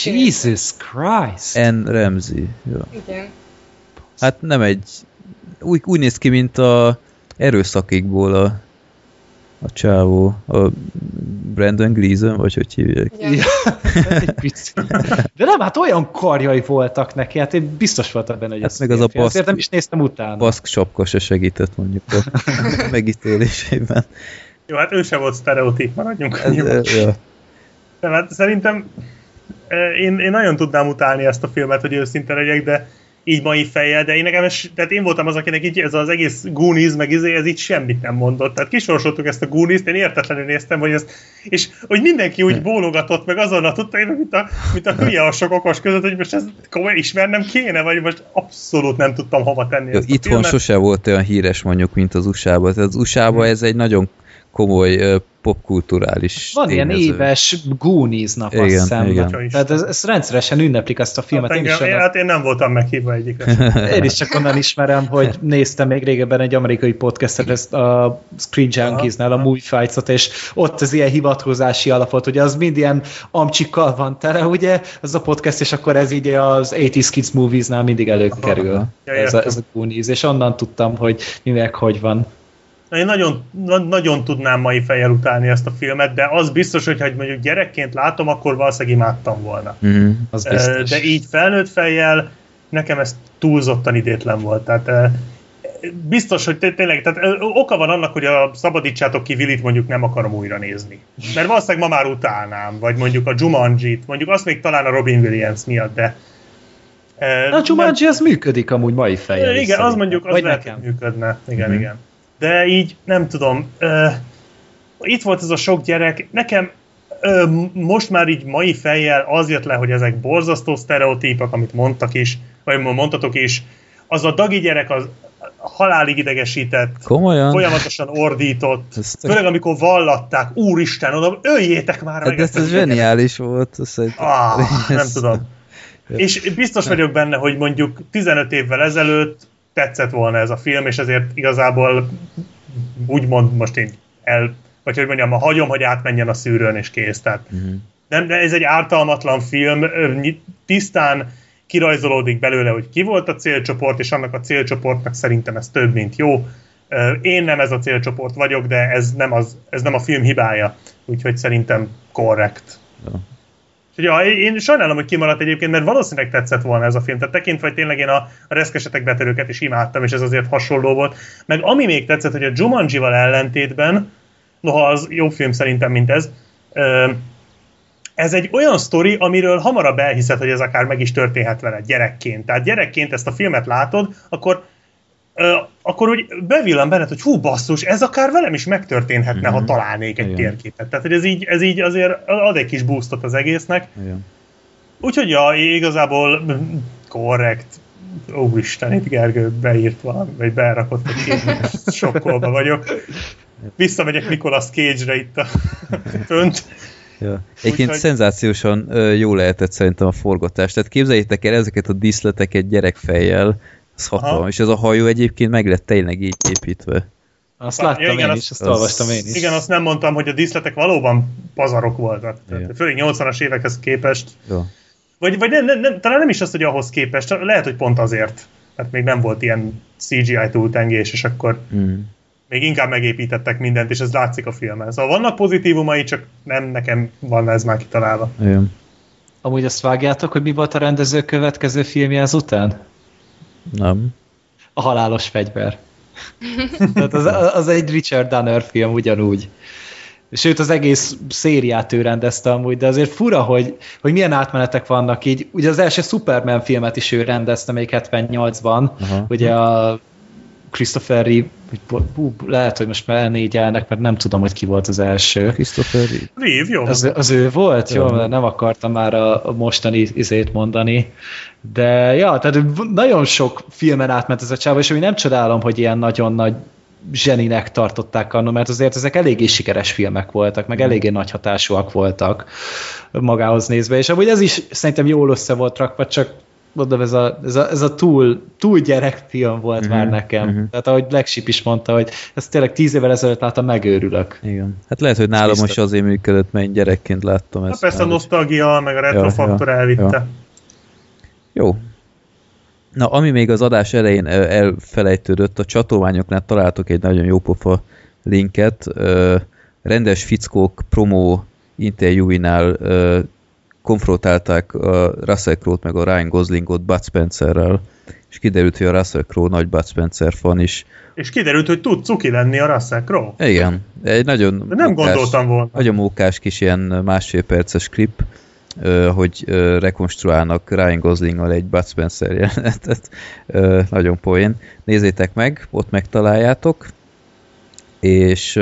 S4: Jesus Christ.
S2: N. Ramsey. Ja.
S5: Igen.
S2: Hát nem egy... Úgy, úgy néz ki, mint a erőszakikból a, a csávó. A Brandon Gleeson, vagy hogy hívják.
S4: Ja. <laughs> De nem, hát olyan karjai voltak neki, hát én biztos voltam benne, hogy
S2: Hát
S4: ez
S2: meg az a
S4: férfi.
S2: basz-
S4: Azért nem is néztem utána.
S2: Baszk sapka se segített mondjuk a <laughs> megítélésében.
S3: Jó, hát ő se volt sztereotíp, maradjunk
S2: Ez, ja.
S3: Nem, hát szerintem én, én nagyon tudnám utálni ezt a filmet, hogy őszinte legyek, de így mai fejjel, de én nekem, ez, tehát én voltam az, akinek így ez az egész Goonies, meg izé, ez így semmit nem mondott. Tehát kisorsoltuk ezt a Goonies-t, én értetlenül néztem, hogy ez, és hogy mindenki úgy bólogatott, meg azonnal tudta, én, mint a, mint a hülye a sok okos között, hogy most ez komolyan ismernem kéne, vagy most abszolút nem tudtam hova tenni.
S2: Jó,
S3: ezt
S2: itthon sose volt olyan híres mondjuk, mint az USA-ban. Az USA-ban ez egy nagyon komoly popkulturális
S4: Van ilyen
S2: tényező.
S4: éves Goonies nap, azt
S2: Igen,
S4: hiszem.
S2: igen.
S4: Tehát ez, ezt rendszeresen ünneplik ezt a filmet.
S3: Hát,
S4: én,
S3: engem, én, hát én nem voltam meghívva egyikre. <laughs>
S4: én is csak onnan ismerem, hogy néztem még régebben egy amerikai podcastet, ezt a Screen Junkies-nál, a Movie Fights-ot, és ott az ilyen hivatkozási alapot, ugye az mind ilyen amcsikkal van tele, ugye, az a podcast, és akkor ez így az 80s Kids Movies-nál mindig előkerül.
S3: Ja,
S4: Ez a, ez a Goonies, és onnan tudtam, hogy mi meg hogy van.
S3: Na, Én nagyon, na, nagyon tudnám mai fejjel utálni ezt a filmet, de az biztos, hogy ha mondjuk gyerekként látom, akkor valószínűleg imádtam volna.
S2: Mhm.
S4: Az biztos.
S3: De így felnőtt fejjel nekem ez túlzottan idétlen volt. Tehát biztos, hogy té- tényleg, tehát oka van annak, hogy a szabadítsátok ki Willit mondjuk nem akarom újra nézni. Mert valószínűleg ma már utálnám, vagy mondjuk a Jumanji-t, mondjuk azt még talán a Robin Williams miatt, de ö,
S4: A Jumanji az működik amúgy mai fejjel.
S3: igen, az mondjuk, az
S4: Vagy
S3: lehet,
S4: nekem.
S3: működne. Igen,
S2: Mhm.
S3: igen. De így, nem tudom, ö, itt volt ez a sok gyerek, nekem ö, most már így mai fejjel az jött le, hogy ezek borzasztó sztereotípek, amit mondtak is, vagy mondtatok is, az a dagi gyerek az halálig idegesített,
S2: Komolyan?
S3: folyamatosan ordított,
S2: Ez-
S3: főleg amikor vallatták, úristen, oda öljétek már meg
S2: Hát ez,
S3: ezt
S2: ez zseniális volt. Ez egy...
S3: Ah, nem tudom. És biztos vagyok benne, hogy mondjuk 15 évvel ezelőtt tetszett volna ez a film, és ezért igazából úgymond most én el, vagy hogy mondjam, hagyom, hogy átmenjen a szűrőn, és kész. Tehát
S2: Mhm.
S3: nem, de ez egy ártalmatlan film, tisztán kirajzolódik belőle, hogy ki volt a célcsoport, és annak a célcsoportnak szerintem ez több, mint jó. Én nem ez a célcsoport vagyok, de ez nem, az, ez nem a film hibája, úgyhogy szerintem korrekt.
S2: Ja.
S3: Úgyhogy Ja, én sajnálom, hogy kimaradt egyébként, mert valószínűleg tetszett volna ez a film. Tehát tekintve, hogy tényleg én a, a reszkesetek betörőket is imádtam, és ez azért hasonló volt. Meg ami még tetszett, hogy a Jumanji-val ellentétben, noha az jobb film szerintem, mint ez, ez egy olyan sztori, amiről hamarabb elhiszed, hogy ez akár meg is történhet vele gyerekként. Tehát gyerekként ezt a filmet látod, akkor akkor úgy bevillan benned, hogy hú basszus, ez akár velem is megtörténhetne,
S2: Mhm.
S3: ha találnék egy
S2: Igen.
S3: térképet. Tehát, hogy ez így, ez így azért ad egy kis boostot az egésznek.
S2: Igen.
S3: Úgyhogy ja, igazából mm, korrekt. Úristen, itt Gergő beírt valami, vagy berakott egy képet, <laughs> sokkolva vagyok. Visszamegyek Nicolas Cage-re itt a <laughs> fönt.
S2: Ja. Egyébként
S3: Úgyhogy-
S2: szenzációsan jó lehetett szerintem a forgatás. Tehát képzeljétek el ezeket a díszleteket gyerekfejjel, az
S3: Aha.
S2: hatalmas. És ez a hajó egyébként meg lett tényleg így építve.
S4: Azt
S3: Ja,
S4: láttam
S3: igen,
S4: én
S3: azt-
S4: is, azt
S2: az-
S4: olvastam én is.
S3: Igen, azt nem mondtam, hogy a díszletek valóban pazarok voltak. Tehát, főleg 80-as évekhez képest.
S2: Jó.
S3: Vagy, vagy nem, nem, nem, talán nem is az, hogy ahhoz képest, lehet, hogy pont azért. Tehát még nem volt ilyen CGI túltengés, és akkor
S2: Mm.
S3: még inkább megépítettek mindent, és ez látszik a filmen. Szóval vannak pozitívumai, csak nem nekem van ez már kitalálva.
S2: Igen.
S4: Amúgy azt vágjátok, hogy mi volt a rendező következő filmje ezután?
S2: Nem.
S4: A halálos fegyver. <laughs> Tehát az, az egy Richard Donner film ugyanúgy. Sőt, az egész szériát ő rendezte amúgy, de azért fura, hogy, hogy milyen átmenetek vannak így. Ugye az első Superman filmet is ő rendezte még 78-ban,
S2: Aha.
S4: ugye a Christopher Reeve, lehet, hogy most már elnégyelnek, mert nem tudom, hogy ki volt az első.
S2: Christopher Reeve.
S3: Reeve, jó.
S4: Az, az ő volt? Jó,
S2: Ja.
S4: mert nem akartam már a, a mostani izét mondani. De ja, tehát nagyon sok filmen átment ez a csáva, és ami nem csodálom, hogy ilyen nagyon nagy zseninek tartották annól, mert azért ezek eléggé sikeres filmek voltak, meg eléggé nagy hatásúak voltak magához nézve, és amúgy ez is szerintem jól össze volt rakva, csak mondom, ez a, ez a, ez a túl, túl gyerekfilm volt
S2: Mhm,
S4: már nekem.
S2: mhm.
S4: Tehát ahogy Black Sheep is mondta, hogy ezt tényleg tíz évvel ezelőtt láttam, megőrülök.
S2: Igen. Hát lehet, hogy nálam
S4: biztos.
S2: most azért működött, mert én gyerekként láttam ezt.
S3: persze a nosztalgia, meg a
S2: Ja,
S3: retrofaktor
S2: ja,
S3: elvitte.
S2: ja. Jó. Na, ami még az adás elején elfelejtődött, a csatolmányoknál találtok egy nagyon jó pofa linket. Rendes fickók promó interjúinál konfrontálták a Russell Crowe-t meg a Ryan Goslingot Bud Spencerrel, és kiderült, hogy a Russell Crowe nagy Bud Spencer fan is.
S3: És kiderült, hogy tud cuki lenni a Russell Crowe.
S2: Igen, egy nagyon
S3: De nem
S2: mókás-
S3: gondoltam volna.
S2: nagyon mókás kis ilyen másfél perces klip, hogy rekonstruálnak Ryan Goslinggal egy Bud Spencer jelenetet. Nagyon poén. Nézzétek meg, ott megtaláljátok. És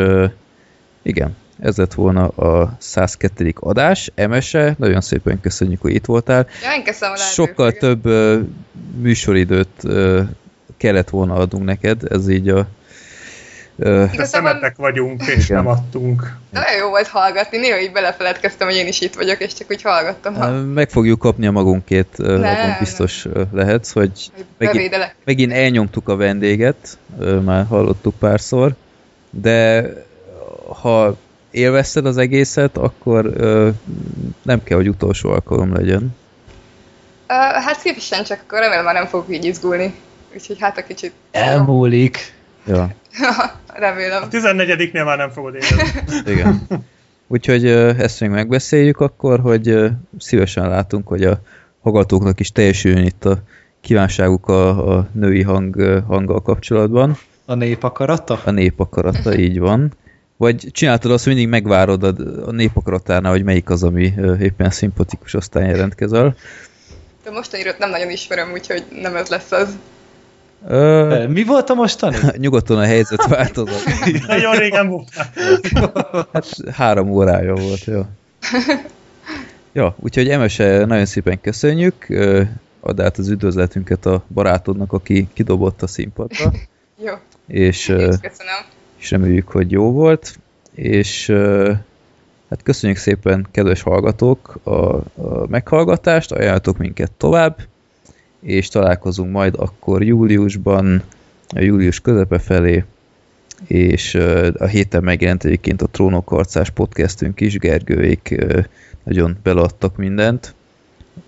S2: igen, ez lett volna a 102. adás. Emese, nagyon szépen köszönjük, hogy itt voltál.
S5: Ja, én köszönöm a
S2: Sokkal több uh, műsoridőt uh, kellett volna adnunk neked, ez így a
S3: Uh, De szemetek vagyunk, és igen. nem adtunk.
S5: Nagyon jó volt hallgatni, néha így belefeledkeztem, hogy én is itt vagyok, és csak úgy hallgattam. Ha...
S2: Meg fogjuk kapni a magunkét, ne, abban biztos nem. lehetsz, hogy megint, megint elnyomtuk a vendéget, már hallottuk párszor, de ha élvezted az egészet, akkor ö, nem kell, hogy utolsó alkalom legyen.
S5: Uh, hát szívesen, csak akkor remélem már nem fogok így izgulni. Úgyhogy hát a kicsit...
S4: Elmúlik.
S2: Ja. <laughs>
S5: remélem.
S3: A 14-nél már nem fogod érezni. <laughs>
S2: Igen. Úgyhogy ezt még megbeszéljük akkor, hogy szívesen látunk, hogy a hallgatóknak is teljesüljön itt a kívánságuk a, a női hang, hanggal kapcsolatban.
S4: A nép akarata?
S2: A nép akarata, így van. Vagy csináltad azt, hogy mindig megvárod a, a népakaratánál, hogy melyik az, ami éppen szimpatikus, aztán jelentkezel.
S5: De mostanira nem nagyon ismerem, úgyhogy nem ez lesz az.
S4: Ö... Mi volt a mostani? <laughs>
S2: Nyugodtan a helyzet <laughs> változott. <laughs>
S3: Nagyon régen volt.
S2: hát három órája volt, jó. Ja, úgyhogy Emese, nagyon szépen köszönjük. Add át az üdvözletünket a barátodnak, aki kidobott a színpadra.
S5: jó.
S2: És,
S5: köszönöm.
S2: És reméljük, hogy jó volt. És hát köszönjük szépen, kedves hallgatók, a, a meghallgatást, ajánlatok minket tovább és találkozunk majd akkor júliusban, a július közepe felé, és a héten megjelent egyébként a Trónok podcastünk is, Gergőik nagyon beleadtak mindent.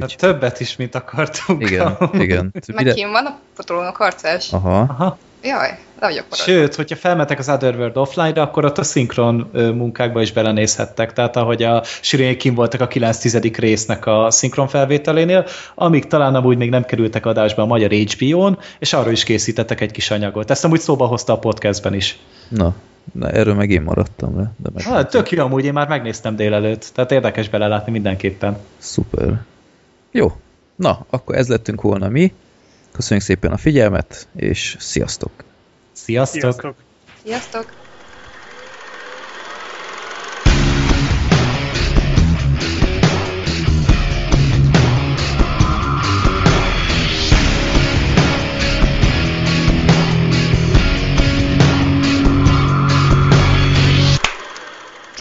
S4: Úgy... Többet is, mint akartunk.
S2: Igen, igen.
S5: Meg kim van a Trónok
S2: Aha. Aha.
S5: Jaj, de vagyok
S4: Sőt, hogyha felmetek az Otherworld offline-ra, akkor ott a szinkron munkákba is belenézhettek. Tehát ahogy a Sirények kim voltak a 9 résznek a szinkron felvételénél, amíg talán amúgy még nem kerültek adásba a magyar HBO-n, és arról is készítettek egy kis anyagot. Ezt amúgy szóba hozta a podcastben is.
S2: Na, Na, erről meg én maradtam le. De meg
S4: hát, tök jó, amúgy én már megnéztem délelőtt, tehát érdekes belelátni mindenképpen.
S2: Szuper. Jó, na, akkor ez lettünk volna mi. Köszönjük szépen a figyelmet, és sziasztok!
S4: Sziasztok!
S5: Sziasztok! sziasztok.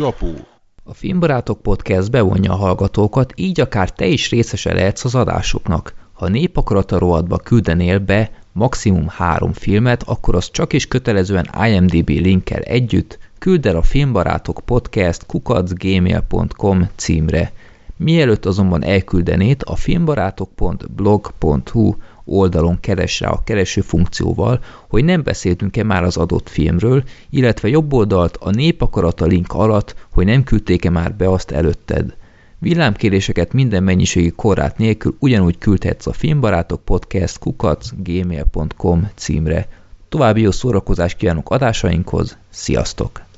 S2: Csapó. A Filmbarátok Podcast bevonja a hallgatókat, így akár te is részese lehetsz az adásoknak. Ha népakarata rovatba küldenél be maximum három filmet, akkor az csak is kötelezően IMDB linkkel együtt küld el a Filmbarátok Podcast kukacgmail.com címre. Mielőtt azonban elküldenét, a filmbarátok.blog.hu oldalon keres rá a kereső funkcióval, hogy nem beszéltünk-e már az adott filmről, illetve jobb oldalt a népakarata link alatt, hogy nem küldték-e már be azt előtted. Villámkéréseket minden mennyiségi korrát nélkül ugyanúgy küldhetsz a filmbarátok podcast kukac gmail.com címre. További jó szórakozást kívánok adásainkhoz, sziasztok!